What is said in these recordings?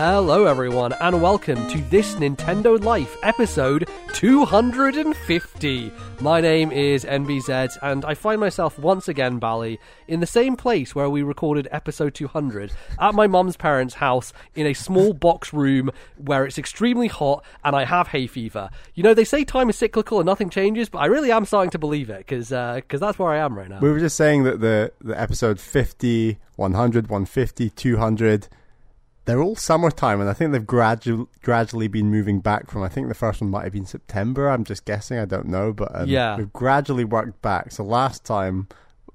Hello, everyone, and welcome to this Nintendo Life episode 250. My name is MBZ, and I find myself once again, Bally, in the same place where we recorded episode 200 at my mum's parents' house in a small box room where it's extremely hot and I have hay fever. You know, they say time is cyclical and nothing changes, but I really am starting to believe it because uh, cause that's where I am right now. We were just saying that the, the episode 50, 100, 150, 200, they're all summertime, and I think they've gradu- gradually been moving back from. I think the first one might have been September. I'm just guessing. I don't know, but um, Yeah. we've gradually worked back. So last time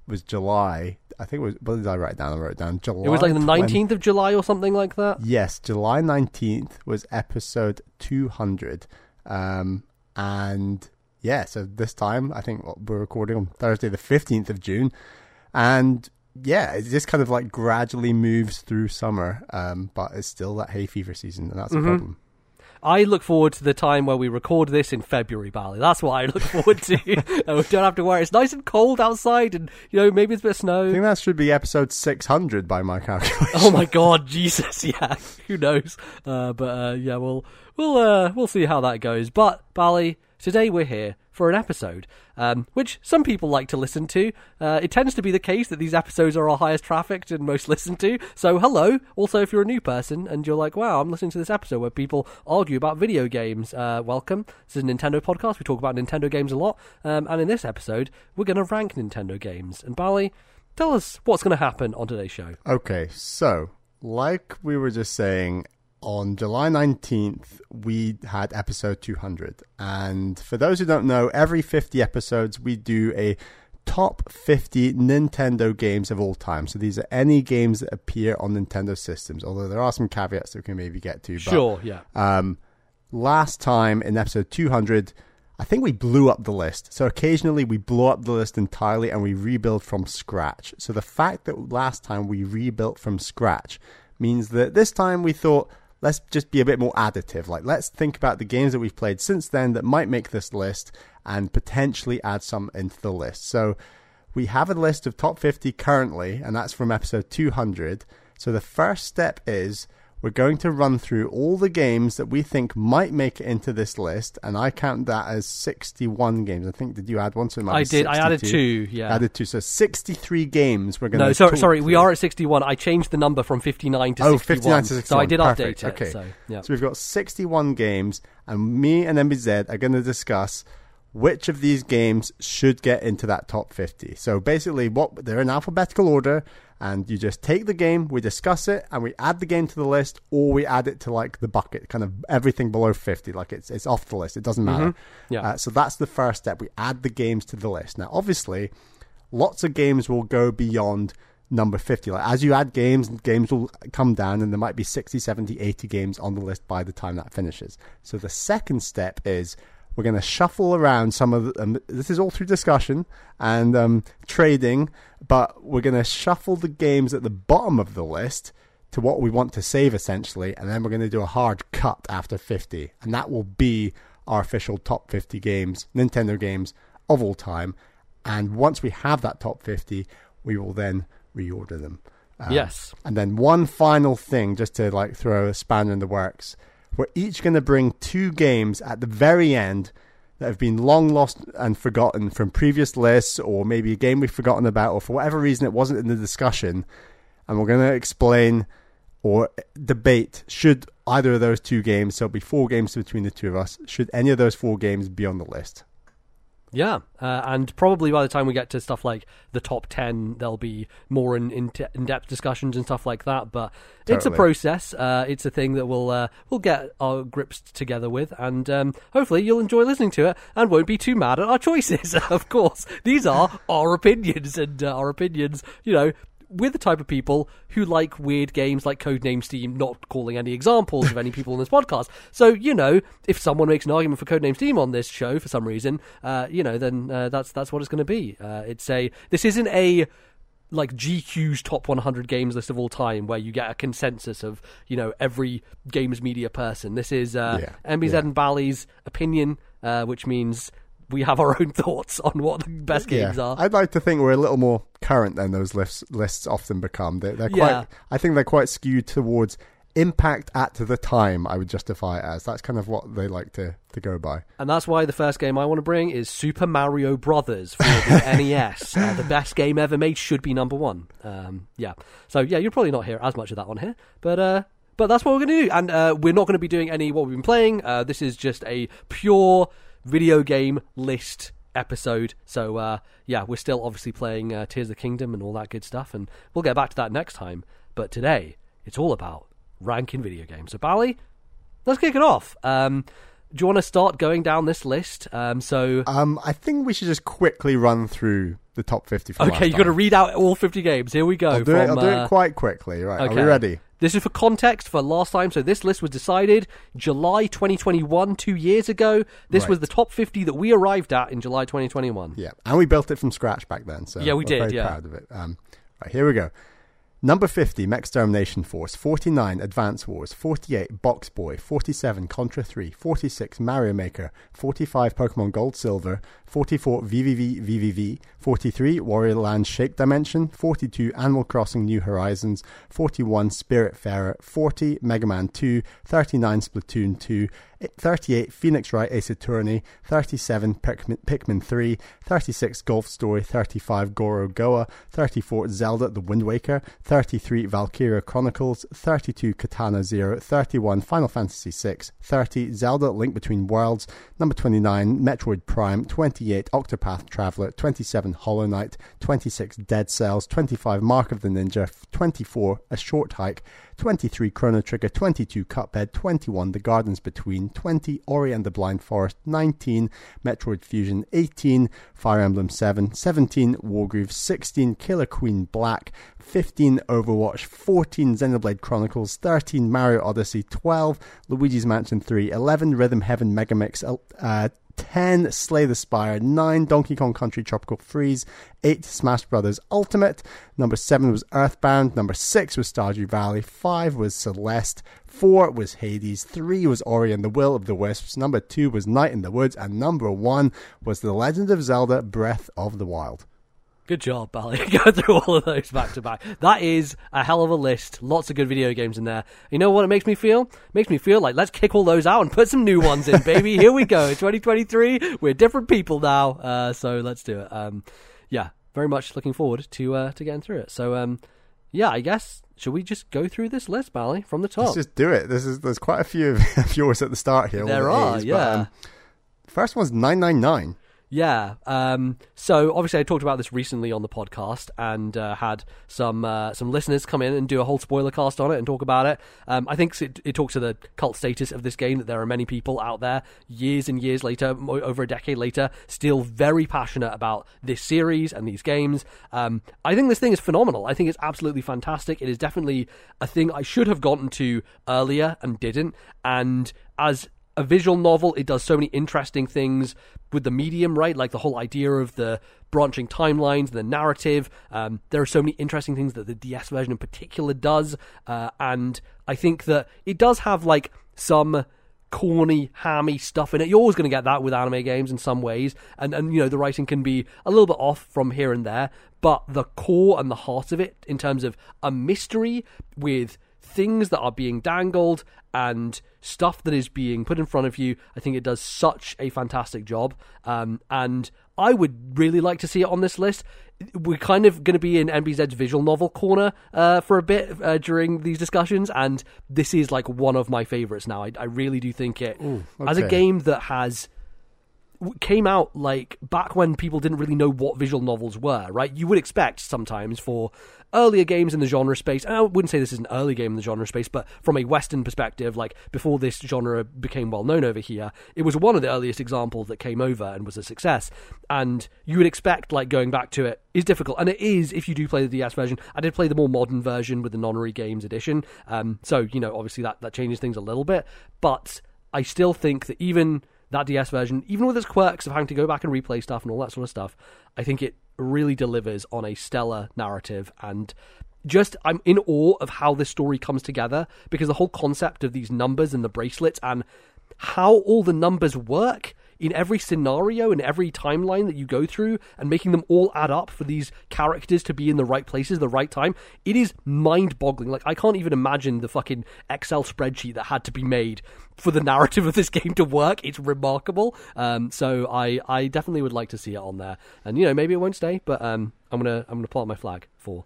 was July. I think it was. What did I write down? I wrote it down. July. It was like the 20 19th of July or something like that. Yes, July 19th was episode 200. Um, and yeah, so this time I think we're recording on Thursday, the 15th of June. And yeah, it just kind of like gradually moves through summer, um, but it's still that hay fever season, and that's a problem. I look forward to the time where we record this in February, Bally. That's what I look forward to. we don't have to worry. It's nice and cold outside, and you know maybe it's a bit of snow. I think that should be episode 600 by my calculation. Oh my God, Jesus! Yeah, who knows? Uh, but uh, yeah, we'll we'll uh, we'll see how that goes. But Bally, today we're here for an episode, um, which some people like to listen to. Uh, it tends to be the case that these episodes are our highest trafficked and most listened to. So hello. Also, if you're a new person and you're like, wow, I'm listening to this episode where people argue about video games, uh, welcome. This is a Nintendo podcast. We talk about Nintendo games a lot, um, and in this episode, we're going to rank Nintendo games. And Bally. Tell us what's going to happen on today's show. Okay, so like we were just saying, on July 19th, we had episode 200. And for those who don't know, every 50 episodes, we do a top 50 Nintendo games of all time. So these are any games that appear on Nintendo systems, although there are some caveats that we can maybe get to. But, Sure, yeah. um, last time in episode 200, I think we blew up the list. So occasionally we blow up the list entirely and we rebuild from scratch. So the fact that last time we rebuilt from scratch means that this time we thought, let's just be a bit more additive. Like, let's think about the games that we've played since then that might make this list and potentially add some into the list. So we have a list of top 50 currently, and that's from episode 200. So the first step is we're going to run through all the games that we think might make it into this list, and I count that as 61 games. I think, did you add one? So it might I did. I added two. Yeah. Added two. So 63 games we're going to no, sorry, sorry. We are at sixty-one. I changed the number from fifty-nine to Oh, sixty-one. 59 to 61. So I did Perfect. update it. Okay. So yeah. So we've got 61 games, and me and MBZ are going to discuss which of these games should get into that top 50. So basically, what they're in alphabetical order, and you just take the game, we discuss it, and we add the game to the list, or we add it to like the bucket, kind of everything below 50, like it's it's off the list. It doesn't matter. Yeah. Uh, so that's the first step. We add the games to the list. Now, obviously, lots of games will go beyond number 50 like as you add games games will come down and there might be 60 70 80 games on the list by the time that finishes so the second step is we're going to shuffle around some of um, this is all through discussion and um, trading but we're going to shuffle the games at the bottom of the list to what we want to save essentially and then we're going to do a hard cut after 50 and that will be our official top 50 games nintendo games of all time and once we have that top 50 we will then reorder them Um, Yes. and then one final thing just to like throw a spanner in the works we're each going to bring two games at the very end that have been long lost and forgotten from previous lists or maybe a game we've forgotten about or for whatever reason it wasn't in the discussion. And we're going to explain or debate should either of those two games so it'll be four games between the two of us should any of those four games be on the list Yeah, uh, and probably by the time we get to stuff like the top ten, there'll be more in, in, in depth discussions and stuff like that. But it's a process. Uh, it's a thing that we'll uh, we'll get our grips together with, and um, hopefully you'll enjoy listening to it and won't be too mad at our choices. of course, these are our opinions, and uh, our opinions, you know. We're the type of people who like weird games like Codename Steam, not calling any examples of any people on this podcast. So, you know, if someone makes an argument for Codename Steam on this show for some reason, uh, you know, then uh, that's that's what it's going to be. Uh, it's a this isn't a like GQ's top 100 games list of all time, where you get a consensus of you know every games media person. This is uh, Yeah, MBZ yeah. and Bally's opinion, uh, which means we have our own thoughts on what the best games are. I'd like to think we're a little more current than those lists lists often become. They're, they're quite. Yeah. I think they're quite skewed towards impact at the time. I would justify it as that's kind of what they like to to go by. And that's why the first game I want to bring is Super Mario Brothers for the NES. Uh, the best game ever made should be number one. Um, yeah. So yeah, you'll probably not hear as much of that one here, but uh, but that's what we're going to do. And uh, we're not going to be doing any what we've been playing. Uh, this is just a pure video game list episode. So uh, yeah, we're still obviously playing uh, Tears of the Kingdom and all that good stuff, and we'll get back to that next time. But today, it's all about ranking video games. So Bally, let's kick it off. Um, do you want to start going down this list? Um, so Um, I think we should just quickly run through the top fifty. From okay, you're going to read out all 50 games. Here we go. I'll do, it, I'll do uh, it quite quickly. Right, okay. are we ready? This is for context for last time. So this list was decided July 2021, two years ago. This Right. was the top 50 that we arrived at in July 2021. Yeah, and we built it from scratch back then. So Yeah, we we're did, Very yeah. proud of it. Um, right, here we go. Number 50, Mech Extermination Force. 49, Advance Wars. 48, Box Boy. 47, Contra 3. 46, Mario Maker. 45, Pokemon Gold Silver. 44, VVVVVV. 43, Wario Land Shake Dimension. 42, Animal Crossing New Horizons. 41, Spiritfarer. 40, Mega Man 2. 39, Splatoon 2. 38, Phoenix Wright Ace Attorney. 37, Pikmin, Pikmin 3. 36, Golf Story. 35, Gorogoa. 34, Zelda The Wind Waker. 33, Valkyria Chronicles. 32, Katana Zero. 31, Final Fantasy VI. 30, Zelda Link Between Worlds. Number 29, Metroid Prime. 28, Octopath Traveler. 27, Hollow Knight. 26, Dead Cells. 25, Mark of the Ninja. 24, A Short Hike. 23 Chrono Trigger, 22 Cuphead, 21 The Gardens Between, 20 Ori and the Blind Forest, 19 Metroid Fusion, 18 Fire Emblem 7, 17 Wargroove, 16 Killer Queen Black, 15 Overwatch, 14 Xenoblade Chronicles, 13 Mario Odyssey, 12 Luigi's Mansion 3, 11 Rhythm Heaven Megamix, uh, 10 Slay the Spire, 9 Donkey Kong Country Tropical Freeze, 8 Smash Brothers Ultimate, number 7 was Earthbound, number 6 was Stardew Valley, 5 was Celeste, 4 was Hades, 3 was Ori and the Will of the Wisps, number 2 was Night in the Woods, and number 1 was The Legend of Zelda Breath of the Wild. Good job, Bally. Go through all of those back to back. That is a hell of a list. Lots of good video games in there. You know what it makes me feel? It makes me feel like let's kick all those out and put some new ones in, baby. Here we go. 2023. We're different people now. Uh, so let's do it. Um, yeah, very much looking forward to uh, to getting through it. So um, yeah, I guess should we just go through this list, Bally, from the top? Let's just do it. This is there's quite a few of yours at the start here. There the are, A's, but, yeah. um, first one's 999. Yeah. Um, so obviously, I talked about this recently on the podcast and uh, had some uh, some listeners come in and do a whole spoiler cast on it and talk about it. Um, I think it, it talks to the cult status of this game that there are many people out there, years and years later, over a decade later, still very passionate about this series and these games. Um, I think this thing is phenomenal. I think it's absolutely fantastic. It is definitely a thing I should have gotten to earlier and didn't. And as a visual novel. It does so many interesting things with the medium, right? Like the whole idea of the branching timelines, the narrative. Um, there are so many interesting things that the DS version in particular does, uh, and I think that it does have like some corny, hammy stuff in it. You're always going to get that with anime games in some ways, and and you know the writing can be a little bit off from here and there, but the core and the heart of it, in terms of a mystery with things that are being dangled and stuff that is being put in front of you. I think it does such a fantastic job. Um, and I would really like to see it on this list. We're kind of going to be in MBZ's visual novel corner uh, for a bit uh, during these discussions, and this is like one of my favorites now. I, I really do think it, as a game that has came out like back when people didn't really know what visual novels were, right? You would expect sometimes for earlier games in the genre space, and I wouldn't say this is an early game in the genre space, but from a Western perspective, like before this genre became well known over here, it was one of the earliest examples that came over and was a success. And you would expect, like, going back to it is difficult, and it is if you do play the DS version. I did play the more modern version with the Nonary Games edition, um, so, you know, obviously that, that changes things a little bit, but I still think that even that DS version, even with its quirks of having to go back and replay stuff and all that sort of stuff, I think it really delivers on a stellar narrative. And just I'm in awe of how this story comes together because the whole concept of these numbers and the bracelets and how all the numbers work in every scenario and every timeline that you go through and making them all add up for these characters to be in the right places, the right time. It is mind boggling. Like, I can't even imagine the fucking Excel spreadsheet that had to be made for the narrative of this game to work. It's remarkable. Um, so I, I definitely would like to see it on there. And, you know, maybe it won't stay, but um, I'm going to I'm gonna plant my flag for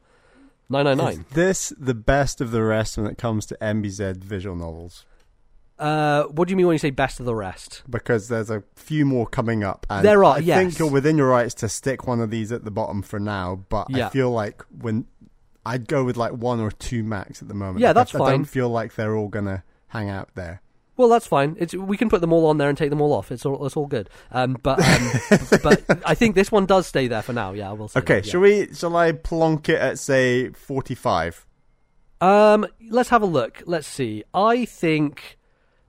999. Is this the best of the rest when it comes to MBZ visual novels? Uh, what do you mean when you say best of the rest? Because there's a few more coming up. And There are, I yes. think you're within your rights to stick one of these at the bottom for now, but Yeah. I feel like when I'd go with like one or two max at the moment. Yeah, I- that's I, fine. don't feel like they're all gonna hang out there. Well, that's fine. It's we can put them all on there and take them all off. It's all it's all good. Um, but um, but I think this one does stay there for now. Yeah, I will say. Okay, that, yeah. shall we? Shall I plonk it at say forty-five? Um, let's have a look. Let's see. I think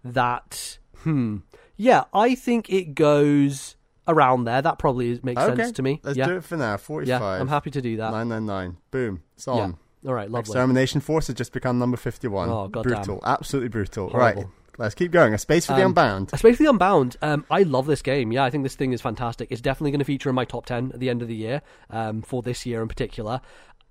that hmm, yeah, I think it goes around there. That probably is- makes Okay, sense to me. Let's yeah, do it for now. Forty-five. yeah, I'm happy to do that. Nine nine nine. Boom. It's Yeah. on. All right, lovely. Extermination Force has just become number fifty-one. Oh, goddamn. brutal. Absolutely brutal. Horrible. Right. Let's keep going. A space for the Um, unbound. Especially Unbound. Um, I love this game. Yeah, I think this thing is fantastic. It's definitely going to feature in my top 10 at the end of the year, um, for this year in particular.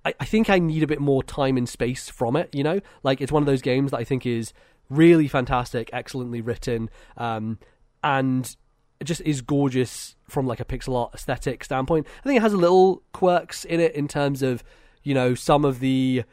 I, I think I need a bit more time and space from it, you know? Like, it's one of those games that I think is really fantastic, excellently written, um, and just is gorgeous from like a pixel art aesthetic standpoint. I think it has a little quirks in it in terms of, you know, some of the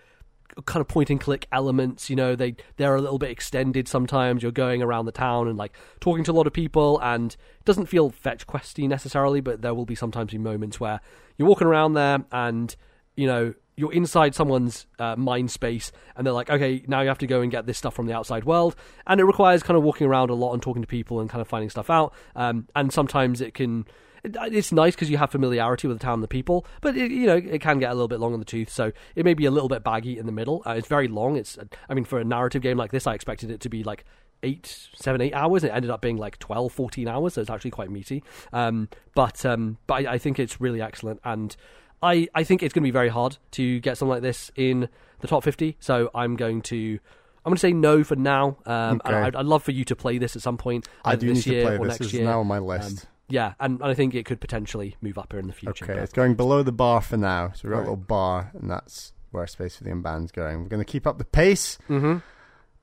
kind of point and click elements you know they they're a little bit extended sometimes you're going around the town and like talking to a lot of people and it doesn't feel fetch questy necessarily but there will be sometimes be moments where you're walking around there and you know you're inside someone's uh, mind space and they're like okay now you have to go and get this stuff from the outside world and it requires kind of walking around a lot and talking to people and kind of finding stuff out um, and sometimes it can it- it's nice because you have familiarity with the town and the people, but it, you know it can get a little bit long on the tooth. So it may be a little bit baggy in the middle. Uh, it's very long. It's I mean for a narrative game like this, I expected it to be like eight, seven, eight hours. It ended up being like 12, 14 hours. So it's actually quite meaty. Um, but um, but I, I think it's really excellent, and I I think it's going to be very hard to get something like this in the top fifty. So I'm going to. I'm going to say no for now. Um, Okay. I'd, I'd love for you to play this at some point. I do this need to play this. next It's year. now on my Um, list. yeah, and, and I think it could potentially move up here in the future. okay, but- it's going below the bar for now. So we've got Right. a little bar, and that's where Space for the Unbound's going. We're going to keep up the pace. Mhm.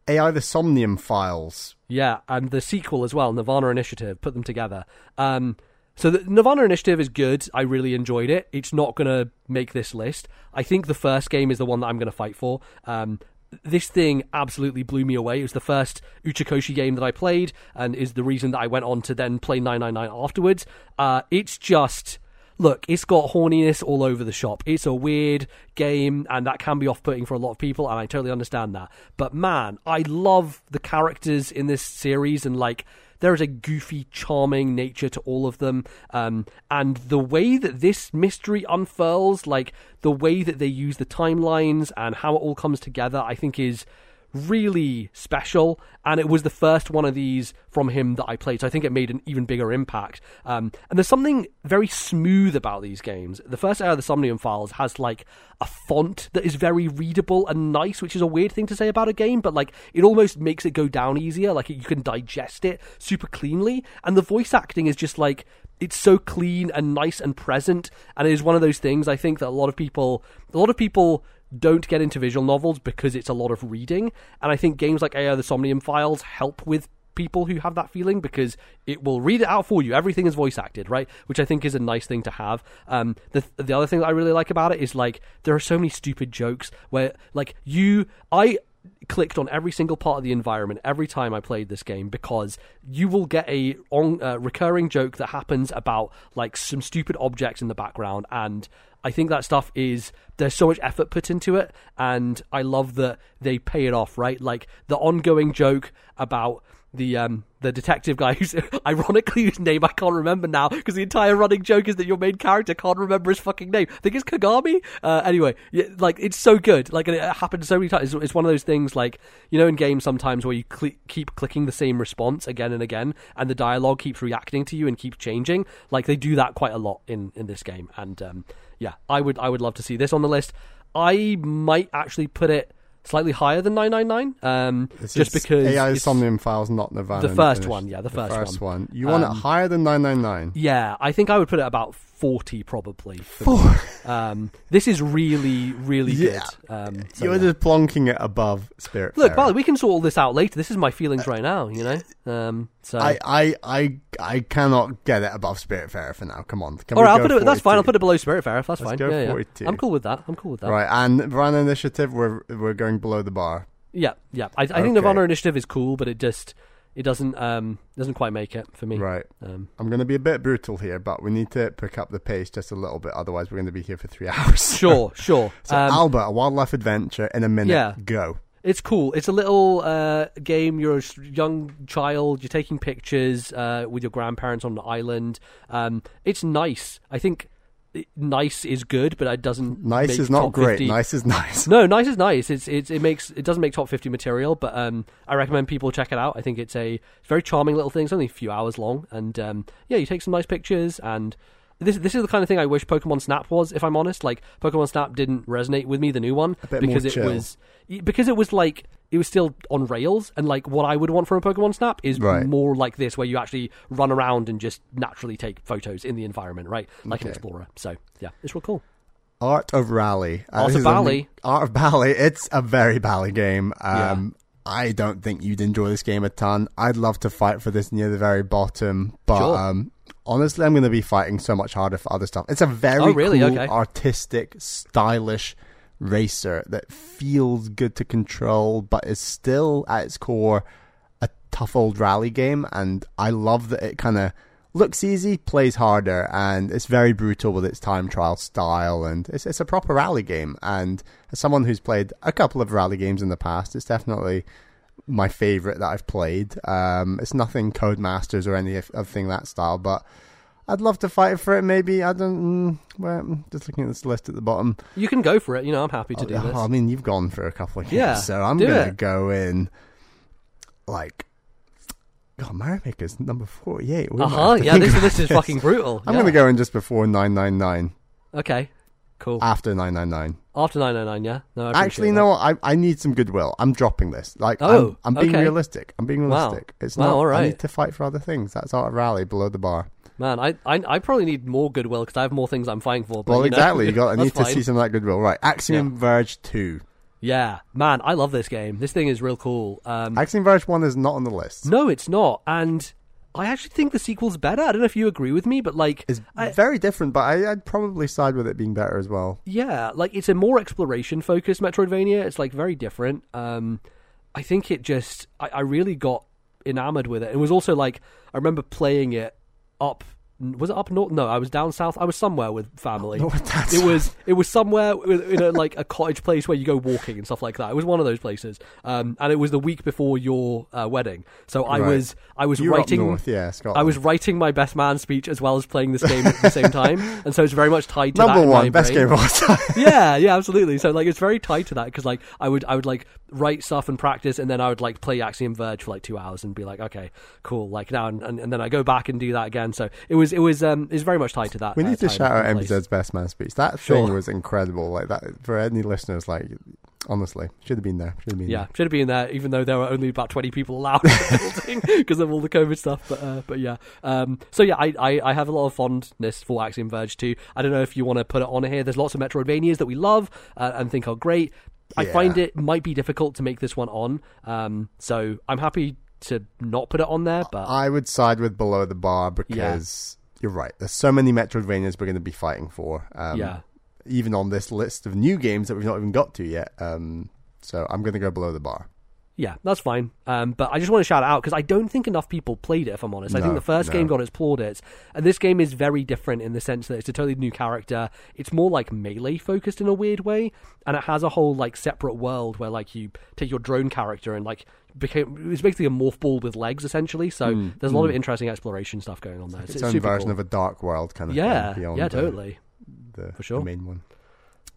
AI the Somnium Files. Yeah, and the sequel as well, Nirvana Initiative, put them together. Um, so the Nirvana Initiative is good. I really enjoyed it. It's not going to make this list. I think the first game is the one that I'm going to fight for. Um, this thing absolutely blew me away. It was the first Uchikoshi game that I played, and is the reason that I went on to then play 999 afterwards. Uh, it's just look, it's got horniness all over the shop. It's a weird game, and that can be off putting for a lot of people, and I totally understand that. But man, I love the characters in this series, and like, there is a goofy, charming nature to all of them. Um, and the way that this mystery unfurls, like, the way that they use the timelines and how it all comes together, I think is really special and it was the first one of these from him that I played so I think it made an even bigger impact. Um, and there's something very smooth about these games. The first out of the Somnium Files has like a font that is very readable and nice which is a weird thing to say about a game but like it almost makes it go down easier. Like you can digest it super cleanly and the voice acting is just like it's so clean and nice and present and it is one of those things I think that a lot of people a lot of people don't get into visual novels because it's a lot of reading. And I think games like AI the Somnium Files help with people who have that feeling because it will read it out for you. Everything is voice acted, right? Which I think is a nice thing to have. Um, the the other thing that I really like about it is like there are so many stupid jokes where like you I clicked on every single part of the environment every time I played this game because you will get a on, uh, recurring joke that happens about like some stupid objects in the background and I think that stuff is there's so much effort put into it and I love that they pay it off right like the ongoing joke about the um the detective guy who's ironically whose name I can't remember now because the entire running joke is that your main character can't remember his fucking name. I think it's Kagami. Uh, anyway, yeah, like it's so good. Like it happens so many times. It's, it's one of those things like you know in games sometimes where you cl- keep clicking the same response again and again, and the dialogue keeps reacting to you and keeps changing. Like they do that quite a lot in in this game, and um, yeah, I would I would love to see this on the list. I might actually put it slightly higher than 999. Um, just because AI Somnium Files, not Nirvana. The first Unfinished. one, yeah, the first one. You want Um, it higher than 999? Yeah, I think I would put it about 40 probably. Four. Um, this is really, really Yeah. good. Um, so, You're yeah. just plonking it above Spirit. Look, Bally, we can sort all this out later. This is my feelings right now, you know? Um, so. I, I, I, I cannot get it above Spiritfarer for now. Come on. Can all we right, I'll put it. That's fine. I'll put it below Spiritfarer. That's Let's fine. go yeah, yeah. 42. I'm cool with that. I'm cool with that. Right, and Nirvana Initiative, we're we're going below the bar. Yeah, yeah. I, I Okay. think Nirvana Initiative is cool, but it just it doesn't um doesn't quite make it for me. Right. Um, I'm going to be a bit brutal here, but we need to pick up the pace just a little bit. Otherwise, we're going to be here for three hours. sure, sure. So, um, Alba, a wildlife adventure in a minute. Yeah. Go. It's cool. It's a little uh, game. You're a young child. You're taking pictures uh, with your grandparents on the island. Um, it's nice. I think nice is good, but it doesn't. Nice is not great. 50. Nice is nice. No, nice is nice. It's, it's it makes it doesn't make top fifty material, but um, I recommend people check it out. I think it's a very charming little thing. It's only a few hours long, and um, yeah, you take some nice pictures. And this this is the kind of thing I wish Pokemon Snap was. If I'm honest, like Pokemon Snap didn't resonate with me, the new one, because it chill. was because it was like it was still on rails, and like what I would want from a Pokemon Snap is Right. more like this, where you actually run around and just naturally take photos in the environment, right, like an explorer. So yeah, it's real cool. Art of Rally. Uh, Art of is a- Art of Bally. It's a very Bally game. Yeah. Um, I don't think you'd enjoy this game a ton. I'd love to fight for this near the very bottom, but Sure. um, honestly, I'm going to be fighting so much harder for other stuff. It's a very Oh, really? cool, Okay. artistic, stylish racer that feels good to control, but is still at its core a tough old rally game. And I love that it kind of looks easy, plays harder, and it's very brutal with its time trial style. And it's, it's a proper rally game. And as someone who's played a couple of rally games in the past, it's definitely my favorite that I've played. Um, it's nothing Codemasters or any of, of thing that style, but I'd love to fight for it. Maybe I don't. Mm, well, mm, just looking at this list at the bottom. You can go for it. You know, I'm happy to do Oh, this. I mean, you've gone for a couple of games, Yeah, so I'm gonna it. go in like. God, Mario Maker's number forty-eight. We Uh huh. Yeah, this this is fucking brutal. I'm Yeah. gonna go in just before nine nine nine. Okay. Cool. After nine nine nine. After 999, yeah. No, Actually, no. I I need some goodwill. I'm dropping this. Like, Oh, I'm, I'm being okay. realistic. I'm being Wow. realistic. It's Wow, not. I need to fight for other things. That's our Rally below the bar. Man, I, I I probably need more goodwill because I have more things I'm fighting for. But, Well, you know, exactly. You got. I need to see some of that goodwill. Right. Axiom Verge two. Yeah, man, I love this game. This thing is real cool. Um, Axiom Verge one is not on the list. no, it's not, and I actually think the sequel's better. I don't know if you agree with me, but like, It's I- very different, but I, I'd probably side with it being better as well. Yeah, like it's a more exploration focused Metroidvania. It's like very different. Um, I think it just I, I really got enamored with it. It was also like I remember playing it up. Was it up north? No, I was down south. I was somewhere with family. No, it was it was somewhere in a, like a cottage place where you go walking and stuff like that. It was one of those places, um, and it was the week before your uh, wedding. So I Right. was I was You were up writing north, yeah, Scotland. I was writing my best man speech as well as playing this game at the same time, and so it's very much tied to that number one best brain game of all time. yeah, yeah, absolutely. So like, it's very tied to that because like I would I would like write stuff and practice, and then I would like play Axiom Verge for like two hours and be like, okay, cool. Like now, and, and, and then I go back and do that again. So it was it was um is very much tied to that. we uh, need to shout out. MBZ's best man speech. That Sure. thing was incredible. Like that for any listeners. Like honestly, should have been there. Should have been Yeah, should have been there, even though there were only about twenty people allowed in the building because of all the COVID stuff. But uh, but yeah, um, so yeah, I, I I have a lot of fondness for Axiom Verge too. I don't know if you want to put it on here. There's lots of Metroidvanias that we love uh, and think are great. I find it might be difficult to make this one on, um, so I'm happy to not put it on there. But I would side with below the bar because you're right. There's so many Metroidvanias we're going to be fighting for. Um, yeah, Even on this list of new games that we've not even got to yet. Um, so I'm going to go below the bar. Yeah, that's fine. Um, but I just want to shout it out because I don't think enough people played it. If I'm honest, I think the first no. game got its plaudits, and this game is very different in the sense that it's a totally new character. It's more like melee focused in a weird way, and it has a whole like separate world where like you take your drone character and like became it's basically a morph ball with legs essentially. So Mm, there's a lot of interesting exploration stuff going on there. It's It's, its own version cool. of a dark world kind of yeah, thing. Beyond yeah, the- totally. The, For sure. the main one.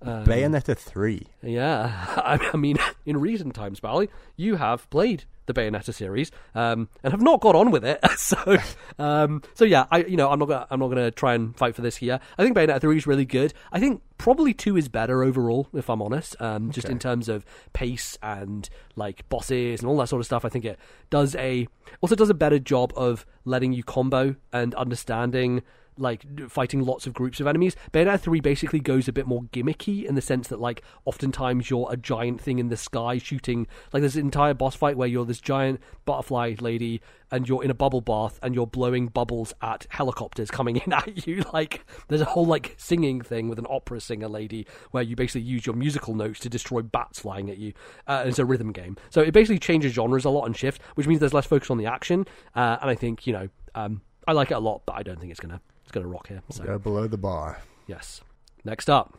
Um, Bayonetta three. Yeah, I, I mean, in recent times, Bally, you have played the Bayonetta series um, and have not got on with it. so, um, so yeah, I you know I'm not gonna, I'm not going to try and fight for this here. I think Bayonetta three is really good. I think probably two is better overall, if I'm honest. Um, just in terms of pace and like bosses and all that sort of stuff. I think it does a also does a better job of letting you combo and understanding like fighting lots of groups of enemies. Bayonetta 3 basically goes a bit more gimmicky in the sense that like oftentimes you're a giant thing in the sky shooting like there's an entire boss fight where you're this giant butterfly lady and you're in a bubble bath and you're blowing bubbles at helicopters coming in at you. Like there's a whole like singing thing with an opera singer lady where you basically use your musical notes to destroy bats flying at you. Uh, it's a rhythm game. So it basically changes genres a lot and shift which means there's less focus on the action. Uh, and i think you know um, i like it a lot but i don't think it's gonna it's gonna rock here so Go below the bar. Yes. Next up,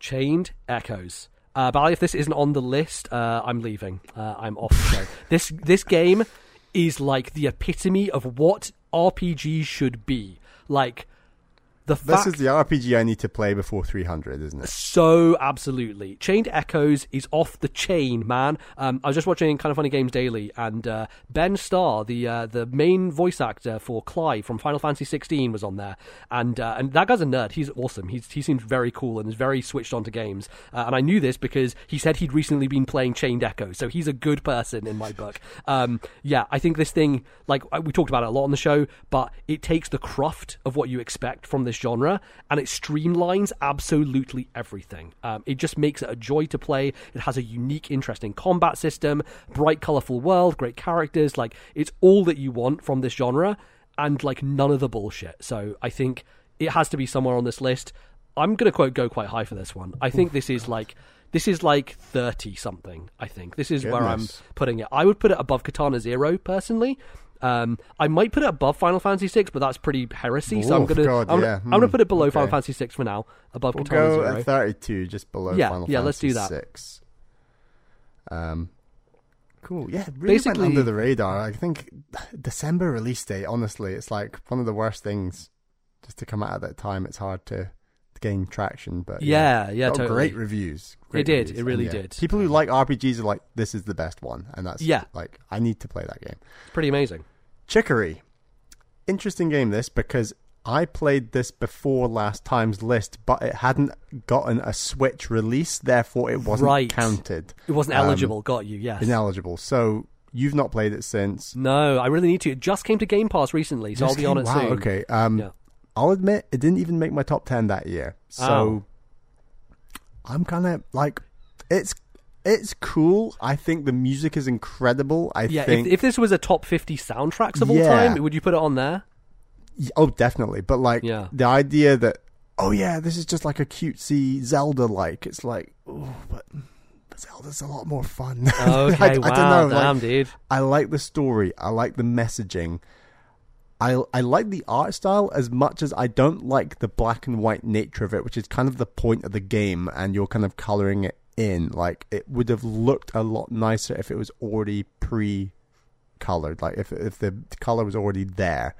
Chained Echoes. Uh, Bally, if this isn't on the list, uh, I'm leaving. Uh, I'm off the show. this this game is like the epitome of what RPGs should be. Like the This is the RPG I need to play before 300, isn't it? so absolutely. Chained Echoes is off the chain, man. Um, I was just watching Kind of Funny Games Daily, and uh, Ben Starr, the uh, the main voice actor for Clive from Final Fantasy 16, was on there, and uh, and that guy's a nerd. He's awesome. He's he seems very cool and is very switched on to games. Uh, and I knew this because he said he'd recently been playing Chained Echoes, so he's a good person in my book. Um, yeah, I think this thing, like we talked about it a lot on the show, but it takes the cruft of what you expect from this genre and it streamlines absolutely everything. Um, it just makes it a joy to play. It has a unique, interesting combat system, bright, colorful world, great characters. Like it's all that you want from this genre, and like none of the bullshit. So I think it has to be somewhere on this list. I'm gonna quote go quite high for this one. I think this is like this is like thirty something. I think this is where I'm putting it. I would put it above Katana Zero personally. Um, I might put it above Final Fantasy Six, but that's pretty heresy. so I'm gonna God, I'm, yeah. I'm gonna Hmm, put it below Final okay. Fantasy Six for now, above We'll Katana go Zero. at 32, just below Yeah, Final yeah, let's Fantasy do that. 6. Um, cool. Yeah, it really Basically- went under the radar. I think December release date, honestly, it's like one of the worst things just to come out at that time. It's hard to, to gain traction, but Yeah, yeah, Got totally. great reviews. Great It did, reviews. it really And, yeah, did. People who like RPGs are like, this is the best one, and that's Yeah. like I need to play that game. It's pretty amazing. Chicory. Interesting game this because I played this before last time's list, but it hadn't gotten a Switch release, therefore it wasn't Right. counted. It wasn't Um, eligible. Got you. Yes. Ineligible. So you've not played it since. No, I really need to. It just came to Game Pass recently, so I'll Just be on it wow, soon. Okay. Um, Yeah. I'll admit it didn't even make my top ten that year. So Oh. I'm kind of like, it's it's cool. I think the music is incredible. I Yeah, think if, if this was a top 50 soundtracks of all Yeah. time, would you put it on there? Oh, definitely. But like Yeah. the idea that oh yeah, this is just like a cutesy Zelda like. It's like oh, but, but Zelda's a lot more fun. Okay, I, I don't know. damn, like, dude. I like the story. I like the messaging. I I like the art style as much as I don't like the black and white nature of it, which is kind of the point of the game, and you're kind of coloring it in. Like it would have looked a lot nicer if it was already pre-colored, like if if the color was already there,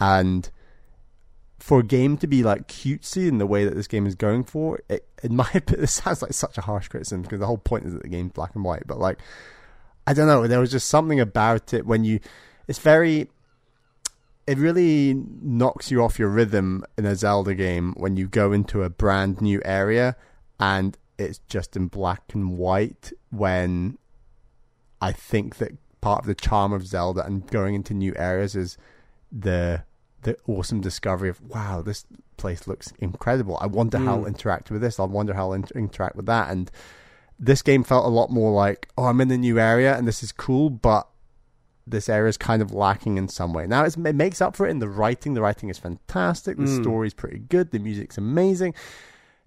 and for a game to be like cutesy in the way that this game is going for, it in my opinion, this sounds like such a harsh criticism because the whole point is that the game's black and white, but like I don't know. There was just something about it when you. It's very. It really knocks you off your rhythm in a Zelda game when you go into a brand new area and it's just in black and white. When I think that part of the charm of Zelda and going into new areas is the the awesome discovery of wow, this place looks incredible. I wonder how mm. I'll interact with this. I wonder how I'll inter- interact with that. And this game felt a lot more like, oh, I'm in a new area and this is cool, but this area is kind of lacking in some way. Now it's, it makes up for it in the writing. The writing is fantastic. The mm. story is pretty good. The music's amazing.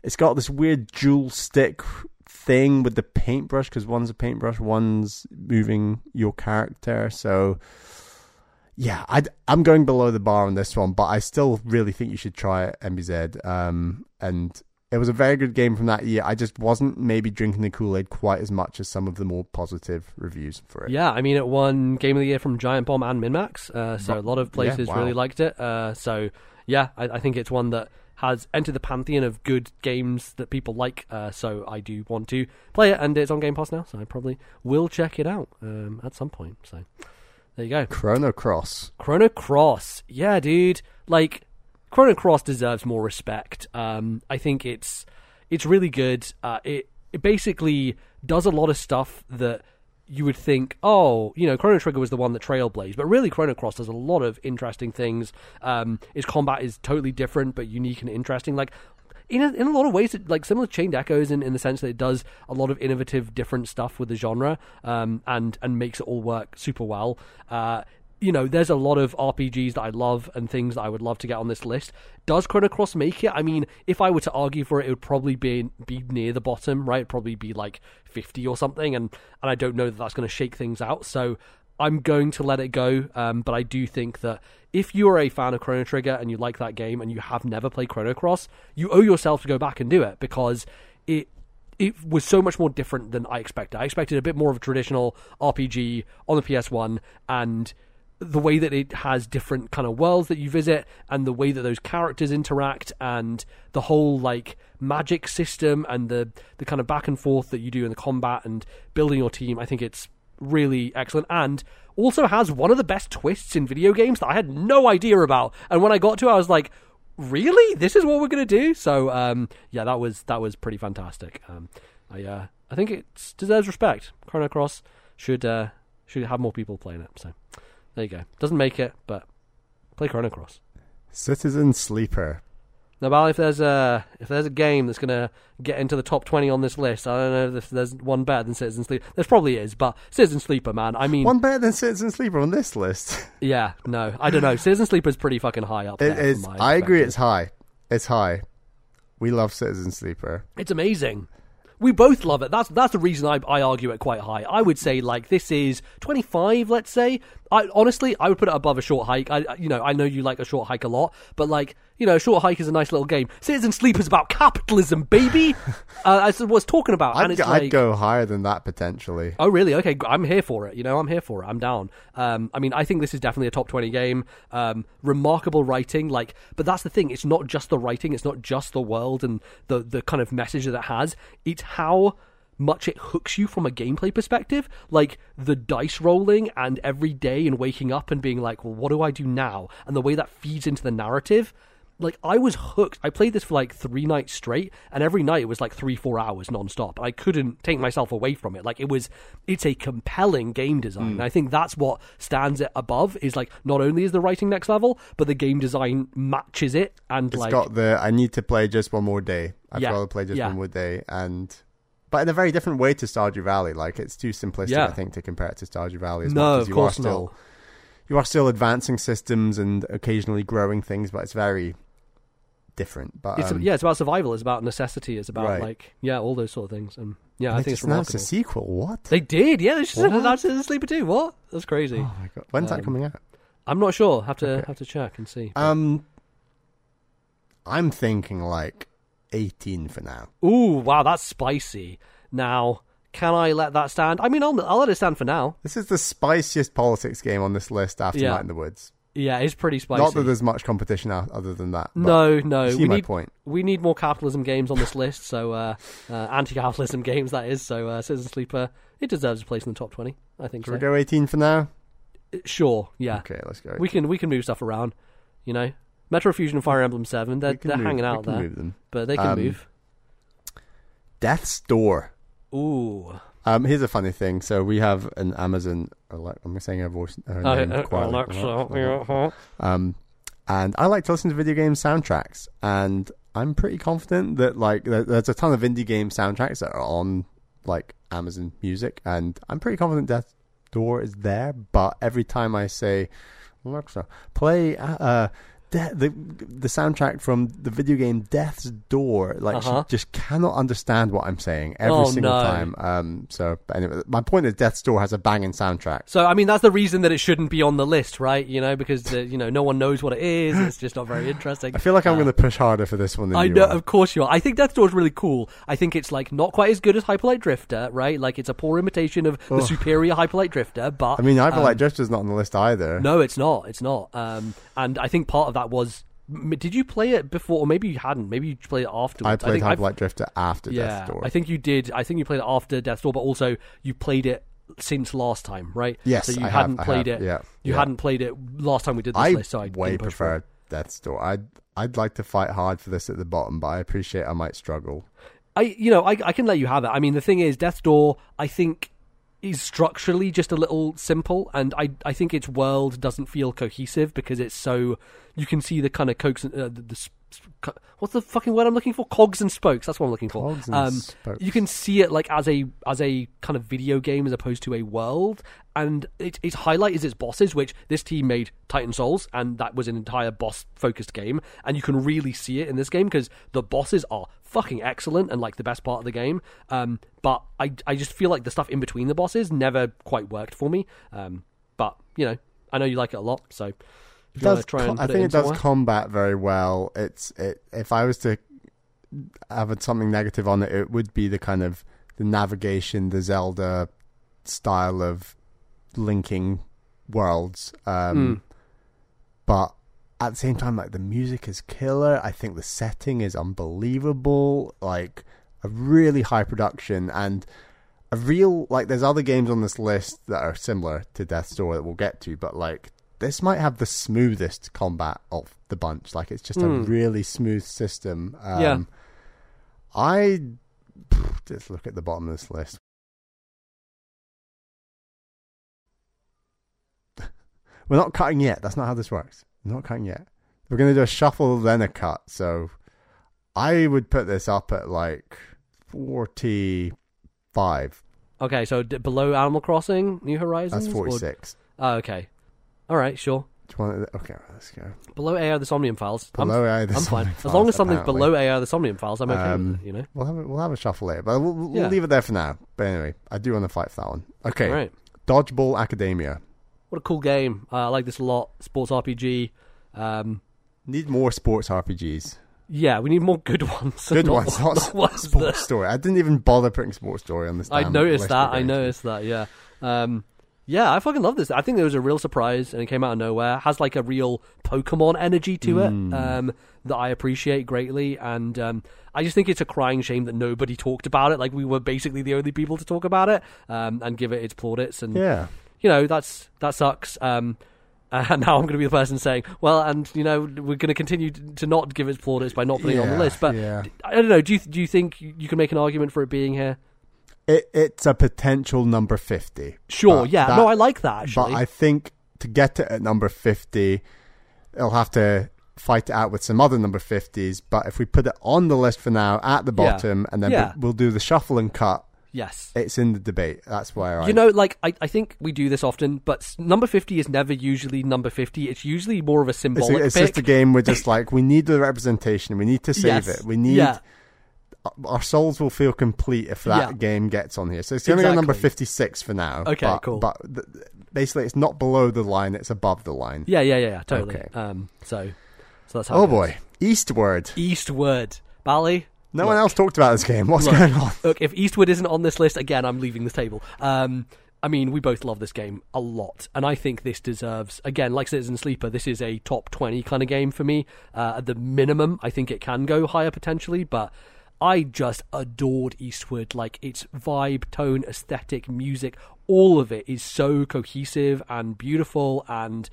It's got this weird dual stick thing with the paintbrush because one's a paintbrush, one's moving your character. So yeah, i am going below the bar on this one, but I still really think you should try it, MBZ. Um, and it was a very good game from that year. I just wasn't maybe drinking the Kool Aid quite as much as some of the more positive reviews for it. Yeah, I mean, it won Game of the Year from Giant Bomb and MinMax, uh, so a lot of places wow. really liked it. Uh, so, yeah, I, I think it's one that has entered the pantheon of good games that people like. Uh, so I do want to play it, and it's on Game Pass now, so I probably will check it out um, at some point. So there you go. Chrono Cross. Chrono Cross, yeah, dude. Like Chrono Cross deserves more respect. Um, I think it's it's really good. Uh, it it basically does a lot of stuff that you would think, oh, you know, Chrono Trigger was the one that trailblazed, but really Chrono Cross does a lot of interesting things. Um, its combat is totally different but unique and interesting. Like in a, in a lot of ways, it, like similar to Chained Echoes in, in the sense that it does a lot of innovative, different stuff with the genre, um, and and makes it all work super well. Uh, you know, there's a lot of RPGs that I love and things that I would love to get on this list. Does Chrono Cross make it? I mean, if I were to argue for it, it would probably be be near the bottom, right? It'd probably be like 50 or something, and and I don't know that that's going to shake things out. So I'm going to let it go. Um, but I do think that if you are a fan of Chrono Trigger and you like that game and you have never played Chrono Cross, you owe yourself to go back and do it because it it was so much more different than I expected. I expected a bit more of a traditional RPG on the PS1 and the way that it has different kind of worlds that you visit and the way that those characters interact and the whole like magic system and the the kind of back and forth that you do in the combat and building your team I think it's really excellent and also has one of the best twists in video games that I had no idea about. And when I got to it I was like really? This is what we're going to do? So um yeah that was that was pretty fantastic. Um I uh I think it deserves respect. Chrono Cross should uh should have more people playing it so there you go. Doesn't make it, but play Chrono Cross. Citizen Sleeper. Now, Bal, if there's a if there's a game that's gonna get into the top twenty on this list, I don't know if there's one better than Citizen Sleeper. There probably is, but Citizen Sleeper, man. I mean, One better than Citizen Sleeper on this list. yeah, no, I don't know. Citizen Sleeper is pretty fucking high up. It is. I agree. It's high. It's high. We love Citizen Sleeper. It's amazing. We both love it. That's that's the reason I, I argue it quite high. I would say like this is twenty five. Let's say. I honestly I would put it above a short hike. I- you know I know you like a short hike a lot, but like you know short hike is a nice little game. Citizen Sleep is about capitalism, baby. uh, as I was talking about, I'd, it's I'd like go higher than that potentially. Oh, really? Okay, I'm here for it. You know, I'm here for it. I'm down. Um, I mean, I think this is definitely a top 20 game. Um, remarkable writing, like, but that's the thing. It's not just the writing. It's not just the world and the the kind of message that it has. It's how much it hooks you from a gameplay perspective. Like the dice rolling and every day and waking up and being like, well, what do I do now? And the way that feeds into the narrative like I was hooked. I played this for like three nights straight, and every night it was like three, four hours nonstop. I couldn't take myself away from it. Like it was, it's a compelling game design. And I hmm. think that's what stands it above. Is like not only is the writing next level, but the game design matches it. And It's like, got the I need to play just one more day. I'd Yeah, rather play just yeah. one more day and but in a very different way to Stardew Valley. Like it's too simplistic, Yeah. I think, to compare it to Stardew Valley as no, much as of you course are still not. you are still advancing systems and occasionally growing things, but it's very different. But It's um, yeah, it's about survival. It's about necessity. It's about Right. like yeah, all those sort of things. And yeah, I they think it's announced a sequel. What? They did, yeah. They just What? announced it in Sleeper too. What? That's crazy. Oh my god! When's that Um, coming out? I'm not sure. Have to Okay. have to check and see. Um, I'm thinking like 18 for now. Ooh, wow, that's spicy. Now, can I let that stand? I mean, I'll, I'll let it stand for now. This is the spiciest politics game on this list after Yeah. Night in the Woods. Yeah, it's pretty spicy. Not that there's much competition out other than that. but no, no, you see we my need point. we need more capitalism games on this list. So, uh, uh, anti-capitalism games that is. So, uh, Citizen Sleeper it deserves a place in the top twenty. I think Should so. we go 18 for now? Sure, yeah. Okay, let's go. We can we can move stuff around. You know, Metroid Fusion and Fire Emblem Seven. They're We can they're move- hanging we out can there, move them. but they can Um, move. Death's Door. Ooh, Um, here's a funny thing. So we have an Amazon. Ale- I'm saying her voice. Her Uh, name uh, quietly. Alexa, yeah. Um, and I like to listen to video game soundtracks, and I'm pretty confident that like there's a ton of indie game soundtracks that are on like Amazon Music, and I'm pretty confident Death Door is there. But every time I say Alexa, play uh, de- the the soundtrack from the video game Death's Door, like Uh-huh. she just cannot understand what I'm saying every Oh, single no. time. Um, so but anyway, my point is Death's Door has a banging soundtrack. So I mean that's the reason that it shouldn't be on the list, right? You know, because uh, you know no one knows what it is. It's just not very interesting. I feel like I'm Uh, going to push harder for this one than I you know, are. of course you are. I think Death's Door is really cool. I think it's like not quite as good as Hyperlight Drifter, right? Like it's a poor imitation of the superior Hyperlight Drifter. But I mean, feel um, like Drifter's not on the list either. no, it's not. It's not. Um, and I think part of that was M- Did you play it before, or maybe you hadn't? Maybe you played it afterwards. I played think I've- Light Drifter after yeah, Death's Door. I think you did. I think you played it after Death Door, but also you played it since last time, right? Yes, so you I have- hadn't I played have, it. yeah, you yeah. hadn't played it last time we did this I list. So I way didn't push for it. prefer Death's Door. I'd I'd like to fight hard for this at the bottom, but I appreciate I might struggle. I you know I I can let you have it. I mean the thing is Death Door I think is structurally just a little simple and I I think its world doesn't feel cohesive because it's so you can see the kind of coax uh, the, the what's the fucking word I'm looking for? Cogs and spokes. That's what I'm looking for. Cogs and um spokes. you can see it like as a as a kind of video game as opposed to a world. And it, its highlight is its bosses which this team made titan souls and that was an entire boss focused game. And you can really see it in this game because the bosses are fucking excellent and like the best part of the game. Um but i i just feel like the stuff in between the bosses never quite worked for me. Um but you know i know you like it a lot so It does and I think it, does combat very well. It's it. If I was to have something negative on it, it would be the kind of the navigation, the Zelda style of linking worlds. Um, Hmm. But at the same time, like the music is killer. I think the setting is unbelievable. Like a really high production and a real like. There's other games on this list that are similar to Death's Door that we'll get to, but like this might have the smoothest combat of the bunch. Like it's just a really smooth system. Um, Yeah. I just look at the bottom of this list. We're not cutting yet. That's not how this works. We're not cutting yet. We're going to do a shuffle, then a cut. So I would put this up at like 45. okay so d- below animal crossing new horizons That's or- 46. oh, okay all right sure Do you want to, okay, let's go. below AI the Somnium Files. I'm- Below AI the I'm fine. Somnium As long as something's apparently. below AI the Somnium Files, I'm okay Um, with it, you know? We'll have a, we'll have a shuffle later, but we'll, we'll Yeah. leave it there for now. But anyway, I do want to fight for that one. Okay, All right. Dodgeball Academia. What a cool game. Uh, I like this a lot. Sports RPG. Um, Need more sports RPGs. yeah, we need more good ones. Good Not- ones, not not ones Sports that- Story. I didn't even bother putting Sports Story on this. I damn noticed that. I noticed that, yeah. Um, yeah, I fucking love this. I think it was a real surprise and it came out of nowhere. It Has like a real Pokemon energy to it Hmm. um, that I appreciate greatly. And um, I just think it's a crying shame that nobody talked about it. Like we were basically the only people to talk about it um, and give it its plaudits. And Yeah. you know that's that sucks. Um, and now I'm going to be the person saying, well, and you know we're going to continue to not give its plaudits by not putting it on the list. But yeah. I don't know. Do you do you think you can make an argument for it being here? It, it's a potential number 50. Sure. Yeah. that- no, I like that actually. But I think to get it at number 50, it'll have to fight it out with some other number 50s. But if we put it on the list for now at the Yeah. bottom and then Yeah. we'll do the shuffle and cut, yes. it's in the debate. That's where I. You know, like I, I think we do this often, but number fifty is never usually number fifty. It's usually more of a it's, a, it's just a game we're just like, we need the representation. We need to save Yes. it. We need. Yeah. Our souls will feel complete if that Yeah. game gets on here. So it's going to go number 56 for now. Okay, but, cool. But th- basically, it's not below the line, it's above the line. Yeah, yeah, yeah, yeah, totally. Okay. Um, so, so that's how. Oh boy. Eastward. Eastward, Bally. No Look. one else talked about this game. What's Look. going on? Look, if Eastward isn't on this list again, I'm leaving this table. Um, I mean, we both love this game a lot, and I think this deserves again, like Citizen Sleeper. This is a top twenty kind of game for me. Uh, at the minimum, I think it can go higher potentially, but I just adored Eastward. Like its vibe, tone, aesthetic, music, all of it is so cohesive and beautiful, and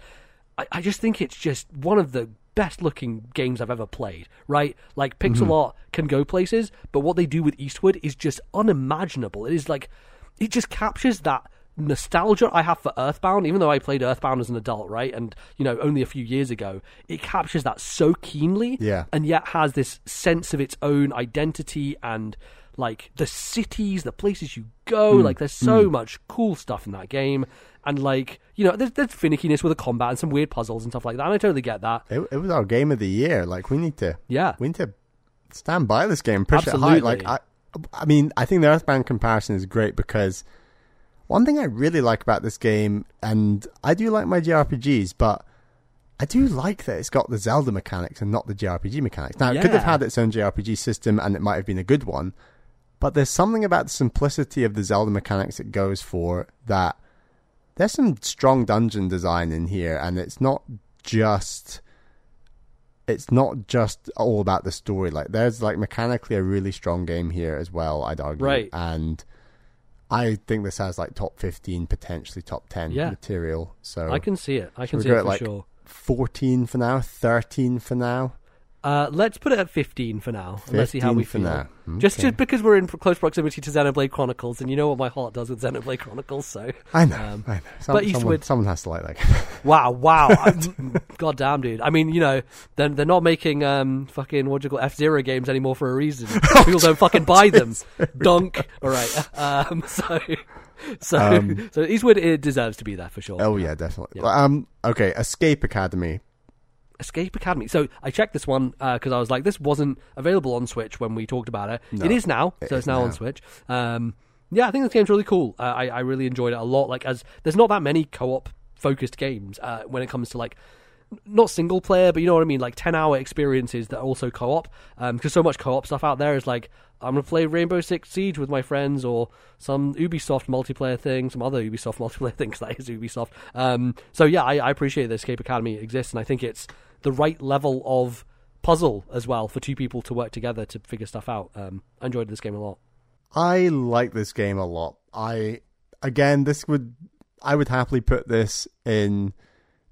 I, I just think it's just one of the best looking games I've ever played, right? Like pixel mm-hmm. art can go places, but what they do with Eastward is just unimaginable. It is like it just captures that nostalgia I have for Earthbound, even though I played Earthbound as an adult, right? And you know, only a few years ago. It captures that so keenly Yeah. and yet has this sense of its own identity and like the cities, the places you go. Hmm. Like there's so much cool stuff in that game, and like you know, there's, there's finickiness with the combat and some weird puzzles and stuff like that. And I totally get that. It, it was our game of the year. Like we need to, Yeah, we need to stand by this game, push it high. Like I, I mean, I think the Earthbound comparison is great because one thing I really like about this game, and I do like my JRPGs, but I do like that it's got the Zelda mechanics and not the JRPG mechanics. Now, it could have had its own JRPG system, and it might have been a good one. But there's something about the simplicity of the Zelda mechanics it goes for that there's some strong dungeon design in here, and it's not just it's not just all about the story. Like there's like mechanically a really strong game here as well. I'd argue, Right. And I think this has like top fifteen, potentially top ten Yeah. material. So I can see it. I can see it for like, sure. fourteen for now, thirteen for now. Uh, let's put it at 15 for now. and Let's see how 15 we for feel. now. Just, Okay. just because we're in close proximity to Xenoblade Chronicles, and you know what my heart does with Xenoblade Chronicles, so I know, Um, I know. Some, but someone, Eastward- someone has to like that. game. wow, wow, I'm- god damn, dude. I mean, you know, they're, they're not making um fucking what do you call F Zero games anymore for a reason. People don't fucking buy them. Dunk. All right. Um. So, so, Um, so Eastward it deserves to be there for sure. oh yeah, definitely. Um, okay, Escape Academy. Escape Academy. So I checked this one because I was like, this wasn't available on Switch when we talked about it. No, it is now, it so is it's now, on. Switch. Um, yeah, I think this game's really cool. Uh, I, I really enjoyed it a lot. Like, as there's not that many co-op focused games uh, when it comes to like not single player, but you know what I mean, like ten hour experiences that are also co-op. Because so much co-op stuff out there is like, I'm gonna play Rainbow Six Siege with my friends, or some Ubisoft multiplayer thing, some other Ubisoft multiplayer thing, 'cause that is Ubisoft. Um, so yeah, I, I appreciate that Escape Academy exists, and I think it's the right level of puzzle as well for two people to work together to figure stuff out. Um, I enjoyed this game a lot. I like this game a lot. I again, this would I would happily put this in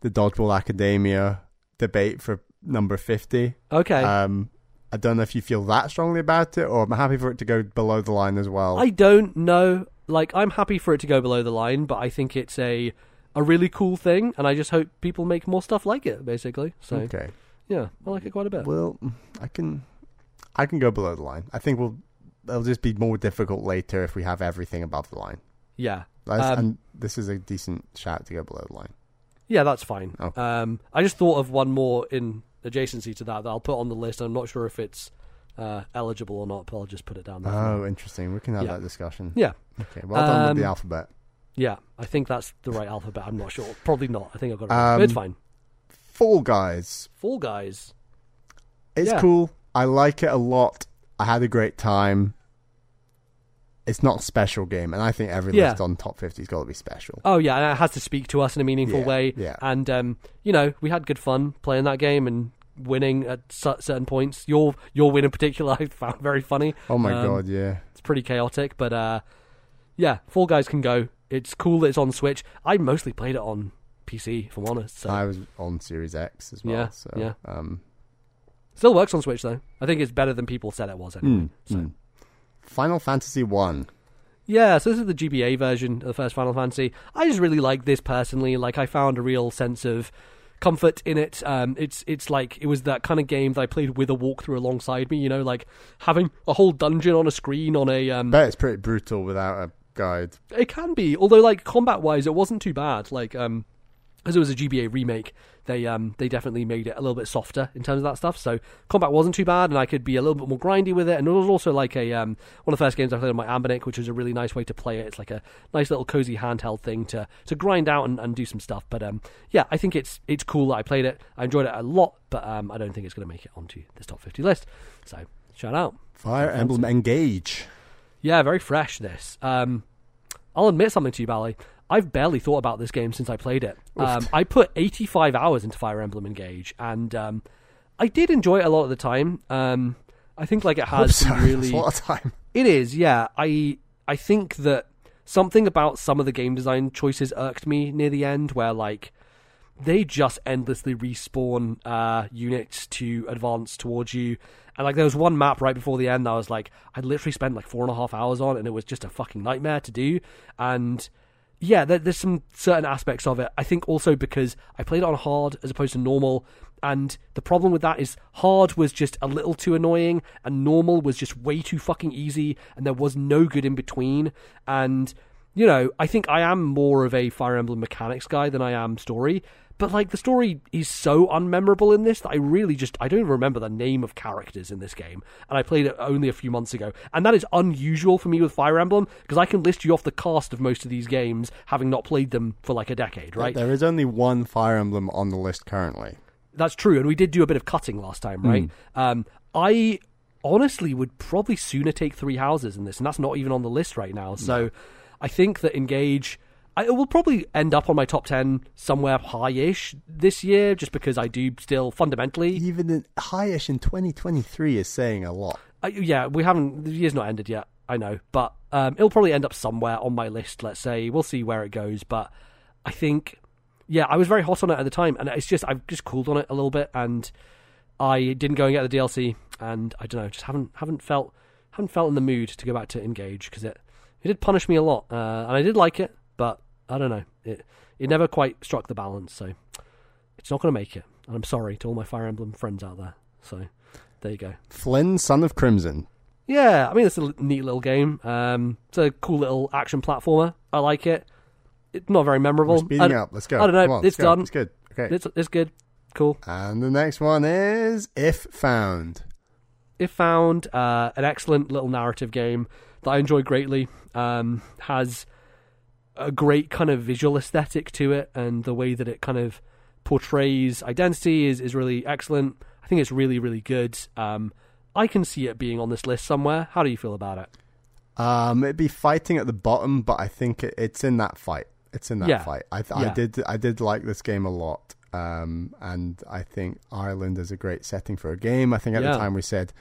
the Dodgeball Academia debate for number fifty. Okay. Um, I don't know if you feel that strongly about it, or I'm happy for it to go below the line as well. I don't know. Like, I'm happy for it to go below the line, but I think it's a a really cool thing, and I just hope people make more stuff like it. Basically, so okay. yeah, I like it quite a bit. Well, I can, I can go below the line. I think we'll. It'll just be more difficult later if we have everything above the line. yeah, Um, and this is a decent shout to go below the line. yeah, that's fine. Okay. Um, I just thought of one more in adjacency to that that I'll put on the list. I'm not sure if it's uh, eligible or not, but I'll just put it down there. Oh, interesting. We can have Yeah. that discussion. Yeah, Okay. Well done with Um, the alphabet. Yeah, I think that's the right alphabet. I'm not sure. Probably not. I think I've got it. wrong. but it's Um, fine. Fall Guys. Fall Guys. It's Yeah. cool. I like it a lot. I had a great time. It's not a special game, and I think every Yeah. list on top 50's got to be special. Oh yeah, and it has to speak to us in a meaningful Yeah, way. yeah. And um, you know, we had good fun playing that game and winning at certain points. Your your win in particular, I found very funny. Oh my Um, god, yeah. It's pretty chaotic, but uh, yeah, Fall Guys can go. It's cool that it's on Switch. I mostly played it on PC, if I'm honest. So I was on Series X as well. Yeah, so, yeah. Um, still works on Switch though. I think it's better than people said it was anyway. mm, so. mm. Final Fantasy One. Yeah, so this is the GBA version of the first Final Fantasy. I just really like this personally. Like, I found a real sense of comfort in it. Um, it's it's like it was that kind of game that I played with a walkthrough alongside me. You know, like having a whole dungeon on a screen on a. Um, Bet it's pretty brutal without a guide. it can be, although like combat wise, it wasn't too bad. Like, um, as it was a GBA remake, they um they definitely made it a little bit softer in terms of that stuff. So combat wasn't too bad, and I could be a little bit more grindy with it. And it was also like a um one of the first games I played on my Anbernic, which was a really nice way to play it. It's like a nice little cozy handheld thing to to grind out and, and do some stuff. But um yeah, I think it's it's cool that I played it. I enjoyed it a lot, but um I don't think it's going to make it onto this top fifty list. So shout out. Fire Emblem Engage. Yeah, very fresh. This. Um, I'll admit something to you, Bally. I've barely thought about this game since I played it. Um, I put 85 hours into Fire Emblem Engage, and um, I did enjoy it a lot of the time. Um, I think like it has some really. That's a lot of time. It is, yeah. I I think that something about some of the game design choices irked me near the end, where like they just endlessly respawn uh, units to advance towards you. And like there was one map right before the end that I was like, I literally spent like four and a half hours on, and it was just a fucking nightmare to do. And yeah, there, there's some certain aspects of it. I think also because I played it on hard as opposed to normal, and the problem with that is hard was just a little too annoying, and normal was just way too fucking easy, and there was no good in between. And you know, I think I am more of a Fire Emblem mechanics guy than I am story. But like the story is so unmemorable in this that I really just I don't even remember the name of characters in this game, and I played it only a few months ago, and that is unusual for me with Fire Emblem because I can list you off the cast of most of these games having not played them for like a decade, right? There is only one Fire Emblem on the list currently. That's true, and we did do a bit of cutting last time, right? Um, I honestly would probably sooner take three houses in this, and that's not even on the list right now. So I think that Engage, I, it will probably end up on my top ten somewhere high-ish this year, just because I do still fundamentally. Even in, highish in 2023 is saying a lot. I, yeah, we haven't. The year's not ended yet. I know, but um, it'll probably end up somewhere on my list. Let's say we'll see where it goes, but I think, yeah, I was very hot on it at the time, and it's just I've just cooled on it a little bit, and I didn't go and get the DLC, and I don't know, just haven't haven't felt haven't felt in the mood to go back to engage because it it did punish me a lot, uh, and I did like it, but I don't know, it it never quite struck the balance, so it's not going to make it, and I'm sorry to all my Fire Emblem friends out there. So there you go. Flynn, Son of Crimson. Yeah, I mean it's a neat little game. Um, it's a cool little action platformer. I like it. It's not very memorable. We're speeding I, up. Let's go. I don't know. On, it's done. It's good. Okay. It's it's good. Cool. and the next one is If Found. If found uh, an excellent little narrative game that I enjoy greatly. Um, has a great kind of visual aesthetic to it, and the way that it kind of portrays identity is is really excellent. I think it's really really good. Um, I can see it being on this list somewhere. How do you feel about it? Um, it'd be fighting at the bottom, but I think it, it's in that fight. It's in that Yeah. fight. I, th- Yeah. I did. I did like this game a lot. Um, and I think Ireland is a great setting for a game. I think at Yeah. the time we said,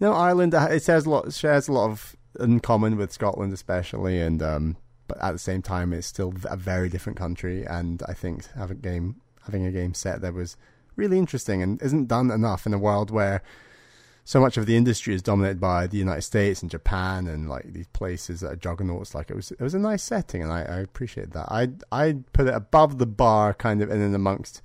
you know, Ireland uh, it shares a lot shares a lot of in common with Scotland, especially, and um, but at the same time, it's still a very different country. And I think having a game having a game set there was really interesting and isn't done enough in a world where so much of the industry is dominated by the United States and Japan and like these places that are juggernauts. Like it was, it was a nice setting, and I, I appreciate that. I I put it above the bar, kind of in and amongst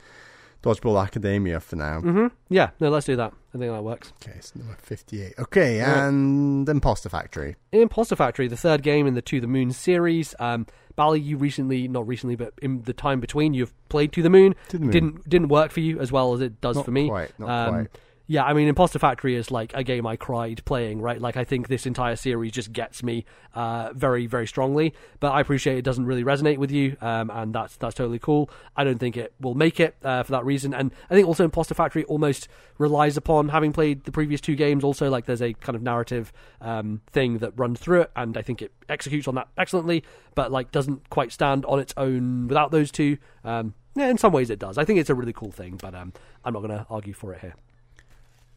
Dodgeball Academia for now. hmm Yeah, no, let's do that. I think that works. Okay, it's number fifty-eight. Okay, Right. and Impostor Factory. Impostor Factory, the third game in the To the Moon series. Um, Bally, you recently, not recently, but in the time between, you've played To the Moon. To the Moon. Didn't didn't work for you as well as it does Not for me. quite, not um, quite. Yeah, I mean, Impostor Factory is like a game I cried playing, right? Like, I think this entire series just gets me uh, very, very strongly. But I appreciate it doesn't really resonate with you, um, and that's that's totally cool. I don't think it will make it uh, for that reason, and I think also Impostor Factory almost relies upon having played the previous two games. Also, like there's a kind of narrative um, thing that runs through it, and I think it executes on that excellently. But like, doesn't quite stand on its own without those two. Um, yeah, in some ways it does. I think it's a really cool thing, but um, I'm not going to argue for it here.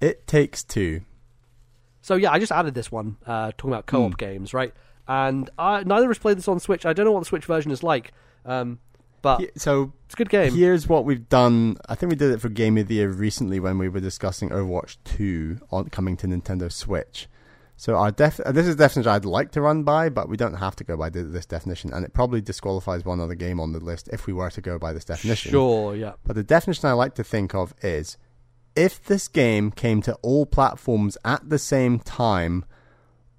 It takes two. So yeah, I just added this one uh, talking about co-op games, right? And I, neither of us played this on Switch. I don't know what the Switch version is like, um, but He- So it's a good game. here's what we've done. I think we did it for Game of the Year recently when we were discussing Overwatch 2 on coming to Nintendo Switch. So our def- uh, this is a definition I'd like to run by, but we don't have to go by this definition, and it probably disqualifies one other game on the list if we were to go by this definition. Sure, yeah. But the definition I like to think of is if this game came to all platforms at the same time,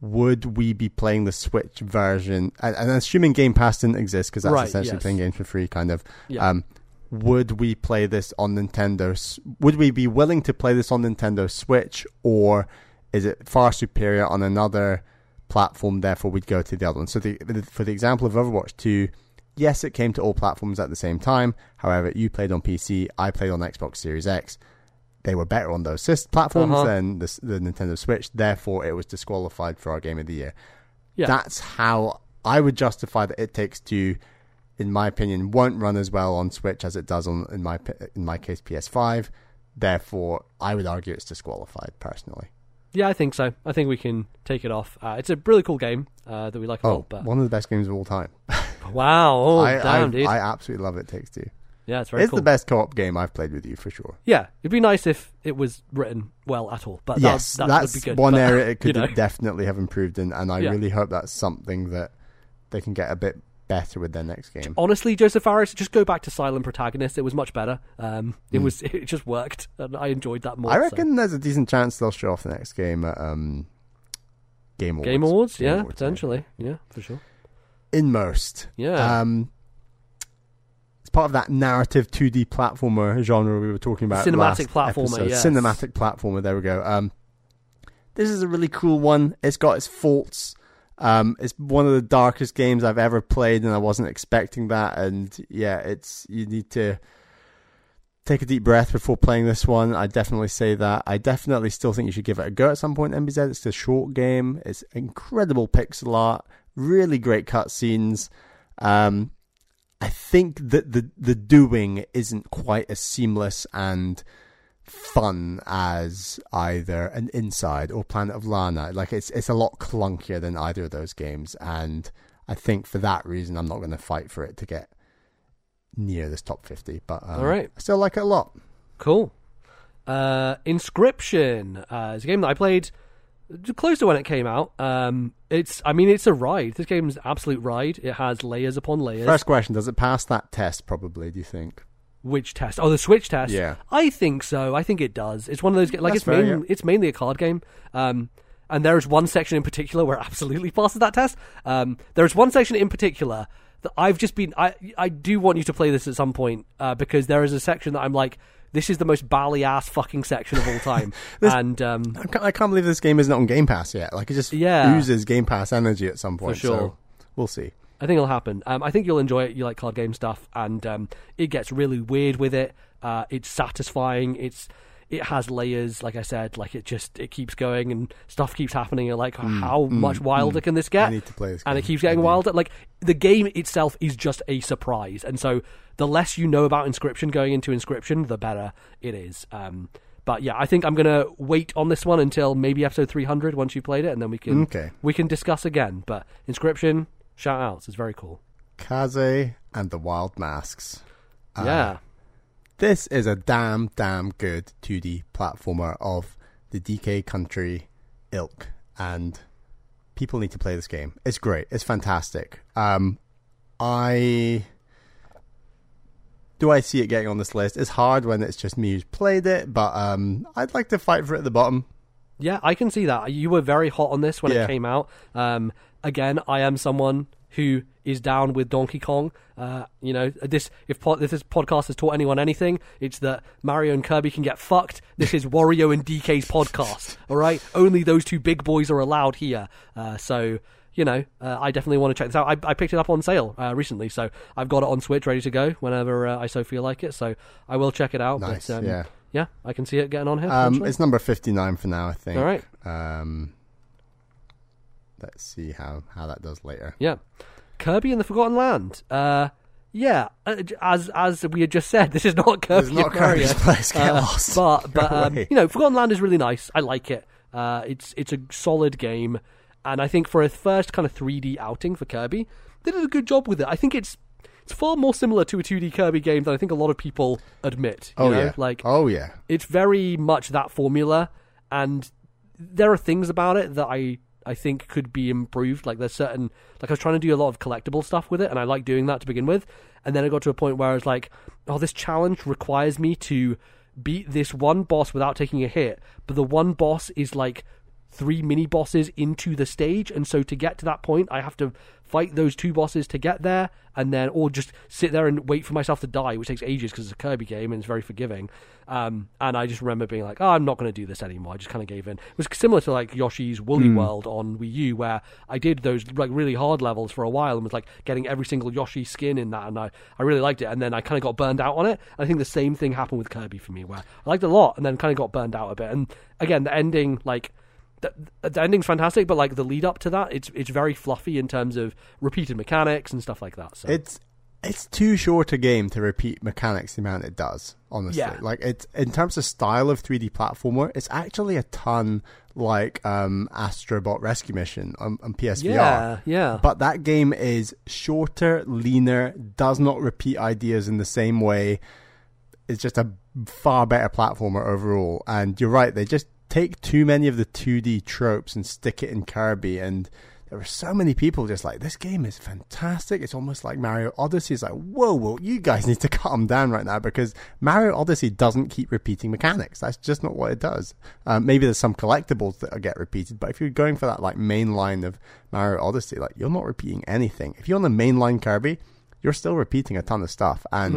would we be playing the Switch version? And, and assuming Game Pass didn't exist, because that's Right, essentially yes. playing games for free, kind of. Yeah. Um, would we play this on Nintendo? Would we be willing to play this on Nintendo Switch, or is it far superior on another platform? Therefore, we'd go to the other one. So, the, for the example of Overwatch 2, yes, it came to all platforms at the same time. However, you played on PC, I played on Xbox Series X. They were better on those sys- platforms Uh-huh. than the, the Nintendo Switch. Therefore, it was disqualified for our Game of the Year. Yeah. That's how I would justify that It Takes Two. In my opinion, won't run as well on Switch as it does on in my in my case PS5. Therefore, I would argue it's disqualified personally. yeah, I think so. I think we can take it off. Uh, it's a really cool game uh, that we like a Oh, lot. But one of the best games of all time. wow, oh I, damn, I, dude. I absolutely love It Takes Two. Yeah, it's very It's cool. the best co-op game I've played with you for sure. Yeah, it'd be nice if it was written well at all. But yes, that, that that's would be good. one But, area it could you know. definitely have improved in, and I Yeah. really hope that's something that they can get a bit better with their next game. Honestly, Josef Fares, just go back to Silent Protagonist. It was much better. Um, it Hmm. was it just worked, and I enjoyed that more. I so. reckon there's a decent chance they'll show off the next game at um, Game Awards. Game Awards, Game yeah, Awards, potentially, yeah, for sure. Inmost. Yeah. Um, part of that narrative 2D platformer genre we were talking about. Cinematic platformer, yes. Cinematic platformer. There we go. Um, this is a really cool one. It's got its faults. Um, it's one of the darkest games I've ever played, and I wasn't expecting that. And yeah, it's you need to take a deep breath before playing this one. I definitely say that. I definitely still think you should give it a go at some point. MBZ. It's a short game. It's incredible pixel art, really great cutscenes. Um, I think that the the doing isn't quite as seamless and fun as either an Inside or Planet of Lana. Like it's it's a lot clunkier than either of those games, and I think for that reason, I'm not going to fight for it to get near this top fifty. But um, All right. I still like it a lot. Cool. Uh, Inscription uh, is a game that I played close to when it came out. Um, it's, I mean, it's a ride. This game's an absolute ride. It has layers upon layers. First question: Does it pass that test? Probably. Do you think? Which test? Oh, the Switch test. Yeah. I think so. I think it does. It's one of those ga- like That's it's fair, main, yeah. it's mainly a card game. Um, and there is one section in particular where it absolutely passes that test. Um, there is one section in particular that I've just been. I I do want you to play this at some point uh, because there is a section that I'm like, this is the most bally ass fucking section of all time. and um, I can't, I can't believe this game isn't on Game Pass yet. Like it just Yeah. oozes Game Pass energy at some point. For sure. So we'll see. I think it'll happen. Um, I think you'll enjoy it. You like card game stuff, and um, it gets really weird with it. Uh, it's satisfying. It's it has layers. Like I said, like it just it keeps going and stuff keeps happening. You're like, how much wilder can this get? Mm, I need to play this and it keeps getting I wilder. Like the game itself is just a surprise, and so the less you know about Inscription going into Inscription, the better it is. Um, but yeah, I think I'm gonna wait on this one until maybe episode 300 once you played it, and then we can Okay. we can discuss again. But Inscription, shout outs, it's very cool. Kaze and the Wild Masks. Uh, yeah, This is a damn, damn good 2D platformer of the DK Country ilk, and people need to play this game. It's great. It's fantastic. Um, I do I see it getting on this list? It's hard when it's just me who's played it, but um, I'd like to fight for it at the bottom. yeah, I can see that. You were very hot on this when Yeah. it came out. Um, again, I am someone who is down with Donkey Kong. Uh, you know, this if, if this podcast has taught anyone anything, it's that Mario and Kirby can get fucked. This is Wario and DK's podcast. All right, only those two big boys are allowed here. Uh, so. You know, uh, I definitely want to check this out. I, I picked it up on sale uh, recently, so I've got it on Switch ready to go whenever uh, I so feel like it. So I will check it out. Nice, but, um, yeah. yeah, I can see it getting on here. Um, it's number 59 for now, I think. All right. Um, let's see how, how that does later. Yeah, Kirby and the Forgotten Land. Uh, yeah, uh, as as we had just said, this is not Kirby. It's not. Kirby's place. Get Uh, lost. But but um, you know, Forgotten Land is really nice. I like it. Uh, it's it's a solid game, and I think for a first kind of 3D outing for Kirby, they did a good job with it. I think it's it's far more similar to a 2D Kirby game than I think a lot of people admit. You Oh, know? yeah. like oh, yeah. it's very much that formula and there are things about it that I I think could be improved. Like there's certain like I was trying to do a lot of collectible stuff with it and I like doing that to begin with. And then I got to a point where I was like oh this challenge requires me to beat this one boss without taking a hit but the one boss is like three mini bosses into the stage. And so to get to that point I have to fight those two bosses to get there and then or just sit there and wait for myself to die which takes ages because it's a Kirby game and it's very forgiving. Um, and I just remember being like oh I'm not going to do this anymore. I just kind of gave in. It was similar to like Yoshi's Woolly World on Wii U where I did those like really hard levels for a while and was like getting every single Yoshi skin in that and I, I really liked it. And then I kind of got burned out on it. I think the same thing happened with Kirby for me where I liked it a lot and then kind of got burned out a bit. And again the ending like the, the ending's fantastic, but like the lead up to that, it's it's very fluffy in terms of repeated mechanics and stuff like that. So It's it's too short a game to repeat mechanics the amount it does. Honestly, Yeah. like it's in terms of style of 3D platformer, it's actually a ton like um, Astrobot Rescue Mission on, on PSVR. yeah, yeah, But that game is shorter, leaner, does not repeat ideas in the same way. It's just a far better platformer overall. And you're right, they just take too many of the 2D tropes and stick it in Kirby. And there were so many people just like, this game is fantastic. It's almost like Mario Odyssey. It's like, whoa, whoa, you guys need to calm down right now because Mario Odyssey doesn't keep repeating mechanics. That's just not what it does. Um, maybe there's some collectibles that get repeated, but if you're going for that like main line of Mario Odyssey, like you're not repeating anything. If you're on the main line Kirby, you're still repeating a ton of stuff. And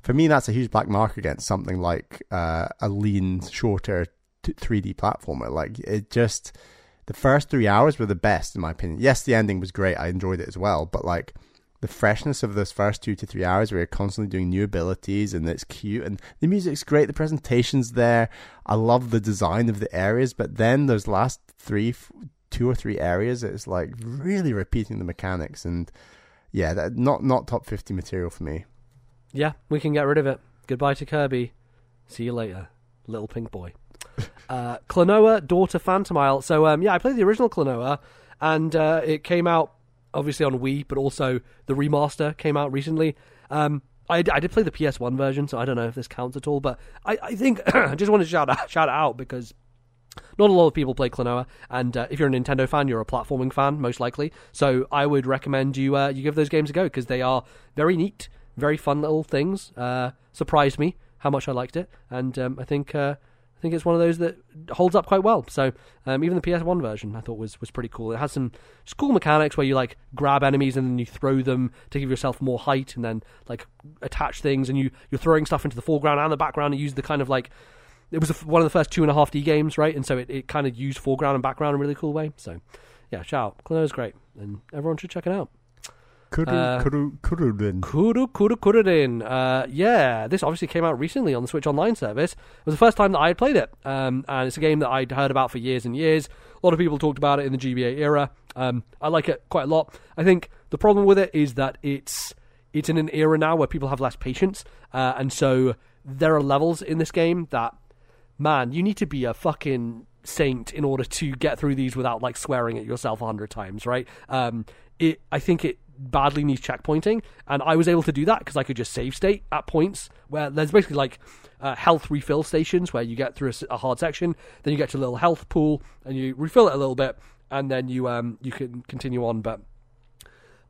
for me, that's a huge black mark against something like uh, a lean, shorter 3D platformer. Like it just, the first three hours were the best in my opinion. Yes, the ending was great. I enjoyed it as well. But like the freshness of those first two to three hours where you're constantly doing new abilities and it's cute and the music's great. The presentation's there. I love the design of the areas. But then those last three, two or three areas, it's like really repeating the mechanics and yeah, that, not not top fifty material for me. Yeah, we can get rid of it. Goodbye to Kirby. See you later, little pink boy. Uh, Klonoa, Door to Phantomile. So um, yeah, I played the original Klonoa, and uh, it came out obviously on Wii, but also the remaster came out recently. Um, I, I did play the PS1 version, so I don't know if this counts at all. But I, I think I just want to shout out, shout out because not a lot of people play Klonoa, and uh, if you're a Nintendo fan, you're a platforming fan, most likely. So I would recommend you uh, you give those games a go because they are very neat, very fun little things. Uh, surprised me how much I liked it, and um, I think uh, I think it's one of those that holds up quite well. So um, even the PS1 version I thought was was pretty cool. It has some cool mechanics where you like grab enemies and then you throw them to give yourself more height, and then like attach things, and you you're throwing stuff into the foreground and the background, and use the kind of like it was one of the first two and a half D games, right? And so it, it kind of used foreground and background in a really cool way. So yeah, shout out. Klonoa's great, and everyone should check it out. Kuru, Uh, kuru, kuruden. Kuru Kuru Kururin. Uh, yeah, this obviously came out recently on the Switch Online service. It was the first time that I had played it, um, and it's a game that I'd heard about for years and years. A lot of people talked about it in the GBA era. Um, I like it quite a lot. I think the problem with it is that it's it's in an era now where people have less patience, uh, and so there are levels in this game that, man, you need to be a fucking saint in order to get through these without like swearing at yourself a hundred times, right? Um, it, I think it badly needs checkpointing, and I was able to do that because I could just save state at points where there's basically like uh, health refill stations where you get through a hard section, then you get to a little health pool and you refill it a little bit, and then you um you can continue on. But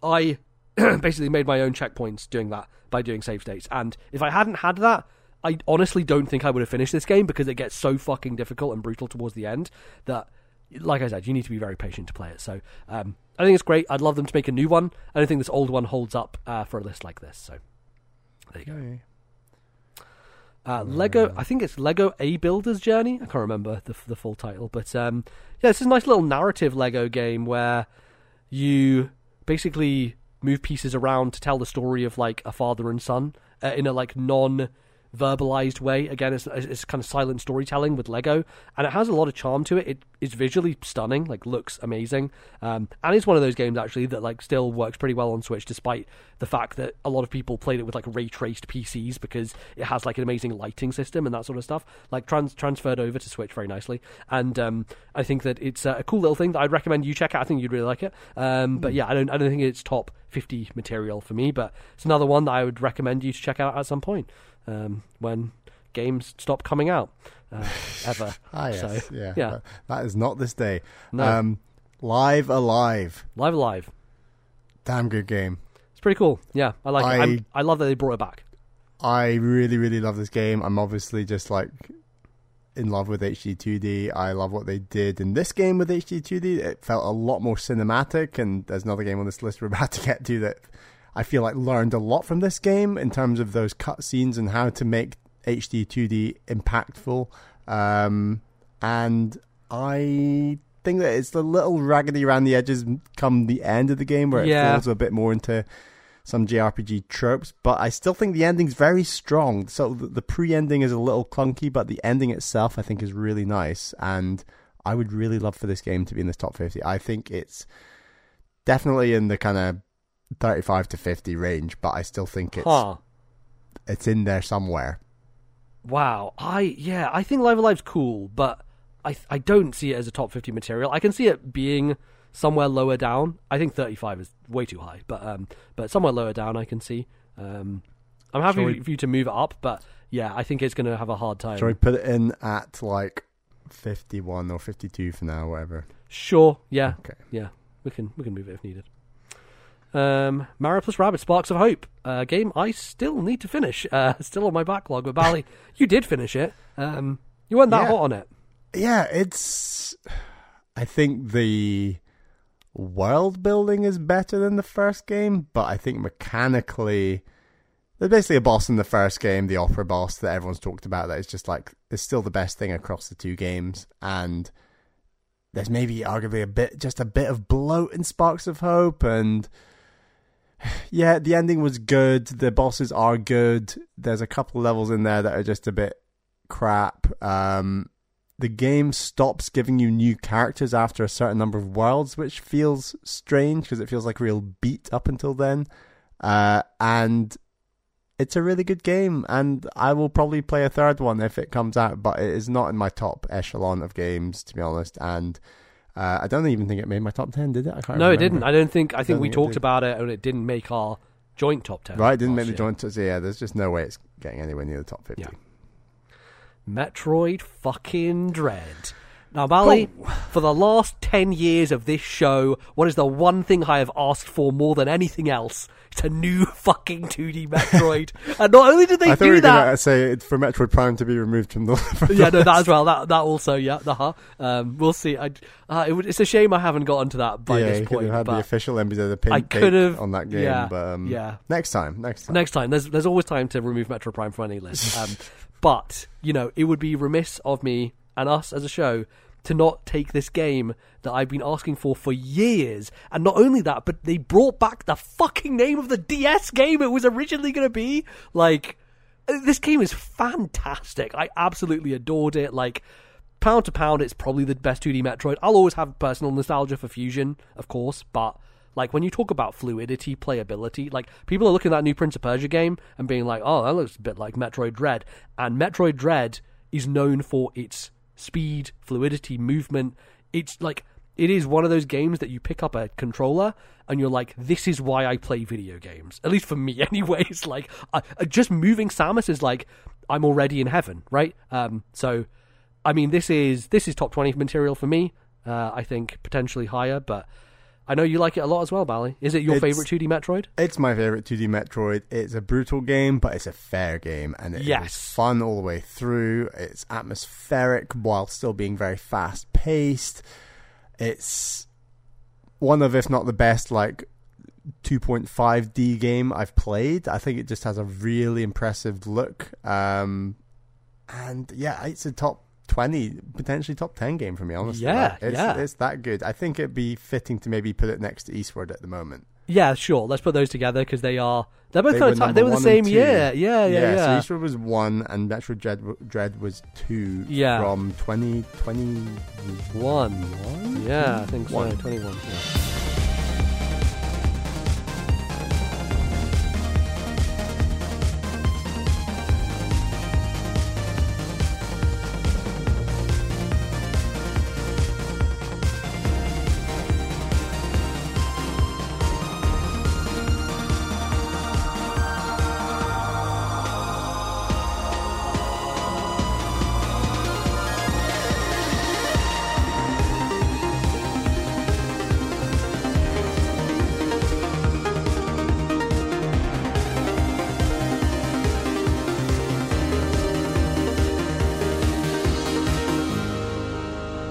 I basically made my own checkpoints doing that by doing save states, and if I hadn't had that. I honestly don't think I would have finished this game because it gets so fucking difficult and brutal towards the end that like I said, you need to be very patient to play it. So um, I think it's great. I'd love them to make a new one. I don't think this old one holds up uh, for a list like this. So there you go. Okay. Uh, Lego, I think it's Lego A Builder's Journey. I can't remember the the full title, but um, yeah, it's a nice little narrative Lego game where you basically move pieces around to tell the story of like a father and son uh, in a like non verbalized way. Again, it's, it's kind of silent storytelling with Lego, and it has a lot of charm to it. It is visually stunning, like looks amazing, um, and it's one of those games actually that like still works pretty well on Switch, despite the fact that a lot of people played it with like ray traced PCs because it has like an amazing lighting system and that sort of stuff. Like trans- transferred over to Switch very nicely, and um, I think that it's uh, a cool little thing that I'd recommend you check out. I think you'd really like it. Um, but yeah, I don't I don't think it's top fifty material for me, but it's another one that I would recommend you to check out at some point um, when games stop coming out uh, ever. Ah, yes. So, yeah. yeah. That, is not this day. No. Um, Live Alive. Live A Live. Damn good game. It's pretty cool. Yeah, I like it. I- I love that they brought it back. I really, really love this game. I'm obviously just like in love with HD2D. I love what they did in this game with HD2D. It felt a lot more cinematic, and there's another game on this list we're about to get to that I feel like learned a lot from this game in terms of those cutscenes and how to make HD2D impactful. Um, and I think that it's a little raggedy around the edges come the end of the game where it Yeah. falls a bit more into some JRPG tropes, but I still think the ending's very strong. So the, the pre-ending is a little clunky, but the ending itself I think is really nice, and I would really love for this game to be in this top fifty. I think it's definitely in the kind of thirty-five to fifty range, but I still think it's Huh. it's in there somewhere. Wow. I yeah, I think Live A Live's cool, but I I don't see it as a top 50 material. I can see it being somewhere lower down. I think 35 is way too high, but um but somewhere lower down I can see. Um I'm happy we- for you to move it up, but yeah, I think it's going to have a hard time. Shall we put it in at like fifty-one or fifty-two for now, whatever? Sure. Yeah. Okay. Yeah. We can we can move it if needed. Um, Mario plus Rabbids Sparks of Hope, a game I still need to finish. Uh, still on my backlog. But Bally, you did finish it. Um, you weren't that Yeah. hot on it. Yeah, it's. I think the world building is better than the first game, but I think mechanically, there's basically a boss in the first game, the opera boss that everyone's talked about. That is just like it's still the best thing across the two games, and there's maybe arguably a bit, just a bit of bloat in Sparks of Hope, and yeah, the ending was good. The bosses are good. There's a couple levels in there that are just a bit crap. Um, the game stops giving you new characters after a certain number of worlds, which feels strange because it feels like a real beat up until then. Uh, and it's a really good game, and I will probably play a third one if it comes out, but it is not in my top echelon of games, to be honest. And uh, I don't even think it made my top ten, did it? I can't No, it didn't. I don't think. I think don't we think talked about it, and it didn't make our joint top ten. Right, it didn't make the year. joint. So yeah, there's just no way it's getting anywhere near the top fifty. Yeah. Metroid fucking Dread. Now, Bally, for the last 10 years of this show, what is the one thing I have asked for more than anything else? It's a new fucking 2D Metroid. and not only did they I thought do that. to say it- for Metroid Prime to be removed from the. From yeah, the no, that as well. That that also, yeah, uh-huh. Um, we'll see. I, uh, it would, it's a shame I haven't gotten to that by yeah, this you could point. have had but the official MBZ pin I could've- on that game, yeah, but um, yeah. next time, next time. Next time, there's there's always time to remove Metroid Prime from any list. Um, but you know, it would be remiss of me and us as a show to not take this game that I've been asking for for years. And not only that, but they brought back the fucking name of the DS game it was originally going to be. Like, uh, this game is fantastic. I absolutely adored it. Like. Pound to pound, it's probably the best 2D Metroid. I'll always have personal nostalgia for Fusion, of course, but like when you talk about fluidity, playability, like people are looking at that new Prince of Persia game and being like, "Oh, that looks a bit like Metroid Dread." And Metroid Dread is known for its speed, fluidity, movement. It's like it is one of those games that you pick up a controller and you're like, "This is why I play video games." At least for me, anyways. Like I, just moving Samus is like I'm already in heaven, right? Um, so. I mean, this is this is top twenty material for me. Uh, I think potentially higher, but I know you like it a lot as well, Bally. Is it your It's- favorite 2D Metroid? It's my favorite 2D Metroid. It's a brutal game, but it's a fair game, and it Yes. fun all the way through. It's atmospheric while still being very fast paced. It's one of, if not the best, like 2.5D game I've played. I think it just has a really impressive look. Um, and yeah, it's a top 20, potentially top 10 game for me, honestly. Yeah, Like, it's, yeah. it's that good. I think it'd be fitting to maybe put it next to Eastward at the moment. Yeah, sure. Let's put those together because they are they're both They kind were of. They were the same year. Yeah, yeah, yeah. So Eastward was one, and Metroid Dread, Dread was two. Yeah. From 2020. One. Yeah, I think so. One. Twenty-one. Yeah.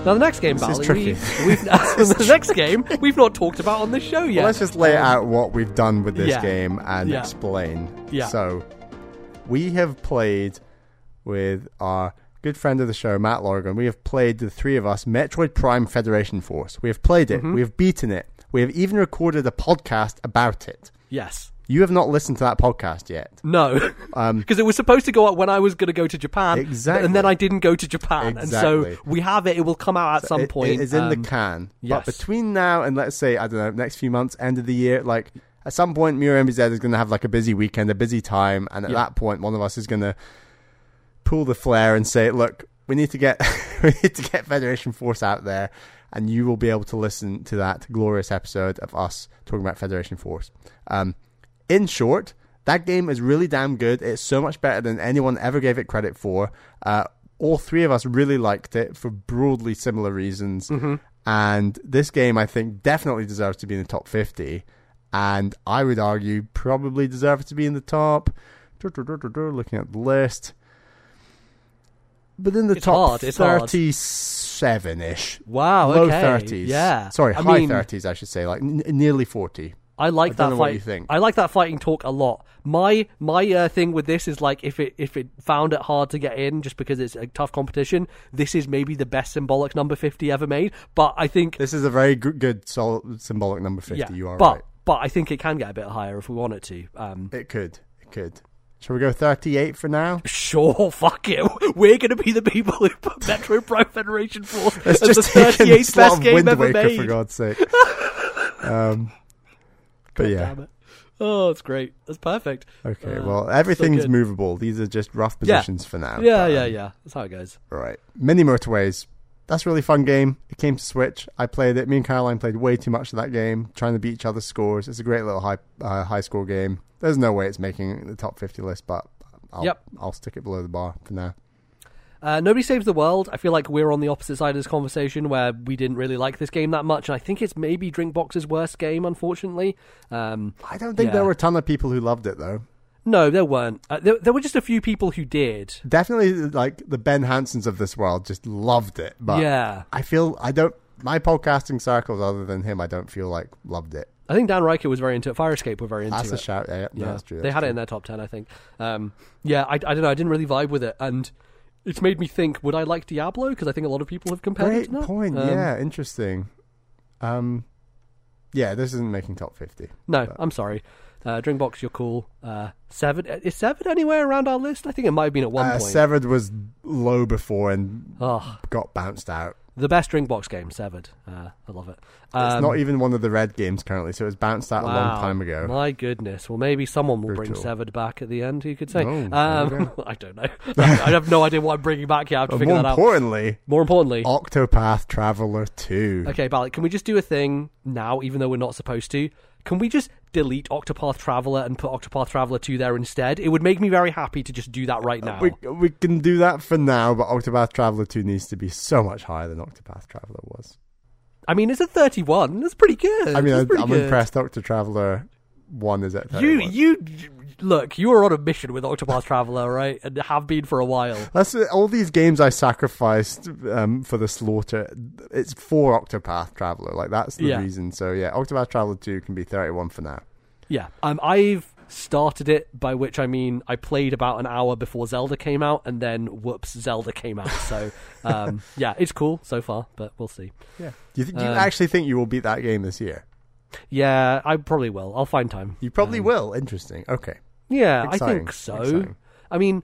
Now the next game, This is Bally, tricky. we've, we've the next game we've not talked about on the show yet. Well, let's just lay Um, out what we've done with this yeah. game and Yeah. explain. Yeah. So, we have played with our good friend of the show, Matt Lorgan. We have played the three of us Metroid Prime Federation Force. We have played it. Mm-hmm. We have beaten it. We have even recorded a podcast about it. Yes. You have not listened to that podcast yet. No, Um, because it was supposed to go out when I was going to go to Japan, Exactly. and then I didn't go to Japan, and so we have it. It will come out at some It- point. It is in um, the can. yes. But between now and let's say I don't know next few months, end of the year, like at some point, Mira MBZ is going to have like a busy weekend, a busy time, and at Yeah. that point, one of us is going to pull the flare and say, "Look, we need to get we need to get Federation Force out there." And you will be able to listen to that glorious episode of us talking about Federation Force. Um, in short, that game is really damn good. It's so much better than anyone ever gave it credit for. Uh, all three of us really liked it for broadly similar reasons. And this game, I think, definitely deserves to be in the top 50. And I would argue probably deserves to be in the top. Looking at the list. But in the It's top hard. 37 ish. Wow. Low okay. 30s. Yeah. Sorry, I high mean, 30s, I should say. Like n- nearly 40. I like I that fight. what you think. I like that fighting talk a lot. My my uh, thing with this is like if it if it found it hard to get in just because it's a tough competition, this is maybe the best symbolic number fifty ever made. But I think This is a very good, good solid, symbolic number 50. yeah, you are but right. but I think it can get a bit higher if we want it to. Um, It could. It could. Shall we go 38 for now? Sure, fuck it. We're going to be the people who put Metroid Prime Federation Force Let's as the just take 38th best game Wind ever Waker, made. for God's sake. um, but yeah. it. Oh, it's great. That's perfect. Okay, Uh, well, everything's good. movable. These are just rough Yeah. positions for now. Yeah, but, yeah, um, yeah. That's how it goes. Right. Mini Motorways. That's a really fun game. It came to Switch. I played it. Me and Caroline played way too much of that game, trying to beat each other's scores. It's a great little high uh, high score game. There's no way it's making the top 50 list, but I'll, Yep. I'll stick it below the bar for now. Uh, Nobody Saves the World. I feel like we're on the opposite side of this conversation where we didn't really like this game that much, and I think it's maybe Drinkbox's worst game, unfortunately. Um, I don't think Yeah. there were a ton of people who loved it, though. no, there weren't. Uh, there, there were just a few people who did. Definitely, like, the Ben Hansons of this world just loved it. But yeah. I feel, I don't, my podcasting circles, other than him, I don't feel like loved it. I think Dan Ryckert was very into it. Fire Escape were very into That's it. a shout. Yeah, yeah, Yeah, that's true. they that's had it in their top ten, I think. Um, yeah, I, I don't know. I didn't really vibe with it, and it's made me think: Would I like Diablo? Because I think a lot of people have compared it Great to that. point. Um, yeah, interesting. Um, yeah, this isn't making top 50. No, But- I'm sorry. Uh, Drinkbox, you're cool. Uh, Severed is Severed anywhere around our list? I think it might have been at one Uh, point. Severed was low before and oh, got bounced out. The best Drinkbox game, Severed. Uh, I love it. It's Um, not even one of the red games currently, so it was bounced out a long time ago. My goodness. Well, maybe someone will bring Severed back at the end. You could say. You um, I don't know. I have no idea what I'm bringing back. Yeah, I have to But figure that out. More importantly, More importantly, Octopath Traveler 2. Okay, Balak, can we just do a thing now, even though we're not supposed to? Can we just delete Octopath Traveler and put Octopath Traveler 2 there instead? It would make me very happy to just do that right uh, now. We, we can do that for now, but Octopath Traveler 2 needs to be so much higher than Octopath Traveler was. I mean, it's a 31. That's pretty good. I mean, I, I'm good. impressed Octopath Traveler 1 is at You, you, look, you are on a mission with Octopath Traveler, right? And have been for a while. That's all these games I sacrificed um, for the slaughter. It's for Octopath Traveler, like that's the Yeah. reason. So yeah, Octopath Traveler two can be thirty-one for now. Yeah. Um, I've started it, by which I mean I played about an hour before Zelda came out, and then whoops, Zelda came out. So, um, yeah, it's cool so far, but we'll see. Yeah. Do you, th- do you Um, actually think you will beat that game this year? Yeah, I probably will. I'll find time. You probably Um, will. Interesting. Okay. Yeah, I think so. Exciting. I mean,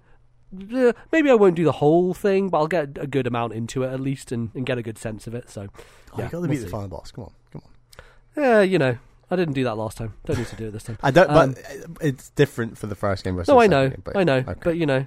maybe I won't do the whole thing, but I'll get a good amount into it at least and, and get a good sense of it. So, Oh, yeah, you got to we'll beat the final boss. Come on, come on. Yeah, you know, I didn't do that last time. Don't need to do it this time. I don't. Um, but it's different for the first game versus no, I know, game, but- I know, okay. but you know,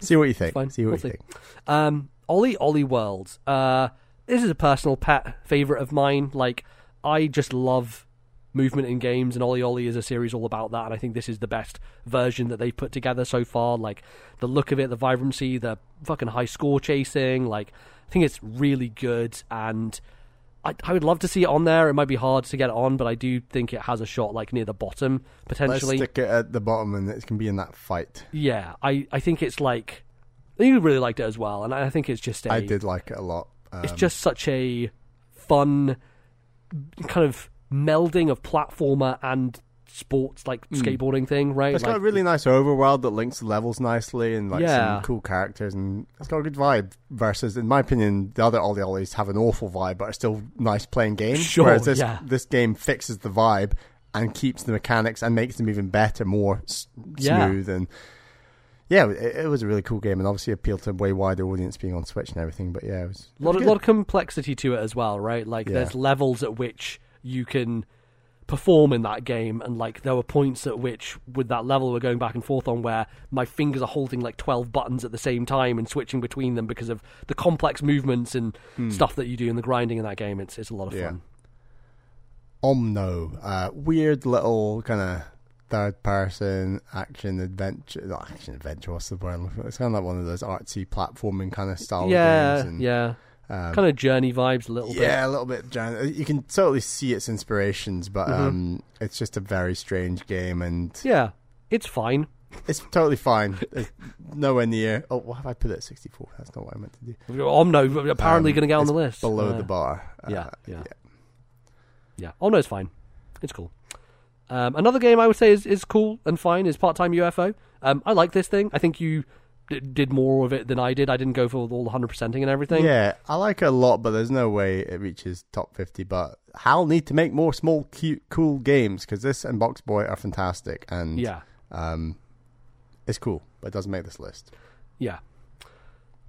see what you think. fine. See what We'll you see. think. Um, OlliOlli World. Uh, this is a personal pet favorite of mine. Like, I just love movement in games, and OlliOlli is a series all about that. And I think this is the best version that they've put together so far. Like the look of it, the vibrancy, the fucking high score chasing. Like, I think it's really good, and I, I would love to see it on there. It might be hard to get it on, but I do think it has a shot like near the bottom potentially. Let's stick it at the bottom, and it can be in that fight. Yeah, I, I think it's like. You really liked it as well, and I think it's just a. I did like it a lot. Um, It's just such a fun kind of melding of platformer and sports, like hmm. skateboarding thing, right? It's like, got a really nice overworld that links the levels nicely and like Yeah. some cool characters and it's got a good vibe. Versus, in my opinion, the other OlliOllis have an awful vibe but are still nice playing games. Sure, Whereas this yeah. this game fixes the vibe and keeps the mechanics and makes them even better, more s- Yeah. smooth and. Yeah, it, it was a really cool game and obviously appealed to a way wider audience being on Switch and everything. But yeah, it was a lot, of, lot of complexity to it as well, right? Like Yeah. there's levels at which you can perform in that game and like there were points at which with that level we're going back and forth on where my fingers are holding like 12 buttons at the same time and switching between them because of the complex movements and stuff that you do in the grinding in that game it's it's a lot of. Yeah. fun Omno, uh, weird little kind of third person action adventure. Not action adventure, what's the word? I'm looking for? It's kind of like one of those artsy platforming kind of style yeah games. And, yeah um, kind of journey vibes a little bit yeah, a little bit. giant- You can totally see its inspirations, but Mhm. um, it's just a very strange game, and Yeah, it's fine. it's totally fine. It's nowhere near. Oh, why have I put it at 64? That's not what I meant to do. Omno apparently Um, going to get on the list. Below Uh, the bar. yeah, yeah, yeah. Yeah, it's fine. It's cool. Um, another game I would say is, is cool and fine is Part Time UFO. Um, I like this thing. I think you did more of it than I did. I didn't go for all the 100%ing and everything. Yeah, I like it a lot, but there's no way it reaches top 50. But Hal need to make more small, cute, cool games because this and BoxBoy are fantastic. And Yeah. um, It's cool, but it doesn't make this list. Yeah.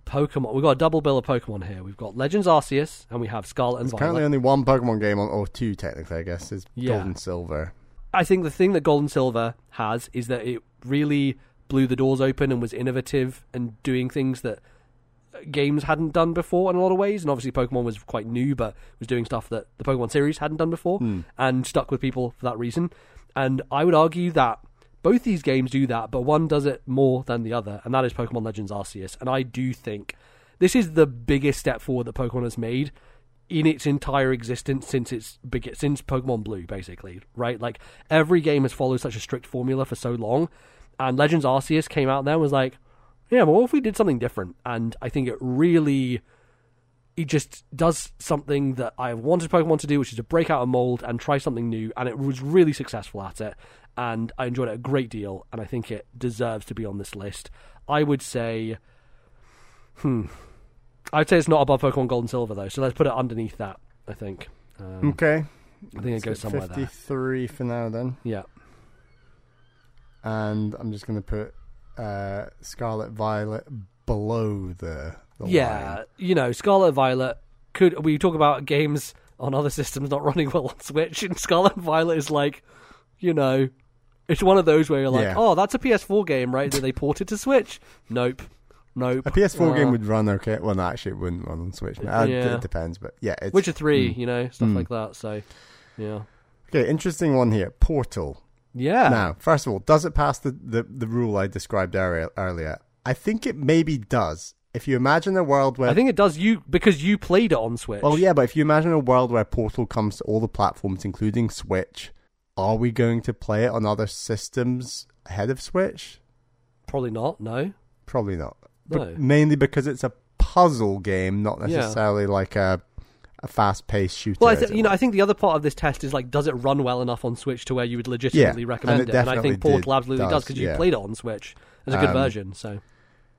Pokemon. We've got a double bill of Pokemon here. We've got Legends Arceus and we have Scarlet and There's Violet. currently only one Pokemon game on, or two technically, I guess, is Yeah. Gold and Silver. I think the thing that Gold and Silver has is that it really blew the doors open and was innovative and doing things that uh, games hadn't done before in a lot of ways. And obviously, Pokemon was quite new, but was doing stuff that the Pokemon series hadn't done before hmm. and stuck with people for that reason. And I would argue that both these games do that, but one does it more than the other, and that is Pokemon Legends Arceus. And I do think this is the biggest step forward that Pokemon has made in its entire existence since its since Pokemon Blue, basically, right? Like every game has followed such a strict formula for so long, and Legends Arceus came out there and was like, yeah, well, what if we did something different? And I think it really, it just does something that I have wanted Pokemon to do, which is to break out a mold and try something new, and it was really successful at it, and I enjoyed it a great deal, and I think it deserves to be on this list. I would say, hmm, I'd say it's not above Pokemon Gold and Silver though, so let's put it underneath that. I think. Um, Okay. I think it goes So somewhere there. 53 for now then. Yeah. And I'm just going to put uh, Scarlet Violet below the, the yeah, line. you know, Scarlet Violet could we talk about games on other systems not running well on Switch, and Scarlet Violet is like, you know, it's one of those where you're like, Yeah. oh, that's a PS4 game, right? That they ported to Switch. Nope, nope. A PS4 Uh, game would run okay. Well, no, actually, it wouldn't run on Switch. Uh, Yeah. It depends, but yeah. It's, Witcher Three, Mm. you know, stuff Mm. like that. So, yeah, Okay, interesting one here. Portal. Yeah. Now, first of all, does it pass the, the, the rule I described earlier? I think it maybe does. If you imagine a world where I think it does you because you played it on Switch. Well, yeah, but if you imagine a world where Portal comes to all the platforms, including Switch, are we going to play it on other systems ahead of Switch? probably not. No, Probably not. no. But mainly because it's a puzzle game, not Yeah. necessarily like a a fast-paced shooter. Well, I th- you know. I think the other part of this test is like, does it run well enough on Switch to where you would legitimately Yeah, recommend and it? it And I think Portal absolutely does because you yeah. played it on Switch. It's a good Um, version. So,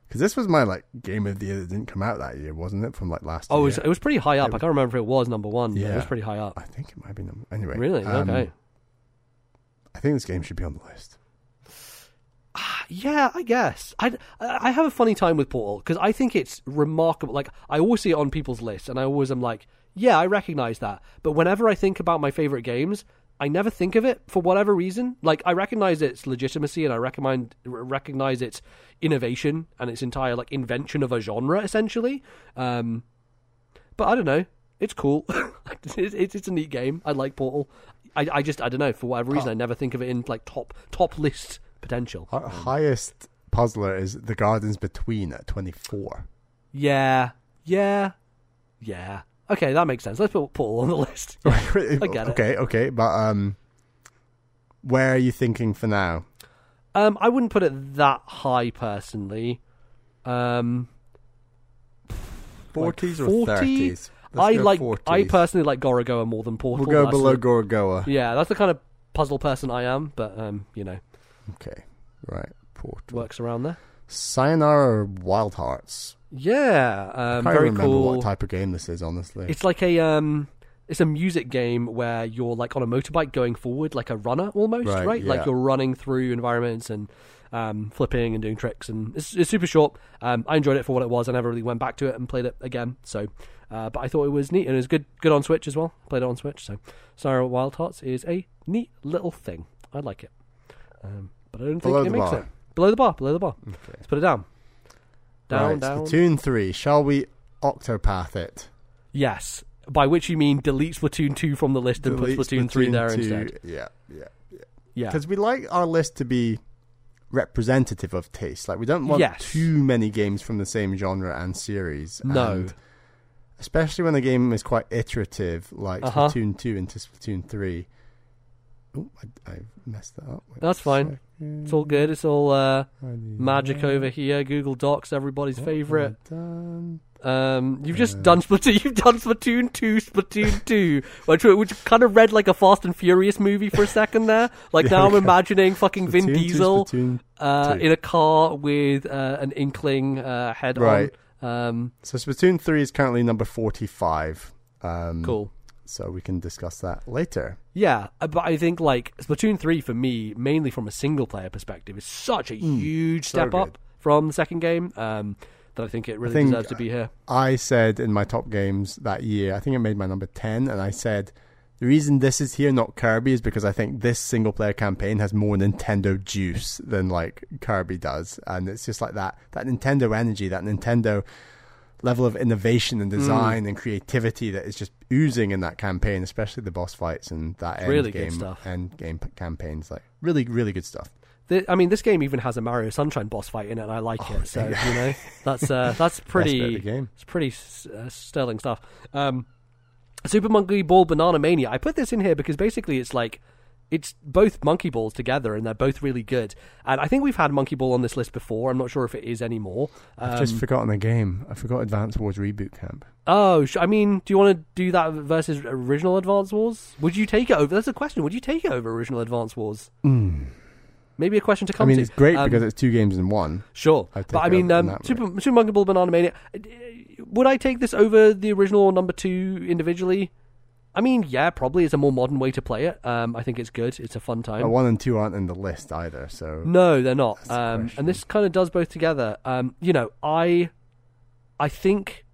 Because this was my like game of the year that didn't come out that year, wasn't it? From like last oh, it was, it was pretty high up. It I can't remember if it was number one. but it was pretty high up. I think it might be number. Anyway, Really? um, okay. I think this game should be on the list. Yeah, I guess. I, I have a funny time with Portal because I think it's remarkable. Like, I always see it on people's lists, and I always am like, yeah, I recognize that. But whenever I think about my favorite games, I never think of it for whatever reason. Like, I recognize its legitimacy and I recommend, recognize its innovation and its entire, like, invention of a genre, essentially. Um, but I don't know. It's cool. it's, it's, it's a neat game. I like Portal. I, I just, I don't know, for whatever reason, I never think of it in, like, top, top list potential. Our highest puzzler is The Gardens Between at 24. Yeah, yeah, yeah. Okay, that makes sense. Let's put Paul on the list. I get it. Okay, okay, but um, where are you thinking for now? Um, I wouldn't put it that high personally. Um, Forties or 40? thirties? I like. I personally like Gorogoa more than Portal. We'll go that's below the- Gorogoa. Yeah, that's the kind of puzzle person I am. But um, you know, Okay, right. Portal. works around there. Sayonara Wild Hearts. Yeah, um, I can't very remember cool. what type of game this is. Honestly, It's like a um, it's a music game where you're like on a motorbike going forward, like a runner almost, Right, right? Like you're running through environments and um, flipping and doing tricks, and it's, it's super short. Um, I enjoyed it for what it was. I never really went back to it and played it again. So, uh, but I thought it was neat and it was good, good on Switch as well. Played it on Switch. So, Sorrow Wild Hearts is a neat little thing. I like it, um, but I don't Below think it makes bar. it below the bar. Below the bar. Okay. Let's put it down. Down, right, down. Splatoon three. Shall we Octopath it? Yes. By which you mean delete Splatoon 2 from the list and Delete put Splatoon 3 there 2. instead. Yeah, yeah. Yeah. Because we like our list to be representative of taste. Like we don't want Yes. too many games from the same genre and series. No. And especially when the game is quite iterative, like Uh-huh. Splatoon two into Splatoon three. Oh, I, I messed that up. Wait That's fine. It's all good. It's all uh, magic that. over here. Google Docs, everybody's What favorite. have I done? Um, you've just Uh, done Splatoon. You've done Splatoon 2, Splatoon 2, which, which kind of read like a Fast and Furious movie for a second there. Like Yeah, now I'm imagining fucking Vin Splatoon two, Diesel Splatoon- uh, in a car with uh, an inkling uh, head Right. on. Um, So Splatoon three is currently number forty five. Um, cool. So we can discuss that later. Yeah, uh, but I think like Splatoon three for me, mainly from a single player perspective, is such a huge Hmm. so step up from the second game. Um, that I think it really think- deserves to be here. I said in my top games that year, I think it made my number 10, and I said the reason this is here, not Kirby, is because I think this single player campaign has more Nintendo juice than like Kirby does. And it's just like that, that Nintendo energy, that Nintendo level of innovation and design and creativity that is just oozing in that campaign, especially the boss fights and that end Really good game, stuff. end game campaigns. Like really, really good stuff. The, I mean, this game even has a Mario Sunshine boss fight in it, and I like it. So you know, that's uh, that's pretty. game. It's pretty uh, sterling stuff. Um, Super Monkey Ball Banana Mania. I put this in here because basically it's like it's both monkey balls together, and they're both really good. And I think we've had Monkey Ball on this list before. I'm not sure if it is anymore. Um, I've just forgotten the game. I forgot Advance Wars Reboot Camp. Oh, sh- I mean, do you want to do that versus original Advance Wars? Would you take it over? That's a question. Would you take it over original Advance Wars? Maybe a question to come. I mean, to. it's great Um, because it's two games in one. Sure, but I mean, um, Super, Super Monkey Ball Banana Mania. uh, Would I take this over the original number two individually? I mean, yeah, probably. It's a more modern way to play it. Um, I think it's good. It's a fun time. But one and two aren't in the list either. So No, they're not. Um, and this kind of does both together. Um, you know, I, I think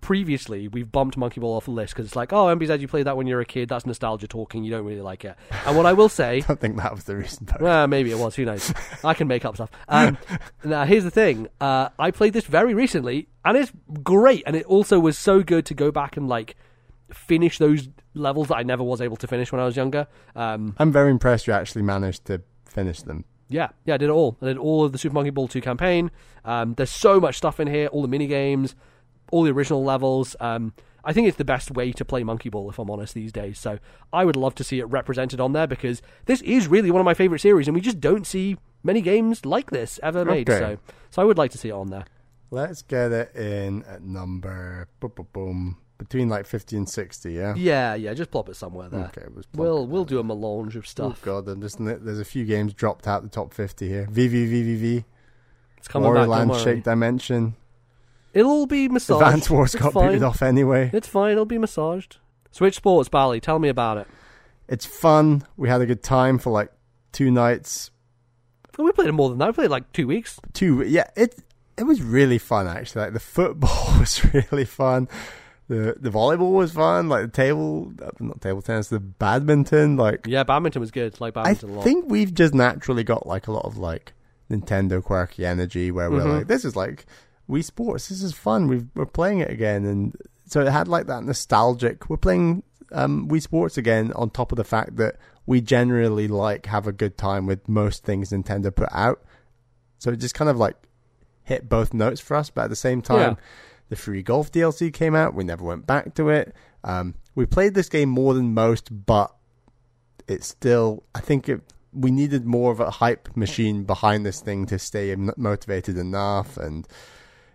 previously we've bumped Monkey Ball off the list because it's like, oh, MBZ, you played that when you were a kid. That's nostalgia talking. You don't really like it. And what I will say, I don't think that was the reason. Though. well, maybe it was. Who knows? I can make up stuff. Um, now, here's the thing. Uh, I played this very recently, and it's great. And it also was so good to go back and like finish those levels that I never was able to finish when I was younger. Um, I'm very impressed you actually managed to finish them. yeah, yeah, I did it all. I did all of the Super Monkey Ball 2 campaign. Um, there's so much stuff in here, all the mini games, all the original levels. Um, I think it's the best way to play Monkey Ball, if I'm honest, these days. So I would love to see it represented on there because this is really one of my favorite series, and we just don't see many games like this ever made. Okay. So, so I would like to see it on there. Let's get it in at number boom, boom, boom, between like 50 and 60. Yeah. Yeah, yeah, just plop it somewhere there. Okay. Was We'll we'll do a melange of stuff. Oh god, just there's a few games dropped out the top 50 here. VVVVVV, it's coming Wario back. Land. Shake Dimension, It'll all be massaged. Advance Wars It's got fine. booted off anyway. It's fine. It'll be massaged. Switch Sports, Bally. Tell me about it. It's fun. We had a good time for like two nights. We played it more than that. We played like two weeks. Two, yeah, it it was really fun actually. Like the football was really fun. The the volleyball was fun. Like the table, uh, not table tennis, the badminton. Like Yeah, badminton was good. Like I badminton a lot. think we've just naturally got like a lot of like Nintendo quirky energy where we're Mhm. like, this is like Wii Sports. This is fun. We've, we're playing it again, and so it had like that nostalgic. We're playing um, Wii Sports again on top of the fact that we generally like have a good time with most things Nintendo put out. So it just kind of like hit both notes for us, but at the same time, Yeah. The free golf DLC came out. We never went back to it. Um, we played this game more than most, but it's still. I think it, we needed more of a hype machine behind this thing to stay motivated enough. And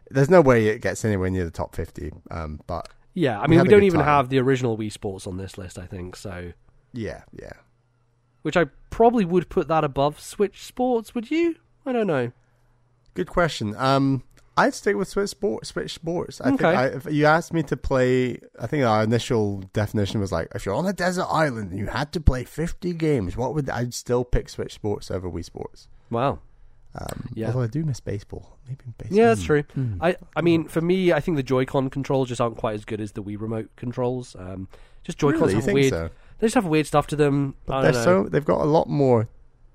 there's no way it gets anywhere near the top fifty. Um, but yeah, I mean, had we don't even time. have the original Wii Sports on this list. I think so. yeah, yeah. Which I probably would put that above Switch Sports. Would you? I don't know. Good question. Um, I'd stick with Switch Sports. Switch Sports. I think Okay. I, if you asked me to play, I think our initial definition was like, if you're on a desert island and you had to play 50 games, what would I'd still pick Switch Sports over Wii Sports. Wow. Um, Yeah. Although I do miss baseball. Maybe baseball. Yeah, that's true. Hmm. I I mean, for me, I think the Joy-Con controls just aren't quite as good as the Wii remote controls. Um, just Joy-Cons Really? Have think weird. so? They just have weird stuff to them. But I they're don't know. so they've got a lot more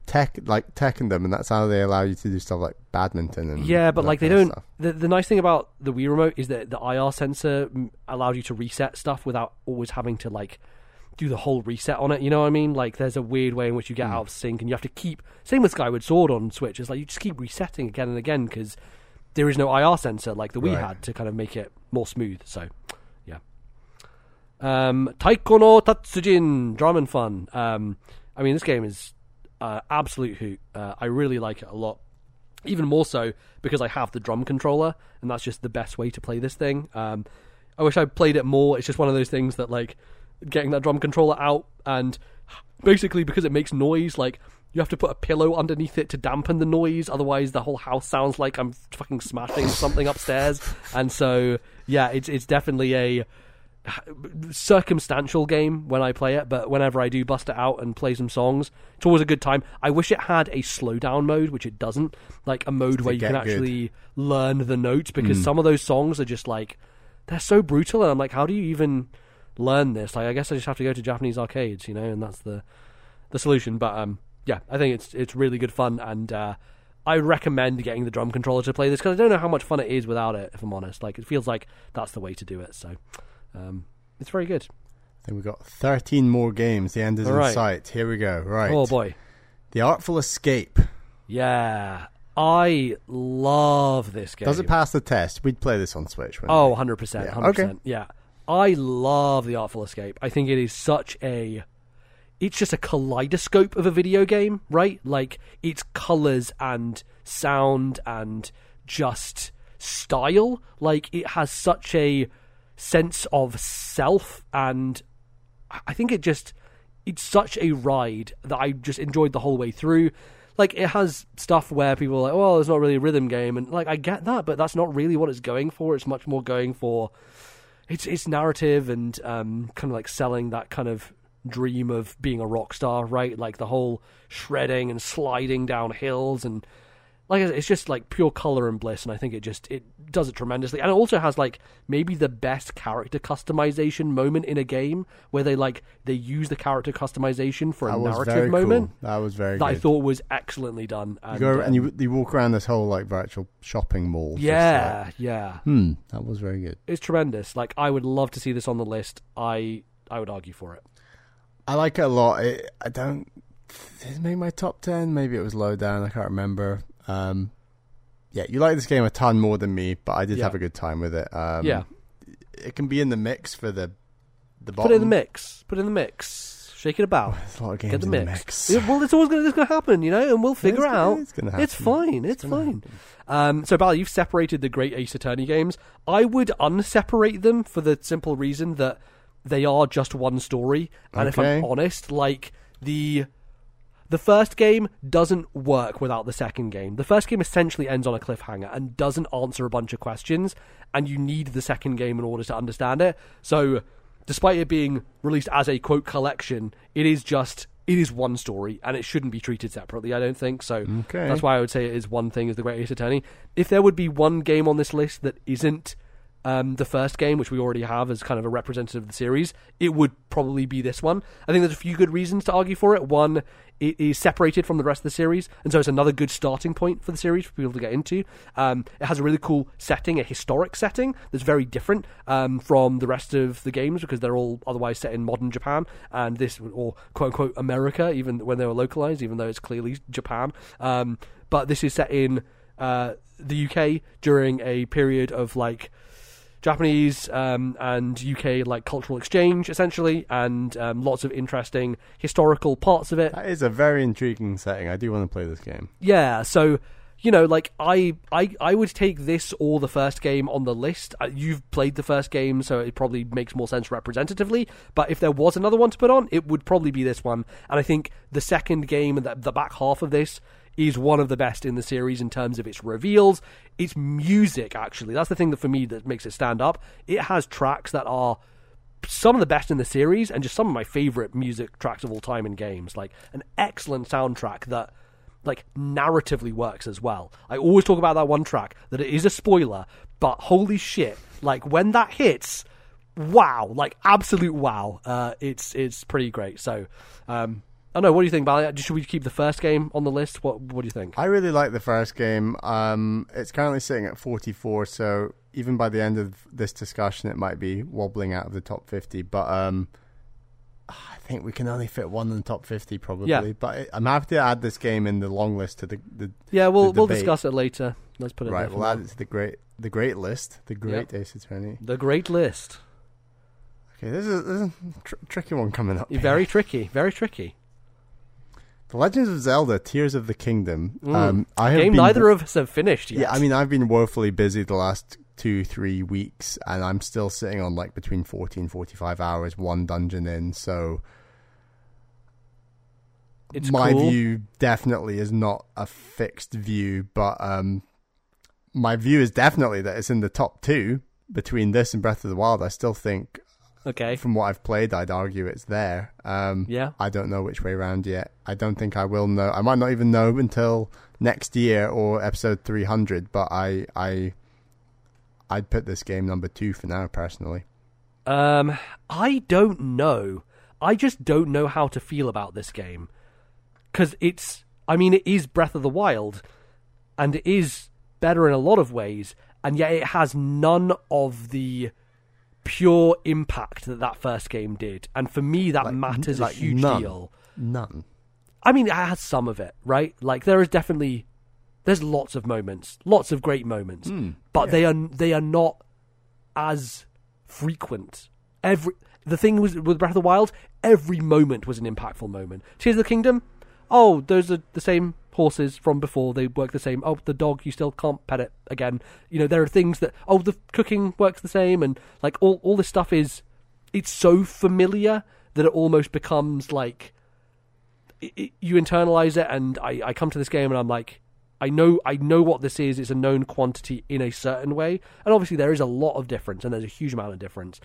tech, like tech in them, and that's how they allow you to do stuff like badminton and Yeah, but like they don't. The, the nice thing about the Wii remote is that the IR sensor mm, allowed you to reset stuff without always having to like do the whole reset on it. You know what I mean? Like there's a weird way in which you get Hmm. out of sync, and you have to keep. Same with Skyward Sword on Switch. It's like you just keep resetting again and again because there is no IR sensor like the Wii Right. had to kind of make it more smooth. So, yeah. Um, Taiko no Tatsujin, Drum and Fun. Um, I mean, this game is uh, absolute hoot. Uh, I really like it a lot. Even more so because I have the drum controller, and that's just the best way to play this thing. Um, I wish I played it more. It's just one of those things that, like, getting that drum controller out, and basically because it makes noise, like, you have to put a pillow underneath it to dampen the noise. Otherwise, the whole house sounds like I'm fucking smashing something upstairs. And so, yeah, it's it's definitely a circumstantial game when I play it, but whenever I do bust it out and play some songs, it's always a good time. I wish it had a slowdown mode, which it doesn't. Like a mode where you can good. actually learn the notes because Mm. some of those songs are just like they're so brutal, and I'm like, how do you even learn this? Like, I guess I just have to go to Japanese arcades, you know, and that's the the solution. But um, yeah, I think it's it's really good fun, and uh, I recommend getting the drum controller to play this because I don't know how much fun it is without it. If I'm honest, like it feels like that's the way to do it. So um, it's very good. I think we've got 13 more games. The end is All in right. sight. Here we go. Right. Oh boy, The Artful Escape. yeah, I love this game. Does it pass the test? We'd play this on Switch. wouldn't Oh, 100%. Yeah, 100%. okay. Yeah. I love The Artful Escape. I think it is such a. It's just a kaleidoscope of a video game, right? Like, it's colors and sound and just style. Like, it has such a sense of self, and I think it just. It's such a ride that I just enjoyed the whole way through. Like it has stuff where people are like, "Oh, it's not really a rhythm game," and like I get that, but that's not really what it's going for. It's much more going for it's it's narrative and um, kind of like selling that kind of dream of being a rock star, right? Like the whole shredding and sliding down hills and like I said, it's just like pure color and bliss, and I think it just it does it tremendously. And it also has like maybe the best character customization moment in a game where they like they use the character customization for a That was narrative very moment cool. That was very that I good. thought was excellently done. And, you go and um, you you walk around this whole like virtual shopping mall. just yeah, like- yeah, hmm. That was very good. it's tremendous. Like I would love to see this on the list. I I would argue for it. I like it a lot. It, I don't. Did it make my top ten? Maybe it was low down. I can't remember. Um, yeah, you like this game a ton more than me, but I did Yeah. have a good time with it. Um, yeah, it can be in the mix for the the put it in the mix. Put it in the mix. Shake it about. There's a lot of games Get the in mix. the mix. Well, it's always going to happen, you know, and we'll figure It's out. It's, gonna happen. It's fine. It's, gonna fine. Um, so, Bal, you've separated the great Ace Attorney games. I would unseparate them for the simple reason that they are just one story. And if I'm honest, like the the first game doesn't work without the second game. The first game essentially ends on a cliffhanger and doesn't answer a bunch of questions, and you need the second game in order to understand it. So, despite it being released as a quote collection, it is just it is one story and it shouldn't be treated separately. I don't think so. Okay. That's why I would say it is one thing as the Great Ace Attorney. If there would be one game on this list that isn't um, the first game, which we already have as kind of a representative of the series, it would probably be this one. I think there's a few good reasons to argue for it. One, it is separated from the rest of the series, and so it's another good starting point for the series for people to get into. Um, it has a really cool setting, a historic setting that's very different um, from the rest of the games because they're all otherwise set in modern Japan, and this or quote unquote America, even when they were localized, even though it's clearly Japan. Um, but this is set in uh, the UK during a period of like Japanese um, and UK like cultural exchange essentially, and um, lots of interesting historical parts of it. That is a very intriguing setting. I do want to play this game. Yeah, so you know, like I, I, I would take this or the first game on the list. Uh, you've played the first game, so it probably makes more sense representatively. But if there was another one to put on, it would probably be this one. And I think the second game and the, the back half of this is one of the best in the series in terms of its reveals, its music. Actually, that's the thing that for me that makes it stand up. It has tracks that are some of the best in the series and just some of my favorite music tracks of all time in games. Like an excellent soundtrack that like narratively works as well. I always talk about that one track that it is a spoiler, but holy shit, like when that hits, wow, like absolute wow. Uh, it's it's pretty great. So, um, I don't know. What do you think, Bally? Should we keep the first game on the list? What What do you think? I really like the first game. Um, it's currently sitting at 44, so even by the end of this discussion, it might be wobbling out of the top 50. But um, I think we can only fit one in the top 50 probably. Yeah. But I- I'm happy to add this game in the long list to the, the Yeah, we'll the we'll discuss it later. Let's put it right. We'll add it to the great the great list, the great Ace Attorney. the great list. Okay, this is, this is a tr- tricky one coming up. here. Very tricky. Very tricky. The Legends of Zelda: Tears of the Kingdom. Mm. Um, I have Game been neither of us have finished yet. Yeah, I mean, I've been woefully busy the last two, three weeks, and I'm still sitting on like between 40 and 45 hours, one dungeon in. So it's my cool. view definitely is not a fixed view, but um, my view is definitely that it's in the top two between this and Breath of the Wild. I still think Okay. from what I've played, I'd argue it's there. Um, Yeah. I don't know which way around yet. I don't think I will know. I might not even know until next year or episode 300. But I, I, I'd put this game number two for now, personally. Um, I don't know. I just don't know how to feel about this game because it's. I mean, it is Breath of the Wild, and it is better in a lot of ways, and yet it has none of the pure impact that that first game did. And for me, that Like, matters like a huge none. deal. None. I mean, it has some of it, right? Like there is definitely there's lots of moments, lots of great moments, hmm. but they are they are not as frequent. Every the thing was with Breath of the Wild, every moment was an impactful moment. Tears of the Kingdom, oh, those are the same horses from before. They work the same. Oh, the dog, you still can't pet it again. You know, there are things that oh, the cooking works the same, and like all all this stuff is it's so familiar that it almost becomes like it, it- you internalize it and I, I come to this game and I'm like I know I know what this is it's a known quantity in a certain way and obviously there is a lot of difference and there's a huge amount of difference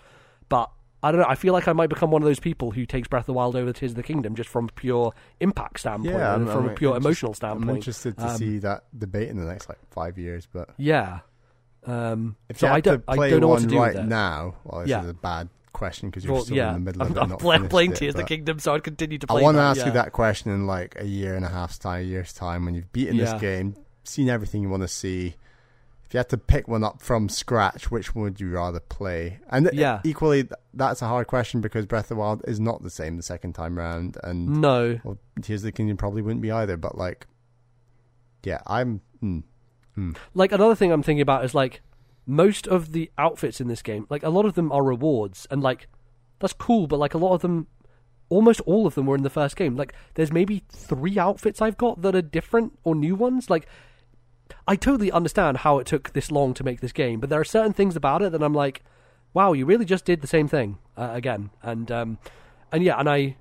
but I don't know I feel like I might become one of those people who takes Breath of the Wild over Tears of the Kingdom just from pure impact standpoint Yeah, and I'm- from I'm a pure emotional standpoint I'm interested to Um, see that debate in the next like five years. But yeah um, if so you I don't play I don't know one what to do right now, well, this Yeah. is a bad question because you're Well, still yeah in the middle I'm, of it. I'm not play- playing Tears of the Kingdom so I'd continue to play I want to ask yeah. you that question in like a year and a half's time, a year's time, when you've beaten this game, seen everything you want to see. If you had to pick one up from scratch, which one would you rather play? And Yeah. equally, that's a hard question because Breath of the Wild is not the same the second time round, and no well, Tears of the Kingdom probably wouldn't be either. But like, yeah, I'm. Mm, like another thing I'm thinking about is like most of the outfits in this game, like a lot of them are rewards, and like that's cool, but like a lot of them, almost all of them were in the first game. Like there's maybe three outfits I've got that are different or new ones. Like I totally understand how it took this long to make this game, but there are certain things about it that I'm like, wow, you really just did the same thing uh, again, and um, and yeah, and I.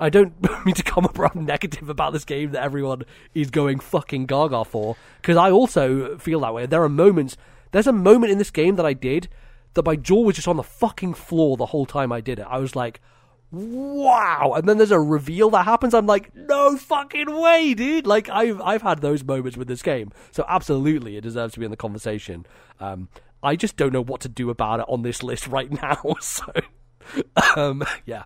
I don't mean to come up negative about this game that everyone is going fucking gaga for, because I also feel that way. There are moments. There's a moment in this game that I did that my jaw was just on the fucking floor the whole time I did it. I was like, wow. And then there's a reveal that happens. I'm like, no fucking way, dude. Like I've I've had those moments with this game. So absolutely, it deserves to be in the conversation. Um, I just don't know what to do about it on this list right now. So, um, yeah.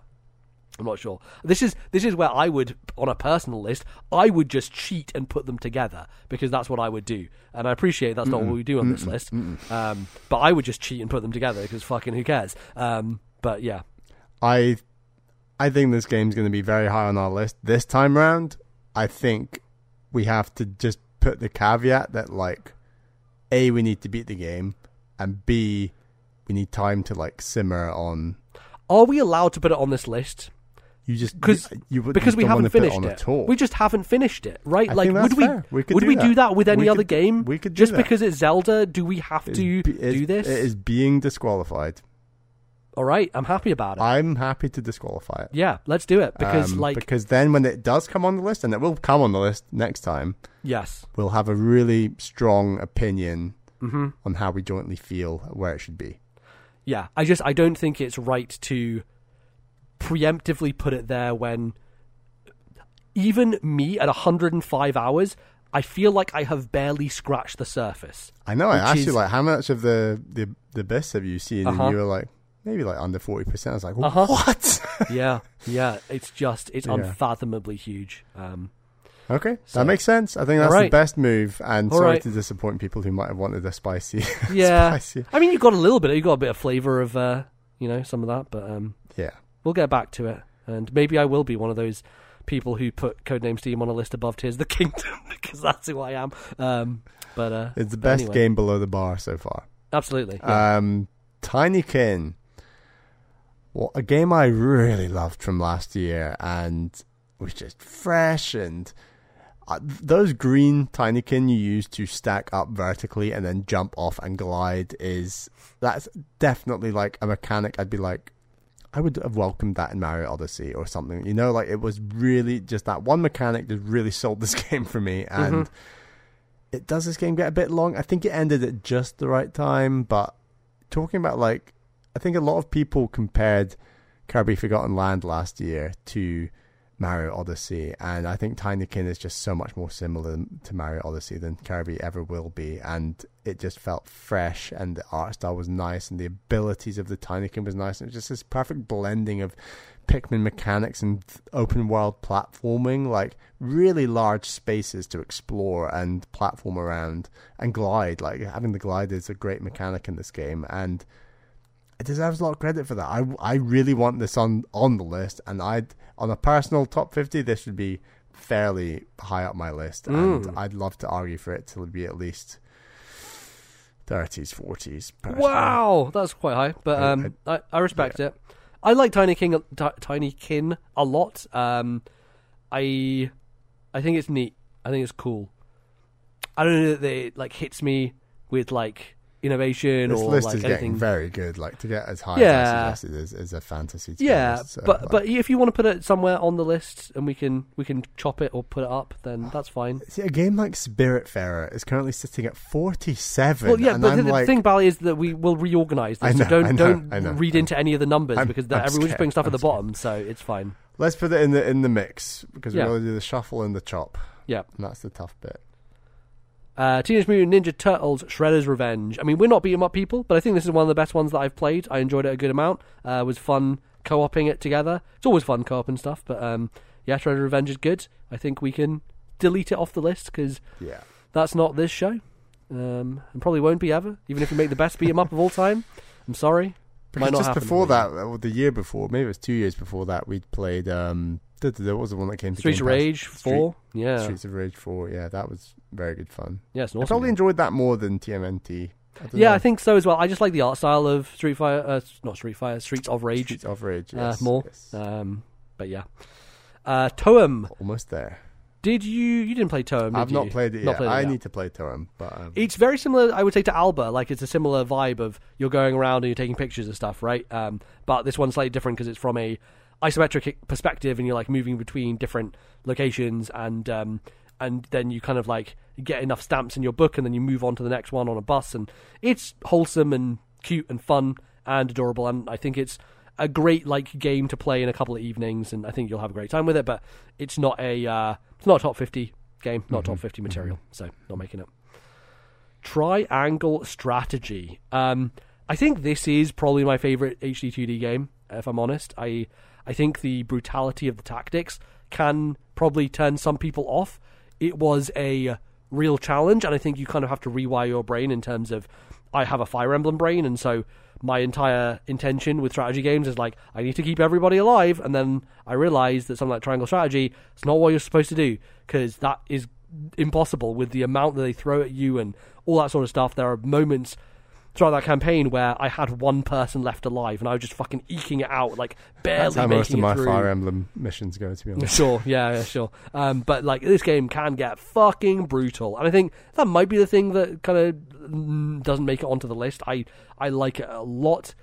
I'm not sure. This is this is where I would, on a personal list, I would just cheat and put them together because that's what I would do. And I appreciate that's not what we do on this list. Um, but I would just cheat and put them together because fucking who cares? Um, but yeah, I I think this game's going to be very high on our list this time round. I think we have to just put the caveat that like a we need to beat the game and b we need time to like simmer on. are we allowed to put it on this list? You just 'Cause- you, you Because you we haven't finished it. at all. We just haven't finished it, right? I like, would we? We would do we that. do that with any other game? we could do just that. because it's Zelda, do we have to be- do this? It is being disqualified. All right, I'm happy about it. I'm happy to disqualify it. yeah, let's do it because, Um, like, because then when it does come on the list, and it will come on the list next time, yes, we'll have a really strong opinion hmm on how we jointly feel where it should be. Yeah, I just I don't think it's right to preemptively put it there when even me at 105 hours, I feel like I have barely scratched the surface. I know. I Which asked is- you like, how much of the the the best have you seen? Uh-huh. And you were like, maybe like under forty percent. I was like, Uh-huh. what? yeah, yeah, it's just it's Yeah. unfathomably huge. Um, okay, So- that makes sense. I think that's the best move. And sorry Alright. to disappoint people who might have wanted a spicy. yeah, spicy. I mean you got a little bit, you got a bit of flavor of uh, you know some of that, but um, Yeah. we'll get back to it, and maybe I will be one of those people who put Codename Steam on a list above Tears of the Kingdom because that's who I am. Um, but uh, It's the best anyway. game below the bar so far. Absolutely. yeah. Um, Tinykin. Well, a game I really loved from last year and was just fresh and uh, those green Tinykin you use to stack up vertically and then jump off and glide is that's definitely like a mechanic I'd be like I would have welcomed that in Mario Odyssey or something. You know, like it was really just that one mechanic that really sold this game for me and Mhm. it does this game get a bit long? I think it ended at just the right time, but talking about like I think a lot of people compared Kirby Forgotten Land last year to Mario Odyssey, and I think Tinykin is just so much more similar to Mario Odyssey than Kirby ever will be, and it just felt fresh, and the art style was nice, and the abilities of the Tinykin was nice, and it was just this perfect blending of Pikmin mechanics and open world platforming, like really large spaces to explore and platform around and glide. Like having the glide is a great mechanic in this game, and it deserves a lot of credit for that. I, I really want this on on the list, and I'd on a personal top fifty, this would be fairly high up my list, and Mm. I'd love to argue for it to be at least thirties, forties. Wow, that's quite high, but I- um, I, I respect it. I like Tiny King, Ti- Tiny Kin a lot. Um, I, I think it's neat. I think it's cool. I don't know that it like hits me with like innovation This or list like is anything. getting very good. Like to get as high Yeah. as I suggested is, is a fantasy. to yeah, honest, so, but like- but if you want to put it somewhere on the list and we can we can chop it or put it up, then that's fine. See, a game like Spiritfarer is currently sitting at 47. Well, yeah, and but I'm the, the like, thing, Bally, is that we will reorganize this. I so know, don't I know, don't I know. read into any of the numbers I'm- because I'm everyone's just scared, putting stuff at I'm the scared. bottom, so it's fine. let's put it in the in the mix because Yeah. we're going to do the shuffle and the chop, Yeah. and that's the tough bit. Uh, Teenage Mutant Ninja Turtles: Shredder's Revenge. I mean, we're not beating up people, but I think this is one of the best ones that I've played. I enjoyed it a good amount. Uh, it was fun co-oping it together. It's always fun co-op and stuff, but um, yeah, Shredder's Revenge is good. I think we can delete it off the list because Yeah, that's not this show, um, and probably won't be ever. Even if we make the best beat 'em up of all time, I'm sorry. because Might not just happen before for that, uh, the year before, maybe it was two years before that, we'd played. um What was the one that came to Streets of? Rage Four. yeah, Streets of Rage Four. Yeah, that was very good fun. yeah, it's an I awesome. probably game. enjoyed that more than TMNT. I Yeah, know. I think so as well. I just like the art style of Street Fighter, uh, not Street Fighter, Streets of Rage. Streets of Rage. uh, Yes, more. yes. Um, but yeah, uh, Toem. Almost there. Did you? You didn't play Toem? Did I've not played it Not yet. played it I yet. need to play Toem, but um, It's very similar, I would say, to Alba. Like it's a similar vibe of you're going around and you're taking pictures and stuff, right? Um, but this one's slightly different because it's from a isometric perspective, and you're like moving between different locations, and um, and then you kind of like get enough stamps in your book, and then you move on to the next one on a bus, and it's wholesome and cute and fun and adorable, and I think it's a great like game to play in a couple of evenings, and I think you'll have a great time with it. But it's not a uh, it's not a top fifty game, not top 50 material, so not making it. Triangle Strategy. Um, I think this is probably my favorite HD 2D game. If I'm honest, I I think the brutality of the tactics can probably turn some people off. It was a real challenge, and I think you kind of have to rewire your brain in terms of I have a Fire Emblem brain, and so my entire intention with strategy games is like I need to keep everybody alive, and then I realize that something like Triangle Strategy it's not what you're supposed to do because that is impossible with the amount that they throw at you and all that sort of stuff. There are moments throughout that campaign where I had one person left alive and I was just fucking eking it out, like barely that's how making most of it my through. Fire Emblem missions go. To be honest, Sure, yeah, yeah, sure. Um, but like this game can get fucking brutal, and I think that might be the thing that kind of doesn't make it onto the list. I I like it a lot.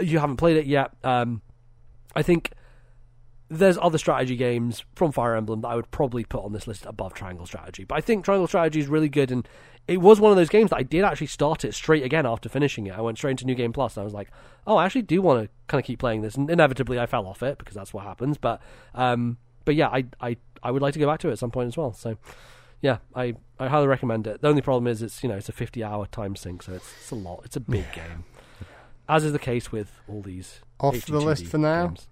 You haven't played it yet. Um, I think there's other strategy games from Fire Emblem that I would probably put on this list above Triangle Strategy. But I think Triangle Strategy is really good, and it was one of those games that I did actually start it straight again after finishing it. I went straight into New Game Plus, and I was like, oh, I actually do want to kind of keep playing this. And inevitably, I fell off it because that's what happens. But um, but yeah, I, I I would like to go back to it at some point as well. So yeah, I, I highly recommend it. The only problem is it's you know it's a 50 hour time sink, so it's, it's a lot. It's a big game, as is the case with all these Off the list for now? games.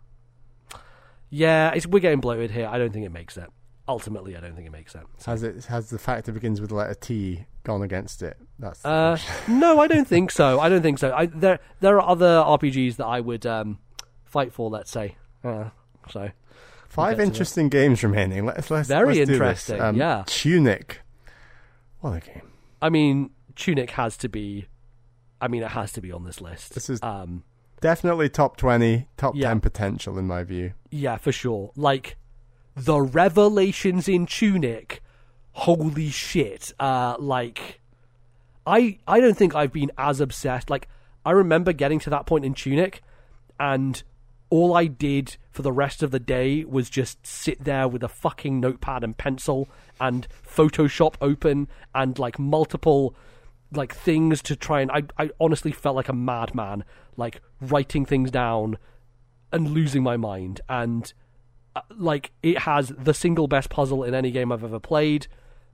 Yeah, it's, we're getting bloated here. I don't think it makes it. Ultimately, I don't think it makes sense. Has it has the fact that begins with the letter T gone against it? That's Uh, no, I don't think so. I don't think so. I, there there are other RPGs that I would um, fight for. Let's say. Uh, so Five interesting games remaining. Let's let's Very let's do interesting. Um, yeah. Tunic. What a game! I mean, Tunic has to be. I mean, it has to be on this list. This is- um, Definitely top twenty, top Yeah. ten potential in my view. yeah, for sure. Like the revelations in Tunic. Holy shit! Uh, like, I I don't think I've been as obsessed. Like, I remember getting to that point in Tunic, and all I did for the rest of the day was just sit there with a fucking notepad and pencil and Photoshop open and like multiple like things to try and I I honestly felt like a madman, like writing things down and losing my mind and like it has the single best puzzle in any game I've ever played.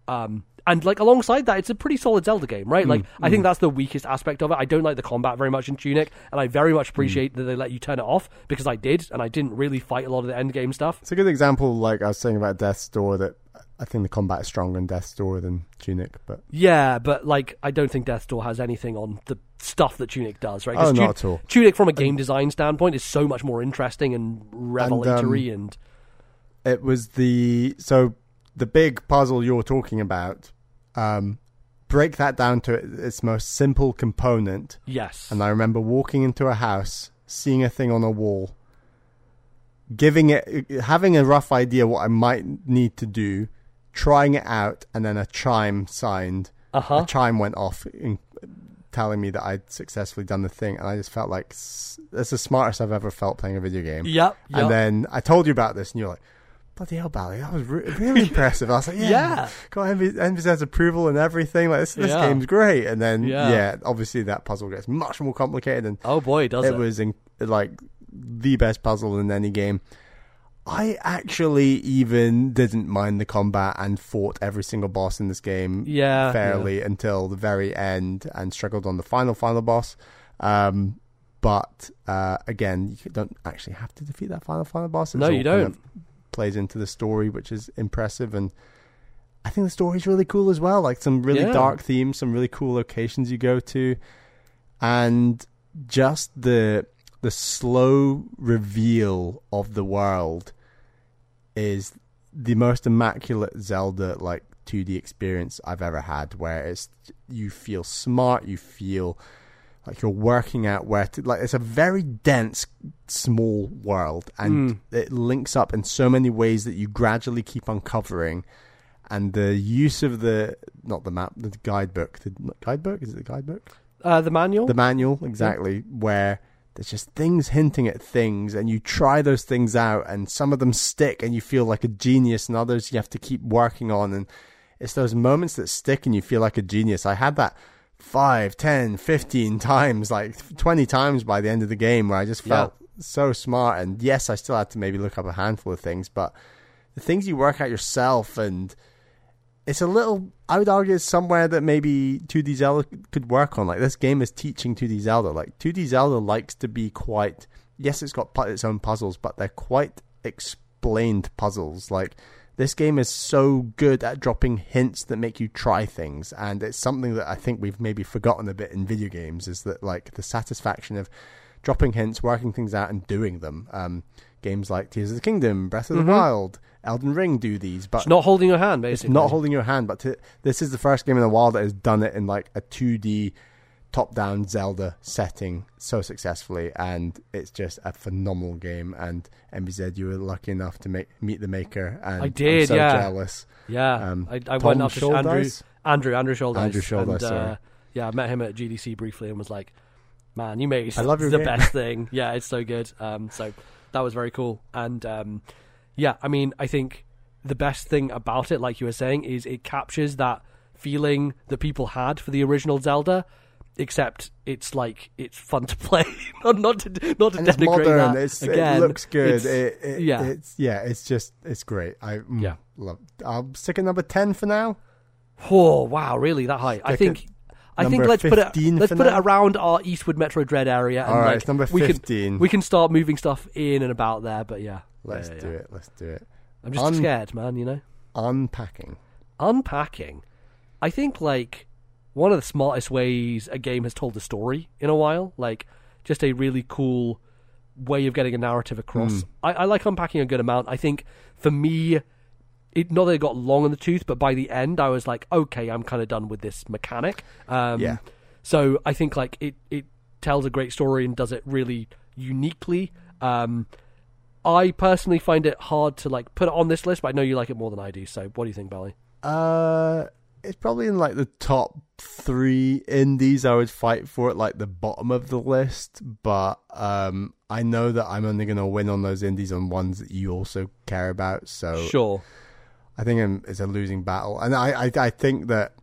Um, and like alongside that, it's a pretty solid Zelda game, right? Mm, like I think mm. that's the weakest aspect of it. I don't like the combat very much in Tunic, and I very much mm. appreciate that they let you turn it off because I did, and I didn't really fight a lot of the end game stuff. It's a good example, like I was saying about Death's Door, that I think the combat is stronger in Death's Door than Tunic, but Yeah, but like I don't think Death's Door has anything on the stuff that Tunic does, right? Oh, not Tu- at all. Tunic, from a game design standpoint, is so much more interesting and um, revelatory and, it was the so the big puzzle you're talking about. Um, break that down to its most simple component, yes, and I remember walking into a house, seeing a thing on a wall, giving it, having a rough idea what I might need to do, trying it out, and then a chime signed. uh huh, A chime went off, in, telling me that I'd successfully done the thing, and I just felt like that's the smartest I've ever felt playing a video game. yep, yep. And then I told you about this, and you're like, "Bloody hell, Bally, that was re- really impressive." I was like, "Yeah, Yeah. got Envy, Envy approval and everything. Like this, this Yeah. game's great." And then, Yeah. yeah. obviously that puzzle gets much more complicated, and oh boy, does it? it was in, like the best puzzle in any game. I actually even didn't mind the combat and fought every single boss in this game Yeah, fairly until the very end and struggled on the final final boss. Um, but uh, again, you don't actually have to defeat that final final boss. No, you don't. of plays into the story, which is impressive, and I think the story's really cool as well. Like some really Yeah. dark themes, some really cool locations you go to, and just the the slow reveal of the world is the most immaculate Zelda like 2D experience I've ever had where it's you feel smart, you feel like you're working out where to like it's a very dense small world and Mm. it links up in so many ways that you gradually keep uncovering. And the use of the not the map the guidebook. The guidebook? Is it the guidebook? Uh, the manual. the manual exactly where there's just things hinting at things and you try those things out and some of them stick and you feel like a genius and others you have to keep working on and it's those moments that stick and you feel like a genius. I had that 5 10 15 times like 20 times by the end of the game where i just Yeah. felt so smart and yes i still had to maybe look up a handful of things but the things you work out yourself and it's a little I would argue it's somewhere that maybe 2D Zelda could work on. Like this game is teaching 2D Zelda. Like 2D Zelda likes to be quite yes, it's got its own puzzles, but they're quite explained puzzles. Like this game is so good at dropping hints that make you try things, and it's something that I think we've maybe forgotten a bit in video games is that like the satisfaction of dropping hints, working things out, and doing them. Um, games like Tears of the Kingdom, Breath of the Mhm. Wild, Elden Ring do these, but it's not holding your hand, it's basically. not holding your hand, but to, this is the first game in a while that has done it in like a 2D top-down Zelda setting so successfully, and it's just a phenomenal game. And MBZ, you were lucky enough to make, meet the maker, and I did, I'm so yeah. jealous. Yeah, Um, I, I went up to? Andrew, Andrew, Andrew Shouldice. Andrew Shouldice, and, uh, yeah, I met him at GDC briefly and was like, "Man, you made I love your the game." best thing." Yeah, it's so good. Um, so that was very cool. And um, yeah, I mean, I think the best thing about it, like you were saying, is it captures that feeling that people had for the original Zelda. Except it's like it's fun to play, not not to not to And it's denigrate modern. that. It's, Again, it looks good. it's- It, it, yeah. it's yeah. It's just it's great. I mm, Yeah. love. I'll stick at number ten for now. Oh wow, really that high? I think. I think let's put it let's put it around our Eastward Metroid Dread area. And All right, like, it's number we can fifteen. we can start moving stuff in and about there. But yeah, Let's Yeah, yeah, do yeah. it. Let's do it. I'm just Un- scared, man. You know, Unpacking. unpacking. I think like one of the smartest ways a game has told a story in a while. Like just a really cool way of getting a narrative across. Hmm. I, I like unpacking a good amount. I think for me, it not that it got long in the tooth, but by the end, I was like, okay, I'm kind of done with this mechanic. Um, Yeah. So I think like it it tells a great story and does it really uniquely. Um, I personally find it hard to like put it on this list, but I know you like it more than I do. So what do you think, Bally? Uh, it's probably in like the top three indies. I would fight for it like the bottom of the list, but um, I know that I'm only gonna win on those indies on ones that you also care about. So Sure. I think I'm, it's a losing battle, and I, I I think that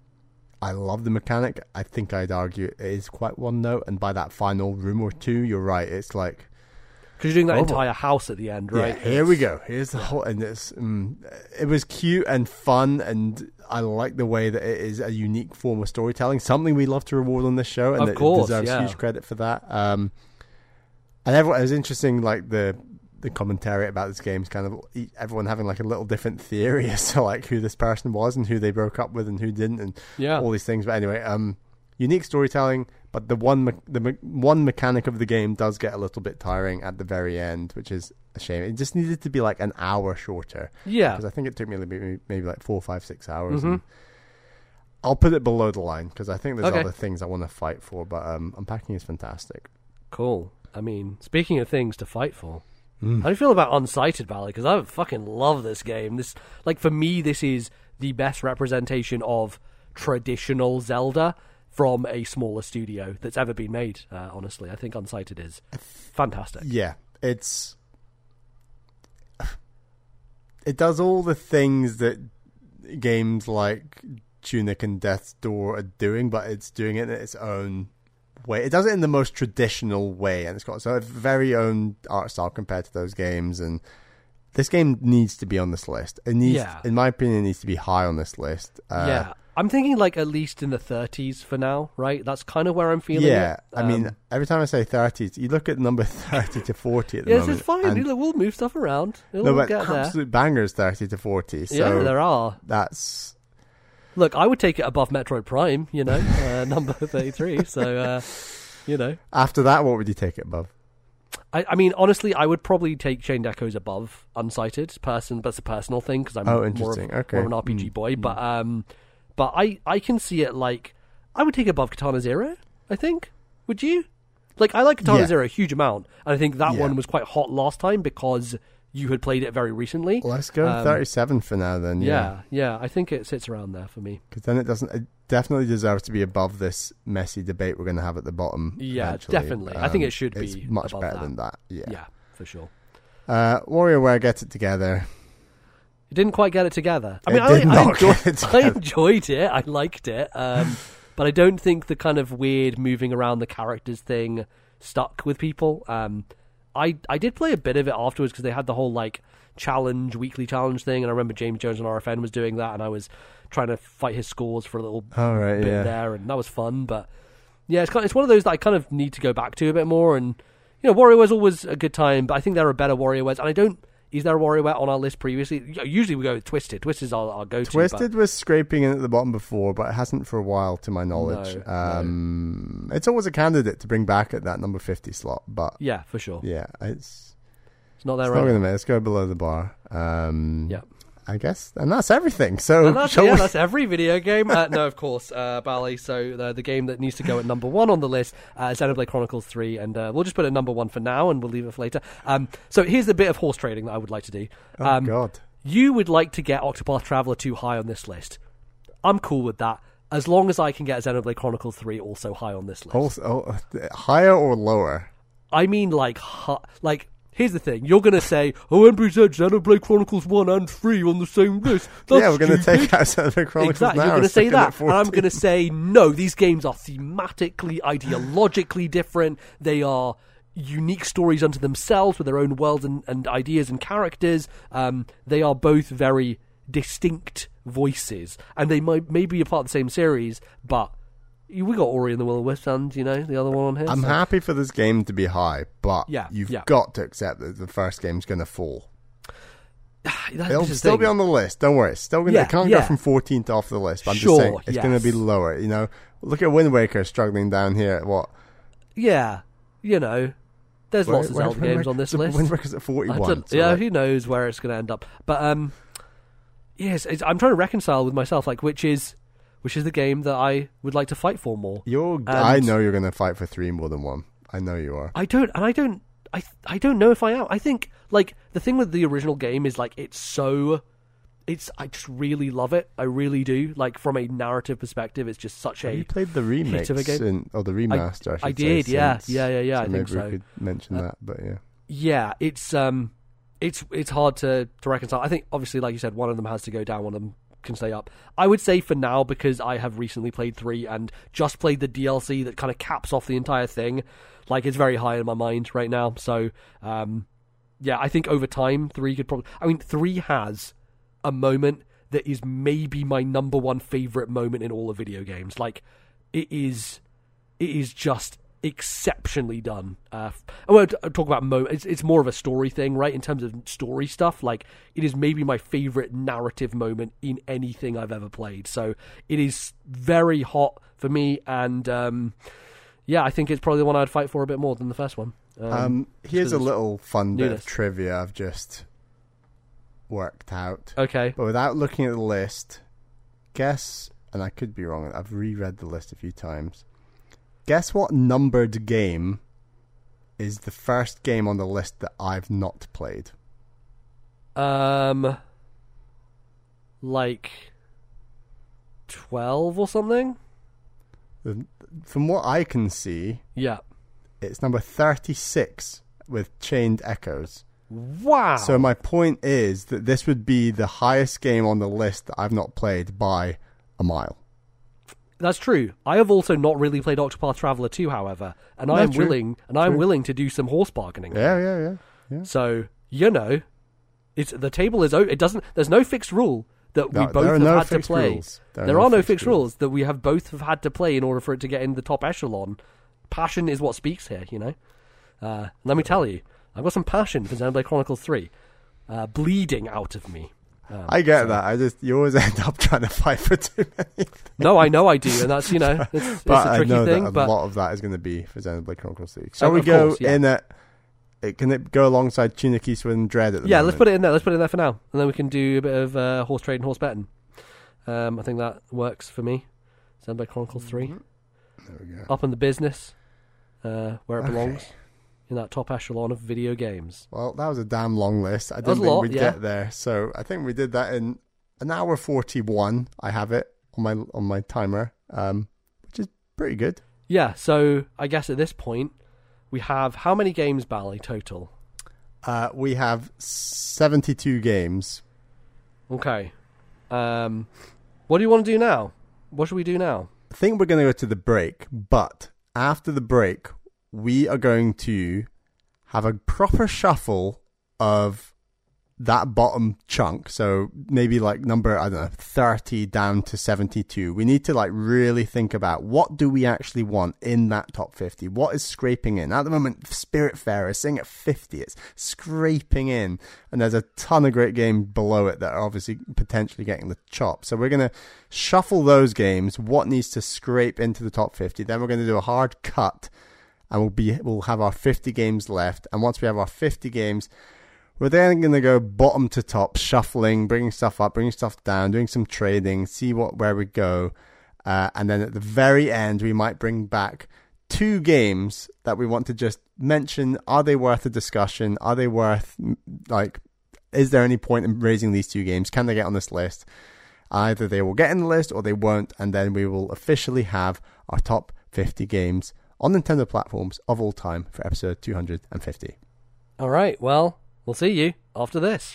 I love the mechanic. I think I'd argue it is quite one note, and by that final room or two, you're right. It's like Because you're doing that Oh. entire house at the end, right? Yeah, here we go. Here's the whole, and it's um, it was cute and fun, and I like the way that it is a unique form of storytelling. Something we love to reward on this show, and Of course, deserves yeah. huge credit for that. Um, and everyone, it was interesting, like the the commentary about this game is kind of everyone having like a little different theory as to like who this person was and who they broke up with and who didn't, and Yeah. all these things. But anyway, um, unique storytelling, but the one me- the me- one mechanic of the game does get a little bit tiring at the very end, which is a shame. It just needed to be like an hour shorter Yeah. because I think it took me maybe, maybe like four, five, six hours. Mhm. And I'll put it below the line because I think there's Okay. other things I want to fight for. But um, unpacking is fantastic. Cool. I mean, speaking of things to fight for, Mm. how do you feel about Unsighted Valley? Because I fucking love this game. This, like, for me, this is the best representation of traditional Zelda from a smaller studio that's ever been made. Uh, honestly, I think Unsighted is fantastic. Yeah, it's it does all the things that games like Tunic and Death's Door are doing, but it's doing it in its own way. It does it in the most traditional way, and it's got so a very own art style compared to those games. And this game needs to be on this list. It needs, Yeah. in my opinion, it needs to be high on this list. Uh, yeah, I'm thinking like at least in the 30s for now. Right, that's kind of where I'm feeling. Yeah, it. I mean, Um, every time I say 30s, you look at number 30 to 40 at the yes, moment. it's fine. We'll move stuff around. It'll no, but get there. absolute bangers 30 to 40. So yeah, there are. that's Look, I would take it above Metroid Prime, you know, uh, number 33. So, uh, you know. after that. What would you take it above? I, I mean, honestly, I would probably take Chained Echoes above Unsighted person. That's a personal thing because I'm Oh, more, of, interesting. more of an RPG Mm, boy. But um, but I I can see it like I would take above Katana Zero. I think. Would you? Like I like Katana Yeah. Zero a huge amount, and I think that Yeah. one was quite hot last time because you had played it very recently. Let's go Um, 37 for now. Then yeah, yeah, I think it sits around there for me. because then it doesn't. It definitely deserves to be above this messy debate we're going to have at the bottom. Yeah, eventually. definitely. I think Um, it should it's be much better that. than that. Yeah. Yeah, for sure. Uh, WarioWare gets it together. It didn't quite get it together. I It mean, I, did I, not enjoyed, get it I enjoyed it. I liked it. Um, but I don't think the kind of weird moving around the characters thing stuck with people. Um, I I did play a bit of it afterwards because they had the whole like challenge, weekly challenge thing, and I remember James Jones on RFN was doing that, and I was trying to fight his scores for a little All right. bit Yeah. there, and that was fun. But yeah, it's kind it's one of those that I kind of need to go back to a bit more. And you know, Warrior WarioWare's always a good time, but I think there are better Warrior WarioWares, and I don't. Is there a WarioWare on our list previously? Usually we go with Twisted. Twisted's our, our go-to. Twisted was scraping in at the bottom before, but it hasn't for a while, to my knowledge. No, no. um, It's always a candidate to bring back at that number 50 slot, but yeah, for sure. yeah, it's, It's not it's there not right going to Let's go below the bar. Um, Yeah. I guess, and that's everything. So, that's, yeah, we- that's every video game. Uh, no, of course, uh, Bally. So the, the game that needs to go at number one on the list uh, is Xenoblade Chronicles 3, and uh, we'll just put it at number one for now, and we'll leave it for later. Um, so here's a bit of horse trading that I would like to do. oh, Um, God. you would like to get Octopath Traveler 2 high on this list. I'm cool with that, as long as I can get Xenoblade Chronicles 3 also high on this list. Also, oh, higher or lower? I mean, like, hu- like. Here's the thing: you're gonna say, "Oh, Embry said Xenoblade Chronicles One and Three on the same list." That's yeah, we're going to take out Xenoblade Chronicles exactly. now. You're going to say stick it at that, and I'm going to say no. These games are thematically, ideologically different. They are unique stories unto themselves with their own worlds and, and ideas and characters. Um, they are both very distinct voices, and they might maybe be a part of the same series, but. We got Ori and the Will of Wisps and, you know, the other one on here. I'm so- happy for this game to be high, but Yeah, you've yeah. got to accept that the first game's going to fall. That- It'll this is the still thing. be on the list. Don't worry. It's still going Yeah, it can't yeah. go from 14th off the list. But I'm Sure, just saying it's going to be lower. You know, look at Wind Waker struggling down here at what? Yeah, you know, there's lots of Where- Zelda where- games on this list. Wind Waker's at 41. so yeah, like- who knows where it's going to end up? But um, yes, it's, I'm trying to reconcile with myself, like which is which is the game that I would like to fight for more. you're. and- I know you're going to fight for three more than one. I know you are. I don't, and I don't, I I don't know if I am. I think like the thing with the original game is like it's so. It's I just really love it. I really do. Like from a narrative perspective, it's just such Have you played the remix of a game? in, or the remaster? I, should I say, did, yeah. since- Yeah, yeah, yeah, So I think maybe so. we could mention Uh, that, but yeah. Yeah, it's um, it's it's hard to to reconcile. I think obviously, like you said, one of them has to go down, one of them can stay up. I would say for now because I have recently played three and just played the DLC that kind of caps off the entire thing. Like it's very high in my mind right now. So um, yeah, I think over time three could probably. I mean, three has a moment that is maybe my number one favorite moment in all of video games. Like it is, it is just exceptionally done. Uh, I won't talk about mo. It's, it's more of a story thing, right? In terms of story stuff, like it is maybe my favorite narrative moment in anything I've ever played. So it is very hot for me, and um, yeah, I think it's probably the one I'd fight for a bit more than the first one. Um, Um, here's a little fun bit of trivia I've just worked out. okay, But without looking at the list, guess, and I could be wrong, I've reread the list a few times. Guess what numbered game is the first game on the list that I've not played? um, like twelve or something. From what I can see, Yeah. it's number 36 with Chained Echoes. Wow. So my point is that this would be the highest game on the list that I've not played by a mile. That's true. I have also not really played Octopath Traveler 2, however, and I am true. willing and I am willing to do some horse bargaining. Yeah, yeah, yeah. yeah. So you know, it's the table is o- it doesn't. There's no fixed rule that we No, both have no had to play. rules. There, are no fixed rules that we have both have had to play in order for it to get in the top echelon. Passion is what speaks here, you know. Uh, let me tell you, I've got some passion for Xenoblade Chronicles Three, uh, bleeding out of me. Um, I get so- that. I just you always end up trying to fight for too many. No, I know I do, and that's you know, it's, it's but a I tricky know thing. that a lot of that is going to be for Xenoblade Chronicles 3. Shall Oh, we go course, yeah. in at? It, can it go alongside Tunic Eastward and Dread at the moment? yeah, moment? let's put it in there. Let's put it in there for now, and then we can do a bit of uh, horse trade and horse betting. Um, I think that works for me. Xenoblade Chronicles Three, There we go. up in the business, uh, where it Okay. belongs, in that top echelon of video games. Well, that was a damn long list. I didn't think lot, we'd yeah. get there, so I think we did that in an hour forty-one. I have it on my on my timer, um, which is pretty good. Yeah, so I guess at this point we have how many games, Bally, total? Uh, we have seventy-two games. Okay. Um, what do you want to do now? What should we do now? I think we're going to go to the break, but after the break, we are going to have a proper shuffle of that bottom chunk. So maybe like number, I don't know, 30 down to 72. We need to like really think about what do we actually want in that top 50? What is scraping in? At the moment, Spiritfarer is sitting at 50. It's scraping in. And there's a ton of great games below it that are obviously potentially getting the chop. So we're going to shuffle those games. What needs to scrape into the top 50? Then we're going to do a hard cut and we'll be, we'll have our 50 games left. And once we have our 50 games, we're then going to go bottom to top, shuffling, bringing stuff up, bringing stuff down, doing some trading, see what where we go, uh, and then at the very end we might bring back two games that we want to just mention. Are they worth a discussion? Are they worth like? Is there any point in raising these two games? Can they get on this list? Either they will get in the list or they won't, and then we will officially have our top 50 games on Nintendo platforms of all time for episode 250. All right. Well, we'll see you after this.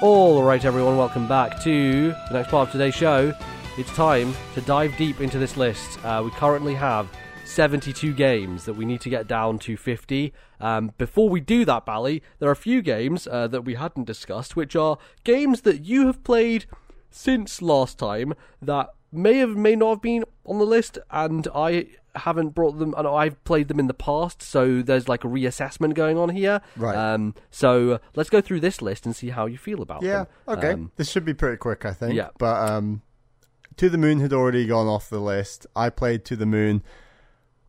All right, everyone, welcome back to the next part of today's show. It's time to dive deep into this list. Uh, we currently have 72 games that we need to get down to 50. Um, before we do that, Bally, there are a few games uh, that we hadn't discussed, which are games that you have played since last time that may have may not have been on the list, and I haven't brought them. Know I've played them in the past, so there's like a reassessment going on here. Right. Um, so let's go through this list and see how you feel about Yeah, them. okay. Um, this should be pretty quick, I think. Yeah. But um, To the Moon had already gone off the list. I played To the Moon.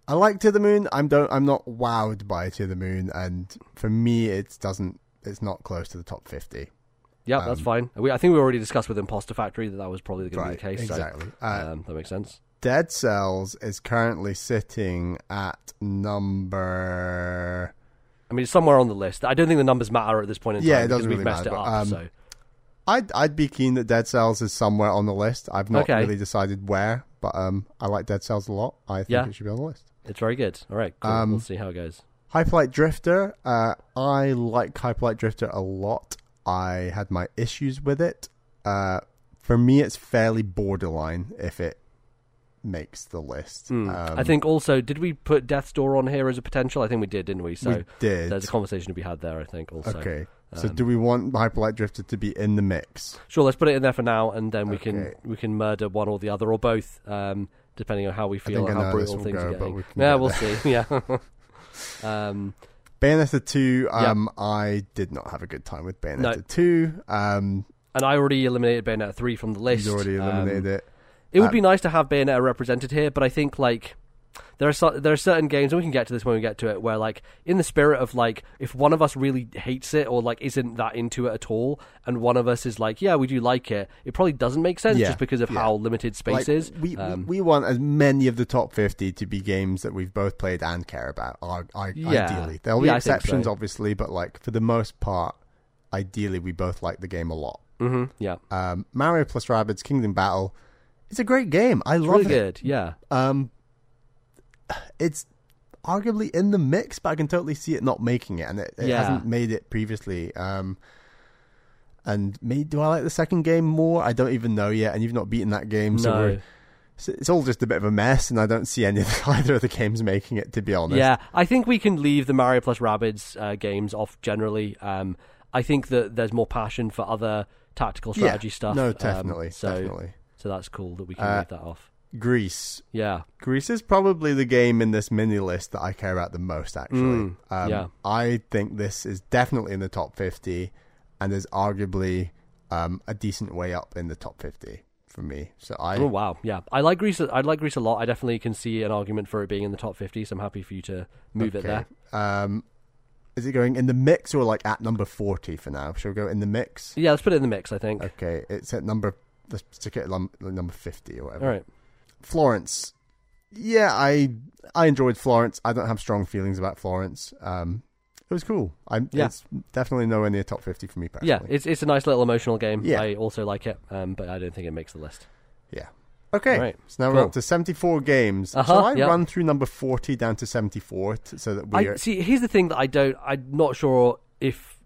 I like To the Moon. I'm don't. I'm not wowed by To the Moon, and for me, it doesn't. It's not close to the top fifty. yeah, that's Um, fine. We, I think we already discussed with Impostor Factory that that was probably going to be the case. so, exactly. Uh, um, that makes sense. Dead Cells is currently sitting at number. I mean, it's somewhere on the list. I don't think the numbers matter at this point in time Yeah, it doesn't we've really messed matter, it up. but, um, so I'd I'd be keen that Dead Cells is somewhere on the list. I've not Okay. really decided where, but um, I like Dead Cells a lot. I think Yeah. it should be on the list. it's very good. All right, cool. Um, we'll see how it goes. Hyperlight Drifter. Uh, I like Hyperlight Drifter a lot. I had my issues with it. Uh, for me, it's fairly borderline if it makes the list. Hmm. Um, I think also, did we put Death's Door on here as a potential? I think we did, didn't we? So we did. there's a conversation to be had there. I think also. okay. So um, do we want Hyperlight Drifter to be in the mix? Sure, let's put it in there for now, and then we can we can murder one or the other or both, um, depending on how we feel and I how brutal will things go, are but getting. we yeah, we'll there. see. Yeah. um, Bayonetta 2, um, I did not have a good time with Bayonetta No. 2. Um, and I already eliminated Bayonetta three from the list. you already Um, eliminated it. It would Um, be nice to have Bayonetta represented here, but I think like there are so, there are certain games, and we can get to this when we get to it, where like in the spirit of like if one of us really hates it or like isn't that into it at all, and one of us is like, yeah, we do like it, it probably doesn't make sense Yeah, just because of yeah. how limited space Like, is. We, Um, we want as many of the top 50 to be games that we've both played and care about, I, I, Yeah. ideally. There'll be Yeah, I think exceptions, so. obviously, but like for the most part, ideally, we both like the game a lot. hmm yeah, Um, Mario plus Rabbids Kingdom Battle it's a great game. I it's love really it. good. Yeah, Um, it's arguably in the mix, but I can totally see it not making it, and it, it Yeah. hasn't made it previously. Um, and do I like the second game more? I don't even know yet, and you've not beaten that game, so no. so it's all just a bit of a mess, and I don't see any of either of the games making it. To be honest, Yeah, I think we can leave the Mario plus Rabbids uh, games off generally. Um, I think that there's more passion for other tactical Yeah. strategy stuff. No, um, definitely, so, definitely. So that's cool that we can Uh, leave that off. Gris. Yeah, Gris is probably the game in this mini list that I care about the most. Actually, Mm, um, yeah. I think this is definitely in the top fifty, and is arguably um, a decent way up in the top fifty for me. So I, oh wow, yeah, I like Gris. I like Gris a lot. I definitely can see an argument for it being in the top fifty. So I'm happy for you to move it there. Um, is it going in the mix or like at number forty for now? Shall we go in the mix? Yeah, let's put it in the mix. I think. Okay, it's at number. Let's stick it at number fifty or whatever. All right. Florence. Yeah, I I enjoyed Florence. I don't have strong feelings about Florence. Um, it was cool. I Yeah. it's definitely nowhere near top fifty for me personally. Yeah, it's it's a nice little emotional game. Yeah. I also like it, um, but I don't think it makes the list. yeah. Okay, right, so now we're up to seventy-four games. Uh-huh, Shall I yeah. run through number forty down to seventy-four t- so that we see. Here's the thing that I don't. I'm not sure if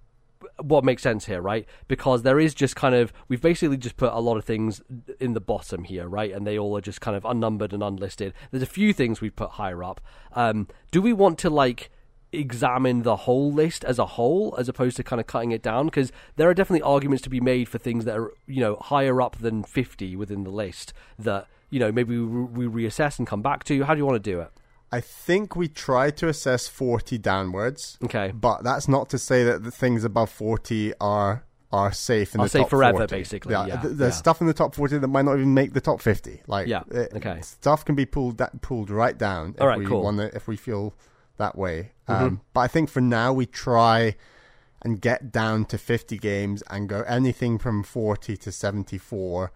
what makes sense here, right? Because there is just kind of we've basically just put a lot of things in the bottom here, right? And they all are just kind of unnumbered and unlisted. There's a few things we've put higher up. Um, do we want to like? examine the whole list as a whole as opposed to kind of cutting it down because there are definitely arguments to be made for things that are you know higher up than 50 within the list that you know maybe we, we reassess and come back to how do you want to do it I think we try to assess 40 downwards, okay but that's not to say that the things above 40 are are safe in Are the top forever, 40. basically, yeah, th- there's yeah. stuff in the top 40 that might not even make the top 50. Like, Yeah, it- okay. stuff can be pulled that pulled right down if All right, we cool. Mm-hmm. wanna, if we feel that way. Um, but I think for now we try and get down to 50 games and go anything from 40 to 74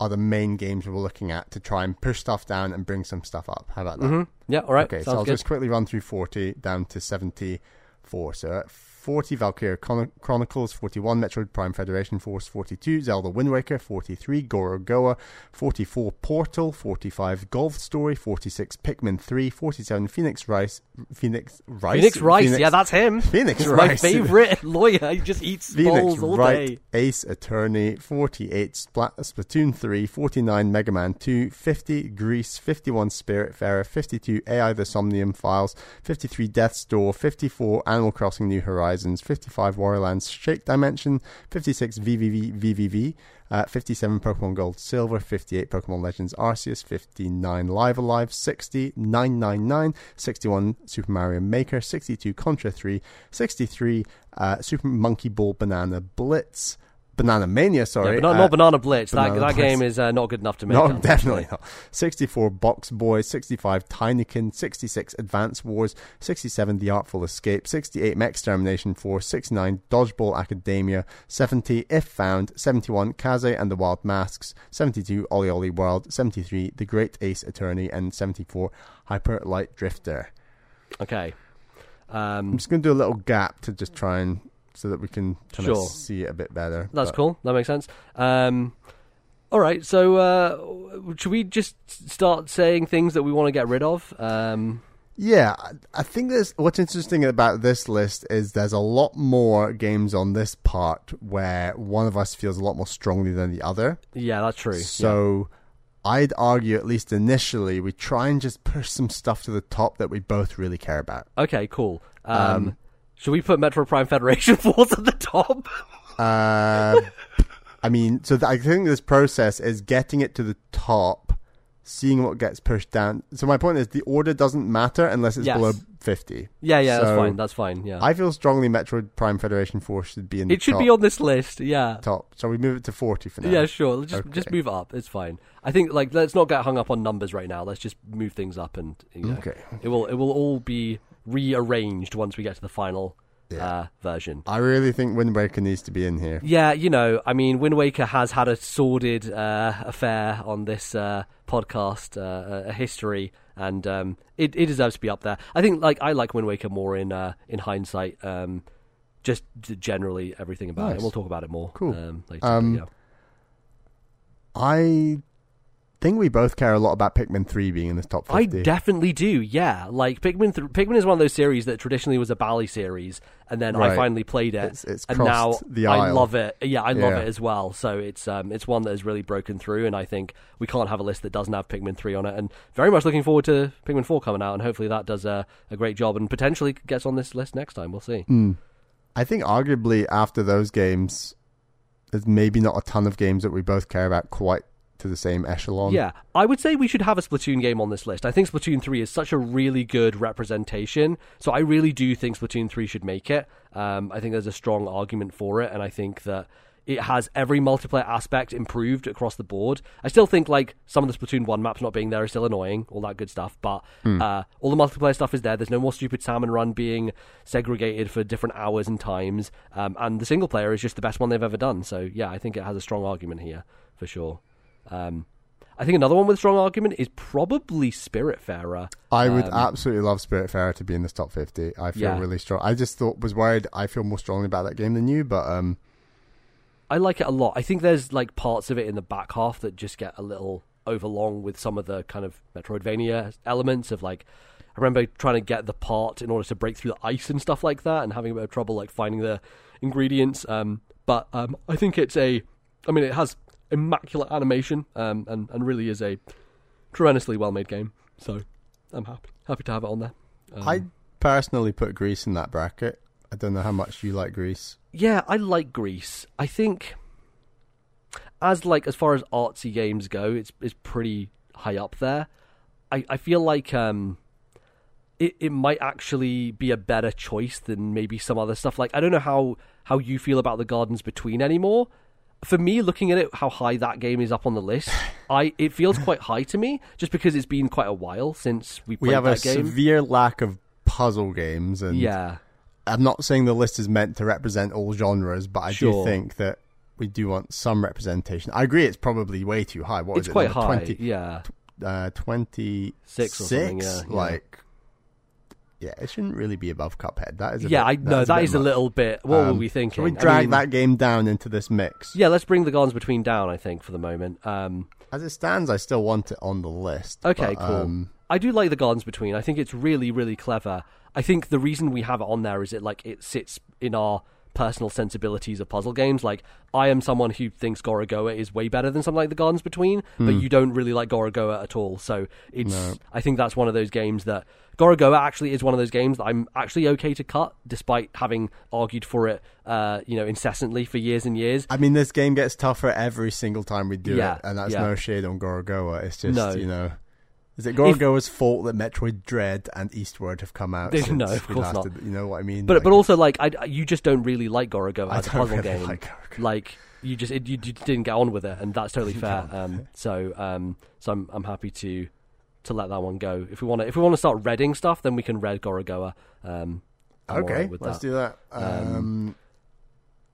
are the main games we're looking at to try and push stuff down and bring some stuff up. How about that? Mm-hmm. Yeah, all right. Okay, so I'll good. just quickly run through 40 down to 74. So at 40, Valkyria Chron- Chronicles 41, Metroid Prime Federation Force 42, Zelda Wind Waker 43, Gorogoa 44, Portal 45, Golf Story 46, Pikmin 3 47, Phoenix Rice Phoenix Rice Phoenix Rice, yeah, that's him. Phoenix He's Rice. my favorite lawyer. He just eats Phoenix balls all Wright, day. Ace Attorney, 48 Splat- Splatoon 3, 49 Mega Man 2, 50 Gris, 51 Spiritfarer, 52 AI The Somnium Files, 53 Death's Door, 54 Animal Crossing New Horizons, 55 Wario Land Shake Dimension, 56 VVVVVV, uh, 57 Pokemon Gold Silver, 58 Pokemon Legends Arceus, 59 Live A Live, 60 999, 61 Super Mario Maker, 62 Contra 3, 63 uh, Super Monkey Ball Banana Blitz, Banana Mania, sorry. Yeah, but not, uh, not Banana Blitz. Banana that that Blitz. game is uh, not good enough to make. no, definitely not. 64 BoxBoy, 65 Tinykin, 66 Advance Wars, 67 The Artful Escape, 68 Mech Extermination Force, 69 Dodgeball Academia, 70 If Found, 71 Kaze and the Wild Masks, 72 OlliOlli World, 73 The Great Ace Attorney, and 74 Hyper Light Drifter. Okay. I'm Um, just going to do a little gap to just try and so that we can kind Sure. of see it a bit better. that's But- cool. That makes sense. Um, all right. So, uh, should we just start saying things that we want to get rid of? Um, Yeah, I- I think there's what's interesting about this list is there's a lot more games on this part where one of us feels a lot more strongly than the other. yeah, that's true. So I'd argue, at least initially, we try and just push some stuff to the top that we both really care about. Yeah. Okay. Cool. Um, Um, should we put Metroid Prime Federation Force at the top? Uh, I mean, so th- I think this process is getting it to the top, seeing what gets pushed down. So my point is, the order doesn't matter unless it's Yes. below fifty. yeah. Yeah. that's So, fine. That's fine. Yeah. I feel strongly Metroid Prime Federation Force should be in the it should top. be on this list. Yeah. top. Shall we move it to 40 for now? Yeah, sure. Let's Just just Okay. move it up. It's fine. I think like let's not get hung up on numbers right now. Let's just move things up, and you know, Okay. it will it will all be rearranged once we get to the final Yeah. uh, version. I really think Wind Waker needs to be in here. Yeah, you know, I mean, Wind Waker has had a sordid uh, affair on this uh, podcast, uh, a history, and um, it, it deserves to be up there. I think, like, I like Wind Waker more in uh, in hindsight. Um, just generally everything about it. Nice. And we'll talk about it more. Cool. Um, later. Um, yeah. I think we both care a lot about Pikmin 3 being in this top 50. I definitely do. Yeah, like Pikmin. Th- Pikmin is one of those series that traditionally was a Bally series, and then I finally played it, It's- it's and now I love it. Yeah, I love Yeah. it as well. So it's um, it's one that has really broken through, and I think we can't have a list that doesn't have Pikmin three on it. And very much looking forward to Pikmin four coming out, and hopefully that does a, a great job, and potentially gets on this list next time. We'll see. Mm. I think arguably after those games, there's maybe not a ton of games that we both care about quite to the same echelon. Yeah, I would say we should have a Splatoon game on this list. I think Splatoon 3 is such a really good representation. So I really do think Splatoon 3 should make it. Um, I think there's a strong argument for it, and I think that it has every multiplayer aspect improved across the board. I still think like some of the Splatoon 1 maps not being there is still annoying, all that good stuff, but uh, all the multiplayer stuff is there. There's no more stupid salmon run being segregated for different hours and times, um, and the single player is just the best one they've ever done. So yeah, I think it has a strong argument here for sure. Um, I think another one with a strong argument is probably Spiritfarer. I would Um, absolutely love Spiritfarer to be in this top 50. I feel Yeah. really strong. I just thought, was worried, I feel more strongly about that game than you, but um, I like it a lot. I think there's like parts of it in the back half that just get a little overlong with some of the kind of Metroidvania elements of like. I remember trying to get the part in order to break through the ice and stuff like that, and having a bit of trouble like finding the ingredients. Um, but um, I think it's a. I mean, it has immaculate animation, um, and and really is a tremendously well made game. So I'm happy happy to have it on there. Um, I personally put Gris in that bracket. I don't know how much you like Gris. Yeah, I like Gris. I think as like as far as artsy games go, it's it's pretty high up there. I, I feel like um it, it might actually be a better choice than maybe some other stuff. Like I don't know how, how you feel about the Gardens Between anymore. For me, looking at it, how high that game is up on the list, I it feels quite high to me, just because it's been quite a while since we played We have that a game. severe lack of puzzle games, and yeah, I'm not saying the list is meant to represent all genres, but I do think that we do want some representation. I agree, it's probably way too high. What it's it? quite high. 20, yeah, uh, 26? Six or something, yeah, yeah. It shouldn't really be above Cuphead. That is a yeah, bit, I know that bit is a little bit. What were Um, we thinking? Shall we I drag mean, that game down into this mix? Yeah, let's bring the Gardens Between down. I think for the moment. Um, As it stands, I still want it on the list. Okay, but, cool. um, I do like the Gardens Between. I think it's really, really clever. I think the reason we have it on there is it like it sits in our personal sensibilities of puzzle games. Like I am someone who thinks Gorogoa is way better than something like the Gardens Between, but you don't really like Gorogoa at all. So it's No. I think that's one of those games that Gorogoa actually is one of those games that I'm actually okay to cut, despite having argued for it, uh, you know, incessantly for years and years. I mean, this game gets tougher every single time we do Yeah, it, and that's yeah. no shade on Gorogoa. It's just No. you know, is it Gorogoa's fault that Metroid Dread and Eastward have come out? No, of course not. did- you know what I mean? But Like, but also like I, you just don't really like Gorogoa I as a puzzle really game. like Gorogoa. like you just it, you, you didn't get on with it, and that's totally fair. Um, so um, so I'm I'm happy to to let that one go. If we want to if we want to start reading stuff, then we can read Gorogoa. Um, okay, with let's that. do that. Um, Um,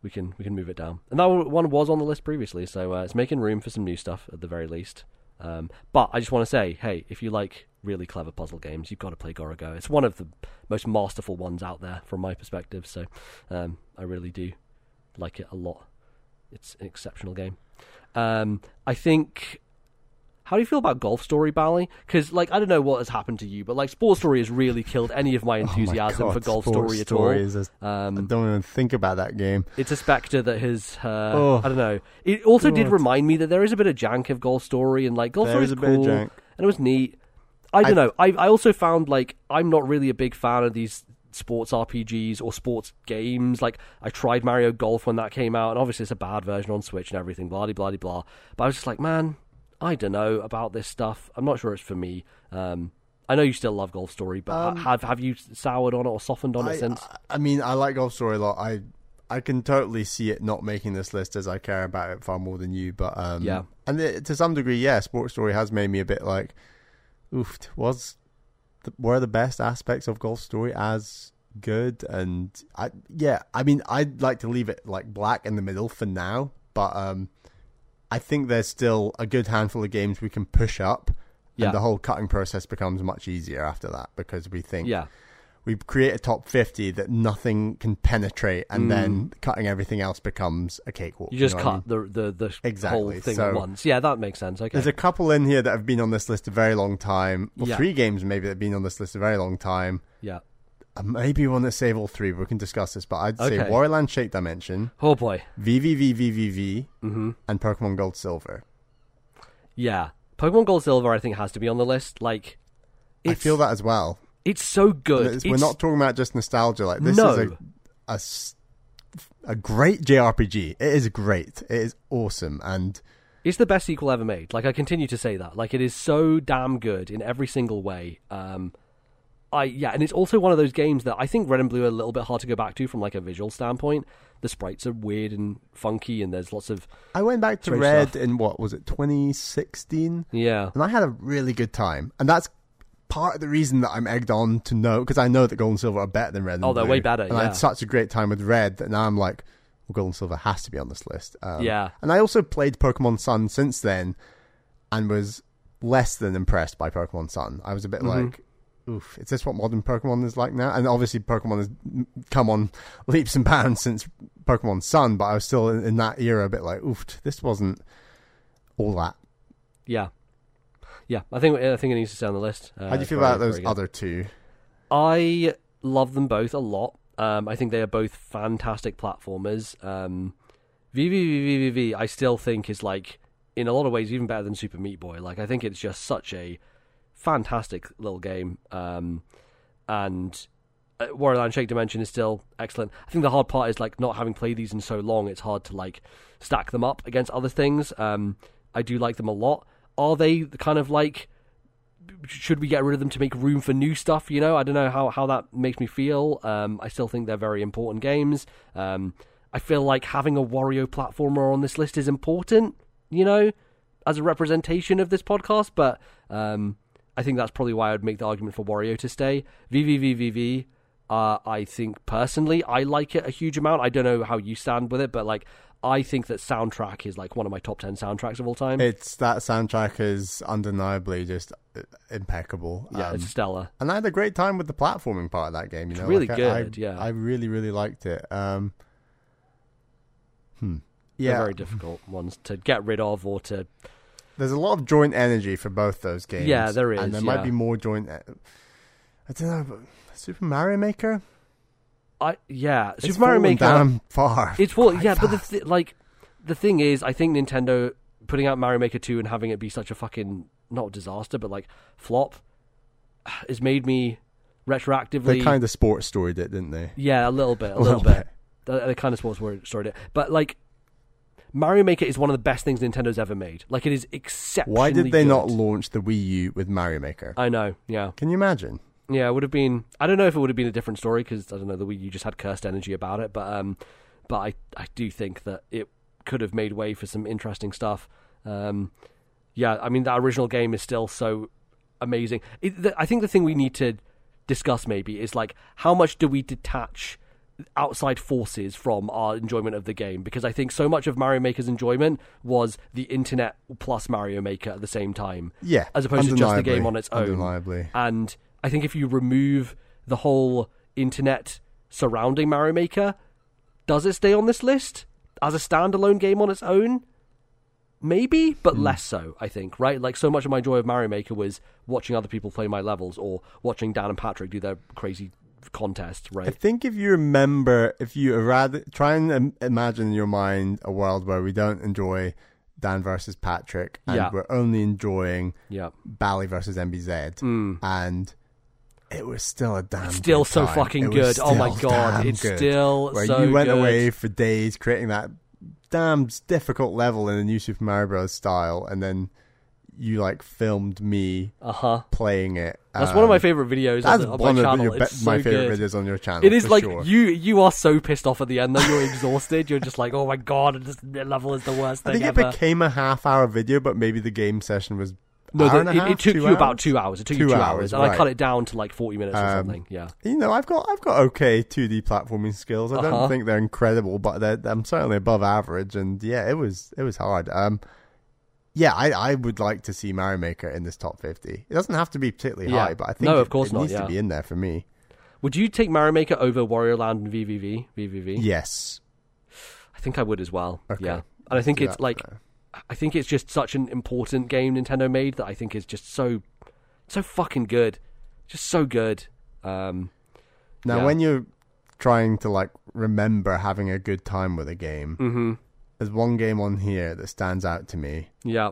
We can we can move it down. And that one was on the list previously, so uh, it's making room for some new stuff at the very least. Um, but I just want to say, hey, if you like really clever puzzle games, you've got to play Gorogoa. It's one of the most masterful ones out there from my perspective. So um, I really do like it a lot. It's an exceptional game. Um, I think. How do you feel about Golf Story, Bally? Because, like, I don't know what has happened to you, but like, Sports Story has really killed any of my oh my enthusiasm God, for Golf Sports Story at all. a- I Um, don't even think about that game. it's a spectre that has. Uh, Oh. I don't know. It also did remind me that there is a bit of jank of Golf Story, and like Golf There Story is is a bit of cool, jank. and it was neat. I don't I- know. I I also found like I'm not really a big fan of these sports RPGs or sports games. Like I tried Mario Golf when that came out, and obviously it's a bad version on Switch and everything. Blah blah blah blah. But I was just like, man, I don't know about this stuff. I'm not sure it's for me. Um, I know you still love Golf Story, but Um, have have you soured on it or softened on I, it since? I- mean, I like Golf Story a lot. I I can totally see it not making this list as I care about it far more than you. But um, Yeah. and it, to some degree, yeah, Sports Story has made me a bit like, oof, was the, were the best aspects of Golf Story as good? And I yeah, I mean, I'd like to leave it like black in the middle for now, but um, I think there's still a good handful of games we can push up. Yeah. And the whole cutting process becomes much easier after that because we think yeah. we create a top 50 that nothing can penetrate and then cutting everything else becomes a cakewalk Mm. You just know what I cut mean? the the the whole thing so- at once. Yeah, that makes sense. Okay. there's a couple in here that have been on this list a very long time well Yeah. three games maybe that have been on this list a very long time yeah. Uh, maybe one that save all three we can discuss this but i'd say Okay. Wario Land Shake dimension Oh boy. vvvvvv hmm and pokemon gold silver Yeah. Pokemon Gold Silver, I think, has to be on the list. Like, i feel that as well it's so good. It's- we're It's- not talking about just nostalgia like this no. is a, a s- a great jrpg it is great it is awesome and It's the best sequel ever made. Like I continue to say that. Like it is so damn good in every single way. Um, I yeah, and it's also one of those games that I think Red and Blue are a little bit hard to go back to from like a visual standpoint. The sprites are weird and funky, and there's lots of I went back to Red stuff. in what was it, 2016, yeah, and I had a really good time. And that's part of the reason that I'm egged on to know because I know that Gold and Silver are better than Red. And Oh, they're Blue. way better, And I had such a great time with Red that now I'm like, well, Gold and Silver has to be on this list. Um, Yeah. And I also played Pokemon Sun since then, and was less than impressed by Pokemon Sun. I was a bit Mm-hmm. like. Oof, is this what modern Pokemon is like now? And obviously, Pokemon has come on leaps and bounds since Pokemon Sun, but I was still in, in that era a bit like, oof, this wasn't all that. yeah, yeah. I think I think it needs to stay on the list. Uh, How do you feel about those other two? I love them both a lot. Um, I think they are both fantastic platformers. Um, VVVVVV, I still think is like in a lot of ways even better than Super Meat Boy. Like I think it's just such a fantastic little game. Um, and uh, Land Shake Dimension is still excellent. I think the hard part is like not having played these in so long. It's hard to like stack them up against other things. Um, I do like them a lot. Are they kind of like should we get rid of them to make room for new stuff? You know, I don't know how, how that makes me feel. Um, I still think they're very important games. Um, I feel like having a Wario platformer on this list is important, you know, as a representation of this podcast. But um, I think that's probably why I would make the argument for Wario to stay. VVVVVV, uh, I think personally, I like it a huge amount. I don't know how you stand with it, but like, I think that soundtrack is like one of my top ten soundtracks of all time. It's that soundtrack is undeniably just uh, impeccable. yeah, Um, it's stellar. and I had a great time with the platforming part of that game. You know, really Like, I- I, good, yeah. I really, really liked it. Um, hmm. They're Yeah, very difficult ones to get rid of or to. There's a lot of joint energy for both those games. Yeah, there is. and there yeah. might be more joint. e, I don't know. But Super Mario Maker. I yeah, It's Super Mario Maker. Damn far. It's well, yeah, but the th- like the thing is, I think Nintendo putting out Mario Maker two and having it be such a fucking not a disaster, but like flop, has made me retroactively. they kind of sports storied it, didn't they? yeah, a little bit, a little bit. They the kind of sports story it, but like Mario Maker is one of the best things Nintendo's ever made. Like it is exceptionally. Why did they good. not launch the Wii U with Mario Maker? I know. Yeah, Can you imagine? yeah. It would have been. I don't know if it would have been a different story because I don't know the Wii U just had cursed energy about it, but um, but I I do think that it could have made way for some interesting stuff. Um, yeah, I mean that original game is still so amazing. It, the, I think the thing we need to discuss maybe is like how much do we detach outside forces from our enjoyment of the game because I think so much of Mario Maker's enjoyment was the internet plus Mario Maker at the same time. Yeah, As opposed to just the game on its own. Undeniably. And I think if you remove the whole internet surrounding Mario Maker, does it stay on this list as a standalone game on its own? Maybe, but Hmm. less so, I think, right? Like, so much of my joy of Mario Maker was watching other people play my levels or watching Dan and Patrick do their crazy contests, I think if you remember, if you rather try and imagine in your mind a world where we don't enjoy Dan versus Patrick, and Yeah. we're only enjoying Yeah. Bally versus MBZ, Mm. and it was still a damn Still good so time. fucking good. Oh my god, it's good. still where so you went good. away for days creating that damn difficult level in the new Super Mario Bros. style, and then you like filmed me Uh huh. playing it. That's one of my Um, favorite videos That's on, the, on one of your be- my favorite good. videos on your channel. It is like sure. you you are so pissed off at the end though. You're exhausted. You're just like, oh my god, this level is the worst I think it became a half hour video, but maybe the game session was no, the- it, half, it took two you about two hours. It took you Two two hours, hours, and I cut it down to like forty minutes or Um, something. Yeah, You know, I've got I've got okay 2D platforming skills. I Uh-huh. don't think they're incredible, but they're, I'm certainly above average. And yeah, it was it was hard. Um, yeah, I, I would like to see Mario Maker in this top 50. It doesn't have to be particularly Yeah. high, but I think No, it, of course it not, needs yeah. to be in there for me. would you take Mario Maker over Wario Land and VVVVVV? VVVVVV? Yes. I think I would as well. Okay. Yeah, and I think it's that. like I think it's just such an important game Nintendo made that I think is just so so fucking good, just so good. Um, Now, Yeah. when you're trying to like remember having a good time with a game, hmm there's one game on here that stands out to me, Yeah,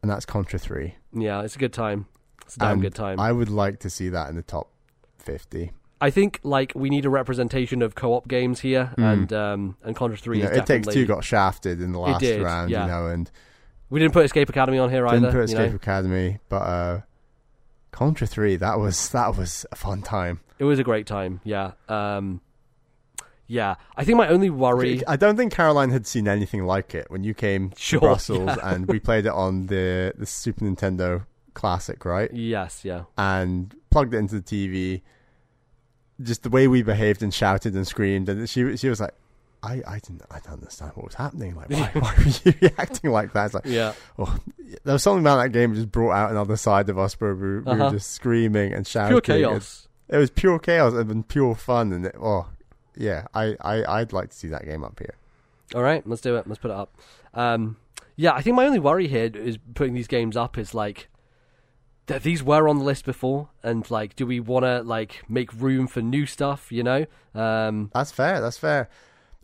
and that's Contra 3. yeah, it's a good time. It's a damn And good time. I would like to see that in the top 50. I think like we need a representation of co-op games here, and um, and Contra Three You know, it takes two got shafted in the last did, round, yeah. you know, and we didn't put Escape Academy on here either. didn't either. put you Escape know? Academy, but uh, Contra 3, that was that was a fun time. It was a great time. Yeah. Um, yeah. I think my only worry. I don't think Caroline had seen anything like it when you came to Brussels yeah. and we played it on the the Super Nintendo Classic, right? Yes. Yeah. And plugged it into the TV. Just the way we behaved and shouted and screamed, and she she was like, "I I didn't I don't understand what was happening. Like, why, why were you reacting like that?" It's like, Yeah. oh, there was something about that game that just brought out another side of us where we, were- we Uh-huh. were just screaming and shouting. Pure chaos. It, it was pure chaos and pure fun, and it, oh yeah, I, I I'd like to see that game up here. All right. Let's do it. Let's put it up. Um, yeah. I think my only worry here is putting these games up is like. That these were on the list before, and like, do we want to like make room for new stuff? You know, um, That's fair. That's fair.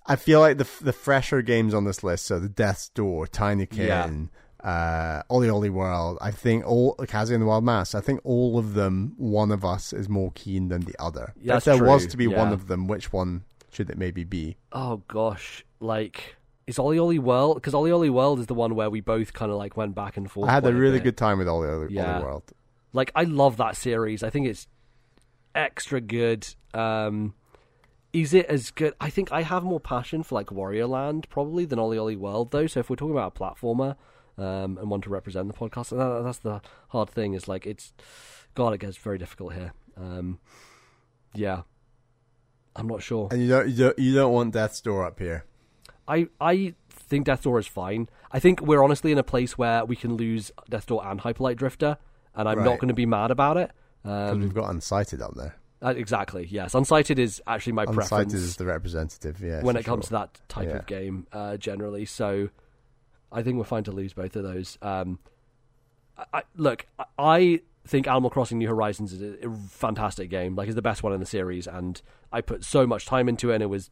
I feel like the the fresher games on this list, so the Death's Door, Tinykin, uh, OlliOlli World. I think all Kaze and the Wild Masks. I think all of them. One of us is more keen than the other. Yeah, if there that's was to be one of them, which one should it maybe be? oh gosh, like is OlliOlli World because OlliOlli World is the one where we both kind of like went back and forth. I had a really bit. good time with OlliOlli, Yeah. Ollie World. like I love that series. I think it's extra good. Um, is it as good? I think I have more passion for like Wario Land probably than OlliOlli World though. So if we're talking about a platformer um, and want to represent the podcast, and that, that's the hard thing. Is like it's God, it gets very difficult here. Um, yeah, I'm not sure. And you don't you don't you don't want Death's Door up here. I I think Death Door is fine. I think we're honestly in a place where we can lose Death Door and Hyperlight Drifter, and I'm not going to be mad about it. 'Cause Um, we've got Unsighted up there. uh, exactly. Yes, Unsighted is actually my Unsighted preference is the representative, yeah. when it comes to that type Yeah. of game uh, generally. So I think we're fine to lose both of those. Um, I, I, look, I- think Animal Crossing New Horizons is a, a fantastic game. Like, it's the best one in the series, and I put so much time into it, and it was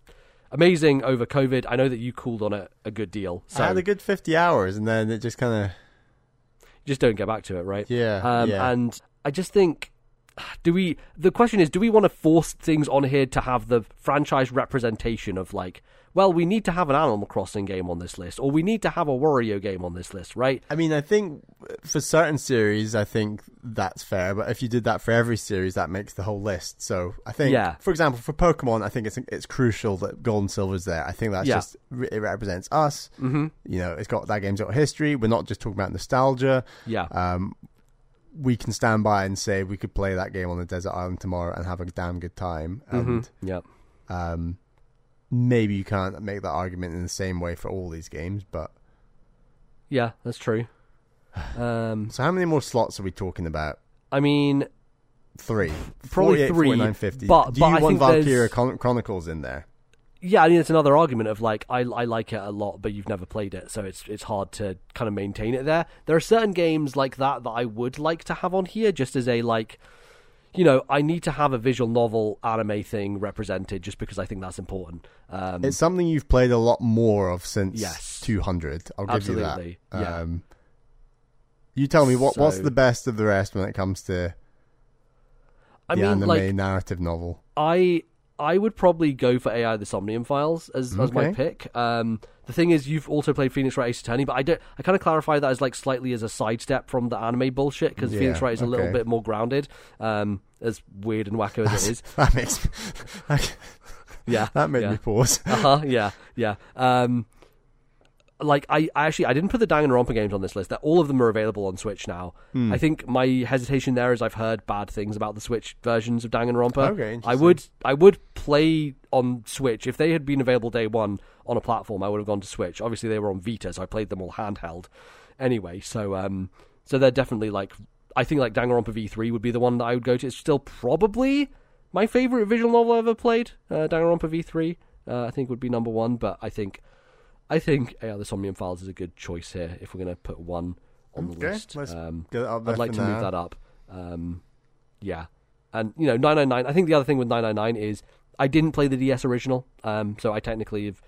amazing over COVID. I know that you cooled on it a good deal, so I had a good 50 hours and then it just kind of, just don't get back to it, right? yeah. Um, yeah. And I just think, do we? The question is, do we want to force things on here to have the franchise representation of like, well, we need to have an Animal Crossing game on this list, or we need to have a Wario game on this list, right? I mean, I think for certain series, I think that's fair. But if you did that for every series, that makes the whole list. So I think, Yeah. for example, for Pokemon, I think it's it's crucial that Gold and Silver's there. I think that's Yeah. just it represents us. Mm-hmm. You know, it's got that game's got history. We're not just talking about nostalgia. Yeah, Um, we can stand by and say we could play that game on the desert island tomorrow and have a damn good time. And Mhm. yeah, um, maybe you can't make that argument in the same way for all these games, but yeah, that's true. Um, so how many more slots are we talking about? I mean, Three, Probably 48, three, 49, 50. but- do but you I want Valkyria Chron- Chronicles in there? yeah, I mean, it's another argument of like I I like it a lot, but you've never played it, so it's it's hard to kind of maintain it there. There are certain games like that that I would like to have on here, just as a like, you know, I need to have a visual novel anime thing represented, just because I think that's important. Um, It's something you've played a lot more of since Yes. 200. I'll give Absolutely, you that. yeah. Um, you tell me what what's the best of the rest when it comes to I the mean, anime like narrative novel. I I would probably go for AI the Somnium Files as, as my pick. Um, the thing is, you've also played Phoenix Wright Ace Attorney, but I don't. I kind of clarify that as like slightly as a sidestep from the anime bullshit because Yeah, Phoenix Wright is a little bit more grounded. Um, as weird and wacko as it is, That makes yeah, that made yeah. me pause. uh huh. Yeah. Yeah. Um, like I, I actually I didn't put the Danganronpa games on this list. That all of them are available on Switch now. Hmm. I think my hesitation there is I've heard bad things about the Switch versions of Danganronpa. Okay, I would I would play on Switch if they had been available day one on a platform. I would have gone to Switch. Obviously they were on Vita, so I played them all handheld. Anyway, so um, so they're definitely like I think like Danganronpa V3 would be the one that I would go to. It's still probably my favorite visual novel I've ever played. Uh, Danganronpa V3 uh, I think would be number one, but I think I think AI the Somnium Files is a good choice here if we're going to put one on the Okay, list. Um, I'd like to now. move that up. Um, yeah, and you know, 999. I think the other thing with 999 is I didn't play the DS original, um, so I technically have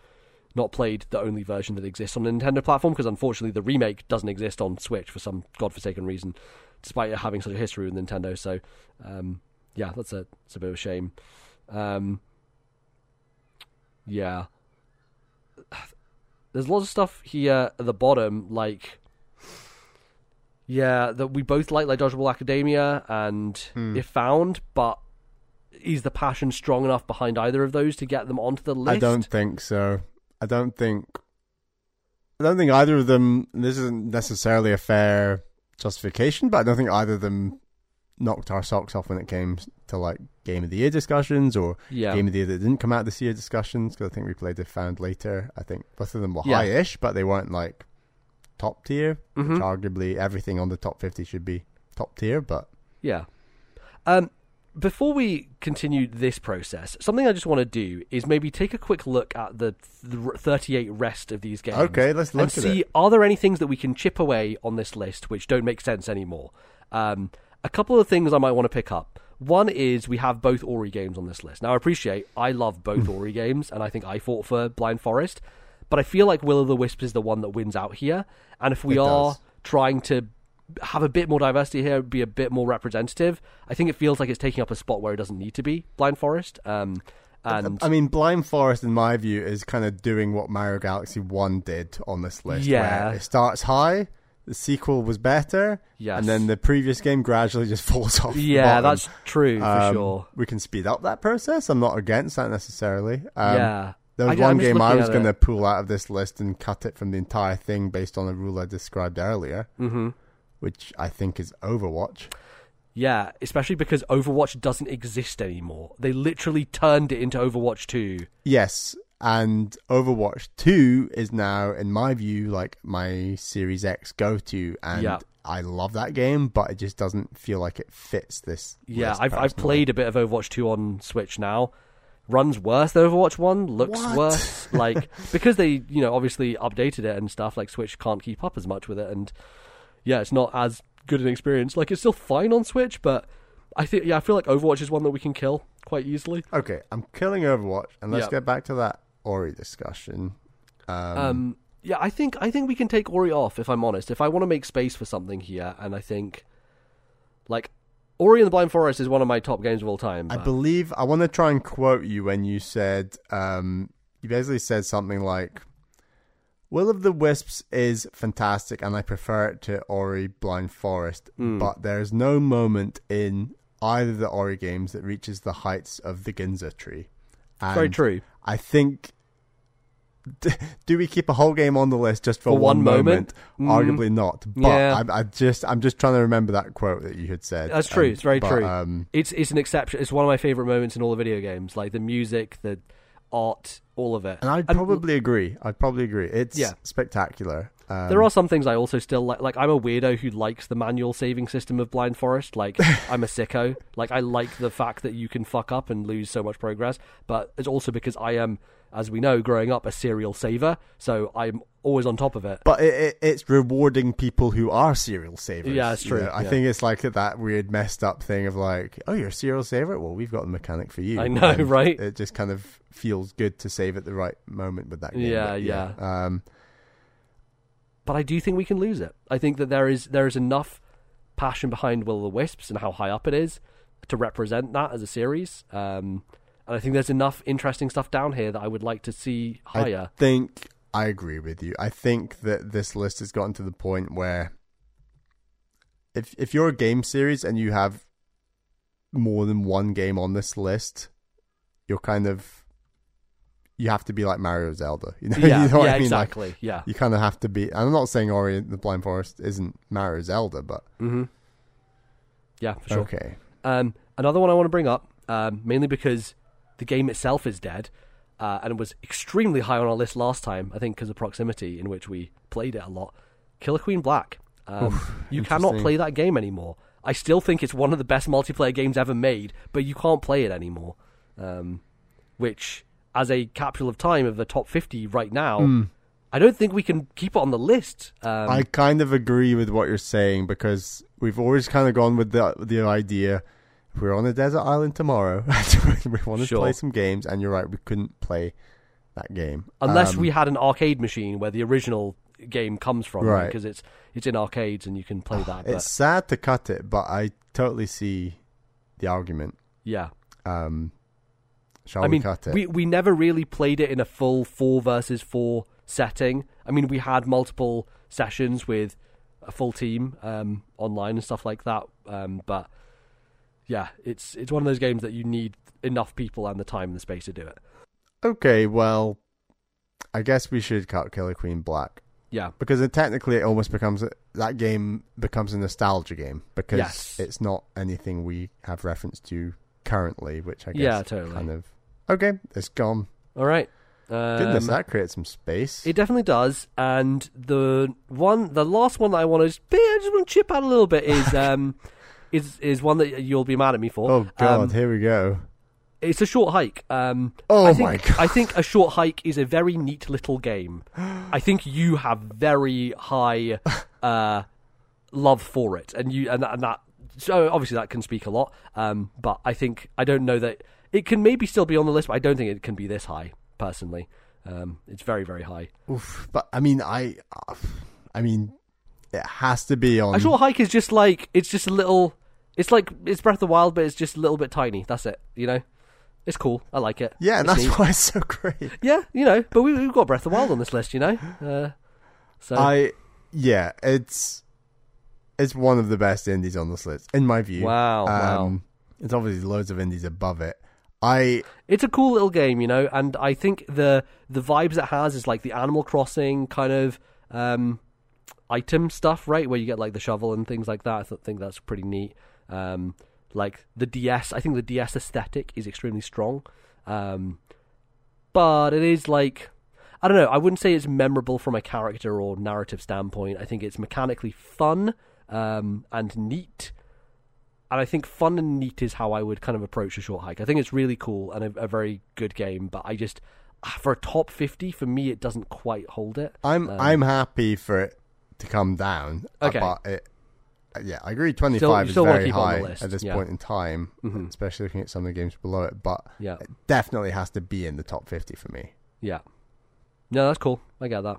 not played the only version that exists on the Nintendo platform because unfortunately the remake doesn't exist on Switch for some godforsaken reason, despite it having such a history with Nintendo. So, um, yeah, that's a it's a bit of a shame. Um, yeah, there's lots of stuff here at the bottom, like yeah, that we both like, like Dodgeball Academia and Hmm. If Found, but is the passion strong enough behind either of those to get them onto the list? I don't think so. I don't think. I don't think either of them. This isn't necessarily a fair justification, but I don't think either of them knocked our socks off when it came to like game of the year discussions or Yeah, game of the year that didn't come out this year discussions. Because I think we played If Found later. I think both of them were Yeah. high-ish, but they weren't like top tier. Mhm. Which arguably everything on the top fifty should be top tier, but yeah. Um, before we continue this process, something I just want to do is maybe take a quick look at the, th- 38 rest of these games. okay, let's look and at see it. are there any things that we can chip away on this list which don't make sense anymore. Um, a couple of things I might want to pick up. One is we have both Ori games on this list. Now I appreciate I love both Ori games, and I think I fought for Blind Forest, but I feel like Will o' the Wisp is the one that wins out here. And if we It are does. trying to have a bit more diversity here, be a bit more representative, I think it feels like it's taking up a spot where it doesn't need to be. Blind Forest, um, and I mean, Blind Forest, in my view, is kind of doing what Mario Galaxy 1 did on this list. Yeah. Where it starts high, the sequel was better, yes, and then the previous game gradually just falls off. yeah, that's true for Um, sure. We can speed up that process. I'm not against that necessarily. Um, yeah, There was I- one game I was going to pull out of this list and cut it from the entire thing based on a rule I described earlier, hmm which I think is Overwatch. Yeah, especially because Overwatch doesn't exist anymore. They literally turned it into Overwatch 2. Yes, and Overwatch 2 is now, in my view, like my Series X go to. And Yeah. I love that game, but it just doesn't feel like it fits this. Yeah, I've I've played a bit of Overwatch 2 on Switch now. Runs worse than Overwatch 1, looks What? worse. Like because they, you know, obviously updated it and stuff, like Switch can't keep up as much with it and yeah, it's not as good an experience. Like it's still fine on Switch, but I think yeah, I feel like Overwatch is one that we can kill quite easily. Okay, I'm killing Overwatch, and let's Yeah. get back to that Ori discussion. Um, Um, yeah, I think I think we can take Ori off. If I'm honest, if I want to make space for something here, and I think like Ori and the Blind Forest is one of my top games of all time. I believe I want to try and quote you when you said um, you basically said something like, "Will of the Wisps is fantastic, and I prefer it to Ori Blind Forest, Hmm. but there's no moment in either of the Ori games that reaches the heights of the Ginso tree." And very true. I think. Do we keep a whole game on the list just for, For one moment? Arguably not. But Yeah. I, I just, I'm just trying to remember that quote that you had said. That's true. Um, It's very but, true. Um, It's it's an exception. It's one of my favorite moments in all the video games. Like the music, the art, all of it. And I'd probably agree. I'd probably agree. It's Yeah. spectacular. Um, there are some things I also still like. Like I'm a weirdo who likes the manual saving system of Blind Forest. Like I'm a sicko. Like I like the fact that you can fuck up and lose so much progress. But it's also because I am, as we know, growing up a serial saver. So I'm always on top of it. but it, it, it's rewarding people who are serial savers. Yeah, it's you true, know? I yeah. think it's like that weird messed up thing of like, oh, you're a serial saver. Well, we've got the mechanic for you. I know, And right? It just kind of feels good to save at the right moment with that game. Yeah, But yeah. Um, but I do think we can lose it. I think that there is there is enough passion behind Will of the Wisps and how high up it is to represent that as a series. Um, and I think there's enough interesting stuff down here that I would like to see higher. I think I agree with you. I think that this list has gotten to the point where if if you're a game series and you have more than one game on this list, you're kind of you have to be like Mario Zelda. You know, yeah, you know what yeah, I mean? Like, exactly. yeah. you kind of have to be. I'm not saying Ori and the Blind Forest isn't Mario Zelda, but hmm Yeah, for sure. okay. Um, another one I want to bring up, um, mainly because the game itself is dead, uh, and it was extremely high on our list last time. I think because of proximity, in which we played it a lot. Killer Queen Black. Um, you cannot play that game anymore. I still think it's one of the best multiplayer games ever made, but you can't play it anymore. Um, which, as a capsule of time of the top fifty right now, I don't think we can keep it on the list. Um, I kind of agree with what you're saying because we've always kind of gone with the the idea if we're on a desert island tomorrow, we want to Sure. play some games, and you're right, we couldn't play that game unless Um, we had an arcade machine where the original game comes from, Right. Because it's it's in arcades and you can play that. But It's sad to cut it, but I totally see the argument. yeah, Um, shall I we mean, cut it? we we never really played it in a full four versus four setting. I mean, we had multiple sessions with a full team um, online and stuff like that. Um, but yeah, it's it's one of those games that you need enough people and the time and the space to do it. okay, well, I guess we should cut Killer Queen Black Yeah, because it technically it almost becomes a, that game becomes a nostalgia game because Yes. it's not anything we have reference to currently, which I guess Yeah, totally. kind of okay. It's gone. all right. Um, Goodness, that creates some space. It definitely does. And the one, the last one that I want to, just, I just want to chip out a little bit is um, is is one that you'll be mad at me for. oh God, Um, here we go. it's a short hike. Um, Oh I think, my God. I think a short hike is a very neat little game. I think you have very high uh, love for it, and you and that, and that. So obviously that can speak a lot. Um, but I think I don't know that it can maybe still be on the list, but I don't think it can be this high. Personally, um, it's very very high. Oof, but I mean, I, uh, I mean, it has to be on. A short hike is just like it's just a little. It's like it's Breath of the Wild, but it's just a little bit tiny. That's it. You know, it's cool. I like it. Yeah, and It's that's neat. why it's so great. Yeah, you know, but we, we've got Breath of the Wild on this list. You know, uh, so I, yeah, it's it's one of the best indies on this list, in my view. Wow, wow. Um, It's obviously loads of indies above it. I it's a cool little game, you know, and I think the the vibes it has is like the Animal Crossing kind of um, item stuff, right? Where you get like the shovel and things like that. I th- think that's pretty neat. Um, like the DS, I think the DS aesthetic is extremely strong. Um, but it is like I don't know. I wouldn't say it's memorable from a character or narrative standpoint. I think it's mechanically fun um, and neat. And I think fun and neat is how I would kind of approach a short hike. I think it's really cool and a, a very good game, but I just for a top fifty for me it doesn't quite hold it. I'm Um, I'm happy for it to come down. uh, Okay. but it, uh, yeah, I agree. Twenty five is very keep it on the high at this yeah. point in time, Mhm. especially looking at some of the games below it. But Yeah, it definitely has to be in the top fifty for me. yeah. No, that's cool. I get that.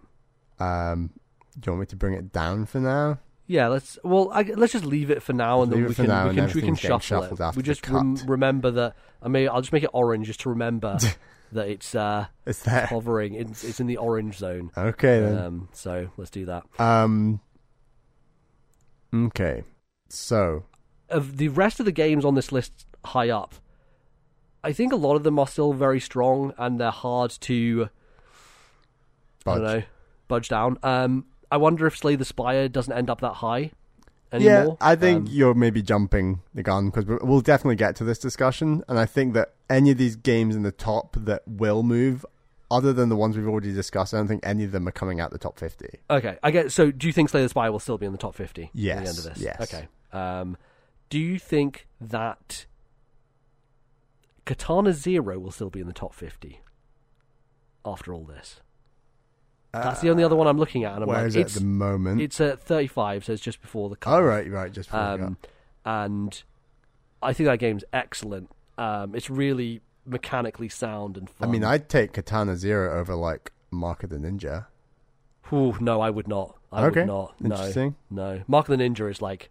Um, do you want me to bring it down for now? Yeah, let's well, I, let's just leave it for now, and then we can now we can we can shuffle it. We just rem- remember that. I mean, I'll just make it orange just to remember that it's uh, It's there. hovering. It's, it's in the orange zone. Okay then. Um, so let's do that. Um. Okay. So Of the rest of the games on this list high up, I think a lot of them are still very strong and they're hard to I don't know budge down. Um, I wonder if Slay the Spire doesn't end up that high anymore. Yeah, anymore. I think Um, you're maybe jumping the gun because we'll definitely get to this discussion, and I think that any of these games in the top that will move, other than the ones we've already discussed, I don't think any of them are coming out the top fifty. Okay, I get. So, do you think Slay the Spire will still be in the top fifty? At the end of this. yes. Okay. Um, do you think that Katana Zero will still be in the top fifty after all this? That's the only other one I'm looking at, and I'm Where like, is it it's at the moment? it's at 35, so it's just before the. oh cut. right, right, just before we Um, and I think that game's excellent. Um, it's really mechanically sound and fun. I mean, I'd take Katana Zero over like Mark of the Ninja. Ooh, no, I would not. I Okay, would not. No, interesting. no. Mark of the Ninja is like,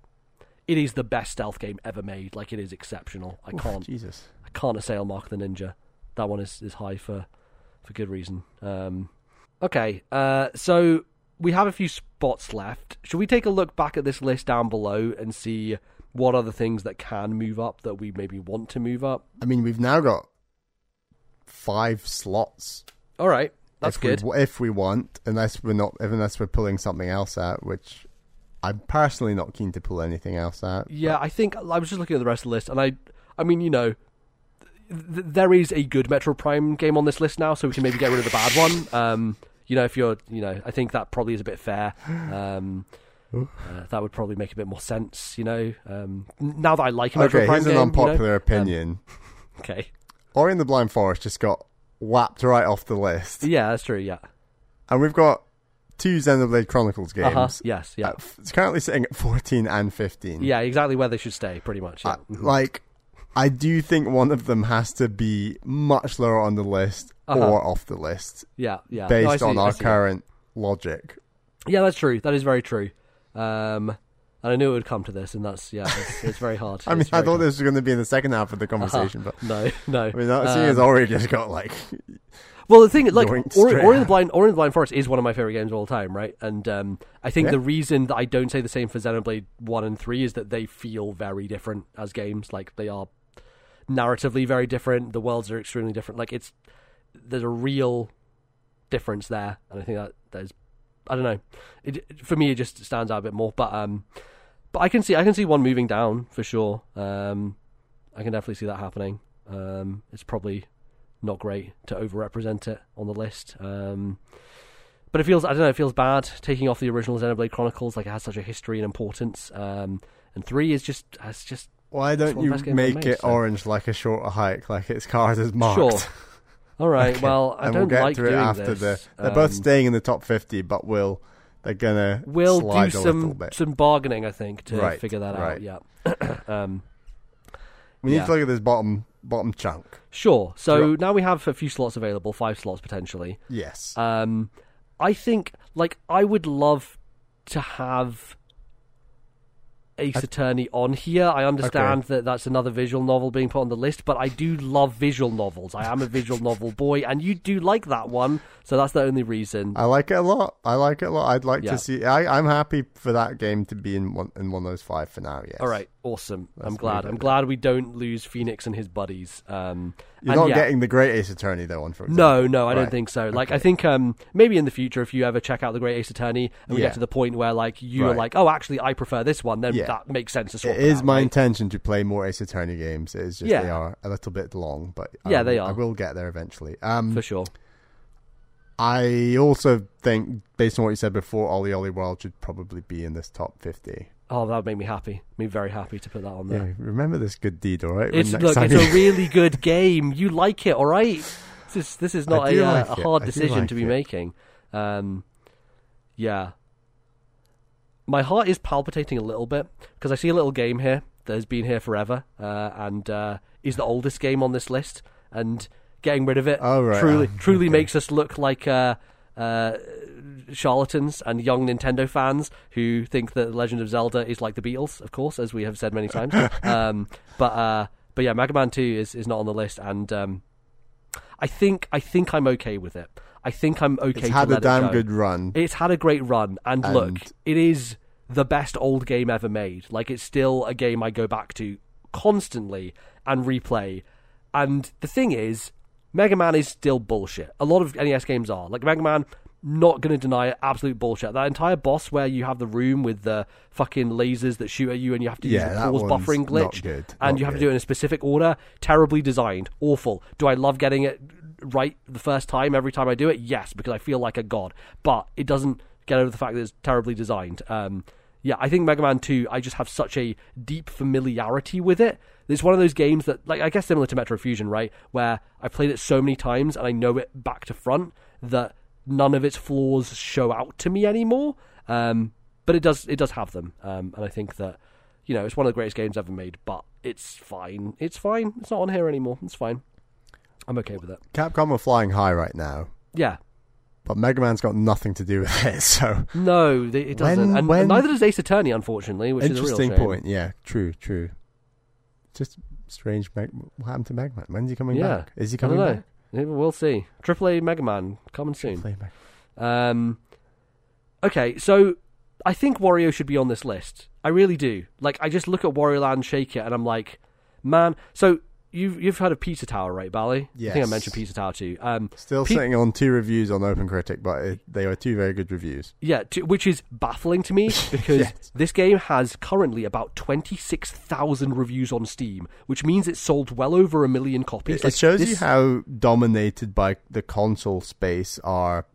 it is the best stealth game ever made. Like it is exceptional. I Oof, can't, Jesus. I can't assail Mark of the Ninja. That one is, is high for, for good reason. Um, okay, uh, so we have a few spots left. Should we take a look back at this list down below and see what are the things that can move up that we maybe want to move up? I mean, we've now got five slots. All right, that's if good. We, if we want, unless we're not, unless we're pulling something else out, which I'm personally not keen to pull anything else out. Yeah, I think I was just looking at the rest of the list, and I, I mean, you know, th- there is a good Metroid Prime game on this list now, so we can maybe get rid of the bad one. Um, you know, if you're, you know, I think that probably is a bit fair. Um, uh, that would probably make a bit more sense, you know. Um, now that I like Metroid Okay, here's an game, unpopular you know? Um, opinion. okay, Ori and the Blind Forest just got whapped right off the list, yeah, that's true. Yeah, and we've got two Xenoblade Chronicles games. uh huh. Yes, yeah, Uh, It's currently sitting at 14 and 15. yeah. Exactly where they should stay, pretty much. Yeah. Uh, like, I do think one of them has to be much lower on the list Uh-huh. or off the list yeah, yeah. No, based see- on our current logic. Yeah, that's true. That is very true. Um, and I knew it would come to this, and that's yeah, it's, it's very hard. I mean, I thought hard. this was going to be in the second half of the conversation, but No, no. I mean, that, Um, Ori just got like, well, the thing like, Ori, straight Ori the. Blind, Ori the Blind Forest is one of my favorite games of all time, right? And um, I think Yeah. the reason that I don't say the same for Xenoblade One and Three is that they feel very different as games. Like they are narratively very different. The worlds are extremely different. Like it's there's a real difference there, and I think that there's I don't know. It for me it just stands out a bit more, but um, but I can see I can see one moving down for sure. Um, I can definitely see that happening. Um, it's probably not great to overrepresent it on the list. Um, but it feels I don't know. It feels bad taking off the original Xenoblade Chronicles. Like it has such a history and importance. Um, and three is just has just why don't one of the you make made, it so- orange like a shorter hike, like its card is marked? sure. All right. Okay, Well, I and don't we'll get like to it doing after this. the. They're both Um, staying in the top 50, but we'll they're gonna We'll slide do a some bit. some bargaining, I think, to Right, figure that right. out. Yeah. um, We need yeah. to look at this bottom bottom chunk. sure. So now we have a few slots available, five slots potentially. Yes. Um, I think, like, I would love to have Ace Attorney on here. I understand that that's another visual novel being put on the list, but I do love visual novels. I am a visual novel boy, and you do like that one, so that's the only reason. I like it a lot. I like it a lot. I'd like Yeah. to see. I, I'm happy for that game to be in one in one of those five for now. Yes. All right, awesome. I'm glad. I'm glad we don't lose Phoenix and his buddies. Um, You're and not yeah. getting the Great Ace Attorney though. On for example. No, no, I don't think so. Like, I think um, maybe in the future, if you ever check out the Great Ace Attorney and we Yeah. get to the point where like you're like, oh, actually, I prefer this one, then Yeah. that makes sense to swap. It is out, my right? intention to play more Ace Attorney games. It is just they are a little bit long, but Yeah, they are. I will get there eventually. Um, for sure. I also think, based on what you said before, OlliOlli World should probably be in this top fifty. Oh, that would make me happy. Me very happy to put that on Yeah, there. remember this good deed, all right? It's look, it's a really good game. You like it, all right? This is this is not a, do uh, a hard decision like to be it. making. Um, yeah, my heart is palpitating a little bit because I see a little game here that has been here forever uh, and uh, is the oldest game on this list, and getting rid of it Oh, right. truly Ah, truly okay. makes us look like. Uh, uh, charlatans and young Nintendo fans who think that Legend of Zelda is like the Beatles, of course, as we have said many times. um, but uh, but yeah, Mega Man Two is, is not on the list, and um, I think I think I'm okay with it. I think I'm okay. it's to had a damn go. good run. It's had a great run, and, look, it is the best old game ever made. Like it's still a game I go back to constantly and replay. And the thing is, Mega Man is still bullshit. A lot of NES games are. Like Mega Man, not going to deny it, absolute bullshit. That entire boss where you have the room with the fucking lasers that shoot at you and you have to Yeah, use the pause buffering glitch. good. And you have to do it in a specific order. Terribly designed. Awful. Do I love getting it right the first time every time I do it? Yes, because I feel like a god. But it doesn't get over the fact that it's terribly designed. Um, yeah, I think Mega Man 2, I just have such a deep familiarity with it. It's one of those games that, like, I guess similar to Metroid Fusion, right? Where I've played it so many times and I know it back to front that none of its flaws show out to me anymore. Um, but it does, it does have them. Um, and I think that, you know, it's one of the greatest games ever made, but it's fine. It's fine. It's not on here anymore. It's fine. I'm okay with it. Capcom are flying high right now, Yeah. but Mega Man's got nothing to do with it. So No, they- it doesn't. When- and, when- and neither does Ace Attorney, unfortunately, which interesting is a real point. Yeah, true, true. Just strange. Meg- what happened to Mega Man? When's he coming Yeah. back? Is he coming back? We'll see. Triple A Mega Man coming soon. Um, okay, so I think Wario should be on this list. I really do. Like, I just look at Wario Land, shake it, and I'm like, man. So you've you've heard of Pizza Tower, right, Bally? I think I mentioned Pizza Tower too. Um, Still Pe- sitting on two reviews on OpenCritic, but it, they are two very good reviews. Yeah, which is baffling to me because Yes. this game has currently about 26,000 reviews on Steam, which means it's sold well over a million copies. It, Like, it shows this- you how dominated by the console space our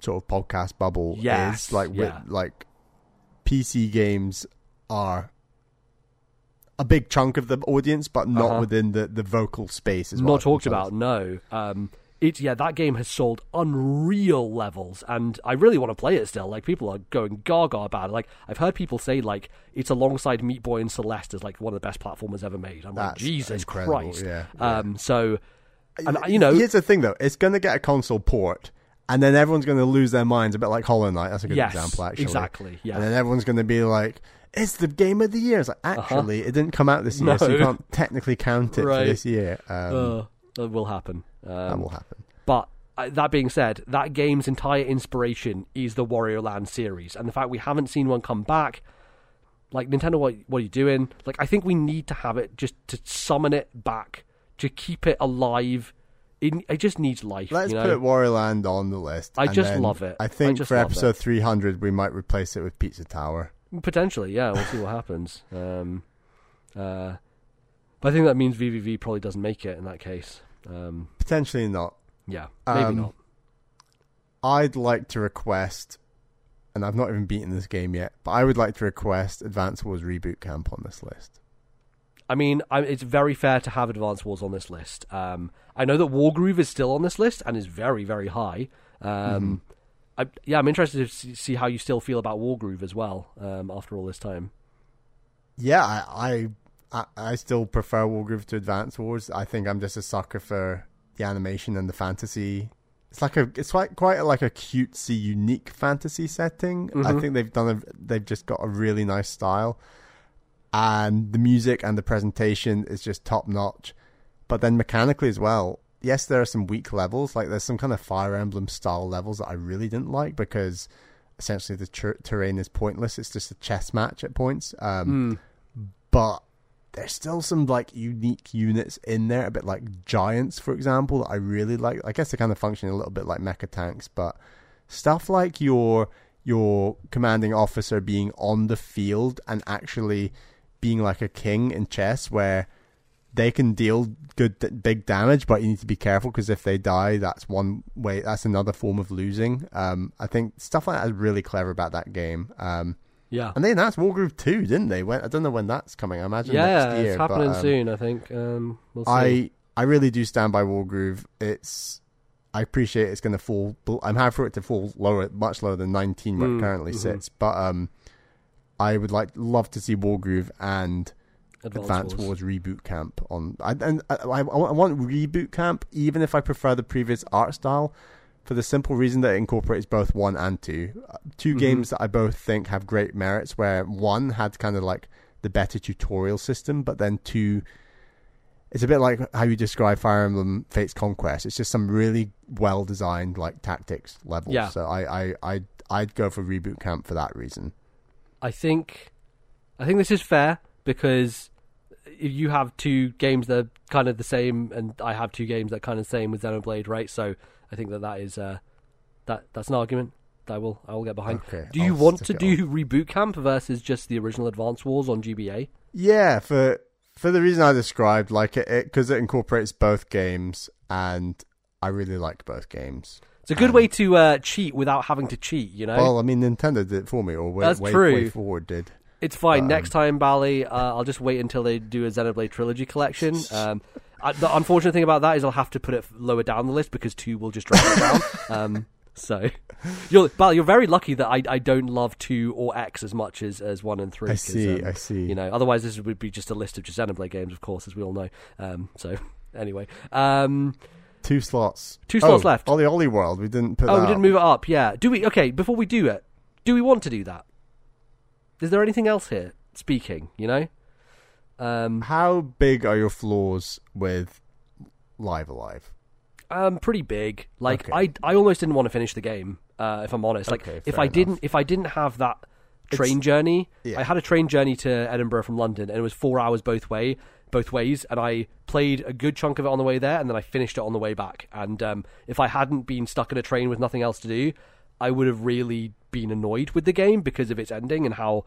sort of podcast bubble Yes, is. Like, with, like PC games are a big chunk of the audience, but not Uh-huh. within the, the vocal space. Is not talked about. No, um, it yeah, that game has sold unreal levels, and I really want to play it still. Like people are going gaga about it. Like I've heard people say like it's alongside Meat Boy and Celeste as like one of the best platformers ever made. I'm like Jesus incredible, Christ. yeah, Um, so and you know here's the thing though: it's going to get a console port, and then everyone's going to lose their minds. A bit like Hollow Knight. That's a good Yes, example, actually. exactly, yeah. And then everyone's going to be like, "It's the game of the year." It's like, actually, it didn't come out this year, Uh-huh. No. so you can't technically count it Right. for this year. Um, uh, that will happen. Um, that will happen. But uh, that being said, that game's entire inspiration is the Wario Land series, and the fact we haven't seen one come back, like Nintendo, what what are you doing? Like, I think we need to have it just to summon it back to keep it alive. It, it just needs life. Let's you know? put Wario Land on the list. I just love it. I I think just for episode it. 300, we might replace it with Pizza Tower. Potentially, yeah. We'll see what happens. Um, uh, but I think that means VVVVVV probably doesn't make it in that case. Um, Potentially not. yeah, maybe Um, not. I'd like to request, and I've not even beaten this game yet, but I would like to request Advance Wars Reboot Camp on this list. I mean, I, it's very fair to have Advance Wars on this list. Um, I know that Wargroove is still on this list and is very, very high. Um, I, yeah, I'm interested to see, how you still feel about Wargroove as well um, after all this time. Yeah, I, I I I still prefer Wargroove to Advance Wars. I think I'm just a sucker for the animation and the fantasy. It's like a it's like quite a, like a cutesy, unique fantasy setting. I Mhm. think they've done a they've just got a really nice style, and the music and the presentation is just top notch. But then mechanically as well, yes, there are some weak levels. Like there's some kind of Fire Emblem style levels that I really didn't like because essentially the ter- terrain is pointless. It's just a chess match at points. Um, but there's still some like unique units in there, a bit like giants, for example, that I really like. I guess they kind of function a little bit like mecha tanks, but stuff like your your commanding officer being on the field and actually being like a king in chess, where they can deal good big damage, but you need to be careful because if they die, that's one way. That's another form of losing. Um, I think stuff like that is really clever about that game. Um, Yeah. and they announced War Wargroove 2, didn't they? When, I don't know when that's coming. I imagine Yeah, next year. it's happening but, um, soon, I think. Um, we'll see. I I really do stand by Wargroove. It's I appreciate it's going to fall. I'm happy for it to fall lower, much lower than 19 where Mm, it currently mhm. sits. But um, I would like love to see Wargroove and Advance Advance Wars. Wars reboot camp on. I, and I, I, I want reboot camp, even if I prefer the previous art style, for the simple reason that it incorporates both one and two. Uh, 2 Mhm. games that I both think have great merits. Where one had kind of like the better tutorial system, but then two. It's a bit like how you describe Fire Emblem Fates Conquest. It's just some really well designed like tactics levels. Yeah. So I, I, I I'd go for reboot camp for that reason. I think, I think this is fair because you have two games that are kind of the same, and I have two games that are kind of the same with Xenoblade, right? So I think that that is uh, that that's an argument that I will I will get behind. Okay, Do you I'll want to it do reboot camp versus just the original Advance Wars on GBA? Yeah, for for the reason I described, like it because it, incorporates both games, and I really like both games. It's a good Um, way to uh, cheat without having to cheat. You know, Well, I mean, Nintendo did it for me, or way, That's way, true. WayForward did. It's fine. Um, Next time, Bally, uh, I'll just wait until they do a Xenoblade trilogy collection. Um, I, the unfortunate thing about that is I'll have to put it lower down the list because two will just drag it down. Um, so, you're, Bally, you're very lucky that I, I don't love two or X as much as, as one and three. I see, um, I see. You know, otherwise this would be just a list of just Xenoblade games, of course, as we all know. Um, so, anyway, um, Two slots. Two slots Oh, left. OlliOlli World. We didn't put. oh, we didn't up. move it up. Yeah. Do we? Okay. Before we do it, do we want to do that? Is there anything else here? Speaking, you know. Um, How big are your flaws with Live A Live? um, pretty big. Like Okay. I, I almost didn't want to finish the game. Uh, if I'm honest, like Okay, if I didn't, if I didn't have that train journey, yeah. I had a train journey to Edinburgh from London, and it was four hours both way, both ways, and I played a good chunk of it on the way there, and then I finished it on the way back. And um, if I hadn't been stuck in a train with nothing else to do, I would have really been annoyed with the game because of its ending and how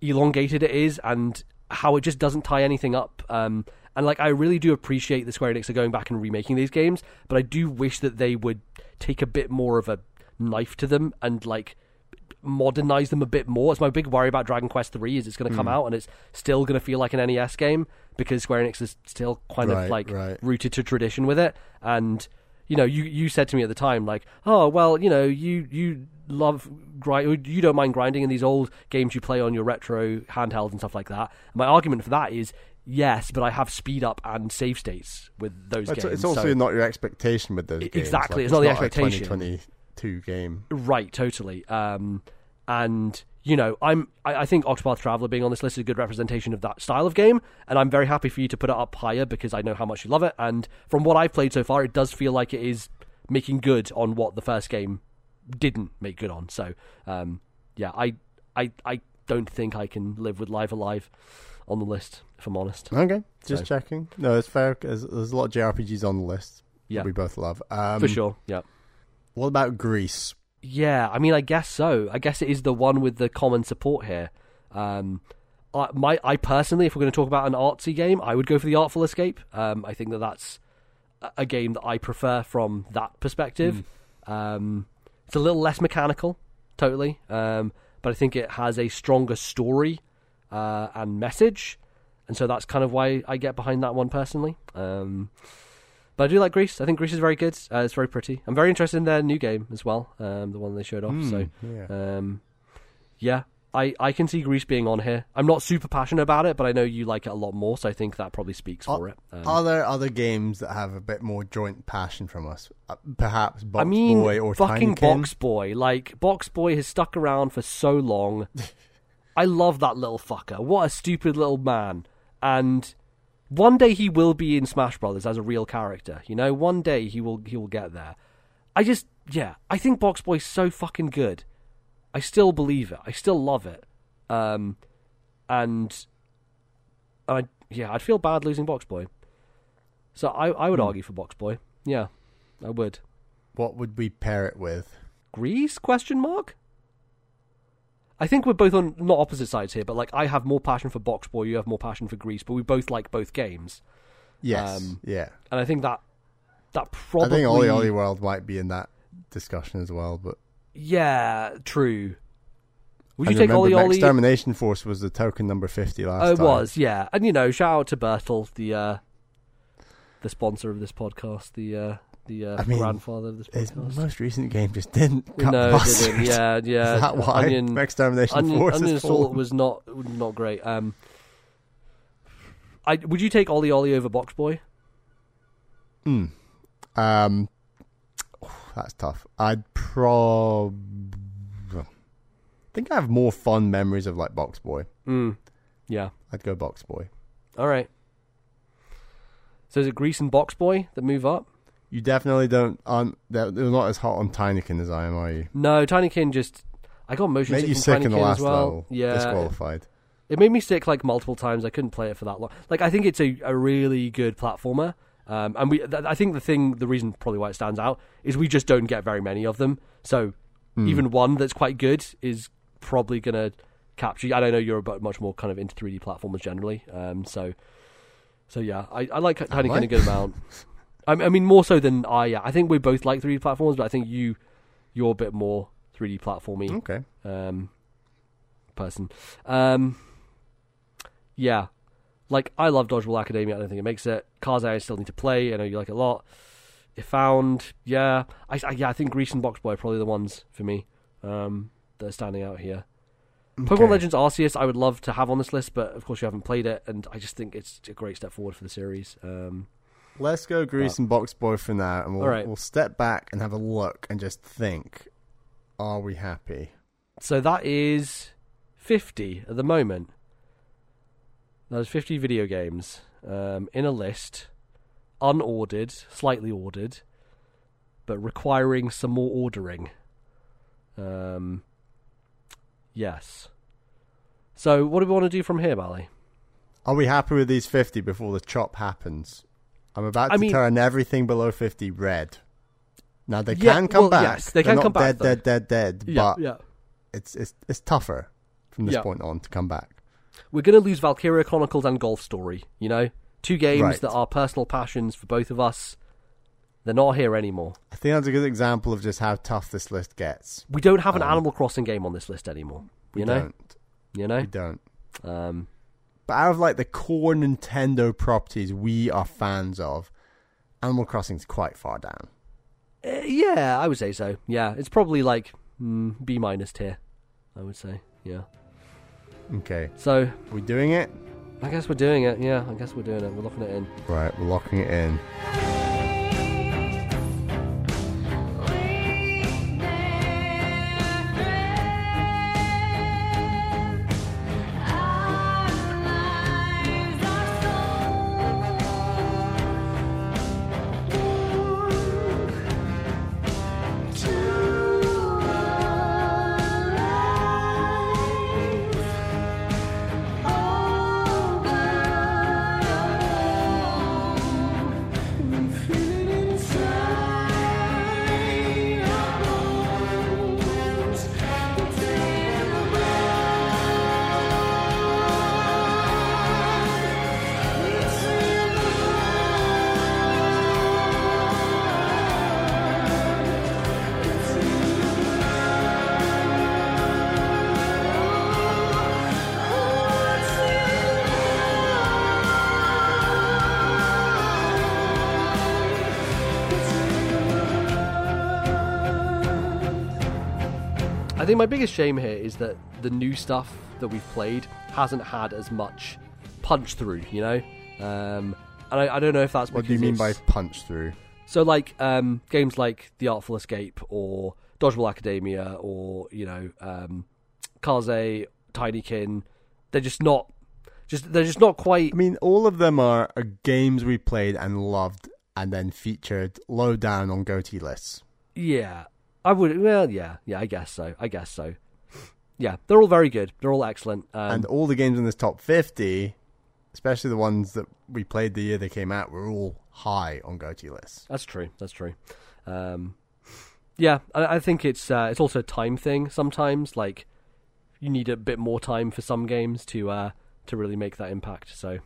elongated it is and how it just doesn't tie anything up. Um, and like, I really do appreciate the Square Enix are going back and remaking these games, but I do wish that they would take a bit more of a knife to them and like modernize them a bit more. It's my big worry about Dragon Quest Three is it's going to come out and it's still going to feel like an NES game because Square Enix is still kind Right, of like right. rooted to tradition with it and you know you you said to me at the time like oh well you know you you love grind you don't mind grinding in these old games you play on your retro handhelds and stuff like that my argument for that is yes but i have speed up and save states with those It's, games it's also so- not your expectation with those games. exactly, Like, it's not the a expectation. 2022 game. Right, totally. Um, and you know, I'm I, I think Octopath Traveler being on this list is a good representation of that style of game, and I'm very happy for you to put it up higher because I know how much you love it. And from what I've played so far, it does feel like it is making good on what the first game didn't make good on. So, um, yeah, I I I don't think I can live with Live A Live on the list, if I'm honest. Okay, just So- checking. No, it's fair. There's, a lot of JRPGs on the list. that Yeah, we both love. Um, for sure. Yeah. What about Gris? Yeah, I mean, I guess so. I guess it is the one with the common support here. Um, I, my, I personally, if we're going to talk about an artsy game, I would go for the Artful Escape. Um, I think that that's a- a game that I prefer from that perspective. Um, it's a little less mechanical, totally, um, but I think it has a stronger story uh, and message, and so that's kind of why I get behind that one personally. Um, but I do like Gris. I think Gris is very good. Uh, it's very pretty. I'm very interested in their new game as well, um, the one they showed off. So, yeah. um, yeah, I, I can see Gris being on here. I'm not super passionate about it, but I know you like it a lot more, so I think that probably speaks for it. Um, Are there other games that have a bit more joint passion from us? Uh, perhaps Box I mean, Boy or fucking Tinykin? BoxBoy. Like, BoxBoy has stuck around for so long. I love that little fucker. What a stupid little man. And one day he will be in Smash Brothers as a real character. You know, one day he will he will get there. I just yeah, I think BoxBoy's so fucking good. I still believe it. I still love it. Um, and I yeah, I'd feel bad losing BoxBoy. So I I would Hmm. argue for BoxBoy. Yeah, I would. What would we pair it with? Gris? Question mark. I think we're both on not opposite sides here, but like I have more passion for BoxBoy, you have more passion for Gris, but we both like both games, Yes. Um, yeah. and I think that that probably I think OlliOlli World might be in that discussion as well, but yeah, true. Would you take OlliOlli? Extermination Force was the token number fifty last Oh, it time. was, yeah. And you know, shout out to Bertel, the uh, the sponsor of this podcast, the uh, the uh, I mean, grandfather of this His most recent game just didn't cut no, it didn't. Yeah, yeah. Is that why? Onion, Extermination Onion, Force Onion Assault was not not great. Um, I would you take OlliOlli over BoxBoy? Mm. Um, that's tough. I'd prob. I think I have more fond memories of like BoxBoy. Mm. Yeah. I'd go BoxBoy. All right. So is it Gris and BoxBoy that move up? You definitely don't. aren't they're, they're not as hot on Tinykin as I am, are you? No, Tinykin just. I got motion Made sick you from sick in the Tinykin last as well. level. Yeah, Disqualified. it made me sick like multiple times. I couldn't play it for that long. Like I think it's a, a really good platformer. Um, and we, th- I think the thing, the reason probably why it stands out is we just don't get very many of them. So Hmm. even one that's quite good is probably gonna capture. you. I don't know you're about much more kind of into 3D platformers generally. Um, so, so yeah, I, I like Tinykin I? a good amount. I, I mean more so than I. Yeah, I think we both like 3D platforms, but I think you, you're a bit more 3D platformy Okay. um, person. Um, yeah, like I love Dodgeball Academia. I don't think it makes it. Cars I still need to play. I know you like it a lot. If found, yeah, I, I yeah, I think Gris and BoxBoy are probably the ones for me um, that are standing out here. Pokemon Legends Arceus, I would love to have on this list, but of course you haven't played it, and I just think it's a great step forward for the series. Um, Let's go Gris and BoxBoy for now, and we'll, All right. we'll step back and have a look and just think: Are we happy? So that is 50 at the moment. That is 50 video games um, in a list, unordered, slightly ordered, but requiring some more ordering. Um, yes. So, what do we want to do from here, Bally? Are we happy with these fifty before the chop happens? I'm about I to mean- turn everything below fifty red. Now they Yeah, can come well, back. yes, they They're can not come back, Dead, dead, dead, dead. but yeah. it's it's it's tougher from this Yeah. point on to come back. We're going to lose Valkyria Chronicles and Golf Story, you know? Two games Right. that are personal passions for both of us. They're not here anymore. I think that's a good example of just how tough this list gets. We don't have an Um, Animal Crossing game on this list anymore. We You know? don't. You know? We don't. Um, But out of like the core Nintendo properties we are fans of, Animal Crossing is quite far down. eh, yeah, I would say so. Yeah, it's probably like mm, B minus tier. I would say. Yeah. Okay, So are we doing it? I guess we're doing it. Yeah, I guess we're doing it. We're locking it in. Right, we're locking it in. I think my biggest shame here is that the new stuff that we've played hasn't had as much punch through. You know. Um, and I, I don't know if that's What do you mean by punch through? So, like um, games like The Artful Escape or Dodgeball Academia or you know um, Kaze, Tinykin, they're just not, just they're just not quite. I mean, all of them are, are games we played and loved, and then featured low down on GOTY lists. Yeah, I would. Well, yeah, yeah, I guess so. I guess so. Yeah, they're all very good. They're all excellent. Um, and all the games in this top 50, especially the ones that we played the year they came out, were all high on GOTY lists. That's true. That's true. Um, yeah, I, I think it's uh, it's also a time thing. Sometimes, like you need a bit more time for some games to uh, to really make that impact. So,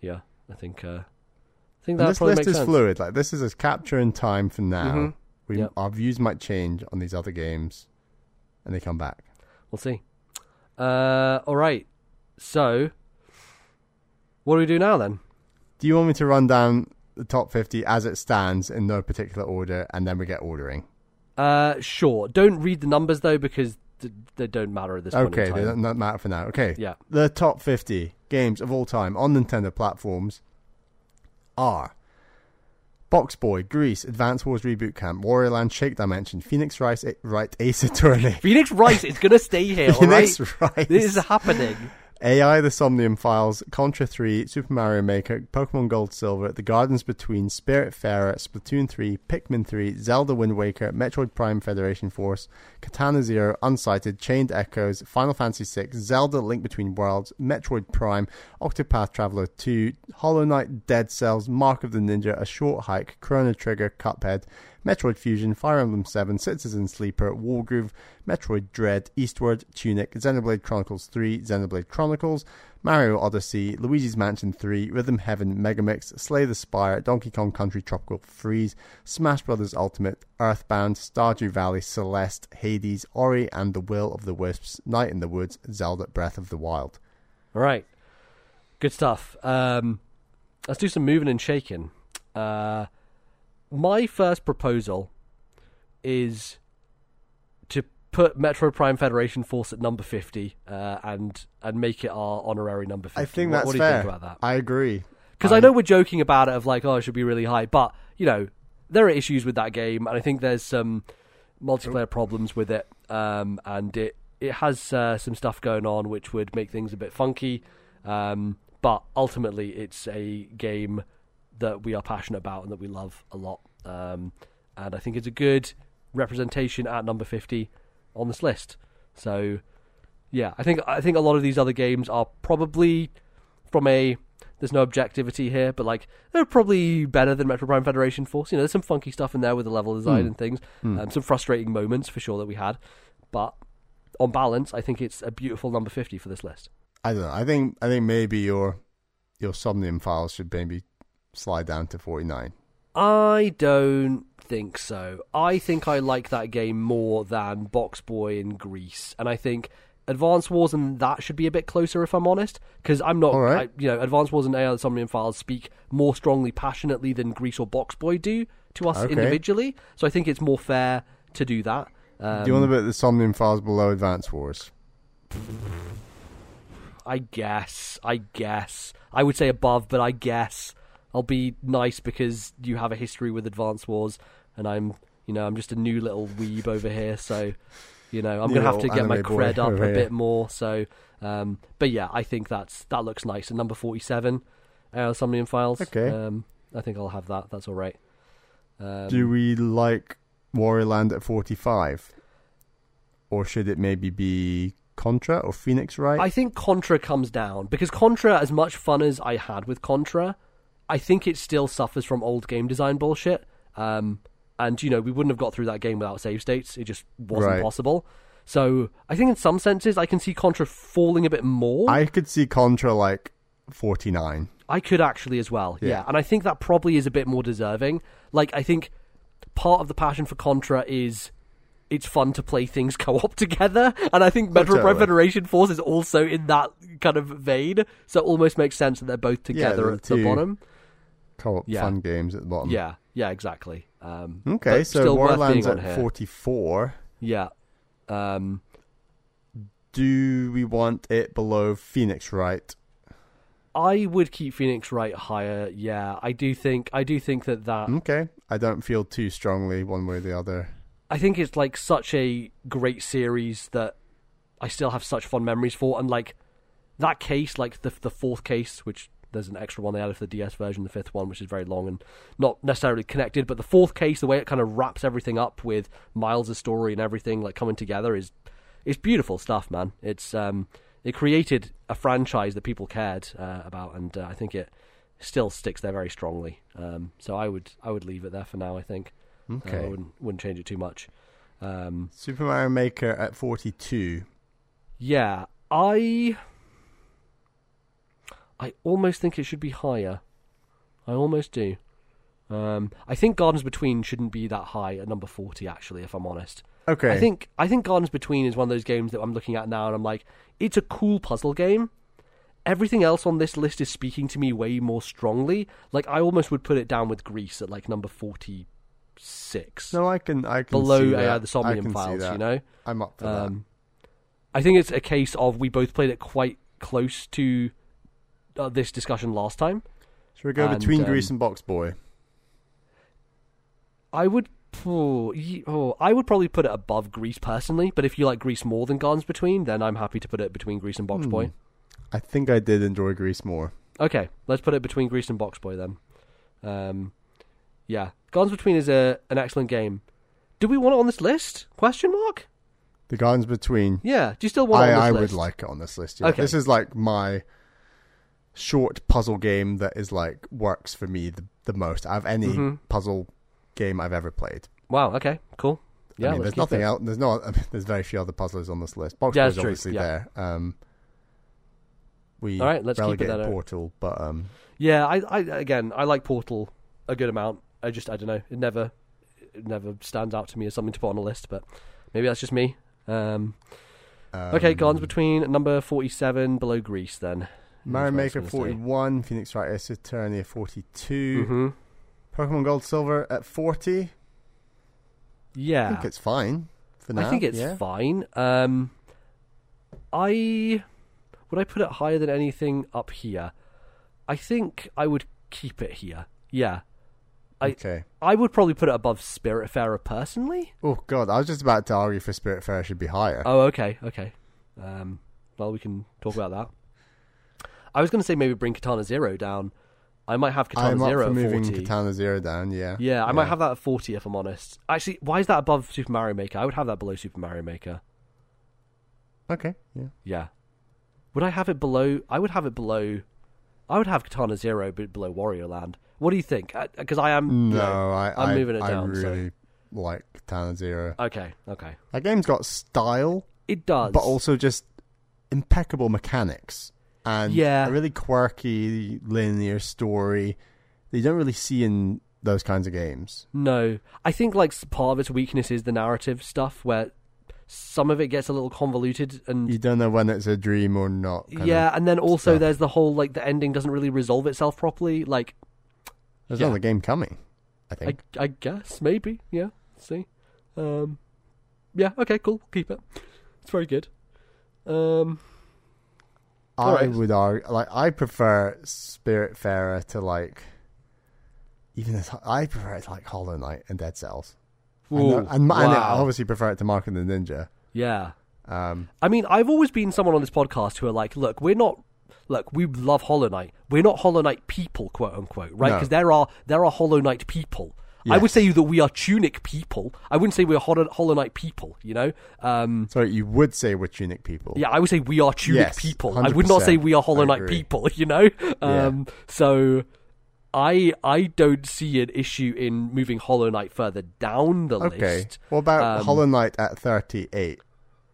yeah, I think uh, I think And that this probably list makes is sense. fluid. Like this is a capture in time for now. Mhm. We, Yep. Our views might change on these other games, and they come back. We'll see. Uh, all right. So, what do we do now then? Do you want me to run down the top fifty as it stands in no particular order, and then we get ordering? Uh, sure. Don't read the numbers though because th- they don't matter at this point Okay, they don't matter for now. Okay, Yeah. the top 50 games of all time on Nintendo platforms are Box Boy, Gris, Advance Wars Reboot Camp, Wario Land, Shake Dimension, Phoenix Wright, Right, Ace Attorney, Phoenix Wright is gonna stay here. all right. Phoenix Wright, This is happening. AI, The Somnium Files, Contra 3, Super Mario Maker, Pokemon Gold Silver, The Gardens Between, Spiritfarer, Splatoon 3, Pikmin 3, Zelda Wind Waker, Metroid Prime Federation Force, Katana Zero, Unsighted, Chained Echoes, Final Fantasy VI, Zelda Link Between Worlds, Metroid Prime, Octopath Traveler 2, Hollow Knight, Dead Cells, Mark of the Ninja, A Short Hike, Chrono Trigger, Cuphead, Metroid Fusion, Fire Emblem 7, Citizen Sleeper, Wargroove, Metroid Dread, Eastward, Tunic, Xenoblade Chronicles 3, Xenoblade Chronicles, Mario Odyssey, Luigi's Mansion 3, Rhythm Heaven, Megamix, Slay the Spire, Donkey Kong Country Tropical Freeze, Smash Bros. Ultimate, Earthbound, Stardew Valley, Celeste, Hades, Ori and the Will of the Wisps, Night in the Woods, Zelda Breath of the Wild. All right. Good stuff. Um, let's do some moving and shaking. Uh, my first proposal is to put Metroid Prime Federation Force at number fifty uh, and and make it our honorary number fifty. I think what, that's what do you fair. think about that? I agree. Because I know we're joking about it of like, oh, it should be really high, but you know, there are issues with that game, and I think there's some multiplayer problems with it, um, and it it has uh, some stuff going on which would make things a bit funky. Um, but ultimately, it's a game that we are passionate about and that we love a lot, um, and I think it's a good representation at number fifty on this list. So, yeah, I think I think a lot of these other games are probably from a there's no objectivity here, but like they're probably better than Metroid Prime Federation Force. You know, there's some funky stuff in there with the level design Hmm. and things, um, some frustrating moments for sure that we had, but on balance, I think it's a beautiful number fifty for this list. I don't know. I think I think maybe your your Somnium files should maybe slide down to 49. I don't think so. I think I like that game more than BoxBoy in Gris, and I think Advance Wars and that should be a bit closer if I'm honest, because I'm not. Right. I, you know, Advance Wars and AI Somnium Files speak more strongly, passionately than Gris or BoxBoy do to us Okay. individually. So I think it's more fair to do that. Um, Do you want to put the Somnium files below Advance Wars? I guess. I guess. I would say above, but I guess I'll be nice because you have a history with Advance Wars, and I'm, you know, I'm just a new little weeb over here, so, you know, I'm gonna have to get my cred up a bit more. So, um, but yeah, I think that's that looks nice. And number forty-seven, uh, Somnium Files. Okay. Um, I think I'll have that. That's all right. Um, Do we like Wario Land at 45? Or should it maybe be Contra or Phoenix Wright? I think Contra comes down because Contra, as much fun as I had with Contra, I think it still suffers from old game design bullshit. Um, and you know, we wouldn't have got through that game without save states. It just wasn't Right. possible. So I think in some senses, I can see Contra falling a bit more. I could see Contra like 49. I could actually as well. Yeah. Yeah. And I think that probably is a bit more deserving. Like, I think part of the passion for Contra is it's fun to play things co op together. And I think Metroid Prime. Federation Force is also in that kind of vein. So it almost makes sense that they're both together the at the bottom. Co-op Yeah. fun games at the bottom. Yeah. Yeah, exactly. Um, Okay, so still Wario Land's at here. 44. Yeah. Um, Do we want it below Phoenix Wright? I would keep Phoenix Wright higher. Yeah, I do think I do think that that Okay. I don't feel too strongly one way or the other. I think it's like such a great series that I still have such fond memories for, and like that case, like the the fourth case, which there's an extra one they added for the DS version, the fifth one, which is very long and not necessarily connected, but the fourth case, the way it kind of wraps everything up with Miles' story and everything like coming together is it's beautiful stuff, man. It's um it created a franchise that people cared uh, about, and uh, I think it still sticks there very strongly. Um, so I would I would leave it there for now. I think. Uh, I Okay. wouldn't wouldn't change it too much. Um, Super Mario Maker at 42. Yeah, I I almost think it should be higher. I almost do. Um, I think Gardens Between shouldn't be that high at number forty. Actually, if I'm honest, Okay. I think I think Gardens Between is one of those games that I'm looking at now, and I'm like, it's a cool puzzle game. Everything else on this list is speaking to me way more strongly. Like I almost would put it down with Gris at like number forty six, No, I can. I can below see uh, that. the Somnium Files. that. You know, I'm up for that. um, I think it's a case of we both played it quite close to uh, this discussion last time. Should we go and, between um, Gris and BoxBoy? I would. Oh, oh, I would probably put it above Gris personally, but if you like Gris more than Gardens Between, then I'm happy to put it between Gris and Box Hmm. Boy. I think I did enjoy Gris more. Okay, let's put it between Gris and BoxBoy then. Um, yeah, Gardens Between is a an excellent game. Do we want it on this list? Question mark. The Gardens Between. Yeah. Do you still want it I, on this I list? would like it on this list. Yeah. Okay. This is like my short puzzle game that is like works for me the, the most out of any Mhm. puzzle game I've ever played. Wow. Okay. Cool. Yeah. I mean, there's nothing it. else. There's no. I mean, there's very few other puzzlers on this list. Box Yeah, true, obviously yeah. there. Um, we All right, let's keep it that out. Portal, but um, Yeah. I, I again, I like Portal a good amount. I just, I don't know. It never, it never stands out to me as something to put on a list, but maybe that's just me. Um, okay, um, Gardens Between number forty-seven, below Gris Then. Mario Maker what I was gonna say. 41, Phoenix Wright Ace Attorney 42, Mm-hmm. Pokemon Gold Silver at 40. Yeah. I think it's fine for now. I think it's yeah. fine. Um, I would I put it higher than anything up here. I think I would keep it here. Yeah, I- okay. I would probably put it above Spiritfarer personally. Oh god, I was just about to argue for Spiritfarer should be higher. Oh, okay, okay. Um, well, we can talk about that. I was going to say maybe bring Katana Zero down. I might have Katana I'm up Zero for at moving forty. Katana Zero down. Yeah. Yeah, I might have that at forty if I'm honest. Actually, why is that above Super Mario Maker? I would have that below Super Mario Maker. Okay. Yeah. Yeah. Would I have it below? I would have it below. I would have Katana Zero but below Wario Land. What do you think? Uh, because I am. you No, know- I, I'm I, moving it I down, so- really like Katana Zero. Okay, okay. That game's got style, It does. but also just impeccable mechanics and Yeah. a really quirky linear story that you don't really see in those kinds of games. No. I think like part of its weakness is the narrative stuff where some of it gets a little convoluted and. You don't know when it's a dream or not. yeah, and then also stuff. there's the whole like the ending doesn't really resolve itself properly. Like There's yeah. another game coming. I I, think. I guess maybe yeah. See, um, yeah. Okay, cool. Keep it. It's very good. Um, I, alright. would argue like I prefer Spiritfarer to like even as I prefer it to like Hollow Knight and Dead Cells. And, ooh, and, and I obviously prefer it to Mark and the Ninja. yeah. Um, I mean, I've always been someone on this podcast who are like, look, we're not. Look, we love Hollow Knight. We're not Hollow Knight people, quote unquote, right? No. Because there are there are Hollow Knight people. I would say that we are Tunic people. I wouldn't say we're Hollow, Hollow Knight people. You know? Um, sorry, you would say we're Tunic people. yeah, I would say we are Tunic Yes, people. I would not say we are Hollow Knight people. You know? Um, So. I I don't see an issue in moving Hollow Knight further down the Okay. list. Okay. What about Um, Hollow Knight at 38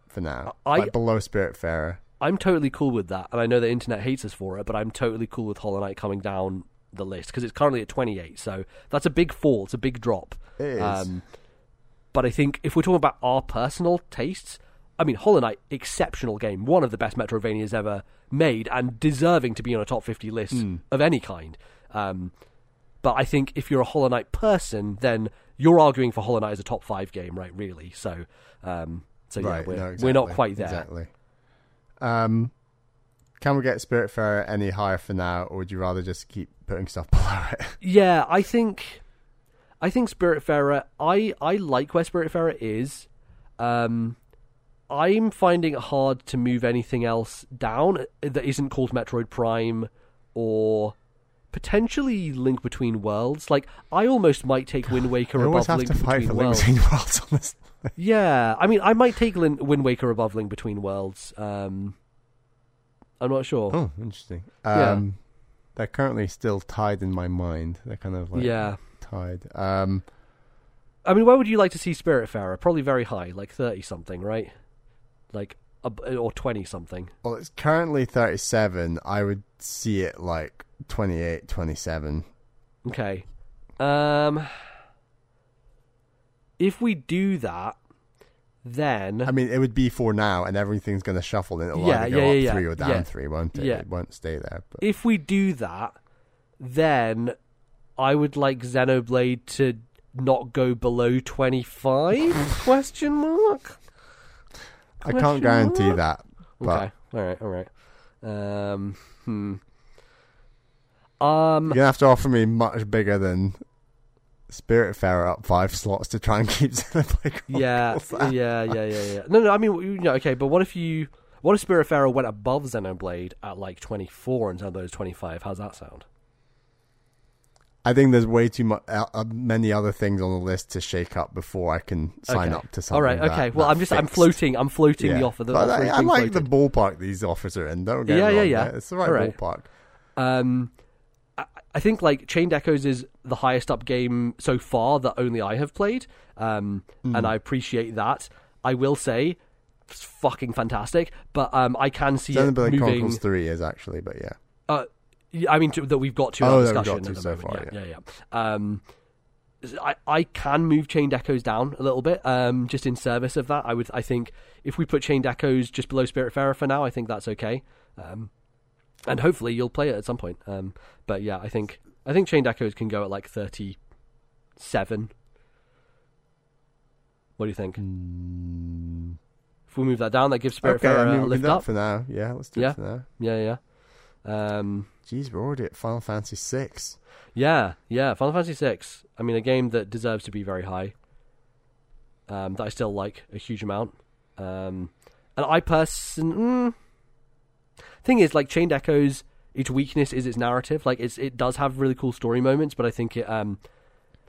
for now? I- like below Spiritfarer. I'm totally cool with that, and I know the internet hates us for it, but I'm totally cool with Hollow Knight coming down the list because it's currently at 28, so that's a big fall. It's a big drop. It is. Um, but I think if we're talking about our personal tastes, I mean, Hollow Knight, exceptional game, one of the best Metroidvanias ever made, and deserving to be on a top 50 list Hmm. of any kind. Um, but I think if you're a Hollow Knight person, then you're arguing for Hollow Knight as a top five game, right? Really. So, um, so yeah, right. we're, no, we're not quite there. Exactly. Um, can we get Spiritfarer any higher for now, or would you rather just keep putting stuff below it? Yeah, I think I think Spiritfarer I I like where Spiritfarer is. Um I'm finding it hard to move anything else down that isn't called Metroid Prime or potentially Link Between Worlds. Like I almost might take Wind Waker I above have Link to fight Between for Link Worlds. Between Worlds on this. Yeah, I mean I might take Lin- Wind Waker above Link Between Worlds. Um I'm not sure. Oh, interesting. Yeah. Um, they're currently still tied in my mind. They're kind of like yeah. tied. Um, I mean, where would you like to see Spiritfarer? Probably very high, like thirty something, right? Like or twenty something. Well, it's currently 37. I would see it like 28, 27. Okay. Um, if we do that, then I mean, it would be for now, and everything's going to shuffle, and it'll Yeah, either go yeah, up yeah, three or down three, won't it? Yeah. It won't stay there. But if we do that, then I would like Xenoblade to not go below twenty five? question mark. I can't guarantee mark? that. But Okay. All right. All right. Um. Hmm. Um. you're gonna have to offer me much bigger than Spiritfarer up five slots to try and keep Xenoblade Yeah, yeah, yeah, yeah, yeah. No, no. I mean, you know, okay, but what if you, what if Spiritfarer went above Xenoblade at like twenty four and Xenoblade's twenty five? How's that sound? I think there's way too much, uh, uh, many other things on the list to shake up before I can sign Okay. up to something. All right. that- Okay. Well, that I'm just, I'm floating, I'm floating the Yeah. offer. The offer is I, I like the ballpark these offers are in. Don't get Yeah, yeah, yeah. It's the right right. ballpark. Um, I, think like Chained Echoes is the highest up game so far that only I have played, um, Hmm. and I appreciate that. I will say, it's fucking fantastic, but um, I can see it moving. Chronicles Three is actually, but yeah. Uh, I mean to, that we've got to Oh, our discussion got to so moment. far, yeah, yeah, yeah. Um, I I can move Chained Echoes down a little bit, um, just in service of that. I would, I think, if we put Chained Echoes just below Spirit Spiritfarer for now, I think that's okay. Um, and hopefully you'll play it at some point. Um, but yeah, I think I think Chained Echoes can go at like thirty-seven. What do you think? If we move that down, that gives Hmm. Okay, I mean, a lift that up. for now. Yeah, let's do Yeah. it for now. Yeah, yeah. Um, Jeez, we're already at Final Fantasy Six. Yeah, yeah. Final Fantasy VI. I mean, a game that deserves to be very high. Um, that I still like a huge amount. Um, and I person mm, thing is like Chained Echoes. Its weakness is its narrative. Like it's it does have really cool story moments, but I think it um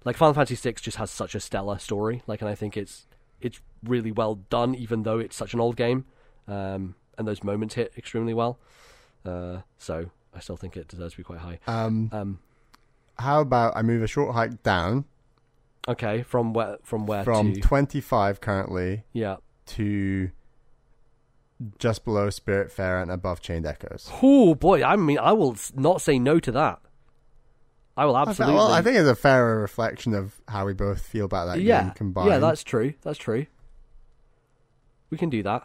like Final Fantasy VI just has such a stellar story. Like, and I think it's it's really well done, even though it's such an old game. Um, and those moments hit extremely well. Uh, so I still think it deserves to be quite high. Um, Um, how about I move a short hike down Okay, from where from where from to 25 currently yeah. to just below Spiritfarer and above Chained Echoes. Oh boy, I mean, I will not say no to that. I will absolutely. Well, I think it's a fairer reflection of how we both feel about that yeah, game combined. yeah, that's true. That's true. We can do that.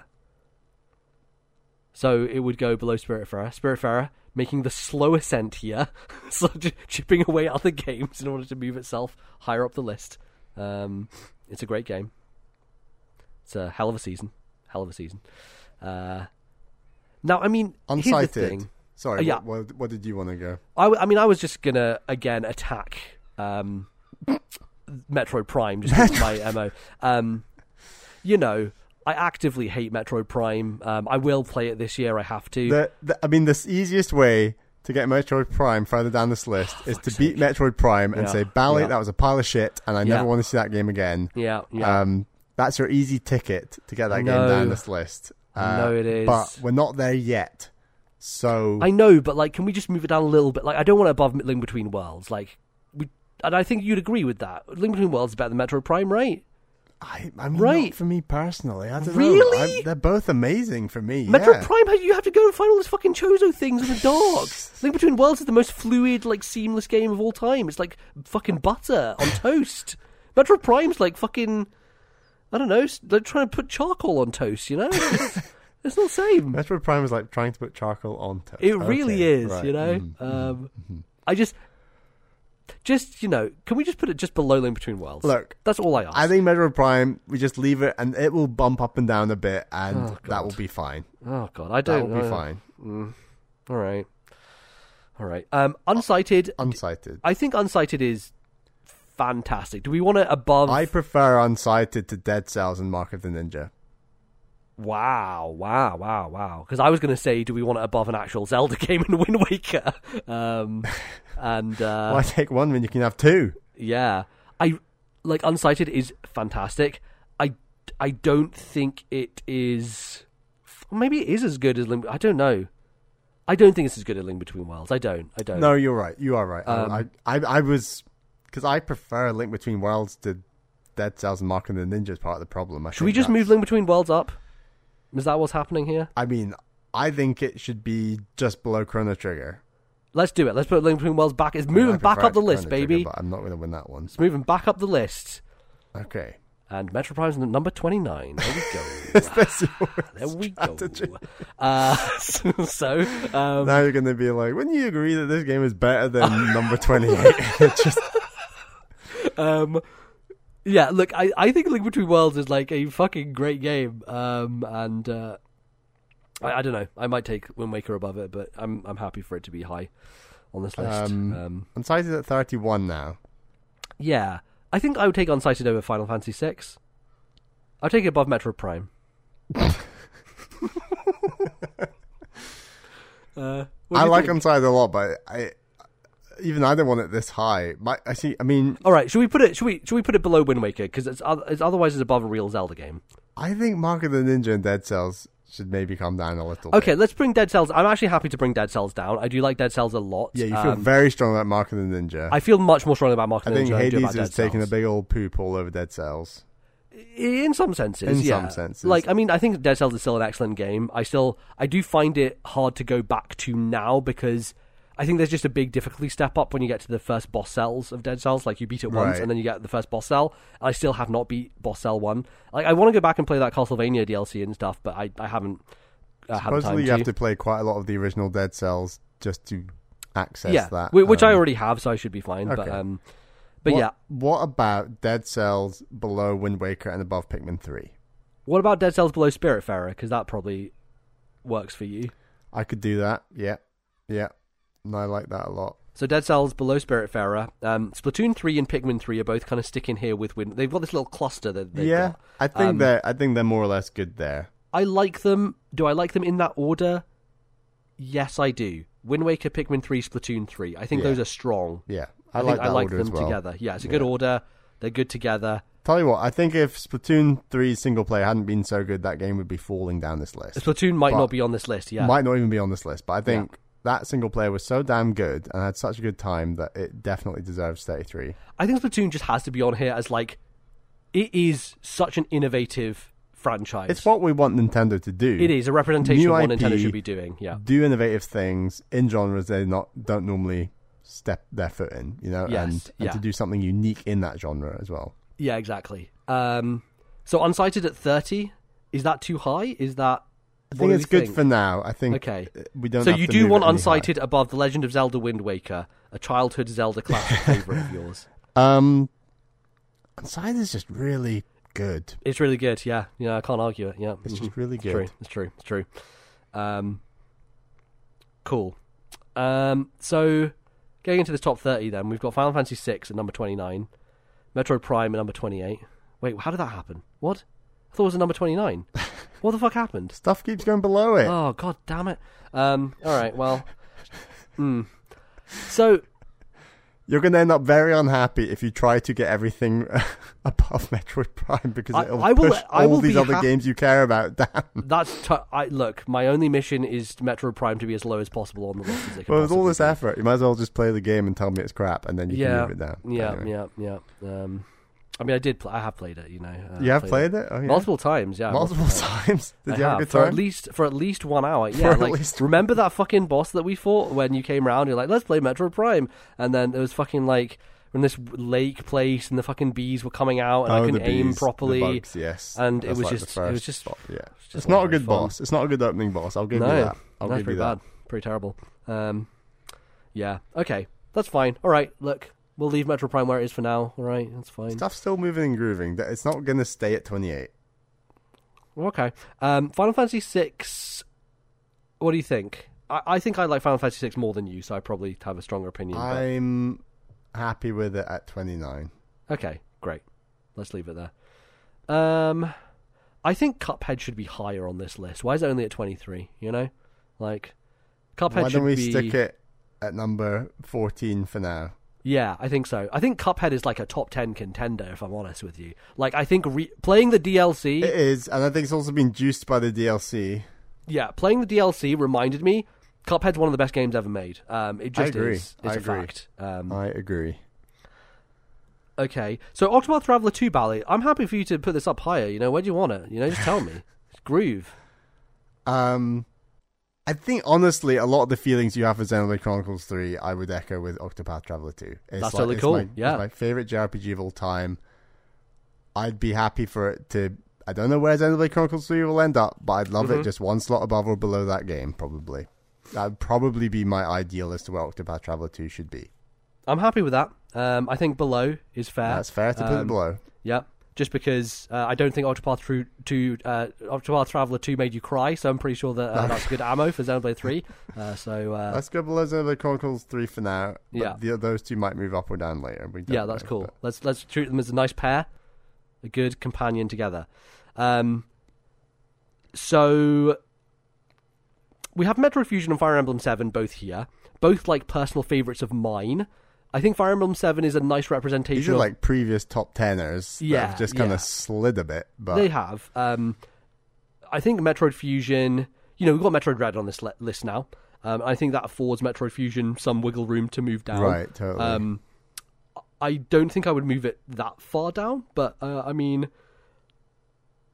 So it would go below Spiritfarer. Spiritfarer making the slow ascent here, so chipping away at other games in order to move itself higher up the list. Um, it's a great game. It's a hell of a season. Hell of a season. Uh, now, I mean, here's the Unsighted. thing. Sorry, Uh, yeah. what, what, what did you want to go? I, w- I mean, I was just gonna again attack um, Metroid Prime, just my mo. Um, you know, I actively hate Metroid Prime. Um, I will play it this year. I have to. The, the, I mean, the easiest way to get Metroid Prime further down this list is to fuck's beat Metroid Prime and Yeah. say, Bally, Yeah. that was a pile of shit, and I Yeah. never want to see that game again. yeah, yeah. Um, that's your easy ticket to get that I game down this list. I Uh, know it is. But we're not there yet. So I know, but like, can we just move it down a little bit? Like, I don't want it above Link Between Worlds. Like, we, and I think you'd agree with that. Link Between Worlds is better than Metroid Prime, right? I, I mean, Right. not for me personally. I don't Really? know. I, they're both amazing for me. Metro yeah. Prime, has- you have to go and find all those fucking Chozo things in the dark. Link Between Worlds is the most fluid, like seamless game of all time. It's like fucking butter on toast. Metroid Prime's like fucking, I don't know, like trying to put charcoal on toast. You know, it's, not the same. Metroid Prime is like trying to put charcoal on toast. It really Okay, is. right. You know, Mm. um, I just, just you know, can we just put it just below Link Between Worlds? Look, that's all I ask. I think Metroid Prime, we just leave it and it will bump up and down a bit and Oh, that will be fine. oh god, I don't. That will be fine. mm, all right, all right. Um, unsighted. Unsighted. I think Unsighted is fantastic. Do we want it above? I prefer Unsighted to Dead Cells and Mark of the Ninja. Wow, wow, wow, wow. Because I was going to say, do we want it above an actual Zelda game in Wind Waker? Um, and uh, Why take one when you can have two? yeah, I like Unsighted is fantastic. I I don't think it is. Maybe it is as good as Link. I don't know. I don't think it's as good as Link Between Worlds. I don't. I don't. No, you're right. You are right. Um, I, I, I was because I prefer Link Between Worlds to Dead Cells and Mark of the Ninja is part of the problem. I Should we just that's- move Link Between Worlds up? Is that what's happening here? I mean, I think it should be just below Chrono Trigger. Let's do it. Let's put Link Between Worlds back. It's moving I back up the list, Chrono Trigger, baby. but I'm not going to win that one. It's moving back up the list. Okay. And Metroid Prime's number 29. There we go. Is there we go. Uh, so, um, Now you're going to be like, wouldn't you agree that this game is better than number 28? Just um, yeah, look, I, I think Link Between Worlds is like a fucking great game. Um, and uh, I, I don't know. I might take Wind Waker above it, but I'm I'm happy for it to be high on this list. Um, um, Unsighted at 31 now. yeah, I think I would take Unsighted over Final Fantasy VI. I'll take it above Metroid Prime. uh, I like think? Unsighted a lot, but I even I don't want it this high. My, I see. I mean, All right, should we put it? Should we? Should we put it below Wind Waker? Because it's, it's otherwise it's above a real Zelda game. I think Mark of the Ninja and Dead Cells should maybe come down a little. Okay, bit. let's bring Dead Cells. I'm actually happy to bring Dead Cells down. I do like Dead Cells a lot. Yeah, you feel Um, very strong about Mark of the Ninja. I feel much more strongly about Mark and think Ninja I do Hades is Dead taking a big old poop all over Dead Cells. In some senses, In yeah. some senses. Like, I mean, I think Dead Cells is still an excellent game. I still, I do find it hard to go back to now because I think there's just a big difficulty step up when you get to the first boss cells of Dead Cells. Like, you beat it once Right. and then you get the first boss cell. I still have not beat boss cell one. Like, I want to go back and play that Castlevania DLC and stuff, but I, I haven't uh, had the time Supposedly, you have to play quite a lot of the original Dead Cells just to access yeah, that. whi- which I um, already have, so I should be fine. But okay. um, but what, yeah, What about Dead Cells below Wind Waker and above Pikmin 3? what about Dead Cells below Spiritfarer? Because that probably works for you. I could do that. Yeah. Yeah. And I like that a lot. So Dead Cells below Spiritfarer, um, Splatoon three and Pikmin three are both kind of sticking here with Wind. They've got this little cluster that they've yeah. got. I think Um, they're I think they're more or less good there. I like them. Do I like them in that order? Yes, I do. Wind Waker, Pikmin three, Splatoon three. I think Yeah. those are strong. Yeah. I, I, think like I like them well. together. Yeah, it's a good Yeah. order. They're good together. Tell you what, I think if Splatoon 3 single player hadn't been so good, that game would be falling down this list. Splatoon might But- not be on this list. Yeah, Might not even be on this list, but I think that single player was so damn good and had such a good time that it definitely deserves 33. I think Splatoon just has to be on here as like it is such an innovative franchise. It's what we want Nintendo to do. it is a representation New of what IP, Nintendo should be doing. Yeah. Do innovative things in genres they not don't normally step their foot in, you know, Yes, and, and yeah. to do something unique in that genre as well. Yeah, exactly. Um, so unsighted at thirty, is that too high? Is that? I think it's good think? for now. I think Okay. we don't. So you do want unsighted above the Legend of Zelda: Wind Waker, a childhood Zelda classic favorite of yours. Um, unsighted is just really good. It's really good. Yeah, yeah, I can't argue it. Yeah, It's mhm. just really It's good. true. It's true. It's true. Um, cool. Um, so getting into the top thirty, then we've got Final Fantasy VI at number twenty-nine, Metroid Prime at number twenty-eight. Wait, how did that happen? What? I thought it was at number twenty-nine. what the fuck happened? Stuff keeps going below it. Oh god damn it. Um, all right. Well. Hmm. So You're going to end up very unhappy if you try to get everything above Metroid Prime because I- it'll I will- push all these other hap- games you care about down. that's t- I look. My only mission is Metroid Prime to be as low as possible on the list Well, with all this effort, you might as well just play the game and tell me it's crap, and then you yeah, can move it down. Yeah, Anyway. yeah, yeah. Um, I mean, I did. Pl- I have played it. You know, uh, You have played played it? Oh, yeah. multiple times. Yeah, Multiple times. Did I you have, have, a good for at least for at least one hour. Yeah, like least- remember that fucking boss that we fought when you came round? You're like, let's play Metroid Prime, and then it was fucking like in this lake place, and the fucking bees were coming out, and oh, I couldn't aim bees, the properly. bugs, yes, and it was like just- it was just- spot, yeah. just It's not a good fun. boss. It's not a good opening boss. I'll give no, you that. I'll that's give pretty you that. bad, pretty terrible. Um, yeah, okay, that's fine. All right, look, we'll leave Metroid Prime where it is for now. All right, that's fine. Stuff's still moving and grooving. That- It's not going to stay at 28. Okay. Um, Final Fantasy VI. What do you think? I, I think I like Final Fantasy VI more than you, so I probably have a stronger opinion. but- I'm happy with it at 29. Okay, great. Let's leave it there. Um, I think Cuphead should be higher on this list. Why is it only at twenty three? You know, like Cuphead Why should don't we be. stick it at number 14 for now? Yeah, I think so. I think Cuphead is like a top ten contender. If I'm honest with you, like I think re- playing the DLC. It is, and I think it's also been juiced by the DLC. Yeah, playing the DLC reminded me Cuphead's one of the best games ever made. Um, it I just agree. is. It's I a agree. fact. Um, I agree. okay, so Octopath Traveler 2 Bally, I'm happy for you to put this up higher. You know, where do you want it? You know, just tell me. Groove. Um, I think honestly, a lot of the feelings you have for Xenoblade Chronicles Three, I would echo with Octopath Traveler Two. It's That's like, totally cool, My, yeah. my favorite JRPG of all time. I'd be happy for it to. I don't know where Xenoblade Chronicles Three will end up, but I'd love Mhm. it just one slot above or below that game. Probably, that would probably be my ideal as to where Octopath Traveler Two should be. I'm happy with that. Um, I think below is fair. That's fair to put it Um, below. Yeah, just because uh, I don't think Octopath Tru- 2, uh, Octopath Traveler 2 made you cry, so I'm pretty sure that uh, that's good ammo for Xenoblade 3. Uh, so, uh, Let's go below Xenoblade Chronicles Three for now. but Yeah. the, those two might move up or down later. We yeah, that's know, cool. but- Let's let's treat them as a nice pair, a good companion together. Um, so we have Metroid Fusion and Fire Emblem Seven both here, both like personal favorites of mine. I think Fire Emblem Seven is a nice representation. These are of, like previous top teners that Yeah, have just kind yeah. of slid a bit. But They have. Um, I think Metroid Fusion. You know, we've got Metroid Dread on this li- list now. Um, I think that affords Metroid Fusion some wiggle room to move down. right, totally. Um, I don't think I would move it that far down, but uh, I mean,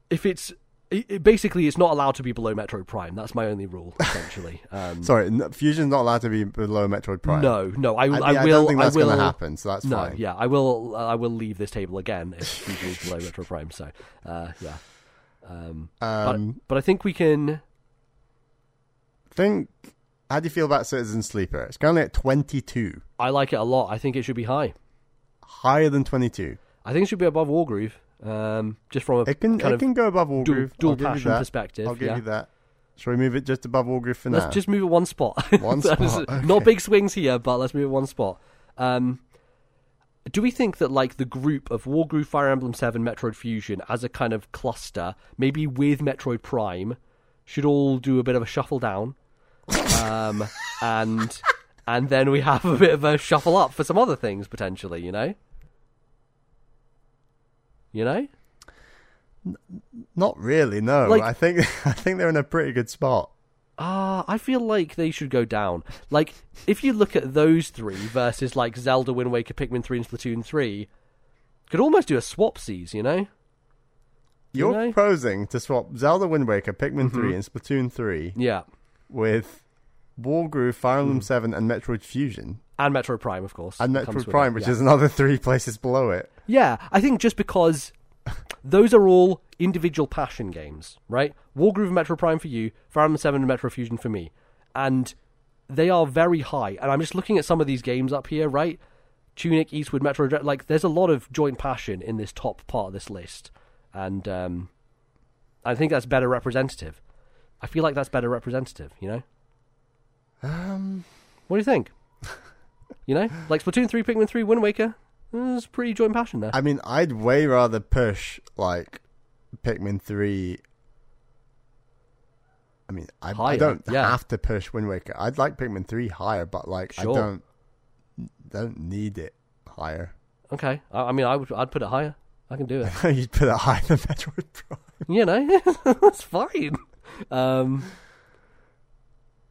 if it's it, it- basically it's not allowed to be below Metroid Prime. That's my only rule, essentially. Um, Sorry, Fusion's not allowed to be below Metroid Prime. no, no, I, I, I, yeah, will. I don't think that's will, going to happen. So that's no, fine. yeah, I will. Uh, I will leave this table again if Fusion is below Metroid Prime. So, uh, yeah. Um, Um, but I think we can. think. How do you feel about Citizen Sleeper? It's currently at twenty-two, I like it a lot. I think it should be high. higher than twenty-two. I think it should be above Wargroove. Um, just from a It can kind it of can go above Wargroove. dual, dual passion perspective. I'll give yeah. you that. Shall we move it just above Wargroove for Let's now? just move it one spot. One spot, Not big swings here, but let's move it one spot. Um, do we think that like the group of Wargroove, Fire Emblem Seven, Metroid Fusion as a kind of cluster, maybe with Metroid Prime, should all do a bit of a shuffle down, um, and and then we have a bit of a shuffle up for some other things potentially, you know? You know? Not really. No, Like- I think I think they're in a pretty good spot. Ah, I feel like they should go down. Like, if you look at those three versus like Zelda, Wind Waker, Pikmin three, and Splatoon three, could almost do a swap swapsies, you know? You You're know? Mm-hmm. proposing to swap Zelda Wind Waker, Pikmin 3, and Splatoon 3 Yeah, with Wargroove, Fire Mm. Emblem 7, and Metroid Fusion. and Metroid Prime, of course, And Metroid Prime, it, which yeah. is another three places below it. Yeah, I think just because those are all individual passion games, right? Wargroove and Metroid Prime for you, Fire Emblem 7 and Metroid Fusion for me. And they are very high. And I'm just looking at some of these games up here, right? Tunic, Eastward, Metroid, Dread- like there's a lot of joint passion in this top part of this list. And um, I think that's better representative. I feel like that's better representative, you know? Um, What do you think? you know? Like Splatoon 3, Pikmin 3, Wind Waker, there's pretty joint passion there. I mean, I'd way rather push, like, Pikmin 3. I mean, I, I don't yeah. have to push Wind Waker. I'd like Pikmin 3 higher, but, like, Sure. I don't don't need it higher. Okay, I, I mean, I would, I'd put it higher. I can do it. You'd put it higher than Metroid Prime. you know, that's fine. Um,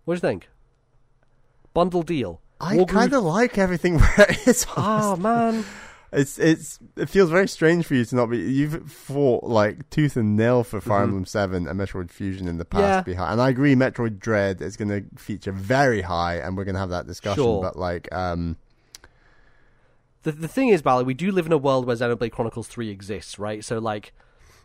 what do you think? Bundle deal. I kind of like everything where it is. Oh man, It's it's it feels very strange for you to not be. You've fought like tooth and nail for Fire. Emblem Seven and Metroid Fusion in the past. Yeah. to be high. and I agree. Metroid Dread is going to feature very high, and we're going to have that discussion. Sure. But like, um, the the thing is, Bally, we do live in a world where Xenoblade Chronicles Three exists, right? So like,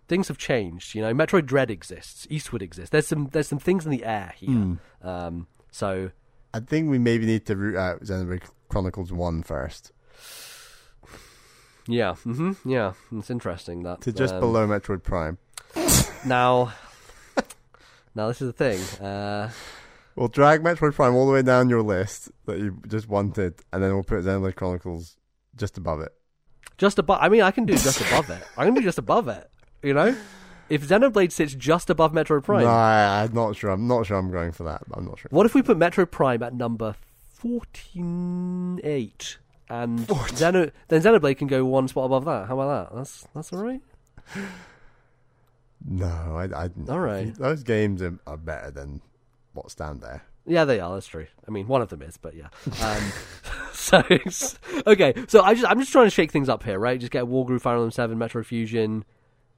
things have changed. You know, Metroid Dread exists, Eastward exists. There's some there's some things in the air here. Hmm. Um, so I think we maybe need to root out Xenoblade Chronicles One first yeah, hmm yeah, it's interesting that to just um, below Metroid Prime. now. Now this is the thing. Uh, We'll drag Metroid Prime all the way down your list that you just wanted, and then we'll put Xenoblade Chronicles just above it. Just above. I mean, I can do just above it. I can do just above it. You know, if Xenoblade sits just above Metroid Prime, I'm not sure. I'm not sure. I'm going for that. I'm not sure. what if we put Metroid Prime at number forty-eight, and Xeno, then Xenoblade can go one spot above that? How about that? That's that's all right. No, I, I All right. Those games are, are better than what's down there. Yeah, they are. That's true. I mean, one of them is, but yeah. Um, so okay, so I just I'm just trying to shake things up here, right? Just get Wargroove, Fire Emblem Seven, Metroid Fusion.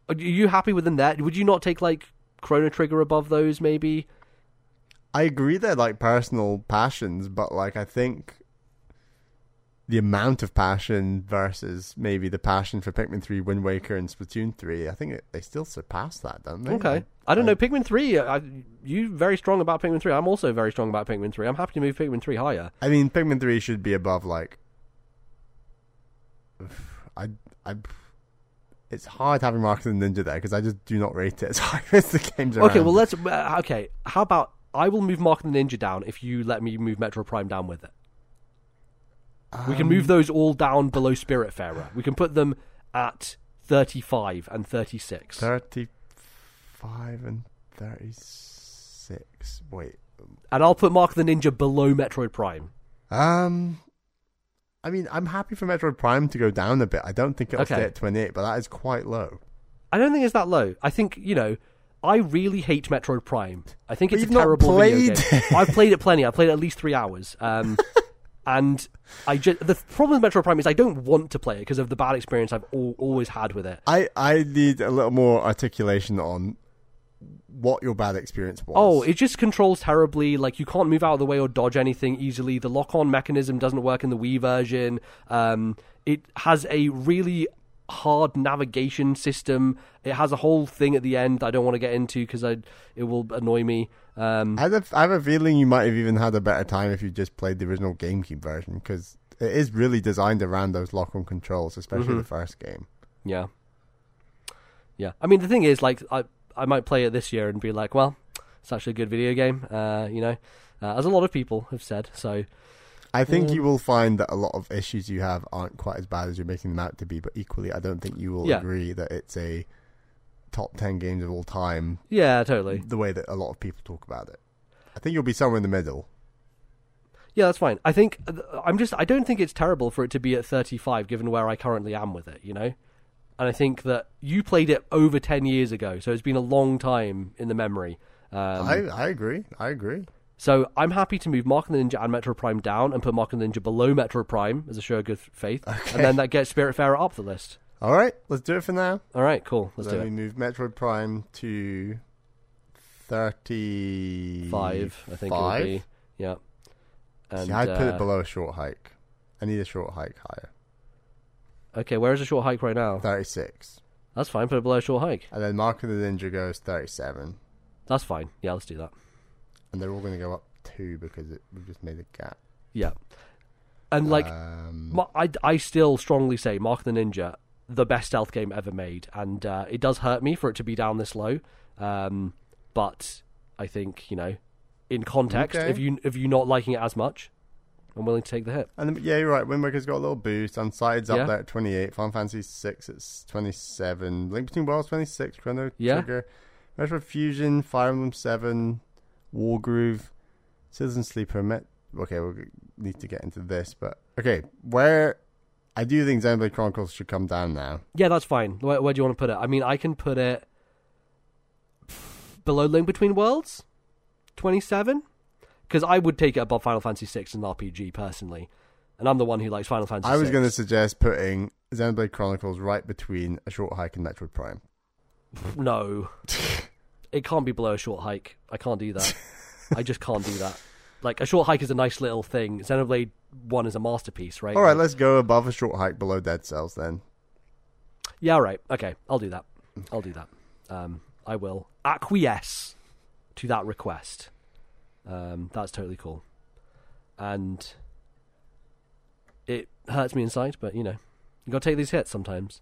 Are you happy within that? Would you not take like Chrono Trigger above those, maybe. I agree they're like personal passions, but like I think the amount of passion versus maybe the passion for Pikmin 3, Wind Waker, and Splatoon 3, I think it, they still surpass that, don't they? Okay. I don't know. Pikmin 3, uh, I, you very strong about Pikmin 3. I'm also very strong about Pikmin 3. I'm happy to move Pikmin 3 higher. I mean, Pikmin 3 should be above like. I, I, it's hard having Mark and Ninja there because I just do not rate it as high as the games Okay, well, let's. Uh, okay, how about I will move Mark the Ninja down if you let me move Metroid Prime down with it. we can move those all down below Spirit Spiritfarer. We can put them at 35 and 36. 35 and 36. Wait. And I'll put Mark the Ninja below Metroid Prime. Um, I mean, I'm happy for Metroid Prime to go down a bit. I don't think it'll Okay. stay at 28, but that is quite low. I don't think it's that low. I think, you know, I really hate Metroid Prime. I think But it's a terrible video game. I've played it plenty. I've played it at least three hours. Um, and I just the problem with Metroid Prime is I don't want to play it because of the bad experience I've al- always had with it. I, I need a little more articulation on what your bad experience was. Oh, it just controls terribly. Like you can't move out of the way or dodge anything easily. The lock-on mechanism doesn't work in the Wii version. Um, it has a really hard navigation system. It has a whole thing at the end that I don't want to get into because I it will annoy me. Um, I, have a, I have a feeling you might have even had a better time if you just played the original GameCube version because it is really designed around those lock-on controls, especially Mm-hmm. the first game. Yeah. Yeah. I mean, the thing is, like, I I might play it this year and be like, well, it's actually a good video game. Uh, you know, uh, as a lot of people have said. So I think you will find that a lot of issues you have aren't quite as bad as you're making them out to be, but equally, I don't think you will Yeah. agree that it's a top 10 games of all time yeah, totally. the way that a lot of people talk about it. I think you'll be somewhere in the middle. Yeah, that's fine. I think I'm just. I don't think it's terrible for it to be at 35, given where I currently am with it. You know. And I think that you played it over 10 years ago, so it's been a long time in the memory. Um, I, I agree. I agree. So I'm happy to move Mark and the Ninja and Metroid Prime down and put Mark and the Ninja below Metroid Prime as a show of good faith, and then that gets Spiritfarer up the list. All right, let's do it for now. All right, cool. Let's then do we it. move Metroid Prime to 35. I think it would be. Yeah. And See, I'd put uh, it below a short hike. I need a short hike higher. Okay, where is the short hike right now? 36. That's fine. Put it below a short hike. And then Mark of the Ninja goes 37. That's fine. Yeah, let's do that. And they're all going to go up two because it, we've just made a gap. Yeah. And like, um, Ma- I, I still strongly say Mark the Ninja, the best stealth game ever made, and uh, it does hurt me for it to be down this low. Um, but I think you know, in context, Okay. if you if you not liking it as much, I'm willing to take the hit. and yeah, you're right. Wind Waker's got a little boost. Unsighted's up there at 28. Final Fantasy 6 it's 27. Link Between Worlds 26. Chrono Yeah. Trigger. Metroid Fusion. Fire Emblem 7. Wargroove. Citizen Sleeper. Met. Okay, we will need to get into this, but okay, where I do think Xenoblade Chronicles should come down now. Yeah, that's fine. Where, where do you want to put it? I mean, I can put it below Link Between Worlds, twenty seven, because I would take it above Final Fantasy six in RPG personally, and I'm the one who likes Final Fantasy. I was going to suggest putting Xenoblade Chronicles right between A Short Hike and Metroid Prime. No. it can't be below a short hike. I can't do that. I just can't do that. Like, a short hike is a nice little thing. Xenoblade 1 is a masterpiece, right? All right, Like- let's go above A Short Hike, below Dead Cells then. Yeah, all right. Okay, I'll do that. I'll do that. Um, I will acquiesce to that request. Um, that's totally cool. And it hurts me inside, but, you know, you got to take these hits sometimes.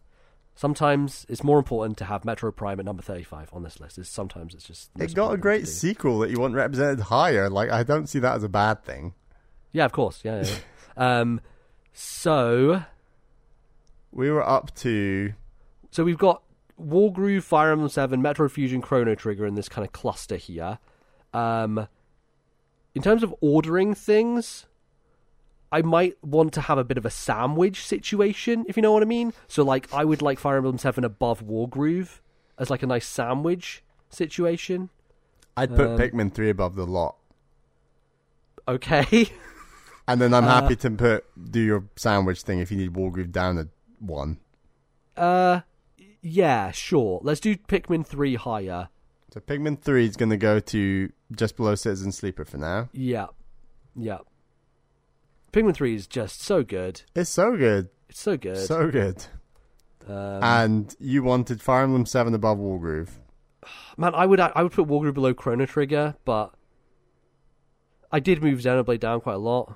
Sometimes it's more important to have Metroid Prime at number 35 on this list. It's, sometimes it's just. It got a great thing to do. sequel that you want represented higher. Like, I don't see that as a bad thing. Yeah, of course. Yeah. yeah, yeah. um, so, We were up to so we've got Wargroove, Fire Emblem Seven, Metroid Fusion, Chrono Trigger in this kind of cluster here. Um, in terms of ordering things, I might want to have a bit of a sandwich situation, if you know what I mean. So, like, I would like Fire Emblem Seven above Wargroove as like a nice sandwich situation. I'd put Um, Pikmin 3 above the lot. Okay. And then I'm uh, happy to put do your sandwich thing if you need Wargroove down a one. uh, yeah, sure. Let's do Pikmin Three higher. So Pikmin 3 is going to go to just below Citizen Sleeper for now. Yeah, yeah. Pikmin Three is just so good. It's so good. It's so good. So good. um, and you wanted Fire Emblem 7 above Wargroove. man, I would I would put Wargroove below Chrono Trigger, but I did move Xenoblade down quite a lot.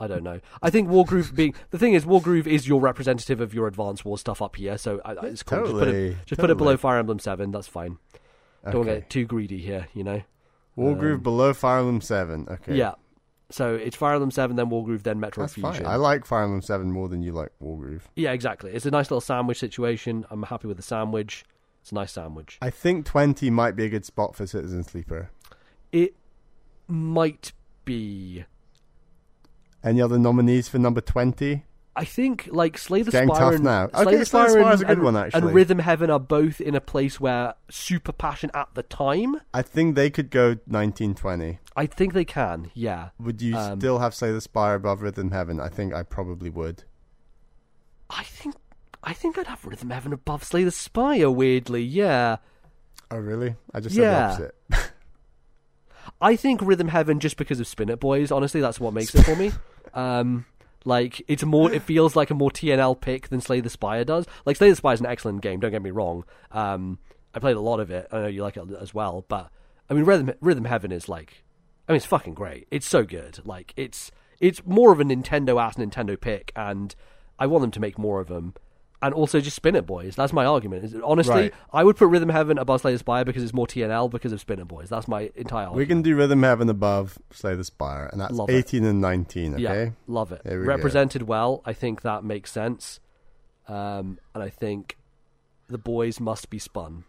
I don't know. I think Wargroove being the thing is Wargroove is your representative of your Advanced War stuff up here, so I, I- it's cool. Just put Totally, it just put it below. Fire Emblem Seven. That's fine. Don't get too greedy here, you know. Wargroove um, below Fire Emblem 7. Okay. Yeah. So it's Fire Emblem Seven, then Wargroove, then Metroid That's Fusion. fine. I like Fire Emblem 7 more than you like Wargroove. Yeah, exactly. It's a nice little sandwich situation. I'm happy with the sandwich. It's a nice sandwich. I think 20 might be a good spot for Citizen Sleeper. It might be. Any other nominees for number 20? I think like Slay the getting Spire and now. Slay Okay, the Slay the Spire and, a good and- one, actually. and Rhythm Heaven are both in a place where super passion at the time. I think they could go 1920. I think they can. Yeah. Would you Um, still have Slay the Spire above Rhythm Heaven? I think I probably would. I think I think I'd have Rhythm Heaven above Slay the Spire. Weirdly, yeah. Oh, really? I just Yeah. said the opposite. I think Rhythm Heaven just because of Spin It Boys. Honestly, that's what makes it for me. Um, like it's more, it feels like a more TNL pick than Slay the Spire does. Like Slay the Spire is an excellent game. Don't get me wrong. Um, I played a lot of it. I know you like it as well, but I mean, Rhythm Rhythm Heaven is like, I mean, it's fucking great. It's so good. Like it's it's more of a Nintendo ass Nintendo pick, and I want them to make more of them. And also just Spin It Boys. That's my argument. Is- Honestly, Right. I would put Rhythm Heaven above Slay the Spire because it's more TNL because of Spin It Boys. That's my entire argument. we can do Rhythm Heaven above Slay the Spire, and that's Love it. 18 and 19, okay? Yeah, love it. We go. Represented well. I think that makes sense. Um, and I think the boys must be spun.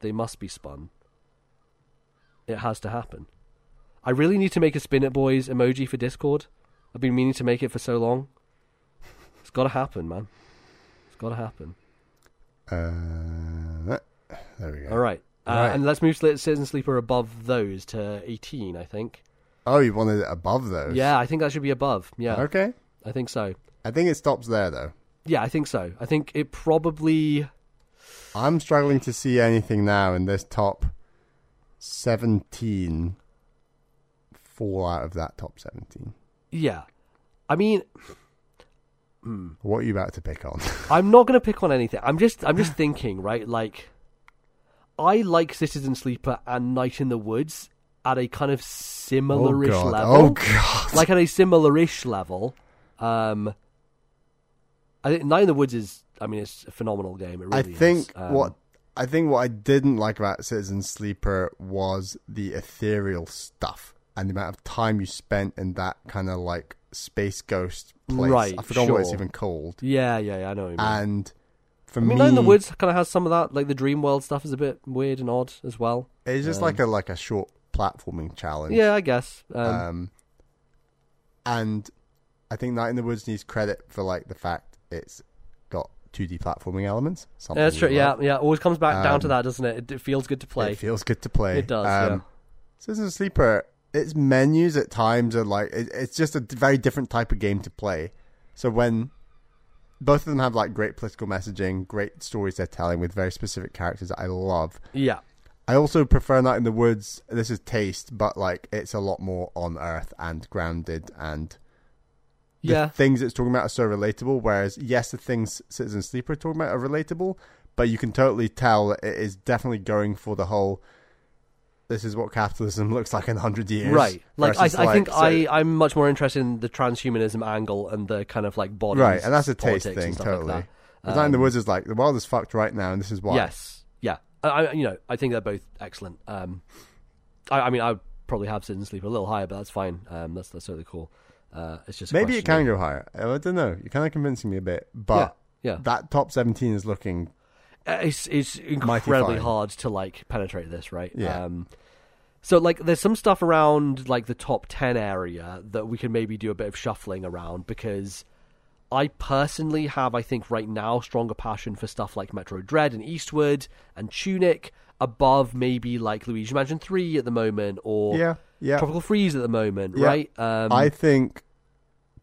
They must be spun. It has to happen. I really need to make a Spin It Boys emoji for Discord. I've been meaning to make it for so long. It's got to happen, man. It's got to happen. Uh, there we go. All right. Uh, Right. And let's move Citizen Sleeper above those to 18, I think. Oh, you wanted it above those? Yeah, I think that should be above. Yeah, Okay. I think so. I think it stops there, though. Yeah, I think so. I think it probably. I'm struggling to see anything now in this top 17 fall out of that top 17. Yeah. I mean, What are you about to pick on? I'm not going to pick on anything. I'm just I'm just thinking, right? Like I like Citizen Sleeper and Night in the Woods at a kind of oh, similar-ish God. level. Oh, God. Like at a similar-ish level. Um I think Night in the Woods is I mean it's a phenomenal game. It I really think. Um, what I think what I didn't like about Citizen Sleeper was the ethereal stuff and the amount of time you spent in that kind of like space ghost place. Right, I forgot what it's even called. Yeah, yeah, yeah, I know what you mean. And for I mean, me, Night in the Woods kind of has some of that. Like the Dream World stuff is a bit weird and odd as well. it's just um, like a like a short platforming challenge. Yeah, I guess. Um, Um, and I think Night in the Woods needs credit for like the fact it's got 2D platforming elements. Something yeah, that's true. we Yeah, yeah. Always comes back down to Um, that, doesn't it? it? It feels good to play. It feels good to play. It does, Um, Citizen Sleeper, its menus at times are like it, it's just a very different type of game to play. So when both of them have like great political messaging, great stories they're telling with very specific characters that I love. Yeah. I also prefer Night in the Woods. This is taste, but like it's a lot more on earth and grounded and the Yeah. things it's talking about are so relatable. Whereas, yes, the things Citizen Sleeper are talking about are relatable, but you can totally tell that it is definitely going for the whole. This is what capitalism looks like in hundred years, Right. Like I, I think so- I, I'm much more interested in the transhumanism angle and the kind of like bodies. right, and that's a taste thing, totally. Like in the Um, Woods is like the world is fucked right now, and this is why. Yes. Yeah. I, I, you know, I think they're both excellent. Um, I, I mean, I would probably have Citizen Sleep a little higher, but that's fine. Um, that's that's totally cool. Uh, it's just maybe it can of- go higher. I don't know. You're kind of convincing me a bit, but Yeah. that top seventeen is looking It's it's incredibly hard to like penetrate this, right? Yeah. Um, so like, there's some stuff around like the top ten area that we can maybe do a bit of shuffling around because I personally have, I think, right now, stronger passion for stuff like Metroid Dread and Eastward and Tunic above maybe like Luigi Mansion Three at the moment or yeah, yeah. Tropical Freeze at the moment, Yeah. right? Um, I think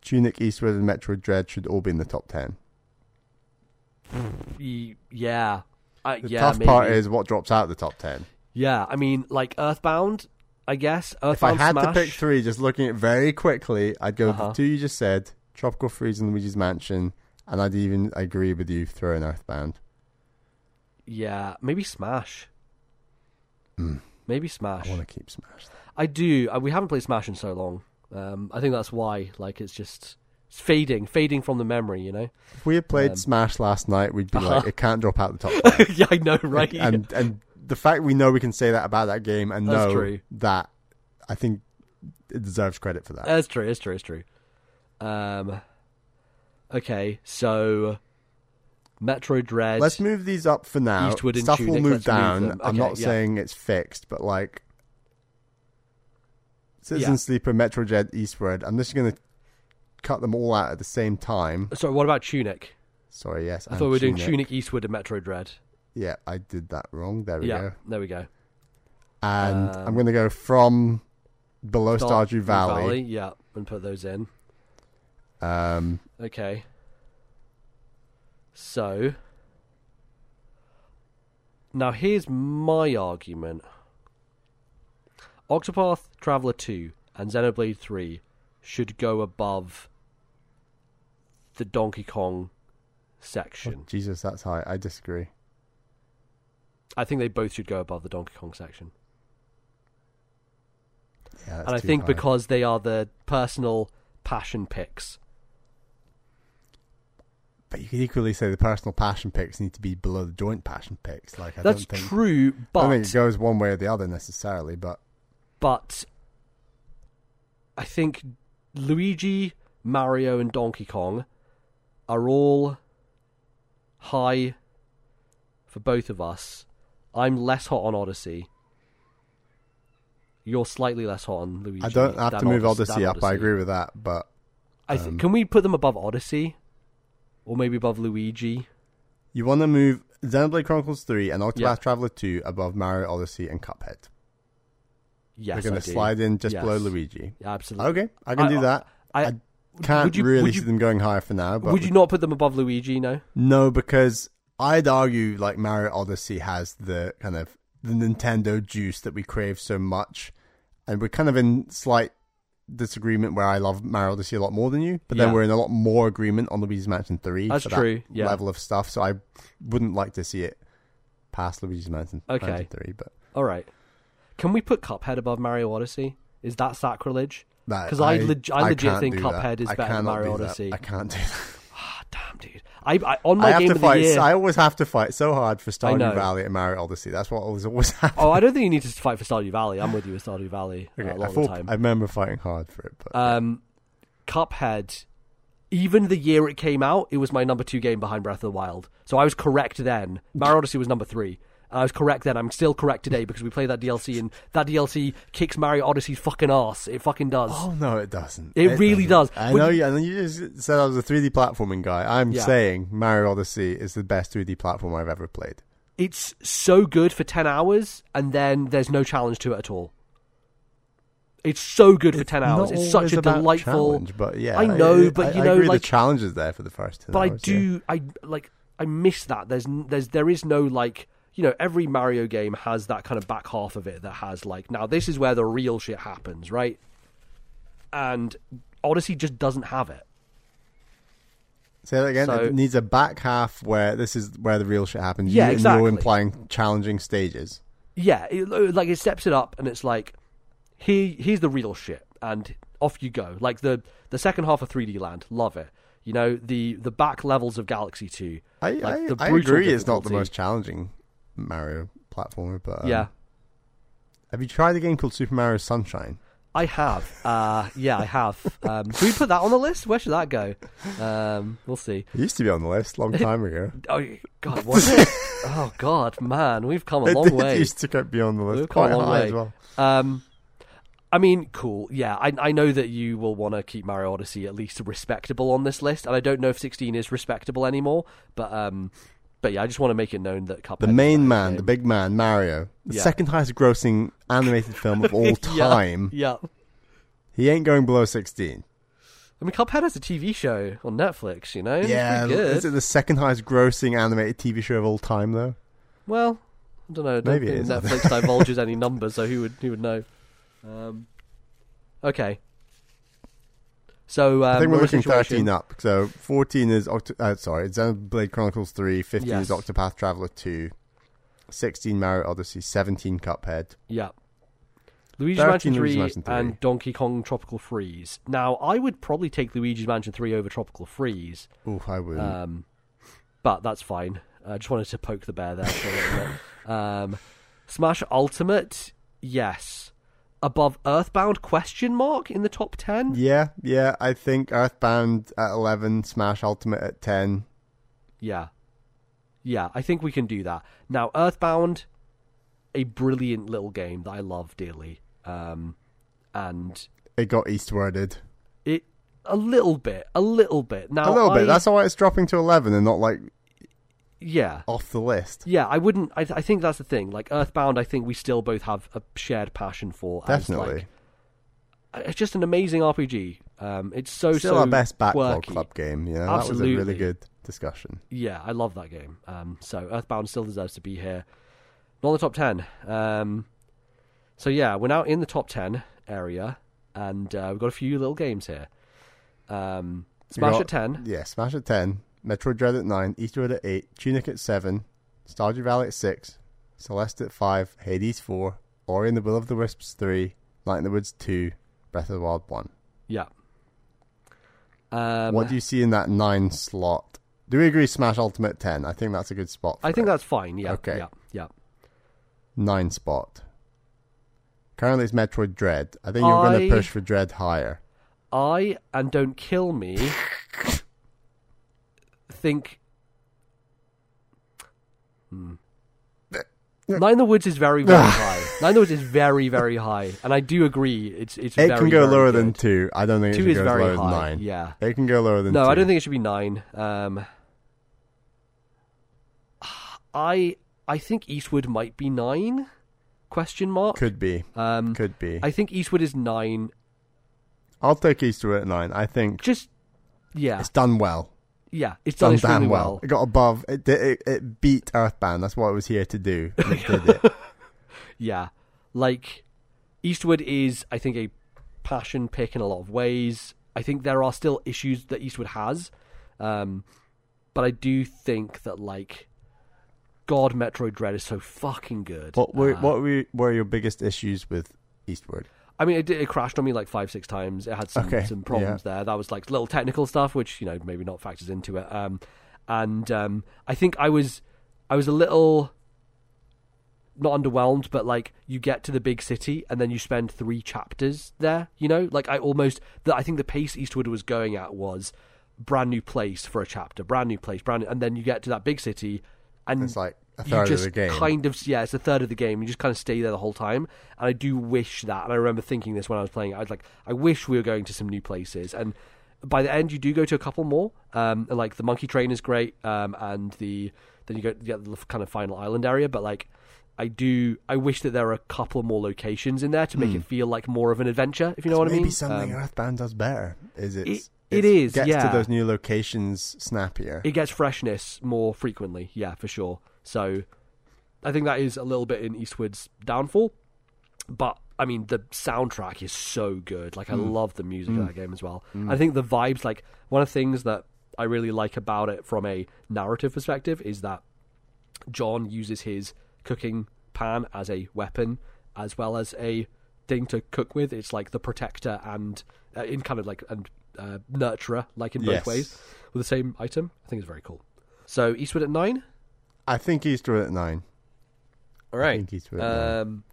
Tunic, Eastward, and Metroid Dread should all be in the top ten. Yeah, Uh, The yeah, tough maybe. part is what drops out of the top ten. yeah. I mean, like Earthbound. I guess Earthbound If I had Smash. to pick three, just looking at it very quickly, I'd go Uh-huh. the two you just said: Tropical Freeze and Luigi's Mansion, and I'd even agree with you throwing Earthbound. Yeah, maybe Smash. Maybe Smash. I want to keep Smash. I do. Uh, we haven't played Smash in so long. Um, I think that's why. Like, it's just it's fading, fading from the memory. You know. If we had played Um, Smash last night, we'd be Uh-huh. like, it can't drop out the top. 10. yeah, I know, right? and and the fact we know we can say that about that game and That's know true. that, I think it deserves credit for that. That's true. It's true. It's true. Um. Okay, so Metroid Dread. Let's move these up for now. Eastward and Stuff will move let's move down. I'm not yeah. saying it's fixed, but like Citizen Yeah. Sleeper, Metro Jet, Eastward. I'm just going to cut them all out at the same time. Sorry, what about Tunic? Sorry, yes. I thought we were doing Tunic. Eastward, and Metro Dread. Yeah, I did that wrong. There we yeah, go. there we go. And Um, I'm going to go from below Star- Stardew Valley. yeah, and put those in. Um, Okay. So now here's my argument. Octopath Traveler 2 and Xenoblade 3 should go above the Donkey Kong section. Oh, Jesus, that's high. I disagree. I think they both should go above the Donkey Kong section. Yeah, and I think high. because they are the personal passion picks. But you could equally say the personal passion picks need to be below the joint passion picks. Like I That's don't think, true, I but don't think it goes one way or the other necessarily. But but I think Luigi, Mario, and Donkey Kong are all high for both of us. I'm less hot on Odyssey. You're slightly less hot on Luigi. I don't have to move Odyssey, Odyssey up. I agree with that. But I th- um, can we put them above Odyssey, or maybe above Luigi? you want to move Xenoblade Chronicles Three and Octopath Yeah. Traveler Two above Mario Odyssey and Cuphead. Yes, We're going to slide in just Yes. below Luigi. Absolutely. Okay, I can I- do that. I, I Can't you, really would see them going higher for now. But would you not put them above Luigi? No. No, because I'd argue like Mario Odyssey has the kind of the Nintendo juice that we crave so much, and we're kind of in slight disagreement where I love Mario Odyssey a lot more than you, but then Yeah. we're in a lot more agreement on Luigi's Mansion Three. That's for that true, yeah. level of stuff. So I wouldn't like to see it past Luigi's Mansion, Okay. Mansion Three, but All right. Can we put Cuphead above Mario Odyssey? Is that sacrilege? That 'Cause I leg- I legit think Cuphead that. is I better than Mario. Odyssey. I can't do that. Ah, damn, dude. I, I on my I game of the year. I always have to fight so hard for I Stardew. Valley and Mario Odyssey. That's what always always happens. oh, I don't think you need to fight for Stardew Valley. I'm with you with Stardew Valley uh, Okay, a I, thought, the time. I remember fighting hard for it, but Um, Cuphead, even the year it came out, it was my number two game behind Breath of the Wild. So I was correct then. Mario Odyssey was number three. And I was correct then. I'm still correct today because we play that DLC and that DLC kicks Mario Odyssey's fucking ass. It fucking does. Oh no, it doesn't. It really doesn't. does. I But know. you- I you just said I was a 3D platforming guy. I'm Yeah. saying Mario Odyssey is the best 3D platform I've ever played. It's so good for 10 hours and then there's no challenge to it at all. It's so good for 10 hours. It's such a delightful. but yeah, I know, but you I know, agree like- the challenge is there for the first. 10 but I hours, yeah. do I like I miss that. There's there's there is no like you know every Mario game has that kind of back half of it that has like now this is where the real shit happens, right? And Odyssey just doesn't have it. Say that again. So- it needs a back half where this is where the real shit happens. Yeah, you, exactly. You're implying challenging stages. Yeah, it, like it steps it up and it's like here here's the real shit and off you go. Like the the second half of 3D Land, love it. You know the the back levels of Galaxy 2. I Like, I, the I agree. It's not the most challenging Mario platformer, but um, yeah, Have you tried a game called Super Mario Sunshine? I have. Uh, yeah, I have. Um, should we put that on the list? Where should that go? Um, we'll see. It used to be on the list a long time ago. Oh God, it? oh God, man, we've come a long way. It used to be on the list We've come quite a long way. as well. Um, I mean, cool. Yeah, I I know that you will want to keep Mario Odyssey at least respectable on this list, and I don't know if 16 is respectable anymore. But um, but yeah, I just want to make it known that Cuphead The main man, game. the big man, Mario, the Yeah. second highest grossing animated film of all time. Yeah, He ain't going below 16. I mean, Cuphead has a TV show on Netflix. You know, yeah, good. is it the second highest grossing animated TV show of all time, though? Well, I don't know. I don't Maybe it think is. Netflix divulges any numbers, so who would who would know? Um, okay. So um, I think we're a looking 13 up. So 14 is Octo- uh, sorry, Xenoblade Chronicles 3. 15 Yes. is Octopath Traveler 2. 16 Mario Odyssey. 17 Cuphead. Yeah. Luigi's Mansion 3, Luigi's Mansion 3. and Donkey Kong Tropical Freeze. Now, I would probably take Luigi's Mansion 3 over Tropical Freeze, Oof, I would. um, but that's fine. I just wanted to poke the bear there for a little bit. Um, Smash Ultimate, yes. Above Earthbound question mark in the top 10? yeah, yeah. I think Earthbound at 11, Smash Ultimate at 10. Yeah. Yeah, I think we can do that. Now, Earthbound, a brilliant little game that I love dearly. Um, and It got Eastwarded. it a little bit, a little bit. Now, a little I- bit. That's why it's dropping to 11 and not like yeah, off the list. yeah. I wouldn't. I, I think that's the thing. Like Earthbound, I think we still both have a shared passion for. as, Definitely. like, it's just an amazing RPG. Um, it's so Still so our best backlog quirky. club game. Yeah, know, that was a really good discussion. Yeah, I love that game. Um, so Earthbound still deserves to be here. Not in the top ten. Um, so yeah, we're now in the top ten area, and uh, we've got a few little games here. Um, We Smash got- at ten. Yeah, Smash at 10, Metroid Dread at 9, Eastward at 8, Tunic at 7, Stardew Valley at 6, Celeste at 5, Hades 4, Ori and the Will of the Wisps 3, Night in the Woods 2, Breath of the Wild 1. Yeah. Um, what do you see in that 9 slot? Do we agree Smash Ultimate 10? I think that's a good spot. For I think it. that's fine. Yeah. Okay. Yeah. Yeah. 9 spot. Currently it's Metroid Dread. I think you're going to push for Dread higher. I and don't kill me. Think. Hmm. Night in the Woods is very very high. Night in the Woods is very very high, and I do agree. It's it's It very, can go lower good. than 2. I don't think it two should is very lower high. than 9. Yeah. It can go lower than No, 2. I don't think it should be nine. Um, I I think Eastward might be nine. Question mark. Could be. um, Could be. I think Eastward is nine. I'll take Eastward at 9. I think Just yeah, it's done well. Yeah. It's done, done damn well. It got above. It, it it beat Earthbound. That's what it was here to do. It did it. Yeah, like Eastward is, I think, a passion pick in a lot of ways. I think there are still issues that Eastward has, um, but I do think that like God, Metroid Dread is so fucking good. What were Uh, what were were your biggest issues with Eastward? I mean, it, it crashed on me like five, six times. It had some, Okay, some problems there. That was like little technical stuff, which you know maybe not factors into it. Um, and um, I think I was, I was a little not underwhelmed, but like you get to the big city and then you spend three chapters there. You know, like I almost, the, I think the pace Eastward was going at was brand new place for a chapter, brand new place, brand, new, and then you get to that big city, and It's like a you just of the game. kind of yeah, it's a third of the game. You just kind of stay there the whole time, and I do wish that. And I remember thinking this when I was playing. I was like, I wish we were going to some new places. And by the end, you do go to a couple more. Um, and like the monkey train is great. Um, and the then you go you get the kind of final island area. But like, I do I wish that there were a couple more locations in there to make it feel like more of an adventure. If you know what I mean. Maybe something Um, Earthbound does better. Is it? It- it is, Gets yeah. to those new locations snappier. it gets freshness more frequently. Yeah, for sure. So I think that is a little bit in Eastward's downfall. But I mean, the soundtrack is so good. Like I love the music of that game as well. I think the vibes, like one of the things that I really like about it from a narrative perspective is that John uses his cooking pan as a weapon as well as a thing to cook with. It's like the protector and uh, in kind of like and uh, nurturer, like in both Yes. ways, with the same item. I think it's very cool. So Eastward at nine. I think Eastward at nine. All right. I think Eastward at nine. Um,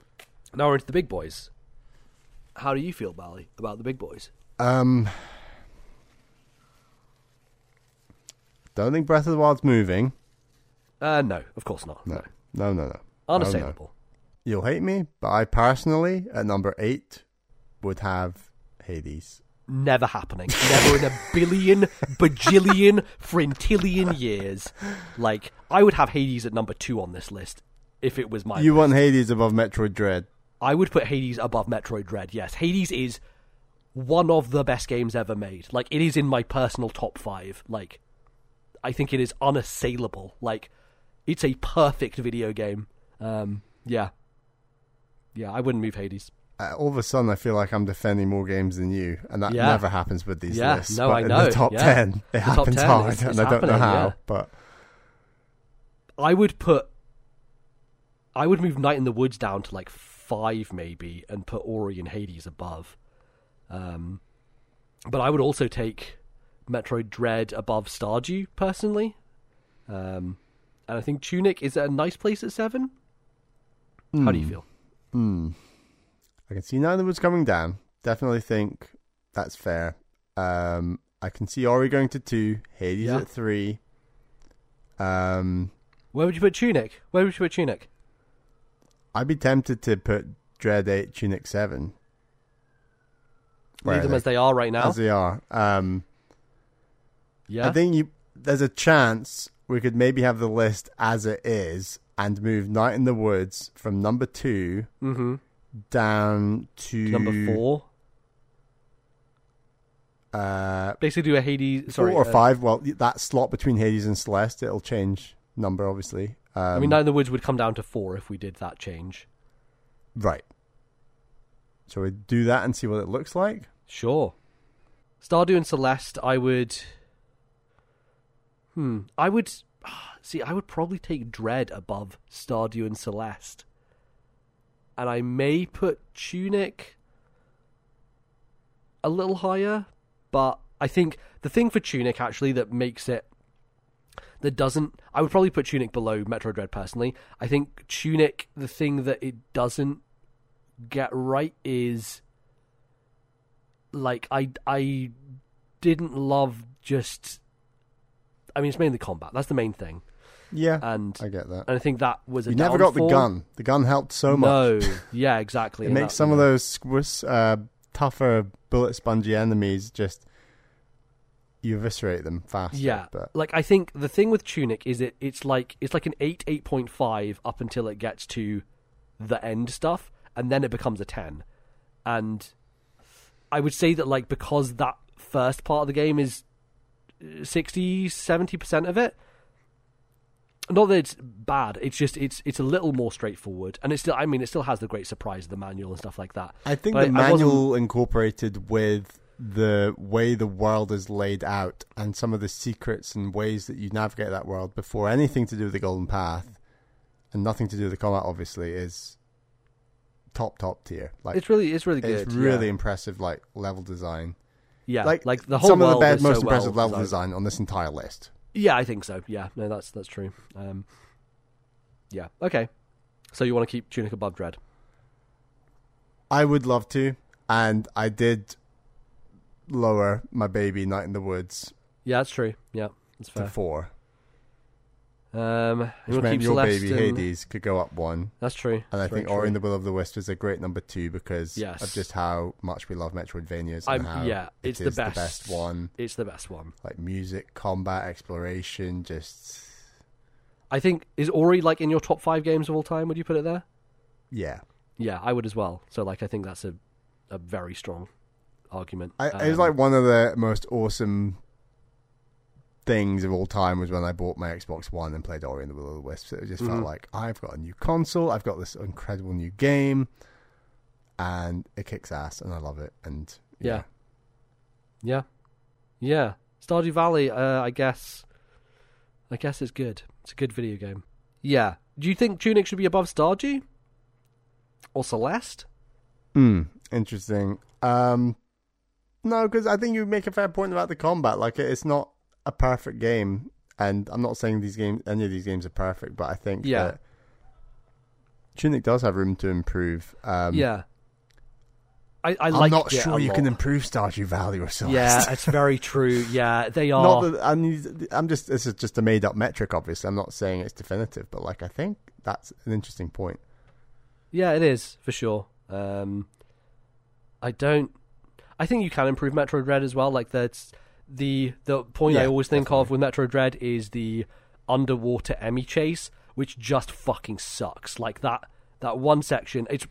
now we're into the big boys. How do you feel, Bally, about the big boys? Um, don't think Breath of the Wild's moving. Uh, no, of course not. No, no, no, no. Oh, no. Unassailable. You'll hate me, but I personally, at number eight, would have Hades. Never happening. Never in a billion, bajillion, frintillion years. Like, I would have Hades at number two on this list if it was my. You want Hades above Metroid Dread? I would put Hades above Metroid Dread. Yes, Hades is one of the best games ever made. Like it is in my personal top five. Like I think it is unassailable. Like it's a perfect video game. Um, yeah, yeah, I wouldn't move Hades. Uh, all of a sudden, I feel like I'm defending more games than you, and that Yeah. never happens with these Yeah, lists. no, but I in know, the top yeah. ten, it The happens 10, hard, it's- and I don't know how. But I would put, I would move Night in the Woods down to like five maybe, and put Ori and Hades above. Um, but I would also take Metroid Dread above Stardew personally. Um, and I think Tunic is a nice place at seven. How do you feel? Hmm. I can see Night of the Woods coming down. Definitely think that's fair. Um, I can see Ori going to two, Hades Yeah. at three. Um, Where would you put Tunic? Where would you put Tunic? I'd be tempted to put Dread eight, Tunic seven. Where Leave them as they are right now. as they are. Um, yeah. I think you there's a chance we could maybe have the list as it is and move Night in the Woods from number two mm-hmm. Down to Number four. Uh, Basically, do a Hades. Sorry, four or uh, five. Well, that slot between Hades and Celeste, it'll change number, obviously. Um, I mean, Night in the Woods would come down to four if we did that change. right. So we do that and see what it looks like. Sure. Stardew and Celeste, I would. Hmm. I would. See, I would probably take Dread above Stardew and Celeste. And I may put Tunic a little higher, but I think the thing for Tunic actually that makes it. That doesn't. I would probably put Tunic below Metroid Dread personally. I think Tunic, the thing that it doesn't get right is like I I didn't love just I mean it's mainly combat. That's the main thing. Yeah, And I get that. and I think that was a You never got the gun. The gun helped so much. No. Yeah, exactly. It makes that- some of those squish, uh, tougher, bullet spongy enemies just you eviscerate them faster. Yeah. but Like I think the thing with Tunic is it it's like it's like an 8 8.5 up until it gets to the end stuff and then it becomes a 10. And I would say that like because that first part of the game is 60 70% of it not that it's bad it's just it's it's a little more straightforward and it's still i mean it still has the great surprise of the manual and stuff like that I think But the I manual incorporated with the way the world is laid out and some of the secrets and ways that you navigate that world before anything to do with the Golden Path and nothing to do with the combat, obviously, is top top tier. Like it's really it's really good it's really yeah. impressive, like level design. yeah like like the whole some of the best, most so impressive well level designed. design on this entire list. Yeah, I think so. Yeah, no, that's that's true. Um, yeah, okay. So you want to keep Tunic above Dread? I would love to, and I did lower my baby Night in the Woods Yeah, that's true. Yeah, that's to fair. four. Um, Which want to meant your baby and- Hades could go up one. That's true. And I That's very think Ori true. and the Will of the Wisp is a great number two because Yes. of just how much we love Metroidvanias I'm- and how yeah, it it's is the the best. best one. It's the best one. Like music, combat, exploration, just I think is Ori like in your top five games of all time? Would you put it there? yeah. Yeah, I would as well. So like, I think that's a a very strong argument. I, it was Um, like one of the most awesome things of all time was when I bought my Xbox One and played Ori and the Will of the Wisps. It just Mhm. felt like I've got a new console, I've got this incredible new game, and it kicks ass, and I love it. And Yeah. Yeah, yeah. Stardew Valley. Uh, I guess. I guess it's good. It's a good video game. Yeah. Do you think Tunic should be above Stardew or Celeste? Hmm, interesting. Um, no, because I think you make a fair point about the combat. Like, it's not a perfect game, and I'm not saying these games, any of these games are perfect, but I think Yeah. that Tunic does have room to improve. Um, yeah. I, I I'm liked not sure you lot. can improve Stardew Valley or Celeste. Yeah, it's very true. Yeah, they are. not that I mean, I'm just this is just a made up metric. Obviously, I'm not saying it's definitive, but like I think that's an interesting point. Yeah, it is for sure. Um, I don't. I think you can improve Metroid Dread as well. Like that's the the point I always think of with Metroid Dread is the underwater E.M.M.I. chase, which just fucking sucks. Like that that one section. It's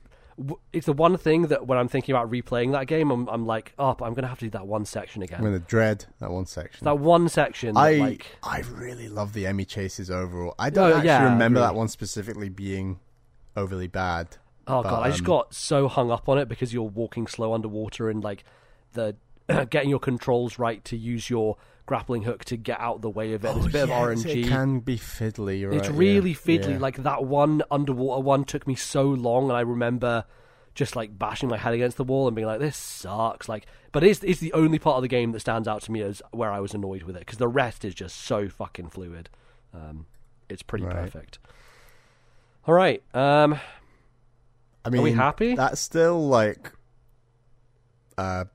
it's the one thing that when I'm thinking about replaying that game, I'm, I'm like, oh, but I'm gonna have to do that one section again. I'm going to dread that one section. that one section. that, I like, I really love the E.M.M.I. chases overall. I don't Oh, actually yeah, remember really. that one specifically being overly bad. Oh But, god, I just um, got so hung up on it because you're walking slow underwater and like the getting your controls right to use your grappling hook to get out the way of it. it's a bit of Oh, RNG. It can be fiddly. You're it's really yeah. fiddly. Yeah. Like that one underwater one took me so long, and I remember just like bashing my head against the wall and being like, "This sucks." Like, but it's it's the only part of the game that stands out to me as where I was annoyed with it because the rest is just so fucking fluid. Um, it's pretty Right. perfect. All right. Um, I mean, are we happy? That's still like uh,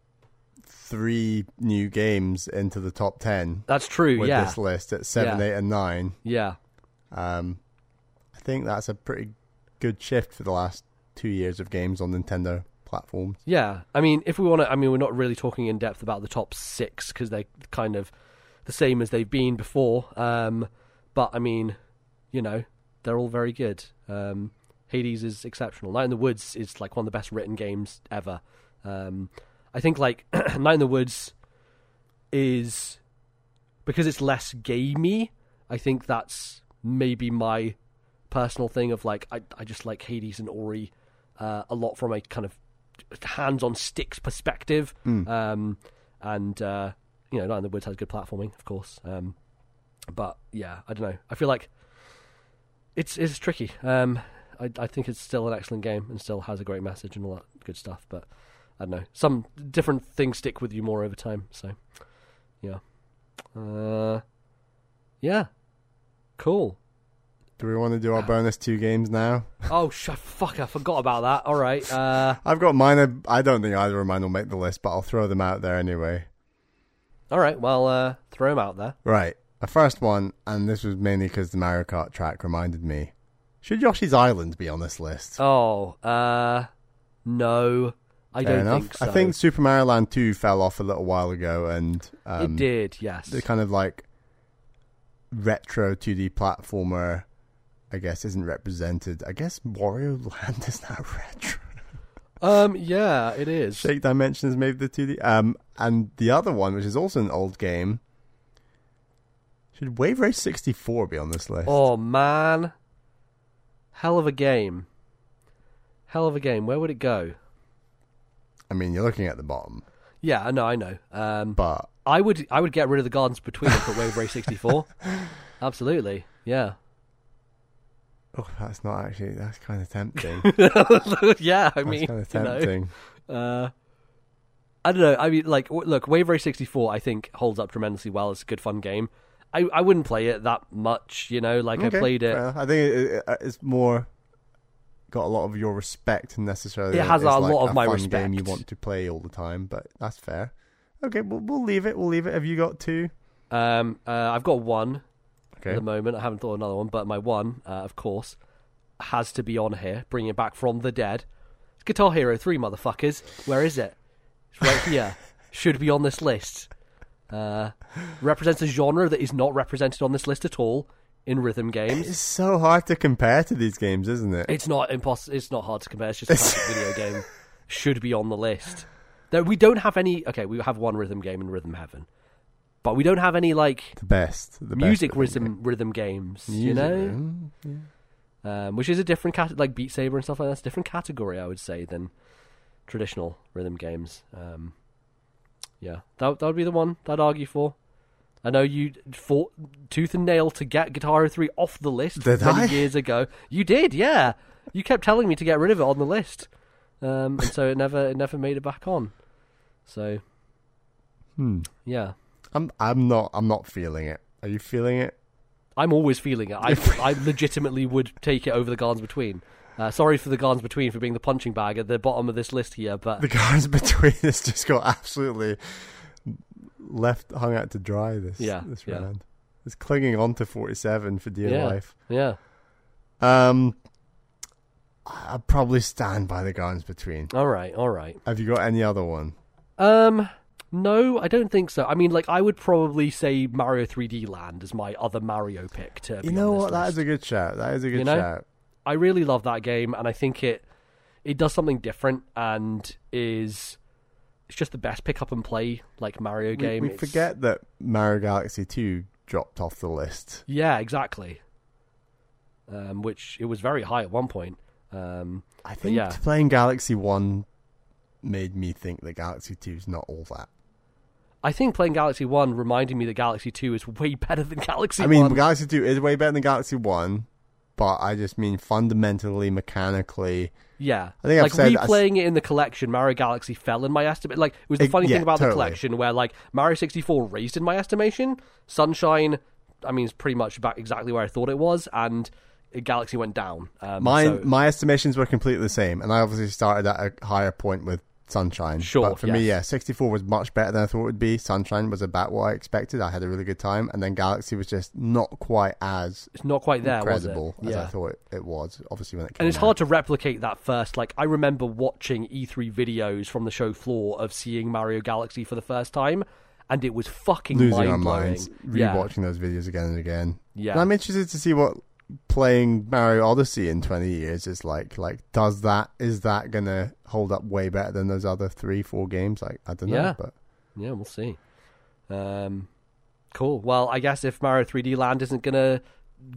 three new games into the top ten that's true. with yeah. this list at seven, Yeah. eight, and nine. Yeah. Um, I think that's a pretty good shift for the last two years of games on Nintendo platforms. Yeah, I mean, if we want to, I mean, we're not really talking in depth about the top six because they're kind of the same as they've been before. Um, but I mean, you know, they're all very good. Um, Hades is exceptional. Night in the Woods is like one of the best written games ever. Um, I think like Night in the Woods is because it's less gamey. I think that's maybe my personal thing of like I I just like Hades and Ori uh, a lot from a kind of hands on sticks perspective. Um, and uh, you know, Night in the Woods has good platforming, of course. Um, but yeah, I don't know. I feel like it's it's tricky. Um, I I think it's still an excellent game and still has a great message and all that good stuff. But I don't know. Some different things stick with you more over time. So yeah, uh, yeah, cool. Do we want to do our bonus two games now? Oh, sh- fuck! I forgot about that. All right. Uh, I've got mine. I don't think either of mine will make the list, but I'll throw them out there anyway. all right. Well, uh, throw them out there. Right. The first one, and this was mainly because the Mario Kart track reminded me. Should Yoshi's Island be on this list? Oh, uh, no, I Fair don't enough. think so. I think Super Mario Land 2 fell off a little while ago, and um, it did. Yes. the kind of like retro 2D platformer, I guess, isn't represented. I guess Wario Land is now retro. Um, yeah, it is. Shake Dimensions maybe the 2D. Um, and the other one, which is also an old game, should Wave Race 64 be on this list? Oh man, hell of a game. Hell of a game. Where would it go? I mean, you're looking at the bottom, Yeah, I know, I know. Um, but I would, I would get rid of the Gardens Between and put Wave Race 64. Absolutely. Yeah. oh, that's not actually. That's kind of tempting. yeah, I That's mean, kind of you know, tempting. uh, I don't know. I mean, like, w- look, Wave Race 64, I think holds up tremendously well. It's a good, fun game. I, I wouldn't play it that much, you know. Like Okay, I played it. I think it, it, it's more got a lot of your respect necessarily. It has a like lot of a my fun game you want to play all the time, but that's fair. Okay, we'll, we'll leave it. We'll leave it. Have you got two? Um, uh, I've got one Okay. at the moment. I haven't thought of another one, but my one, uh, of course, has to be on here. Bringing it back from the dead. It's Guitar Hero Three, motherfuckers. Where is it? It's right here. Should be on this list. Uh, represents a genre that is not represented on this list at all in rhythm games. It's so hard to compare to these games, isn't it? It's not impossible. It's not hard to compare. It's just a classic video game. Should be on the list. We don't have any. Okay, we have one rhythm game in Rhythm Heaven, but we don't have any like the best. The best music rhythm rhythm rhythm games. game. you know, rhythm? um, which is a different cat like Beat Saber and stuff like. That's a different category, I would say, than traditional rhythm games. Um, yeah, that that would be the one I'd argue for. I know you fought tooth and nail to get Guitar Hero 3 off the list Did many I? years ago. You did, yeah. You kept telling me to get rid of it on the list, um, and so it never it never made it back on. So Hmm. yeah, I'm. I'm not. I'm not feeling it. Are you feeling it? I'm always feeling it. I I legitimately would take it over the Gardens Between. Uh, sorry for the Gardens Between for being the punching bag at the bottom of this list here, but The guards between us just got absolutely left hung out to dry this Yeah, this yeah. round. It's clinging on to 47 for dear Yeah. life. yeah. Um, I'd probably stand by the gardens between. All right, all right. Have you got any other one? Um, no, I don't think so. I mean, like, I would probably say Mario 3D Land is my other Mario pick. To You be know what? That list. is a good shout. That is a good You know? shout. I really love that game, and I think it it does something different and is it's just the best pick up and play like Mario game. we It's- forget that Mario Galaxy 2 dropped off the list. Yeah, exactly. Um, which it was very high at one point. Um, I think yeah. playing Galaxy 1 made me think that Galaxy 2 is not all that. I think playing Galaxy One reminded me that Galaxy Two is way better than Galaxy I mean, One. Galaxy 2 is way better than Galaxy 1, but I just mean fundamentally, mechanically. yeah, I think I've like said- replaying it in the collection, Mario Galaxy fell in my estimate. Like it was the It- funny yeah, thing about the collection, where like Mario sixty four raised in my estimation, Sunshine, I mean, it's pretty much about exactly where I thought it was, and Galaxy went down. Um, Mine, so- my estimations were completely the same, and I obviously started at a higher point with Sunshine. Sure, but for me, yeah, 64 was much better than I thought it would be. Sunshine was about what I expected. I had a really good time, and then Galaxy was just not quite as it's not quite there, incredible was it? as Yeah. I thought it, was. Obviously, when it came and it's out. hard to replicate that first. Like I remember watching E3 videos from the show floor of seeing Mario Galaxy for the first time, and it was fucking losing our mind blowing. minds, Yeah. rewatching those videos again and again. Yeah. And I'm interested to see what playing Mario Odyssey in 20 years is like. Like, does that is that gonna hold up way better than those other three, four games? Like, I don't know, Yeah. but Yeah, we'll see. Um, cool. Well, I guess if Mario 3D Land isn't gonna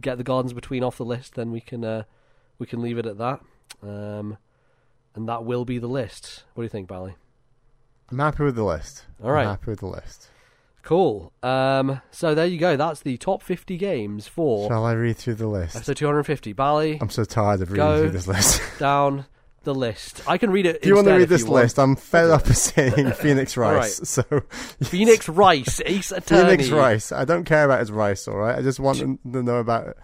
get the Gardens Between off the list, then we can uh, we can leave it at that. Um, and that will be the list. What do you think, Bally? I'm happy with the list. All right. I'm happy with the list. Cool. Um, so there you go. That's the top 50 games for Shall I read through the list? episode 250. Bally, I'm so tired of reading Go. through this list. down the list. I can read it. Do you want to instead read if this you want. list? I'm fed up of saying Phoenix Rice. So Phoenix Rice, Ace Attorney. Phoenix Rice. I don't care about his rice. All right. I just want them to know about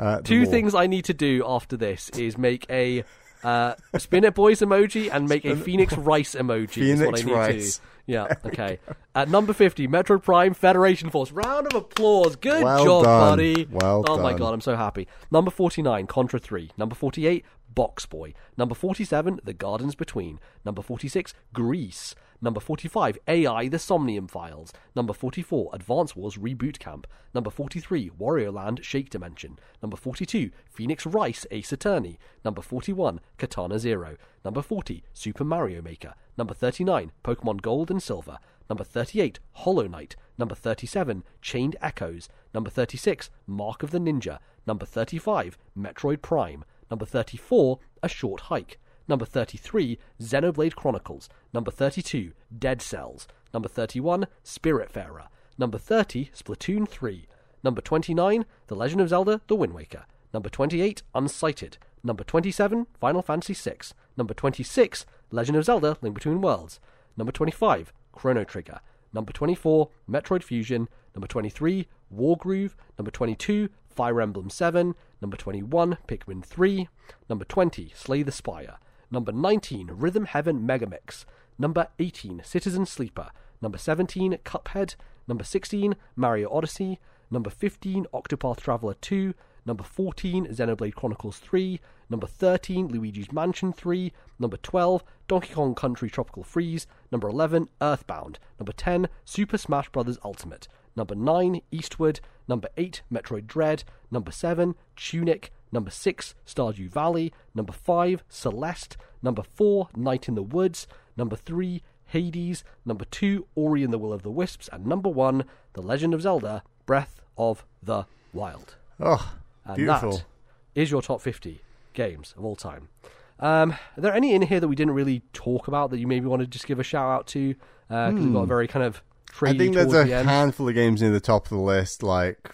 uh, the Two war. things I need to do after this is make a uh, Spin It Boys emoji and make a Phoenix Rice emoji. is what I Phoenix need Rice. Yeah. Okay. At number fifty, Metroid Prime Federation Force. Round of applause. Good Well job, done. buddy. Well oh my done. god, I'm so happy. Number forty-nine, Contra Three. Number forty-eight, BoxBoy. Number forty-seven, The Gardens Between. Number forty-six, Gris. Number 45, AI The Somnium Files. Number 44, Advance Wars Reboot Camp. Number 43, Wario Land Shake Dimension. Number 42, Phoenix Wright Ace Attorney. Number 41, Katana Zero. Number 40, Super Mario Maker. Number 39, Pokemon Gold and Silver. Number 38, Hollow Knight. Number 37, Chained Echoes. Number 36, Mark of the Ninja. Number 35, Metroid Prime. Number 34, A Short Hike. Number 33, Xenoblade Chronicles. Number 32, Dead Cells. Number 31, Spiritfarer. Number 30, Splatoon 3. Number 29, The Legend of Zelda The Wind Waker. Number 28, Unsighted. Number 27, Final Fantasy VI. Number 26, Legend of Zelda Link Between Worlds. Number 25, Chrono Trigger. Number 24, Metroid Fusion. Number 23, Wargroove. Number 22, Fire Emblem 7. Number 21, Pikmin 3. Number 20, Slay the Spire. Number 19, Rhythm Heaven Megamix. Number 18, Citizen Sleeper. Number 17, Cuphead. Number 16, Mario Odyssey. Number 15, Octopath Traveler 2. Number 14, Xenoblade Chronicles 3. Number 13, Luigi's Mansion 3. Number 12, Donkey Kong Country Tropical Freeze. Number 11, Earthbound. Number 10, Super Smash Bros. Ultimate. Number 9, Eastward. Number 8, Metroid Dread. Number 7, Tunic. Number 6, Stardew Valley. Number 5, Celeste. Number 4, Night in the Woods. Number 3, Hades. Number 2, Ori and the Will of the Wisps. And number 1, The Legend of Zelda Breath of the Wild. Oh, And beautiful. that is your top 50 games of all time. Um, are there any in here that we didn't really talk about that you maybe want to just give a shout out to? Because we've got a very kind of Hmm. I think there's a the handful of games near the top of the list, like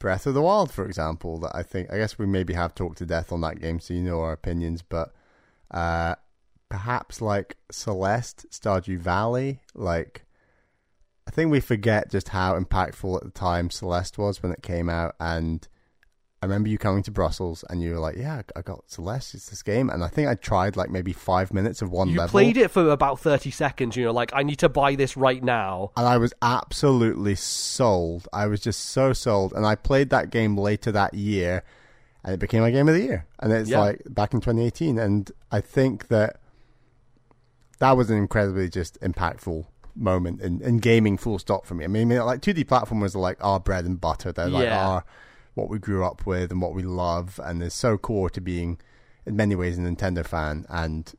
Breath of the Wild, for example. That I think I guess we maybe have talked to death on that game, so you know our opinions. But uh, perhaps like Celeste, Stardew Valley, like I think we forget just how impactful at the time Celeste was when it came out, and I remember you coming to Brussels and you were like, "Yeah, I got Celeste. It's this game," and I think I tried like maybe five minutes of one you level. played it for about 30 seconds. You know, like, I need to buy this right now. and I was absolutely sold. I was just so sold, and I played that game later that year, and it became my game of the year. And it's Yeah. like back in 2018, and I think that that was an incredibly just impactful moment in, in gaming. Full stop for me. I mean, like 2D platformers are like our bread and butter. They're like Yeah. our what we grew up with and what we love, and they're so core to being in many ways a Nintendo fan, and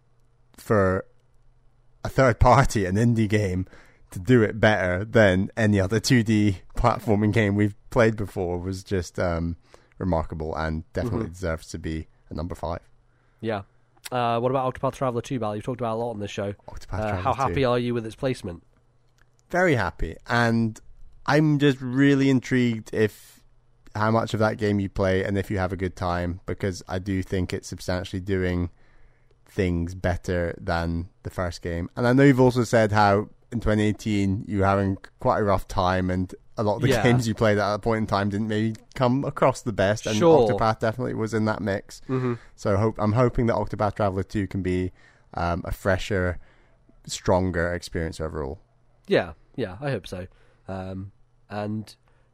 for a third party, an indie game, to do it better than any other 2D platforming game we've played before was just um, remarkable and definitely Mm-hmm. deserves to be a number five. Yeah. Uh, what about Octopath Traveler 2, Bal? You've talked about a lot on this show. Octopath Uh, how 2. happy are you with its placement? very happy and i'm just really intrigued if how much of that game you play and if you have a good time because i do think it's substantially doing things better than the first game and i know you've also said how in 2018 you were having quite a rough time and a lot of the Yeah. games you played at that point in time didn't maybe come across the best and Sure. octopath definitely was in that mix Mm-hmm. so hope, i'm hoping that octopath traveler 2 can be um, a fresher stronger experience overall Yeah, yeah, I hope so. Um, and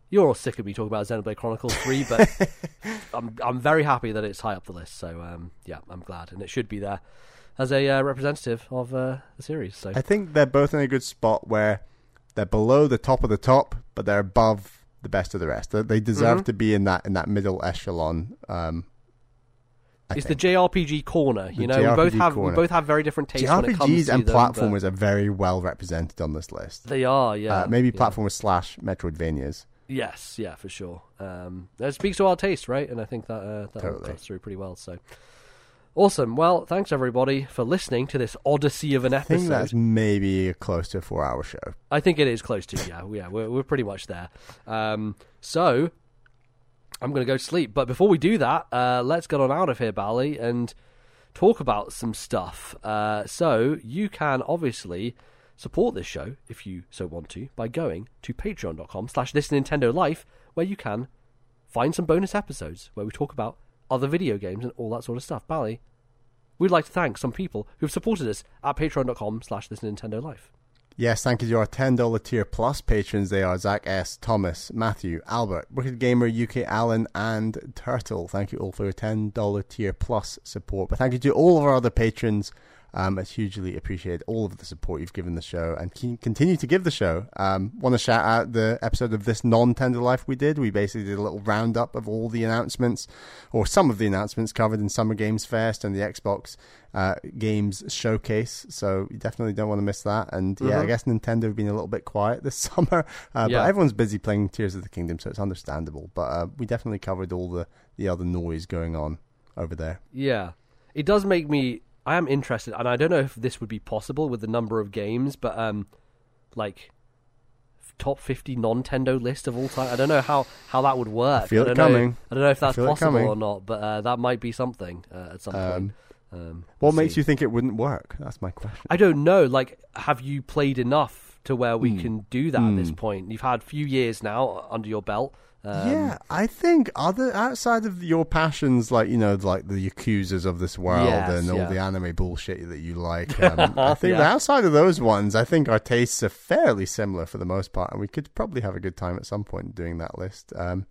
you're all sick of me talking about Xenoblade Chronicles 3, but I'm I'm very happy that it's high up the list. So um, yeah, I'm glad, and it should be there as a uh, representative of uh, the series. So I think they're both in a good spot where they're below the top of the top, but they're above the best of the rest. They- They deserve Mhm. to be in that in that middle echelon. Um, it's think. the JRPG corner. You The know, we both have corner. we both have very different tastes when it comes JRPGs to and them, platformers are very well represented on this list. They are, yeah. uh, maybe yeah. platformers slash Metroidvanias. Yes, yeah, for sure. Um, that speaks to our taste, right? And I think that uh, that all Totally. cuts through pretty well. So awesome. Well, thanks everybody for listening to this odyssey of an I think episode. that's maybe close to a four-hour show. I think it is close to yeah, yeah. We're we're pretty much there. Um, so I'm going to go to sleep. But before we do that, uh, let's get on out of here, Bally, and talk about some stuff. Uh, so you can obviously support this show if you so want to by going to patreon.com slash this Nintendo Life, where you can find some bonus episodes where we talk about other video games and all that sort of stuff. Bally, we'd like to thank some people who've supported us at patreon.com slash this Nintendo Life. Yes, thank you to our $10 tier plus patrons. They are Zach S., Thomas, Matthew, Albert, Wicked Gamer, UK Allen, and Turtle. Thank you all for your $10 tier plus support. But thank you to all of our other patrons. Um, it's hugely appreciated all of the support you've given the show and can continue to give the show. Um, Want to shout out the episode of this non-tender life we did. We basically did a little roundup of all the announcements, or some of the announcements covered in Summer Games Fest and the Xbox uh, Games Showcase. So you definitely don't want to miss that. And yeah, I Mhm. guess Nintendo have been a little bit quiet this summer, uh, Yeah. but everyone's busy playing Tears of the Kingdom, so it's understandable. But uh, we definitely covered all the the other noise going on over there. Yeah, it does make me. I am interested, and I don't know if this would be possible with the number of games, but um, like top fifty non-Tendo list of all time. I don't know how how that would work. feel I it don't know- coming. I don't know if that's possible or not, but uh, that might be something uh, at some point. Um, Um, what makes see. you think it wouldn't work? That's my question. I don't know. Like, have you played enough to where we Hmm. can do that at this Hmm. point? You've had a few years now under your belt. Um, yeah, I think other outside of your passions, like you know, like the Yakuzas of this world Yes, and all yeah. the anime bullshit that you like. Um, I think Yeah. outside of those ones, I think our tastes are fairly similar for the most part, and we could probably have a good time at some point doing that list. Um,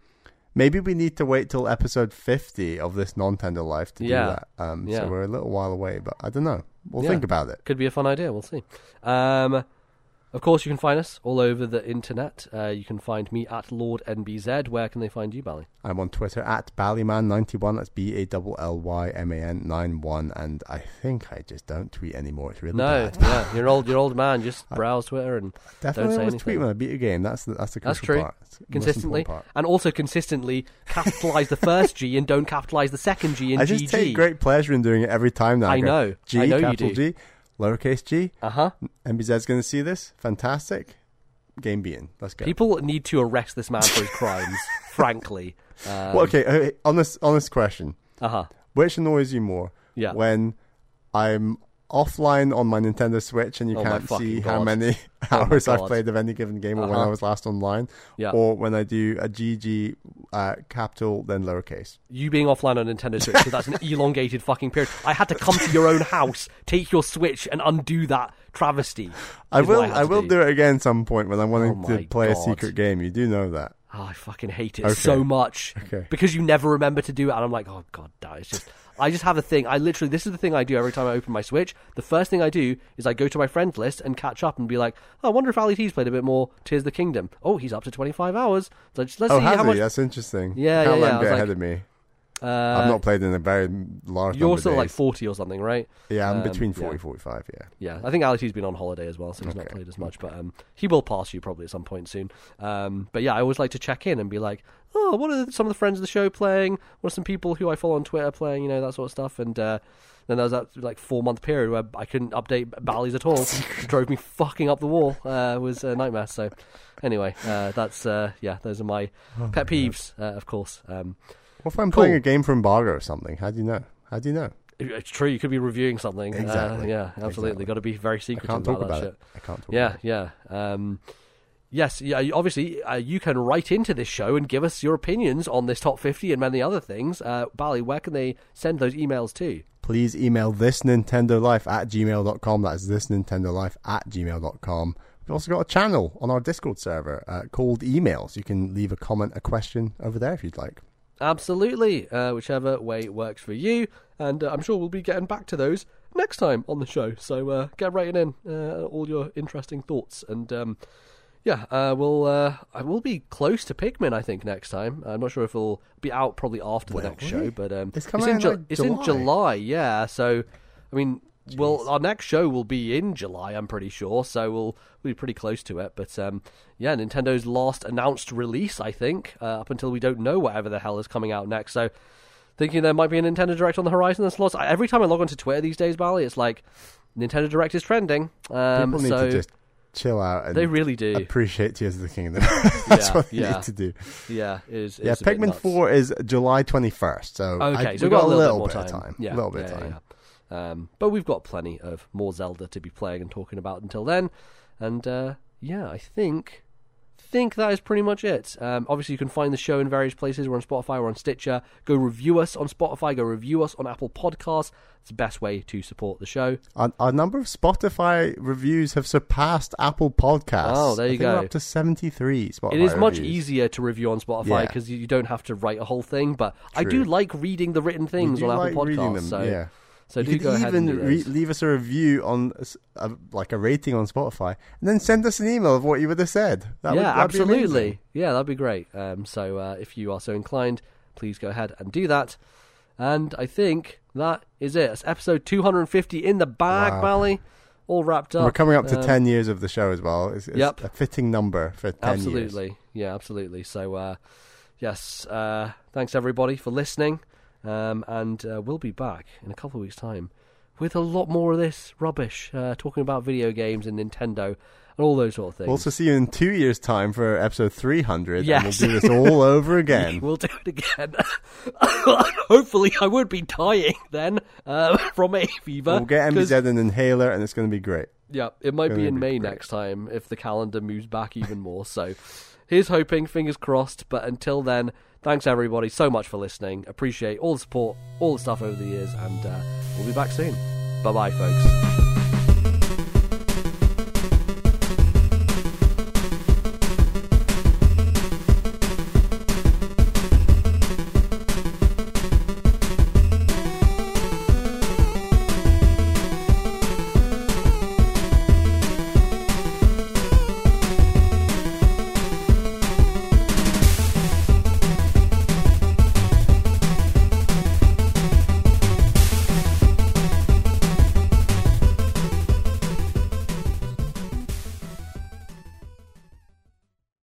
maybe we need to wait till episode fifty of this non-tender life to Yeah. do that. Um, Yeah. So we're a little while away, but I don't know. We'll think about it. could be a fun idea. We'll see. Of course, you can find us all over the internet. Uh, you can find me at Lord MBZ. Where can they find you, Bally? I'm on Twitter at Ballyman91. That's B A L L Y M A N 9 1. And I think I just don't tweet anymore. It's really No, bad. yeah, you're old, you're old man. Just browse Twitter and Definitely say always anything. tweet when I beat a game. That's the, that's the That's crucial true. part. Consistently, part. and also consistently capitalize the first G and don't capitalize the second G in I just GG. take great pleasure in doing it every time now. I go, know. G, I know you capital do. G, lowercase g. Uh huh. MBZ's going to see this. Fantastic. Game beaten. Let's go. People need to arrest this man for his crimes. frankly. Um, well, okay, uh, honest, honest question. Uh huh. Which annoys you more? Yeah. When I'm offline on my Nintendo Switch and you Oh can't see how God. many Oh hours I've played of any given game or when Uh-huh. I was last online, Yeah. or when I do a GG uh, capital then lowercase. you being offline on Nintendo Switch, 'cause that's an elongated fucking period. I had to come to your own house, take your Switch, and undo that travesty. I will. had I will do it again some point when I'm wanting Oh to play a secret game. You do know that. Oh, I fucking hate it Okay. so much Okay. because you never remember to do it, and I'm like, oh god, that is just. I just have a thing. I literally, this is the thing I do every time I open my Switch. The first thing I do is I go to my friends list and catch up and be like, oh, I wonder if Ali T's played a bit more Tears of the Kingdom. Oh, he's up to 25 hours. So just, let's oh, see how he? much. That's interesting. Yeah, Can't yeah, yeah. I was ahead like- of me. Uh, I've not played in a very large You're number sort of of like 40 or something, right? yeah, I'm um, between yeah. 40 45, yeah. Yeah, I think Alex has been on holiday as well, so he's not played as much. But um, he will pass you probably at some point soon. Um, but yeah, I always like to check in and be like, oh, what are some of the friends of the show playing? What are some people who I follow on Twitter playing? You know that sort of stuff. And uh, then there was that like four month period where I couldn't update Bally's at all. it drove me fucking up the wall. Uh, it was a nightmare. So anyway, uh, that's uh, yeah, those are my Oh pet peeves, uh, of course. Um, What if I'm Cool. playing a game for embargo or something? How do you know? How do you know? it's true. You could be reviewing something. Uh, Exactly. yeah, absolutely. Exactly. Got to be very I secretive can't about talk that about shit. it. I can't talk Yeah, about it. yeah. Um, yes, yeah. Obviously, uh, you can write into this show and give us your opinions on this top fifty and many other things. Uh, Bally, where can they send those emails to? Please email this Nintendo Life at gmail.com. That's this Nintendo Life at gmail.com. We've also got a channel on our Discord server uh, called Emails. You can leave a comment, a question over there if you'd like. Absolutely, uh, whichever way works for you. And uh, I'm sure we'll be getting back to those next time on the show. So uh, get writing in uh, all your interesting thoughts. And um, yeah, uh, we'll uh, I will be close to Pikmin. I think next time. I'm not sure if it'll be out probably after the next show, but um, It's coming in out in, Ju- like, it's in. July. Yeah, so I mean. Well, our next show will be in July, I'm pretty sure, so we'll, we'll be pretty close to it. But um, yeah, Nintendo's last announced release, I think, uh, up until we don't know whatever the hell is coming out next. So thinking there might be a Nintendo Direct on the horizon. There's lots. Every time I log onto Twitter these days, Bally, it's like Nintendo Direct is trending. Um, People need so to just chill out and they really do. appreciate Tears of the Kingdom. That's Yeah, what they yeah. need to do. yeah, it is. Yeah, Pikmin 4 is July 21st. So Okay, I, so we've we've got, a little, little bit of time. time. Yeah, a little bit yeah, of time. Yeah. Um, but we've got plenty of more Zelda to be playing and talking about until then. And uh, yeah, I think think that is pretty much it. Um, obviously, you can find the show in various places. We're on Spotify, we're on Stitcher. Go review us on Spotify. Go review us on Apple Podcasts. It's the best way to support the show. Our, our number of Spotify reviews have surpassed Apple Podcasts. Oh, there I you we're go. up to 73 Spotify It is much easier to review on Spotify because you, you don't have to write a whole thing. But I do like reading the written things do on like Apple reading Podcasts. them, so yeah. So you do could go ahead even and re- leave us a review on a, like a rating on Spotify, and then send us an email of what you would have said. That would, yeah, amazing. absolutely. Yeah, that'd be great. Um, so uh, if you are so inclined, please go ahead and do that. And I think that is it. It's episode 250 in the bag, Wow. Bally. All wrapped up. We're coming up to Um, 10 years of the show as well. It's, it's Yep. a fitting number for 10 years. Absolutely. Yeah, absolutely. So, uh, yes, uh, thanks everybody for listening. Um, and uh, we'll be back in a couple of weeks' time with a lot more of this rubbish, uh, talking about video games and Nintendo and all those sort of things. We'll also see you in two years' time for episode 300, Yes. and we'll do this all over again. We'll do it again. Hopefully, I won't be dying then uh, from a fever. We'll get MBZ an inhaler, and it's going to be great. Yeah, it might be in be May great. next time if the calendar moves back even more. So, here's hoping, fingers crossed. But until then, thanks everybody so much for listening. Appreciate all the support, all the stuff over the years, and uh, we'll be back soon. Bye bye, folks.